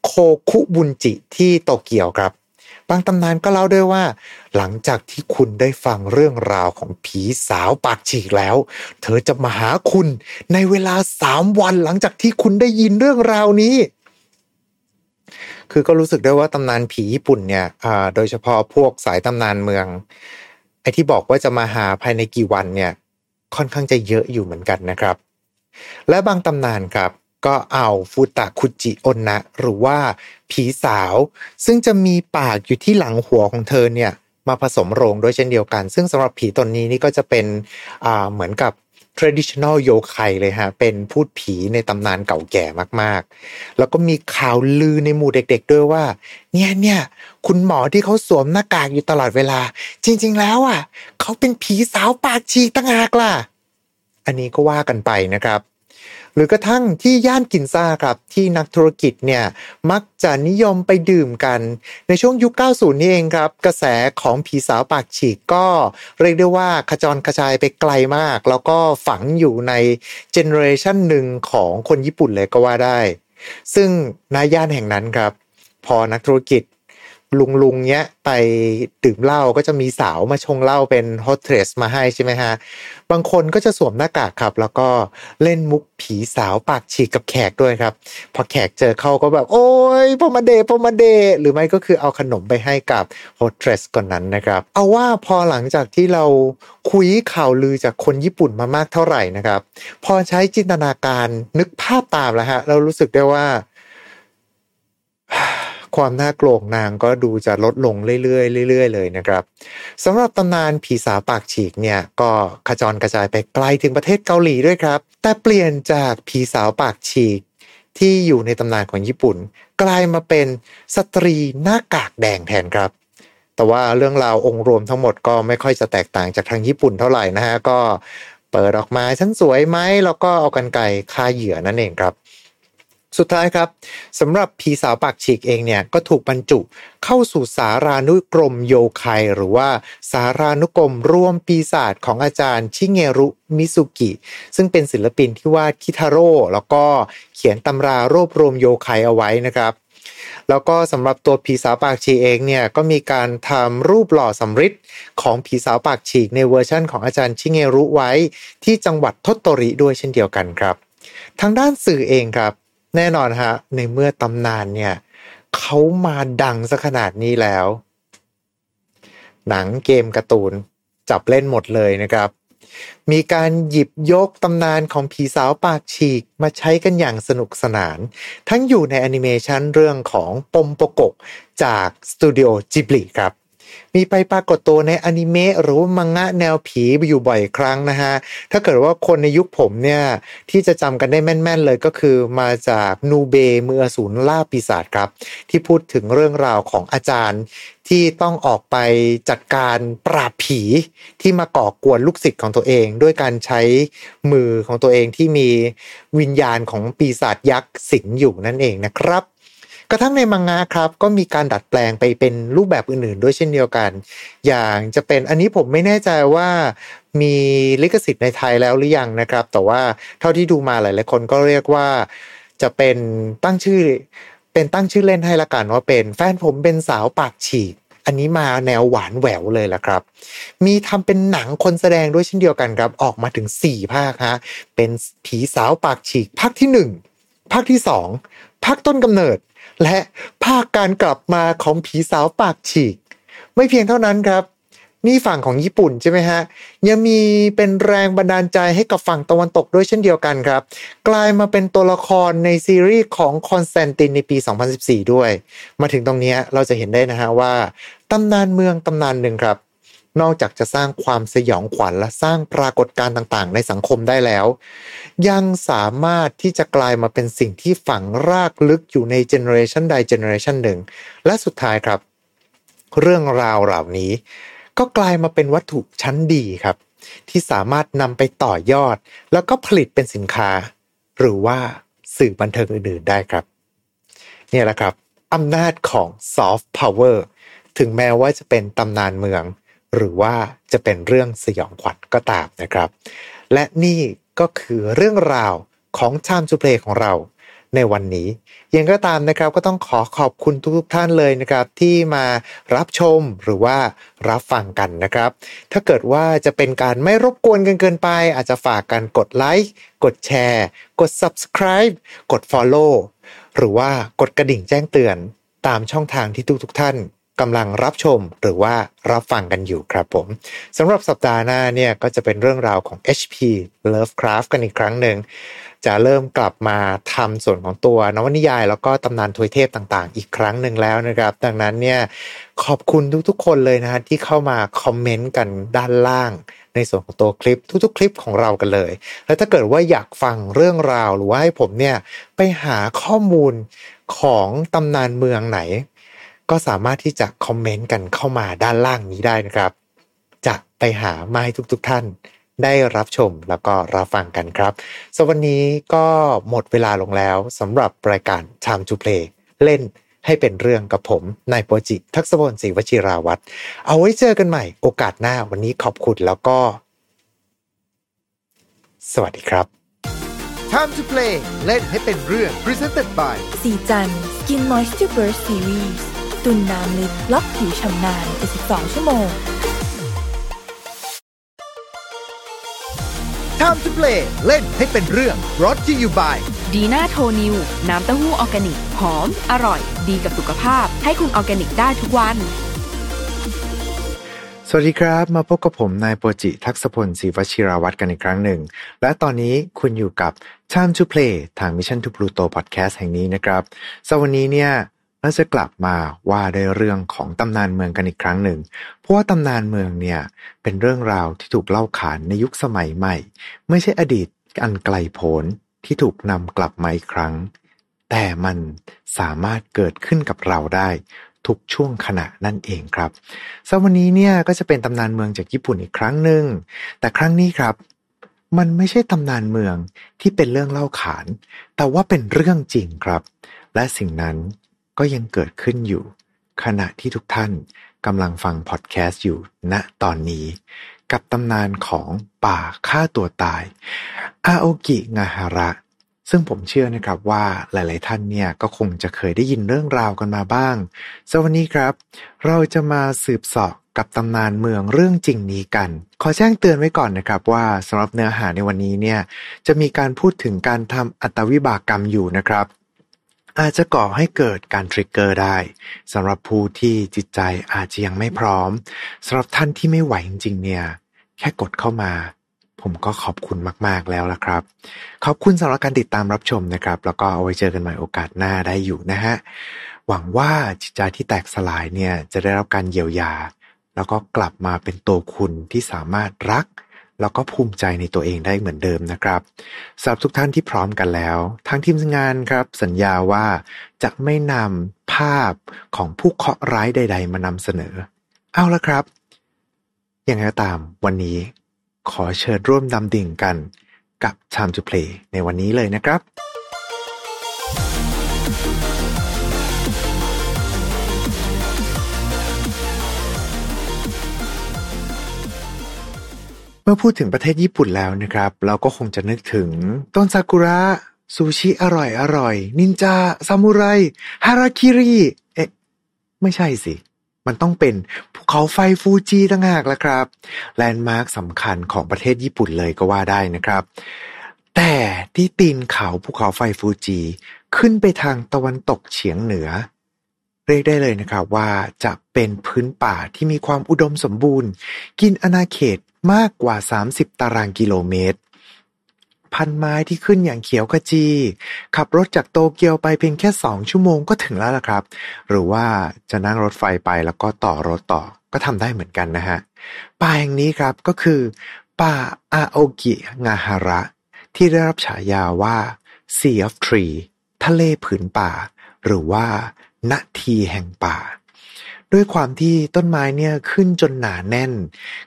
โคคุบุนจิที่โตเกียวครับบางตำนานก็เล่าด้วยว่า หลังจากที่คุณได้ฟังเรื่องราวของผีสาวปากฉีกแล้ว เธอจะมาหาคุณในเวลาสามวันหลังจากที่คุณได้ยินเรื่องราวนี้ คือก็รู้สึกได้ว่าตำนานผีญี่ปุ่นเนี่ยอ่าโดยเฉพาะพวกสายตำนานเมือง ไอ้ที่บอกว่าจะมาหาภายในกี่วันเนี่ยค่อนข้างจะเยอะอยู่เหมือนกันนะครับ และบางตำนานครับก็เอาฟูตะคุจิอนนะหรือว่าผีสาว ซึ่งจะมีปากอยู่ที่หลังหัวของเธอเนี่ยมาผสมโรงด้วยเช่นเดียวกัน ซึ่งสำหรับผีตนนี้นี่ก็จะเป็นอ่าเหมือนกับ traditional โยไคเลยฮะ เป็นพูดผีในตำนานเก่าแก่มากๆ แล้วก็มีข่าวลือในหมู่เด็กๆด้วยว่า เนี่ยเนี่ยคุณหมอที่เขาสวมหน้ากากอยู่ตลอดเวลา จริง ๆ แล้วอะเขาเป็นผีสาวปากฉีกต่างหากล่ะ อันนี้ก็ว่ากันไปนะครับ หรือกระทั่งที่ย่านกินซ่าครับที่นักธุรกิจเนี่ยมักจะนิยมไปดื่มกัน ในช่วงยุค 90 นี่เองครับ กระแสของผีสาวปากฉีกก็เรียกได้ว่าขจรกระจายไปไกลมาก แล้วก็ฝังอยู่ในเจเนอเรชันหนึ่งของคนญี่ปุ่นเลยก็ว่าได้ ซึ่งณย่านแห่งนั้นครับ พอนักธุรกิจ ลุงลุงเนี้ยไปดื่มเหล้าก็จะมีสาวมาชงเหล้าเป็น hostess มาให้ใช่ไหมฮะ บางคนก็จะสวมหน้ากากครับ แล้วก็เล่นมุกผีสาวปากฉีกกับแขกด้วยครับ พอแขกเจอเข้าก็แบบ โอ้ยพอมาเดพอมาเด หรือไม่ก็คือเอาขนมไปให้กับโฮสเทสก่อนนั้นนะครับ เอาว่าพอหลังจากที่เราคุยข่าวลือจากคนญี่ปุ่นมามากเท่าไหร่นะครับ พอใช้จินตนาการนึกภาพตามแล้วฮะเรารู้สึกได้ว่า ความน่ากลัวของนางก็ดูจะลดลงเรื่อยๆเรื่อยๆเลยนะครับสำหรับตำนานผีสาวปากฉีกเนี่ยก็ขจรกระจายไปไกลถึงประเทศเกาหลีด้วยครับ แต่เปลี่ยนจากผีสาวปากฉีกที่อยู่ในตำนานของญี่ปุ่น กลายมาเป็นสตรีหน้ากากแดงแทนครับ แต่ว่าเรื่องราวองค์รวมทั้งหมดก็ไม่ค่อยจะแตกต่างจากทางญี่ปุ่นเท่าไหร่นะฮะก็เปิดออกมาฉันสวยไหมแล้วก็เอากันไก่ฆ่าเหยื่อนั่นเองครับ สุดท้ายครับสำหรับผีสาวปากฉีกเองเนี่ยก็ถูกบรรจุเข้าสู่สารานุกรมโยไคหรือว่าสารานุกรมร่วมปีศาจของอาจารย์ชิเงรุมิสุกิ ซึ่งเป็นศิลปินที่วาดคิทาโร่แล้วก็เขียนตำรารวบรวมโยไคเอาไว้นะครับแล้วก็สำหรับตัวผีสาวปากฉีกเองเนี่ยก็มีการทำรูปหล่อสำริดของผีสาวปากฉีกในเวอร์ชั่นของอาจารย์ชิเงรุไว้ ที่จังหวัดทตโตริด้วยเช่นเดียวกันครับ ทางด้านสื่อเองครับ แน่นอนฮะ ในเมื่อตำนานเนี่ยเขามาดังซะขนาดนี้แล้ว หนังเกมการ์ตูนจับเล่นหมดเลยนะครับ มีการหยิบยกตำนานของผีสาวปากฉีกมาใช้กันอย่างสนุกสนาน ทั้งอยู่ในแอนิเมชันเรื่องของปมโปโกจากสตูดิโอจิบลิครับ มีไปปรากฏตัวในอนิเมะหรือว่ามังงะแนวผีอยู่บ่อยครั้งนะฮะ ถ้าเกิดว่าคนในยุคผมเนี่ยที่จะจำกันได้แม่น ๆ เลยก็คือมาจากนูเบมืออสูรล่าปีศาจครับ ที่พูดถึงเรื่องราวของอาจารย์ที่ต้องออกไปจัดการปราบผีที่มาก่อกวนลูกศิษย์ของตัวเอง ด้วยการใช้มือของตัวเองที่มีวิญญาณของปีศาจยักษ์สิงอยู่นั่นเองนะครับ กระทั่งในมังงะครับ ก็มีการดัดแปลงไปเป็นรูปแบบอื่นๆ ด้วยเช่นเดียวกัน อย่างจะเป็นอันนี้ผมไม่แน่ใจว่ามีลิขสิทธิ์ในไทยแล้วหรือยังนะครับ แต่ว่าเท่าที่ดูมาหลายๆคนก็เรียกว่าจะเป็นตั้งชื่อเป็นตั้งชื่อเล่นให้ละกันว่าเป็นแฟนผมเป็นสาวปากฉีกอันนี้มาแนวหวานแหววเลยละครับ มีทำเป็นหนังคนแสดงด้วยเช่นเดียวกันครับ ออกมาถึง 4 ภาคฮะ เป็นผีสาวปากฉีกภาคที่ 1 ภาคที่ 2 ภาคต้นกำเนิด และภาคการกลับมาของผีสาวปากฉีก ไม่เพียงเท่านั้นครับ นี่ฝั่งของญี่ปุ่นใช่ไหมฮะ ยังมีเป็นแรงบันดาลใจให้กับฝั่งตะวันตกด้วยเช่นเดียวกันครับ กลายมาเป็นตัวละครในซีรีส์ของคอนสแตนตินในปี 2014 ด้วย มาถึงตรงนี้เราจะเห็นได้นะฮะว่าตำนานเมืองตำนานหนึ่งครับ นอกจากจะสร้างความสยองขวัญและสร้างปรากฏการณ์ต่างๆ ในสังคมได้แล้ว ยังสามารถที่จะกลายมาเป็นสิ่งที่ฝังรากลึกอยู่ในเจเนอเรชันใดเจเนอเรชันหนึ่ง และสุดท้ายครับ เรื่องราวเหล่านี้ ก็กลายมาเป็นวัตถุชั้นดีครับ ที่สามารถนำไปต่อยอด แล้วก็ผลิตเป็นสินค้า หรือว่าสื่อบันเทิงอื่นๆได้ครับ เนี่ยแหละครับอำนาจของซอฟต์พาวเวอร์ถึงแม้ว่าจะเป็นตำนานเมือง หรือว่าจะเป็นเรื่องสยองขวัญก็ตามนะครับ และนี่ก็คือเรื่องราวของ Time to Play ของเราในวันนี้ยังก็ตามนะครับก็ต้องขอขอบคุณทุกๆท่านเลยนะครับ ที่มารับชมหรือว่ารับฟังกันนะครับ ถ้าเกิดว่าจะเป็นการไม่รบกวนกันเกินไป อาจจะฝากกันกดไลค์กดแชร์ กด subscribe กด follow หรือว่ากดกระดิ่งแจ้งเตือนตามช่องทางที่ทุกๆท่าน กำลังรับชมหรือว่ารับฟังกันอยู่ครับผมสำหรับสัปดาห์หน้าเนี่ยก็จะเป็นเรื่องราวของ HP Lovecraft กันอีกครั้งหนึ่ง จะเริ่มกลับมาทำส่วนของตัวนวนิยาย แล้วก็ตำนานทวยเทพต่างๆ อีกครั้งหนึ่งแล้วนะครับ ดังนั้นเนี่ยขอบคุณทุกๆคนเลยนะฮะที่เข้ามาคอมเมนต์กันด้านล่าง ในส่วนของตัวคลิปทุกๆ คลิปของเรากันเลย แล้วถ้าเกิดว่าอยากฟังเรื่องราวหรือว่าให้ผมเนี่ยไปหาข้อมูลของตำนานเมืองไหน ก็สามารถที่จะคอมเมนต์กันเข้ามาด้านล่างนี้ได้นะครับ จะไปหามาให้ทุกๆท่าน ได้รับชมแล้วก็รับฟังกันครับสวันนี้ก็หมดเวลาลงแล้วสำหรับรายการ Time to Play เล่นให้เป็นเรื่องกับผมนายโปรจิทักษพลศรีวชิราวัตรเอาไว้เจอกันใหม่โอกาสหน้าวันนี้ขอบคุณแล้วก็ สวัสดีครับ Time to play เล่นให้เป็นเรื่อง Presented by ศรีจันทร์เบิร์ซีรีส์ตุนน้ำลึกล็อกผิวฉ่ำนาน72ชั่วโมง Time to play เล่นให้เป็นเรื่อง brought to you by ดีน่าโทนิว น้ำเต้าหู้ออร์แกนิก หอม อร่อย ดีกับสุขภาพ ให้คุณออร์แกนิกได้ทุกวัน สวัสดีครับ มาพบกับผมนายโปจิทักษพลศรีวชิราวัตรกันอีกครั้งหนึ่ง และตอนนี้คุณอยู่กับ Time to Play ทาง Mission to Pluto Podcast แห่งนี้นะครับสำหรับวันนี้เนี่ย เราจะกลับมาว่าด้เรื่องของตำนานเมืองกันอีกครั้งหนึ่ง เพราะว่าตำนานเมืองเนี่ยเป็นเรื่องราวที่ถูกเล่าขานในยุคสมัยใหม่ ไม่ใช่อดีตอันไกลโพ้นที่ถูกนำกลับมาอีกครั้ง แต่มันสามารถเกิดขึ้นกับเราได้ทุกช่วงขณะนั่นเองครับสำหรับวันนี้เนี่ยก็จะเป็นตำนานเมืองจากญี่ปุ่นอีกครั้งหนึ่ง แต่ครั้งนี้ครับ มันไม่ใช่ตำนานเมืองที่เป็นเรื่องเล่าขาน แต่ว่าเป็นเรื่องจริงครับ และสิ่งนั้น ก็ยังเกิดขึ้นอยู่ ขณะที่ทุกท่านกำลังฟังพอดแคสต์อยู่ณตอนนี้ กับตำนานของป่าฆ่าตัวตายอาโอกิงาฮาระซึ่งผมเชื่อนะครับว่าหลาย ๆ ท่านเนี่ยก็คงจะเคยได้ยินเรื่องราวกันมาบ้างสวันนี้ครับ เราจะมาสืบสอบกับตำนานเมืองเรื่องจริงนี้กัน ขอแจ้งเตือนไว้ก่อนนะครับว่าสำหรับเนื้อหาในวันนี้เนี่ยจะมีการพูดถึงการทำอัตวิบากกรรมอยู่นะครับ อาจจะก่อให้เกิดการทริกเกอร์ได้สำหรับผู้ที่จิตใจอาจจะยังไม่พร้อมสำหรับท่านที่ไม่ไหวจริงๆเนี่ย แค่กดเข้ามา ผมก็ขอบคุณมากๆแล้วละครับ ขอบคุณสำหรับการติดตามรับชมนะครับ แล้วก็เอาไว้เจอกันใหม่โอกาสหน้าได้อยู่นะฮะหวังว่าจิตใจที่แตกสลายเนี่ยจะได้รับการเยียวยา แล้วก็กลับมาเป็นตัวคุณที่สามารถรัก แล้วก็ภูมิใจในตัวเองได้เหมือนเดิมนะครับสำหรับทุกท่านที่พร้อมกันแล้ว ทางทีมงานครับ สัญญาว่าจะไม่นำภาพของผู้เคราะห์ร้ายใด ๆ มานำเสนอ เอาละครับ อย่างไรก็ตามวันนี้ ขอเชิญร่วมดำดิ่งกันกับ Time to Play ในวันนี้เลยนะครับ มื่อพูดถึงประเทศญี่ปุ่นแล้วนะครับ เราก็คงจะนึกถึง ต้นซากุระ ซูชิอร่อยอร่อย นินจา ซามูไร ฮาราคิริ เอ๊ะ ไม่ใช่สิ มันต้องเป็นภูเขาไฟฟูจิต่างหากละครับ แลนด์มาร์คสำคัญของประเทศญี่ปุ่นเลยก็ว่าได้นะครับ แต่ที่ตีนเขาภูเขาไฟฟูจิ ขึ้นไปทางตะวันตกเฉียงเหนือเรียกได้เลยนะครับว่าจะเป็นพื้นป่าที่มีความอุดมสมบูรณ์ กินอาณาเขต มากกว่า 30 ตารางกิโลเมตร พันไม้ที่ขึ้นอย่างเขียวขจี ขับรถจากโตเกียวไปเพียงแค่สองชั่วโมงก็ถึงแล้วล่ะครับ หรือว่าจะนั่งรถไฟไปแล้วก็ต่อรถต่อก็ทำได้เหมือนกันนะฮะ ป่าแห่งนี้ครับก็คือ ป่าอาโอกิงาฮาระ ที่ได้รับฉายาว่า Sea of Tree ทะเลผืนป่า หรือว่านาทีแห่งป่า ด้วยความที่ต้นไม้เนี่ยขึ้นจนหนาแน่น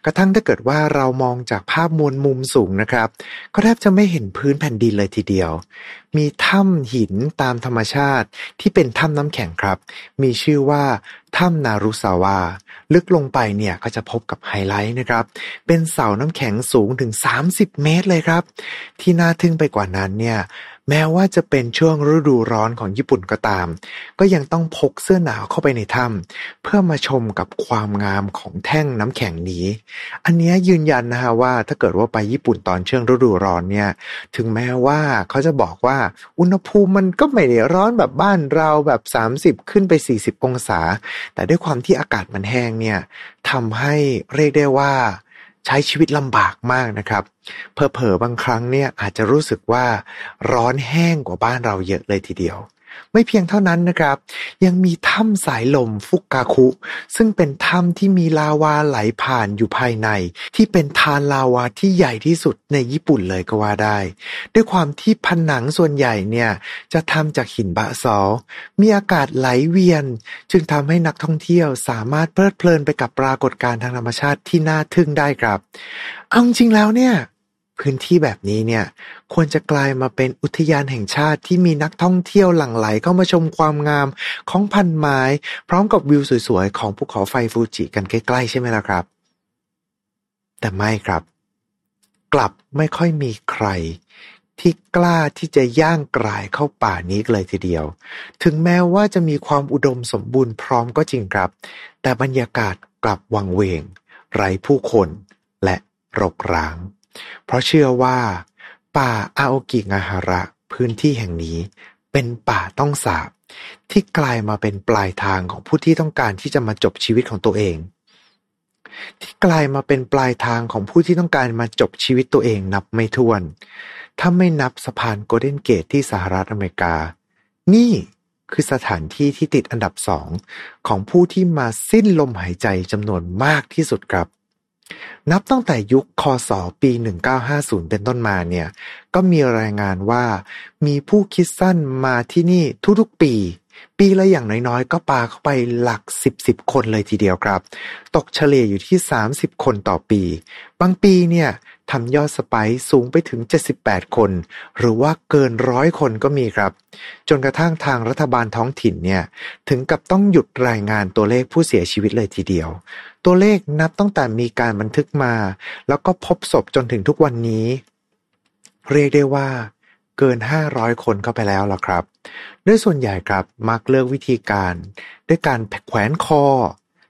กระทั่งถ้าเกิดว่าเรามองจากภาพมวลมุมสูงนะครับ ก็แทบจะไม่เห็นพื้นแผ่นดินเลยทีเดียว มีถ้ำหินตามธรรมชาติที่เป็นถ้ำน้ำแข็งครับ มีชื่อว่าถ้ำนารุสาวา ลึกลงไปเนี่ยก็จะพบกับไฮไลท์นะครับ เป็นเสาน้ำแข็งสูงถึง 30 เมตรเลยครับ ที่น่าทึ่งไปกว่านั้นเนี่ย แม้ว่าจะเป็นช่วงฤดูร้อนของญี่ปุ่นก็ตาม ก็ยังต้องพกเสื้อหนาวเข้าไปในถ้ำเพื่อมาชมกับความงามของแท่งน้ำแข็งนี้ อันเนี้ยยืนยันนะฮะว่าถ้าเกิดว่าไปญี่ปุ่นตอนช่วงฤดูร้อนเนี่ย ถึงแม้ว่าเขาจะบอกว่าอุณหภูมิมันก็ไม่ได้ร้อนแบบบ้านเราแบบ 30 ขึ้นไป 40 องศา แต่ด้วยความที่อากาศมันแห้งเนี่ยทำให้เรียกได้ว่า ใช้ชีวิตลำบากมากนะครับเพอเพอๆบางครั้งเนี่ยอาจจะรู้สึกว่าร้อนแห้งกว่าบ้านเราเยอะเลยทีเดียว ไม่เพียงเท่านั้นนะครับ ยังมีถ้ำสายลมฟุกกาคุ ซึ่งเป็นถ้ำที่มีลาวาไหลผ่านอยู่ภายใน ที่เป็นทานลาวาที่ใหญ่ที่สุดในญี่ปุ่นเลยก็ว่าได้ ด้วยความที่ผนังส่วนใหญ่เนี่ย จะทำจากหินบะซอมีอากาศไหลเวียน จึงทำให้นักท่องเที่ยวสามารถเพลิดเพลินไปกับปรากฏการณ์ทางธรรมชาติที่น่าทึ่งได้ครับเอาจริงแล้วเนี่ย พื้นที่แบบนี้เนี่ย ควรจะกลายมาเป็นอุทยานแห่งชาติที่มีนักท่องเที่ยวหลั่งไหลเข้ามาชมความงามของพันไม้ พร้อมกับวิวสวยๆ ของภูเขาไฟฟูจิกันใกล้ๆ ใช่ไหมล่ะครับ แต่ไม่ครับ กลับไม่ค่อยมีใคร ที่กล้าที่จะย่างกรายเข้าป่านี้เลยทีเดียว ถึงแม้ว่าจะมีความอุดมสมบูรณ์พร้อมก็จริงครับ แต่บรรยากาศกลับวังเวง ไร้ผู้คนและรกร้าง เพราะเชื่อว่า ป่าอาโอกิงาฮาระ พื้นที่แห่งนี้ เป็นป่าต้องสาบ ที่กลายมาเป็นปลายทางของผู้ที่ต้องการที่จะมาจบชีวิตของตัวเอง ที่กลายมาเป็นปลายทางของผู้ที่ต้องการมาจบชีวิตตัวเองนับไม่ถ้วน ถ้าไม่นับสะพานโกลเด้นเกตที่สหรัฐอเมริกา นี่คือสถานที่ที่ติดอันดับสองของผู้ที่มาสิ้นลมหายใจจำนวนมากที่สุดครับ นับตั้งแต่ยุคคศปี 1950 เป็นต้นมาเนี่ย ก็มีรายงานว่ามีผู้คิดสั้นมาที่นี่ทุกๆปี ปีละอย่างน้อยๆ ก็ปาเข้าไปหลัก 10 10 คนเลยทีเดียวครับ ตกเฉลี่ยอยู่ที่ 30 คนต่อปี บางปีเนี่ยทำยอดสไปซ์สูงไปถึง 78 คน หรือว่าเกินร้อยคนก็มีครับ จนกระทั่งทางรัฐบาลท้องถิ่นเนี่ย ถึงกับต้องหยุดรายงานตัวเลขผู้เสียชีวิตเลยทีเดียว ตัวเลขนับตั้งแต่มีการบันทึกมา แล้วก็พบศพจนถึงทุกวันนี้ เรียกได้ว่า เกิน 500 คนเข้าไปแล้วล่ะครับด้วยส่วนใหญ่ครับมักเลือกวิธีการ ด้วยการแขวนคอ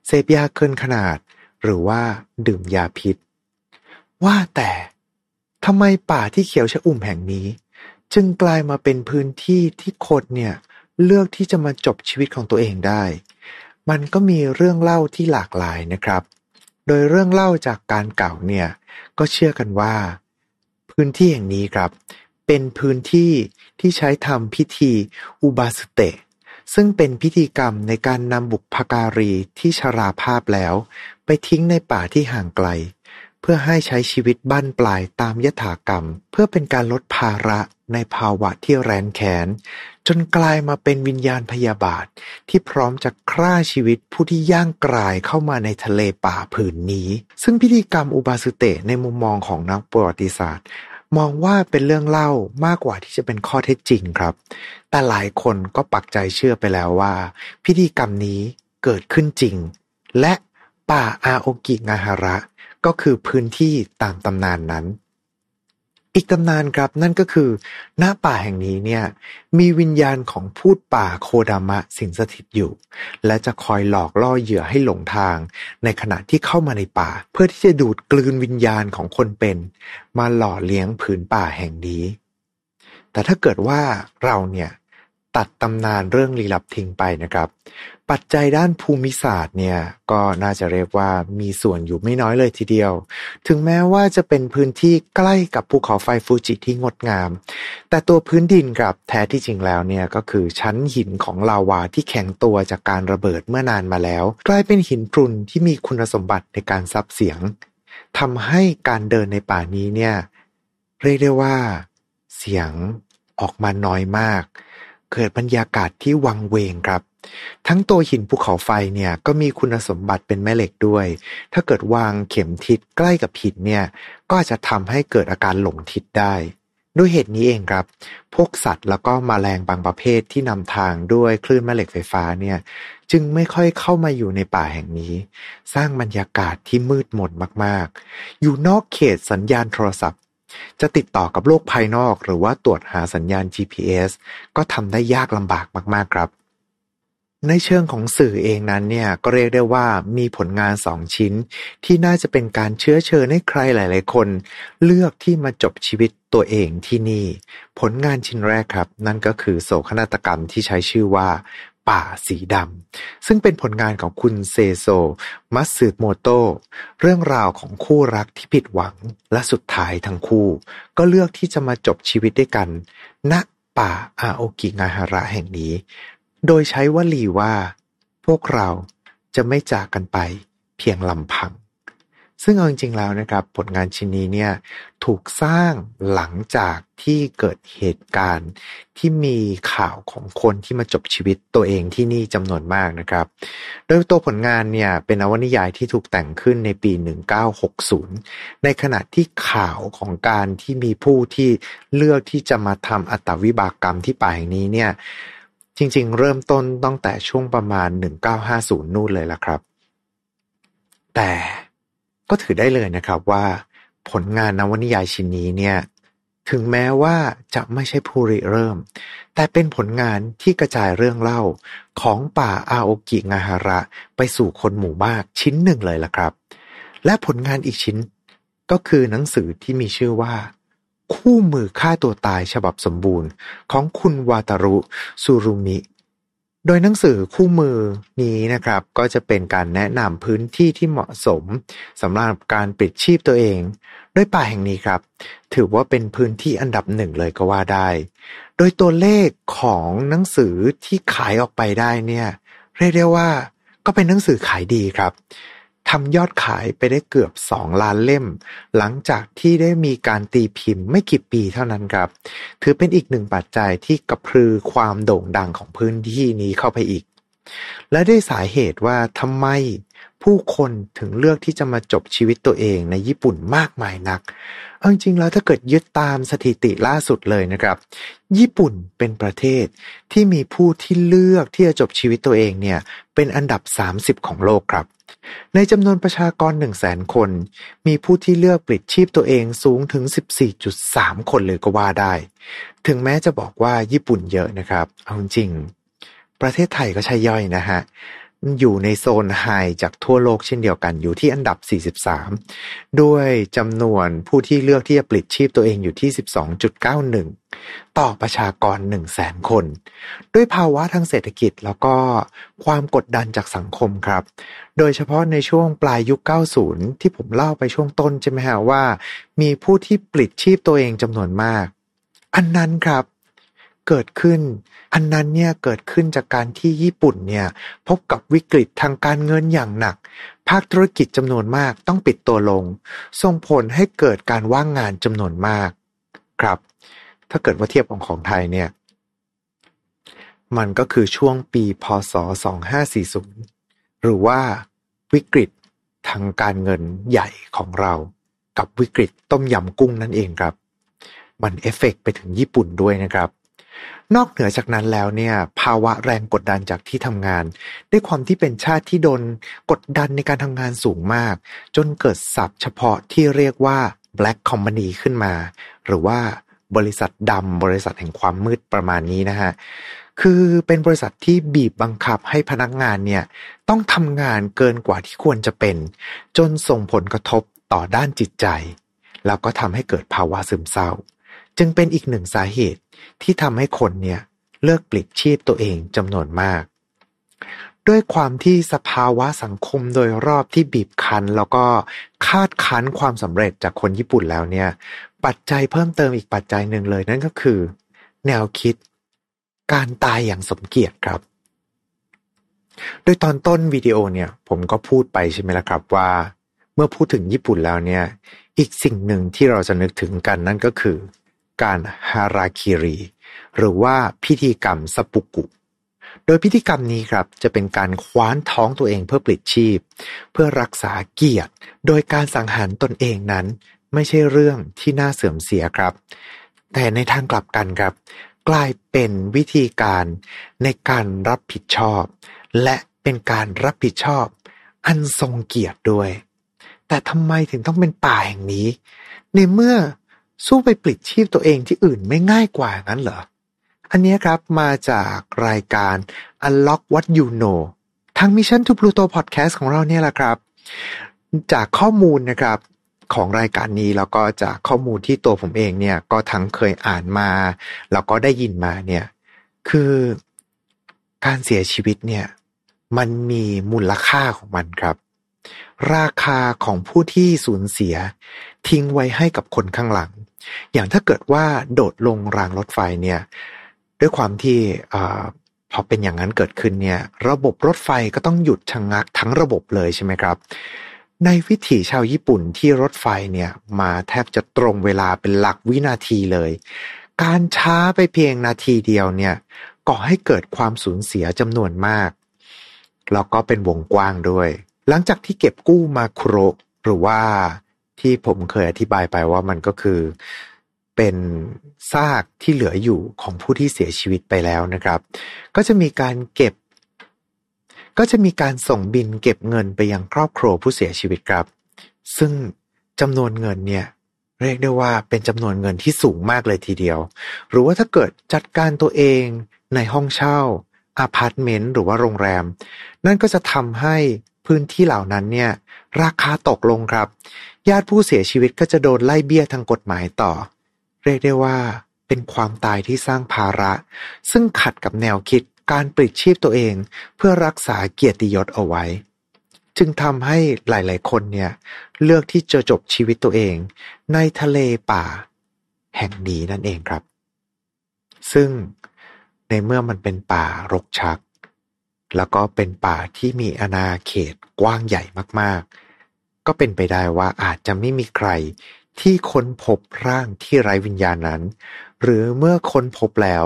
เสพยาเกินขนาด หรือว่าดื่มยาพิษ ว่าแต่ทำไมป่าที่เขียวชอุ่มแห่งนี้ จึงกลายมาเป็นพื้นที่ที่คนเนี่ยเลือกที่จะมาจบชีวิตของตัวเองได้ มันก็มีเรื่องเล่าที่หลากหลายนะครับ โดยเรื่องเล่าจากการเก่าเนี่ยก็เชื่อกันว่า พื้นที่แห่งนี้ครับ เป็นพื้นที่ที่ใช้ทำพิธีอุบาสเตซึ่งเป็นพิธีกรรมในการนำบุพการีที่ชราภาพแล้ว ไปทิ้งในป่าที่ห่างไกล เพื่อให้ใช้ชีวิตบั้นปลายตามยถากรรม เพื่อเป็นการลดภาระในภาวะที่แรนแค้น จนกลายมาเป็นวิญญาณพยาบาท ที่พร้อมจะฆ่าชีวิตผู้ที่ย่างกรายเข้ามาในทะเลป่าผืนนี้ ซึ่งพิธีกรรมอุบาสุเตในมุมมองของนักประวัติศาสตร์ มองว่าเป็นเรื่องเล่ามากกว่าที่จะเป็นข้อเท็จจริงครับ แต่หลายคนก็ปักใจเชื่อไปแล้วว่า พิธีกรรมนี้เกิดขึ้นจริง และป่าอาโอกิงาฮาระ ก็คือพื้นที่ตามตำนานนั้น อีกตำนานครับนั่นก็คือ หน้าป่าแห่งนี้เนี่ยมีวิญญาณของพูดป่าโคดามะสิงสถิตอยู่ และจะคอยหลอกล่อเหยื่อให้หลงทาง ในขณะที่เข้ามาในป่า เพื่อที่จะดูดกลืนวิญญาณของคนเป็น มาหล่อเลี้ยงผืนป่าแห่งนี้ แต่ถ้าเกิดว่าเราเนี่ยตัดตำนานเรื่องลี้ลับทิ้งไปนะครับ ปัจจัยด้านภูมิศาสตร์เนี่ยก็น่าจะเรียกว่ามีส่วนอยู่ไม่น้อยเลยทีเดียว ถึงแม้ว่าจะเป็นพื้นที่ใกล้กับภูเขาไฟฟูจิที่งดงาม แต่ตัวพื้นดินกับแท้ที่จริงแล้วเนี่ยก็คือชั้นหินของลาวาที่แข็งตัวจากการระเบิดเมื่อนานมาแล้ว กลายเป็นหินพรุนที่มีคุณสมบัติในการซับเสียงทำให้การเดินในป่านี้เนี่ยเรียกได้ว่า เสียงออกมาน้อยมาก เกิดบรรยากาศที่วังเวงครับ ทั้งตัวหินภูเขาไฟเนี่ยก็มีคุณสมบัติเป็นแม่เหล็กด้วย ถ้าเกิดวางเข็มทิศใกล้กับหินเนี่ยก็จจะทำให้เกิดอาการหลงทิศได้ด้วยเหตุนี้เองครับ พวกสัตว์แล้วก็มแมลงบางประเภทที่นำทางด้วยคลื่นแม่เหล็กไฟฟ้าเนี่ย จึงไม่ค่อยเข้ามาอยู่ในป่าแห่งนี้ สร้างบรรยากาศที่มืดมนมากๆ อยู่นอกเขตสัญญาณโทรศัพท์ จะติดต่อกับโลกภายนอกหรือว่าตรวจหาสัญญาณ GPS ก็ทำได้ยากลำบากมากๆครับ ในเชิงของสื่อเองนั้นเนี่ยก็เรียกได้ว่ามีผลงานสองชิ้น ที่น่าจะเป็นการเชื้อเชิญให้ใครหลายๆคน เลือกที่มาจบชีวิตตัวเองที่นี่ ผลงานชิ้นแรกครับ นั่นก็คือโศกนาฏกรรมที่ใช้ชื่อว่า ป่าสีดำ ซึ่งเป็นผลงานของคุณเซโซ มัตสึโมโตะเรื่องราวของคู่รักที่ผิดหวังและสุดท้ายทั้งคู่ ก็เลือกที่จะมาจบชีวิตด้วยกันณป่าอาโอกิงาฮาระแห่งนี้ โดยใช้วลีว่า พวกเราจะไม่จากกันไปเพียงลำพัง ซึ่งเอาจริงๆแล้วนะครับผลงานชิ้นนี้เนี่ยถูกสร้างหลังจากที่เกิดเหตุการณ์ที่มีข่าวของคนที่มาจบชีวิตตัวเองที่นี่จำนวนมากนะครับ โดยตัวผลงานเนี่ยเป็นนวนิยายที่ถูกแต่งขึ้นในปี 1960 ในขณะที่ข่าวของการที่มีผู้ที่เลือกที่จะมาทำอัตวิบากกรรมที่ป่าแห่งนี้เนี่ยจริงๆ เริ่มต้นตั้งแต่ช่วงประมาณ 1950 นู่นเลยละครับ แต่ ก็ถือได้เลยนะครับว่าผลงานนวนิยายชิ้นนี้เนี่ยถึงแม้ว่าจะไม่ใช่ผู้ริเริ่ม แต่เป็นผลงานที่กระจายเรื่องเล่าของป่าอาโอกิงาฮาระ ไปสู่คนหมู่มากชิ้นหนึ่งเลยล่ะครับ และผลงานอีกชิ้นก็คือหนังสือที่มีชื่อว่า คู่มือฆ่าตัวตายฉบับสมบูรณ์ของคุณวาตารุซูรุมิ โดยหนังสือคู่มือนี้นะครับ ก็จะเป็นการแนะนำพื้นที่ที่เหมาะสมสำหรับการปิดชีพตัวเอง ด้วยป่าแห่งนี้ครับ ถือว่าเป็นพื้นที่อันดับหนึ่งเลยก็ว่าได้ โดยตัวเลขของหนังสือที่ขายออกไปได้เนี่ย เรียกได้ว่าก็เป็นหนังสือขายดีครับ ทำยอดขายไปได้เกือบ 2 ล้านเล่ม หลังจากที่ได้มีการตีพิมพ์ไม่กี่ปีเท่านั้นครับ ถือเป็นอีกหนึ่งปัจจัยที่กระพือความโด่งดังของพื้นที่นี้เข้าไปอีก และได้สาเหตุว่าทำไมผู้คนถึงเลือกที่จะมาจบชีวิตตัวเองในญี่ปุ่นมากมายนัก เอาจริงๆแล้วถ้าเกิดยึดตามสถิติล่าสุดเลยนะครับ ญี่ปุ่นเป็นประเทศที่มีผู้ที่เลือกที่จะจบชีวิตตัวเองเนี่ยเป็นอันดับ 30 ของโลกครับ ในจำนวนประชากร 1 0 0 0 0แสนคน มีผู้ที่เลือกปลิดชีพตัวเองสูงถึง 14.3 คนเลยก็ว่าได้ ถึงแม้จะบอกว่าญี่ปุ่นเยอะนะครับ เอาจริง ประเทศไทยก็ใช่ย่อยนะฮะ อยู่ในโซนไฮจากทั่วโลกเช่นเดียวกันอยู่ที่อันดับ 43 ด้วยจำนวนผู้ที่เลือกที่จะปลิดชีพตัวเองอยู่ที่ 12.91 ต่อประชากร 1 0 0 0 0แสนคน ด้วยภาวะทางเศรษฐกิจแล้วก็ความกดดันจากสังคมครับ โดยเฉพาะในช่วงปลายยุค 90 ที่ผมเล่าไปช่วงต้นใช่ไหมฮะว่า มีผู้ที่ปลิดชีพตัวเองจำนวนมาก อันนั้นครับ เกิดขึ้น อันนั้นเนี่ยเกิดขึ้นจากการที่ญี่ปุ่นเนี่ยพบกับวิกฤตทางการเงินอย่างหนัก ภาคธุรกิจจำนวนมากต้องปิดตัวลง ส่งผลให้เกิดการว่างงานจำนวนมากครับ ถ้าเกิดว่าเทียบของของไทยเนี่ย มันก็คือช่วงปีพศ 2540 หรือว่าวิกฤตทางการเงินใหญ่ของเรา กับวิกฤตต้มยำกุ้งนั่นเองครับ มันเอฟเฟกไปถึงญี่ปุ่นด้วยนะครับ นอกเหนือจากนั้นแล้วเนี่ย ภาวะแรงกดดันจากที่ทำงาน ด้วยความที่เป็นชาติที่โดนกดดันในการทำงานสูงมาก จนเกิดศัพท์เฉพาะที่เรียกว่า black company ขึ้นมา หรือว่าบริษัทดำบริษัทแห่งความมืดประมาณนี้นะฮะ คือเป็นบริษัทที่บีบบังคับให้พนักงานเนี่ย ต้องทำงานเกินกว่าที่ควรจะเป็น จนส่งผลกระทบต่อด้านจิตใจ แล้วก็ทำให้เกิดภาวะซึมเศร้า จึงเป็นอีกหนึ่งสาเหตุที่ทำให้คนเนี่ยเลิกปลิดชีพตัวเองจำนวนมาก ด้วยความที่สภาวะสังคมโดยรอบที่บีบคั้น แล้วก็คาดคั้นความสำเร็จจากคนญี่ปุ่นแล้วเนี่ย ปัจจัยเพิ่มเติมอีกปัจจัยหนึ่งเลยนั่นก็คือ แนวคิด การตายอย่างสมเกียรติครับ โดยตอนต้นวิดีโอเนี่ย ผมก็พูดไปใช่ไหมล่ะครับว่า เมื่อพูดถึงญี่ปุ่นแล้วเนี่ย อีกสิ่งหนึ่งที่เราจะนึกถึงกันนั่นก็คือ การฮาราคิริหรือว่าพิธีกรรมสปุกุ โดยพิธีกรรมนี้ครับจะเป็นการคว้านท้องตัวเองเพื่อปลิดชีพ เพื่อรักษาเกียรติ โดยการสังหารตนเองนั้น ไม่ใช่เรื่องที่น่าเสื่อมเสียครับ แต่ในทางกลับกันครับ กลายเป็นวิธีการในการรับผิดชอบ และเป็นการรับผิดชอบ อันทรงเกียรติด้วย แต่ทำไมถึงต้องเป็นป่าแห่งนี้ ในเมื่อ สู้ไปปลิดชีพตัวเองที่อื่นไม่ง่ายกว่างั้นเหรอ อันนี้ครับมาจากรายการ Unlock What You Know ทาง Mission to Pluto Podcast ของเราเนี่ยแหละครับ จากข้อมูลนะครับของรายการนี้แล้วก็จากข้อมูลที่ตัวผมเองเนี่ยก็ทั้งเคยอ่านมา แล้วก็ได้ยินมาเนี่ยคือการเสียชีวิตเนี่ยมันมีมูลค่าของมันครับ ราคาของผู้ที่สูญเสีย ทิ้งไว้ให้กับคนข้างหลัง อย่างถ้าเกิดว่าโดดลงรางรถไฟเนี่ย ด้วยความที่พอเป็นอย่างนั้นเกิดขึ้นเนี่ย ระบบรถไฟก็ต้องหยุดชะงงักทั้งระบบเลยใช่ไหมครับ ในวิถีชาวญี่ปุ่นที่รถไฟเนี่ยมาแทบจะตรงเวลาเป็นหลักวินาทีเลย การช้าไปเพียงนาทีเดียวเนี่ยก่อให้เกิดความสูญเสียจำนวนมาก แล้วก็เป็นวงกว้างด้วย หลังจากที่เก็บกู้มาคุโรหรือว่า ที่ผมเคยอธิบายไปว่ามันก็คือ เป็นซากที่เหลืออยู่ของผู้ที่เสียชีวิตไปแล้วนะครับ ก็จะมีการเก็บ ก็จะมีการส่งบินเก็บเงินไปยังครอบครัวผู้เสียชีวิตครับ ซึ่งจำนวนเงินเนี่ยเรียกได้ว่าเป็นจำนวนเงินที่สูงมากเลยทีเดียว หรือว่าถ้าเกิดจัดการตัวเองในห้องเช่าอาพาร์ตเมนต์หรือว่าโรงแรม นั่นก็จะทำให้ พื้นที่เหล่านั้นเนี่ย ราคาตกลงครับ ญาติผู้เสียชีวิตก็จะโดนไล่เบี้ยทางกฎหมายต่อ เรียกได้ว่าเป็นความตายที่สร้างภาระ ซึ่งขัดกับแนวคิดการปลิดชีพตัวเองเพื่อรักษาเกียรติยศเอาไว้ จึงทำให้หลาย ๆ คนเนี่ย เลือกที่จะจบชีวิตตัวเอง ในทะเลป่า แห่งนี้นั่นเองครับ ซึ่งในเมื่อมันเป็นป่ารกชัก แล้วก็เป็นป่าที่มีอาณาเขตกว้างใหญ่มากๆ ก็เป็นไปได้ว่าอาจจะไม่มีใครที่ค้นพบร่างที่ไร้วิญญาณนั้น หรือเมื่อค้นพบแล้ว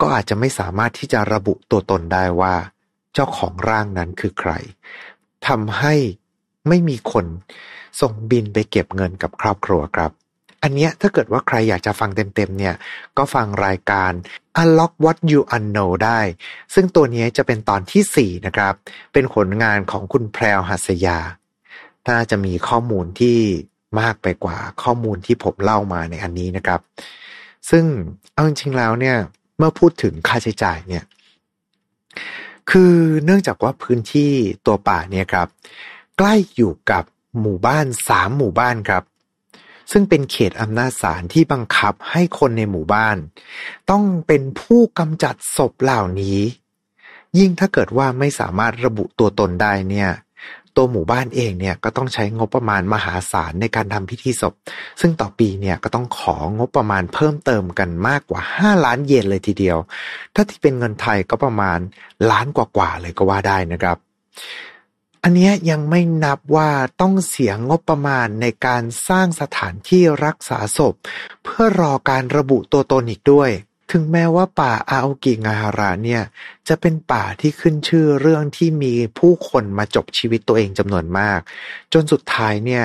ก็อาจจะไม่สามารถที่จะระบุตัวตนได้ว่า เจ้าของร่างนั้นคือใครทำให้ไม่มีคนส่งบินไปเก็บเงินกับครอบครัวครับ อันเนี้ยถ้าเกิดว่าใครอยากจะฟังเต็มๆเนี่ย ก็ฟังรายการ Unlock What You Unknow ได้ ซึ่งตัวนี้จะเป็นตอนที่ 4 นะครับ เป็นผลงานของคุณแพรวหัสยา น่าจะมีข้อมูลที่มากไปกว่าข้อมูลที่ผมเล่ามาในอันนี้นะครับ ซึ่งเอาจริงๆแล้วเนี่ย เมื่อพูดถึงค่าใช้จ่ายเนี่ย คือเนื่องจากว่าพื้นที่ตัวป่าเนี่ยครับ ใกล้อยู่กับหมู่บ้านสามหมู่บ้านครับ ซึ่งเป็นเขตอำนาจศาลที่บังคับให้คนในหมู่บ้าน ต้องเป็นผู้กำจัดศพเหล่านี้ ยิ่งถ้าเกิดว่าไม่สามารถระบุตัวตนได้เนี่ย ตัวหมู่บ้านเองเนี่ยก็ต้องใช้งบประมาณมหาศาลในการทำพิธีศพ ซึ่งต่อปีเนี่ยก็ต้องของบประมาณเพิ่มเติมกันมากกว่า 5 ล้านเยนเลยทีเดียว ถ้าที่เป็นเงินไทยก็ประมาณล้านกว่าๆเลยก็ว่าได้นะครับ อันนี้ยังไม่นับว่าต้องเสียงบประมาณในการสร้างสถานที่รักษาศพ เพื่อรอการระบุตัวตนอีกด้วย ถึงแม้ว่าป่าอาโอกิงาฮาระเนี่ย จะเป็นป่าที่ขึ้นชื่อเรื่องที่มีผู้คนมาจบชีวิตตัวเองจำนวนมาก จนสุดท้ายเนี่ย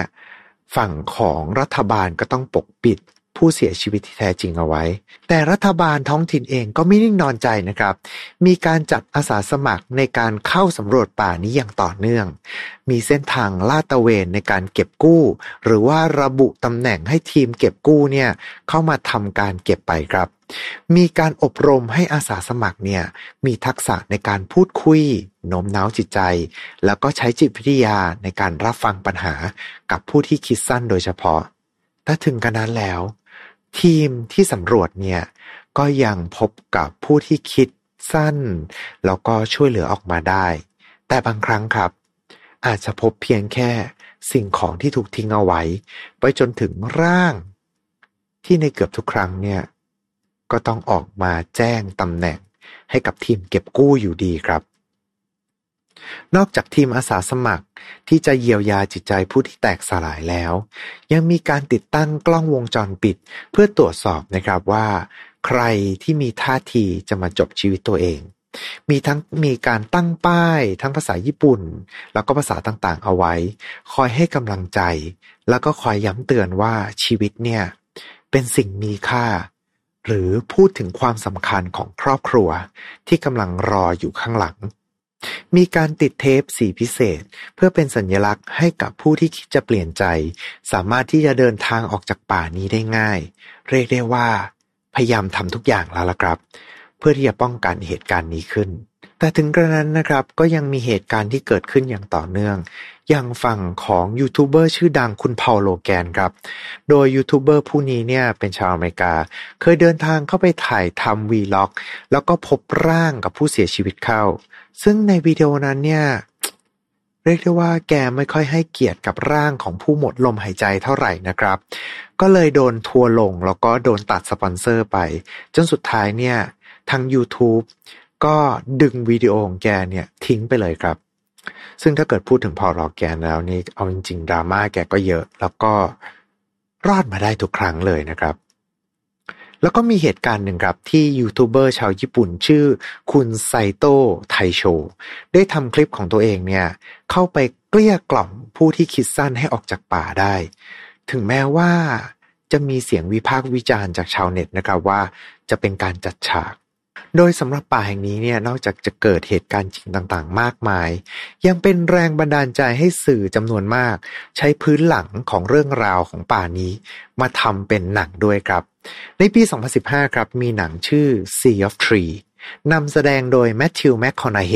ฝั่งของรัฐบาลก็ต้องปกปิด ผู้เสียชีวิตที่แท้จริงเอาไว้ แต่รัฐบาลท้องถิ่นเองก็ไม่นิ่งนอนใจนะครับ มีการจัดอาสาสมัครในการเข้าสำรวจป่านี้อย่างต่อเนื่อง มีเส้นทางลาดตระเวนในการเก็บกู้ หรือว่าระบุตำแหน่งให้ทีมเก็บกู้เนี่ยเข้ามาทำการเก็บไปครับ มีการอบรมให้อาสาสมัครเนี่ยมีทักษะในการพูดคุยโน้มน้าวจิตใจ แล้วก็ใช้จิตวิทยาในการรับฟังปัญหากับผู้ที่คิดสั้นโดยเฉพาะ ถ้าถึงกันนั้นแล้ว ทีมที่สำรวจเนี่ยก็ยังพบกับผู้ที่คิดสั้น แล้วก็ช่วยเหลือออกมาได้ แต่บางครั้งครับ อาจจะพบเพียงแค่สิ่งของที่ถูกทิ้งเอาไว้ ไปจนถึงร่าง ที่ในเกือบทุกครั้งเนี่ยก็ต้องออกมาแจ้งตำแหน่งให้กับทีมเก็บกู้อยู่ดีครับ นอกจากทีมอาสาสมัครที่จะเยียวยาจิตใจผู้ที่แตกสลายแล้ว ยังมีการติดตั้งกล้องวงจรปิด เพื่อตรวจสอบนะครับว่า ใครที่มีท่าทีจะมาจบชีวิตตัวเอง มีทั้งมีการตั้งป้ายทั้งภาษาญี่ปุ่น แล้วก็ภาษาต่างๆ เอาไว้ คอยให้กำลังใจ แล้วก็คอยย้ำเตือนว่าชีวิตเนี่ย เป็นสิ่งมีค่า หรือพูดถึงความสำคัญของครอบครัวที่กำลังรออยู่ข้างหลัง มีการติดเทปสีพิเศษ เพื่อเป็นสัญลักษณ์ให้กับผู้ที่คิดจะเปลี่ยนใจ สามารถที่จะเดินทางออกจากป่านี้ได้ง่าย เรียกได้ว่า พยายามทำทุกอย่างแล้วละครับ เพื่อที่จะป้องกันเหตุการณ์นี้ขึ้น แต่ถึงกระนั้นนะครับก็ยังมีเหตุการณ์ที่เกิดขึ้นอย่างต่อเนื่อง อย่างฝั่งของยูทูบเบอร์ชื่อดังคุณพอลโลแกนครับ โดยยูทูบเบอร์ผู้นี้เนี่ยเป็นชาวอเมริกา เคยเดินทางเข้าไปถ่ายทำ vlog แล้วก็พบร่างกับผู้เสียชีวิตเข้า ซึ่งในวิดีโอนั้นเนี่ยเรียกได้ว่าแกไม่ค่อยให้เกียรติกับร่างของผู้หมดลมหายใจเท่าไหร่นะครับ ก็เลยโดนทัวร์ลงแล้วก็โดนตัดสปอนเซอร์ไป จนสุดท้ายเนี่ยทาง YouTube ก็ดึงวิดีโอของแกเนี่ยทิ้งไปเลยครับ ซึ่งถ้าเกิดพูดถึงพอรอแกนแล้วนี่เอาจริงๆดราม่าแกก็เยอะ แล้วก็รอดมาได้ทุกครั้งเลยนะครับ แล้วก็มีเหตุการณ์หนึ่งครับที่ยูทูบเบอร์ชาวญี่ปุ่นชื่อคุณไซโตะไทโช ได้ทำคลิปของตัวเองเนี่ยเข้าไปเกลี้ยกล่อมผู้ที่คิดสั้นให้ออกจากป่าได้ ถึงแม้ว่าจะมีเสียงวิพากษ์วิจารณ์จากชาวเน็ตนะครับว่าจะเป็นการจัดฉาก โดยสำหรับป่าแห่งนี้เนี่ยนอกจากจะเกิดเหตุการณ์จริงต่างๆ มากมาย ยังเป็นแรงบันดาลใจให้สื่อจำนวนมาก ใช้พื้นหลังของเรื่องราวของป่านี้ มาทำเป็นหนังด้วยครับ ในปี 2015 ครับมีหนังชื่อ Sea of Tree นำแสดงโดยแมทธิวแมคคอนาเฮ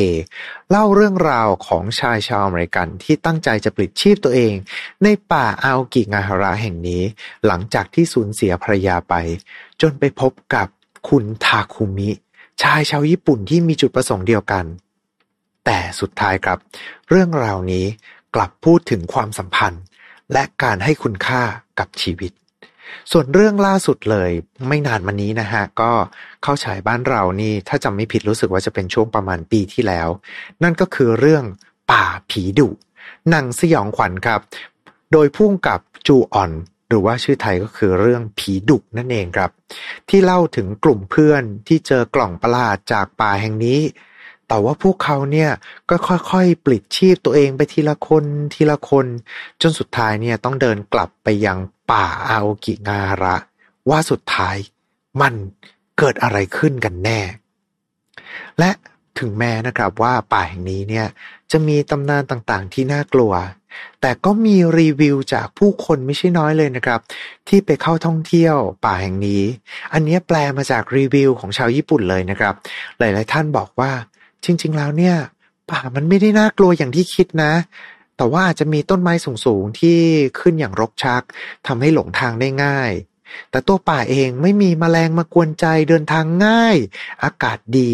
เล่าเรื่องราวของชายชาวอเมริกันที่ตั้งใจจะปลิดชีพตัวเอง ในป่าอาโอกิงาฮาระแห่งนี้ หลังจากที่สูญเสียภรรยาไป จนไปพบกับคุณทาคุมิ ชายชาวญี่ปุ่นที่มีจุดประสงค์เดียวกัน แต่สุดท้ายครับ เรื่องราวนี้กลับพูดถึงความสัมพันธ์ และการให้คุณค่ากับชีวิต ส่วนเรื่องล่าสุดเลยไม่นานมานี้นะฮะ ก็เข้าฉายบ้านเรานี่ ถ้าจำไม่ผิดรู้สึกว่าจะเป็นช่วงประมาณปีที่แล้ว นั่นก็คือเรื่องป่าผีดุหนังสยองขวัญครับ โดยพุ่งกับจูออน หรือว่าชื่อไทยก็คือเรื่องผีดุนั่นเองครับ ที่เล่าถึงกลุ่มเพื่อนที่เจอกล่องประหลาดจากป่าแห่งนี้ แต่ว่าพวกเขาเนี่ยก็ค่อยๆ ปลิดชีพตัวเองไปทีละคนทีละคน จนสุดท้ายเนี่ยต้องเดินกลับไปยังป่าอาโอกิงาฮาระ ว่าสุดท้ายมันเกิดอะไรขึ้นกันแน่ และถึงแม้นะครับว่าป่าแห่งนี้เนี่ยจะมีตำนานต่างๆ ที่น่ากลัว แต่ก็มีรีวิวจากผู้คนไม่ใช่น้อยเลยนะครับ ที่ไปเข้าท่องเที่ยวป่าแห่งนี้ อันนี้แปลมาจากรีวิวของชาวญี่ปุ่นเลยนะครับ หลาย ๆ ท่านบอกว่า จริง ๆ แล้วเนี่ย ป่ามันไม่ได้น่ากลัวอย่างที่คิดนะ แต่ว่าอาจจะมีต้นไม้สูง ๆ ที่ขึ้นอย่างรกชักทำให้หลงทางได้ง่าย แต่ตัวป่าเองไม่มีแมลงมากวนใจเดินทางง่าย อากาศดี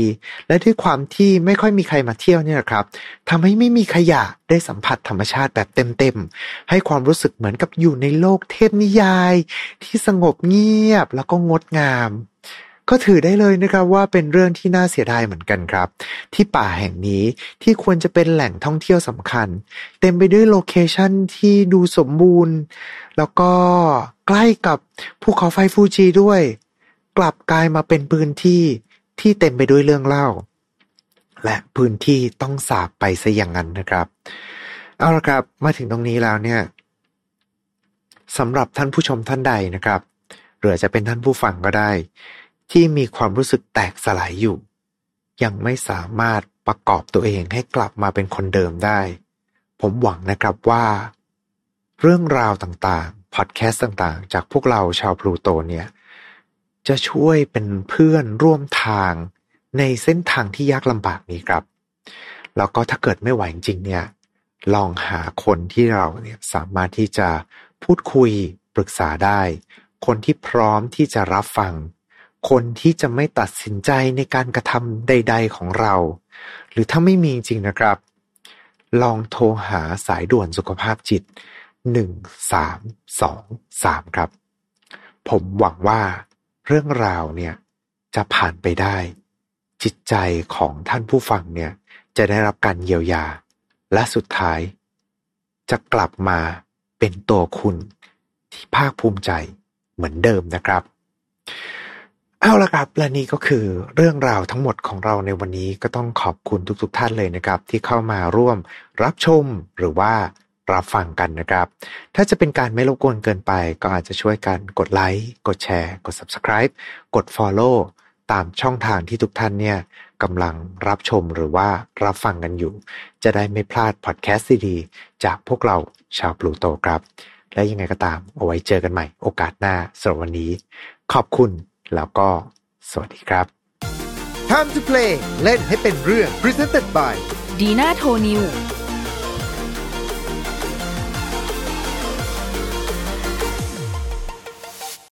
และด้วยความที่ไม่ค่อยมีใครมาเที่ยวเนี่ยครับทำให้ไม่มีขยะได้สัมผัสธรรมชาติแบบเต็มๆ ให้ความรู้สึกเหมือนกับอยู่ในโลกเทพนิยาย ที่สงบเงียบแล้วก็งดงาม ก็ถือได้เลยนะครับว่าเป็นเรื่องที่น่าเสียดายเหมือนกันครับ ที่ป่าแห่งนี้ที่ควรจะเป็นแหล่งท่องเที่ยวสำคัญ เต็มไปด้วยโลเคชั่นที่ดูสมบูรณ์ แล้วก็ใกล้กับภูเขาไฟฟูจิด้วย กลับกลายมาเป็นพื้นที่ที่เต็มไปด้วยเรื่องเล่า และพื้นที่ต้องสาบไปซะอย่างนั้นนะครับ เอาละครับมาถึงตรงนี้แล้วเนี่ยสำหรับท่านผู้ชมท่านใดนะครับหรือจะเป็นท่านผู้ฟังก็ได้ ที่มีความรู้สึกแตกสลายอยู่ ยังไม่สามารถประกอบตัวเองให้กลับมาเป็นคนเดิมได้ ผมหวังนะครับว่า เรื่องราวต่างๆ พอดแคสต์ต่างๆ จากพวกเราชาวพลูโตเนี่ย จะช่วยเป็นเพื่อนร่วมทางในเส้นทางที่ยากลำบากนี้ครับ แล้วก็ถ้าเกิดไม่ไหวจริงเนี่ย ลองหาคนที่เราเนี่ยสามารถที่จะพูดคุยปรึกษาได้ คนที่พร้อมที่จะรับฟัง คนที่จะไม่ตัดสินใจในการกระทำใด ๆของเรา หรือถ้าไม่มีจริงนะครับ ลองโทรหาสายด่วนสุขภาพจิต 1323ครับ ผมหวังว่าเรื่องราวเนี่ยจะผ่านไปได้ จิตใจของท่านผู้ฟังเนี่ยจะได้รับการเยียวยา และสุดท้าย จะกลับมาเป็นตัวคุณที่ภาคภูมิใจเหมือนเดิมนะครับ เอาละครับ และนี่ก็คือเรื่องราวทั้งหมดของเราในวันนี้ก็ต้องขอบคุณทุกๆทท่านเลยนะครับ ที่เข้ามาร่วมรับชมหรือว่า รับฟังกันนะครับ ถ้าจะเป็นการไม่รบกวนเกินไป ก็อาจจะช่วยกันกดไลค์ กดแชร์ กด Subscribe กด Follow ตามช่องทางที่ทุกท่านเนี่ยกำลังรับชมหรือว่ารับฟังกันอยู่ จะได้ไม่พลาดพอดแคสต์ดีๆจากพวกเราชาวพลูโตครับ และยังไงก็ตามเอาไว้เจอกันใหม่โอกาสหน้าสำหรับวันนี้ ขอบคุณแล้วก็สวัสดีครับ Time to play เล่นให้เป็นเรื่อง Presented by ดีน่าโทนิว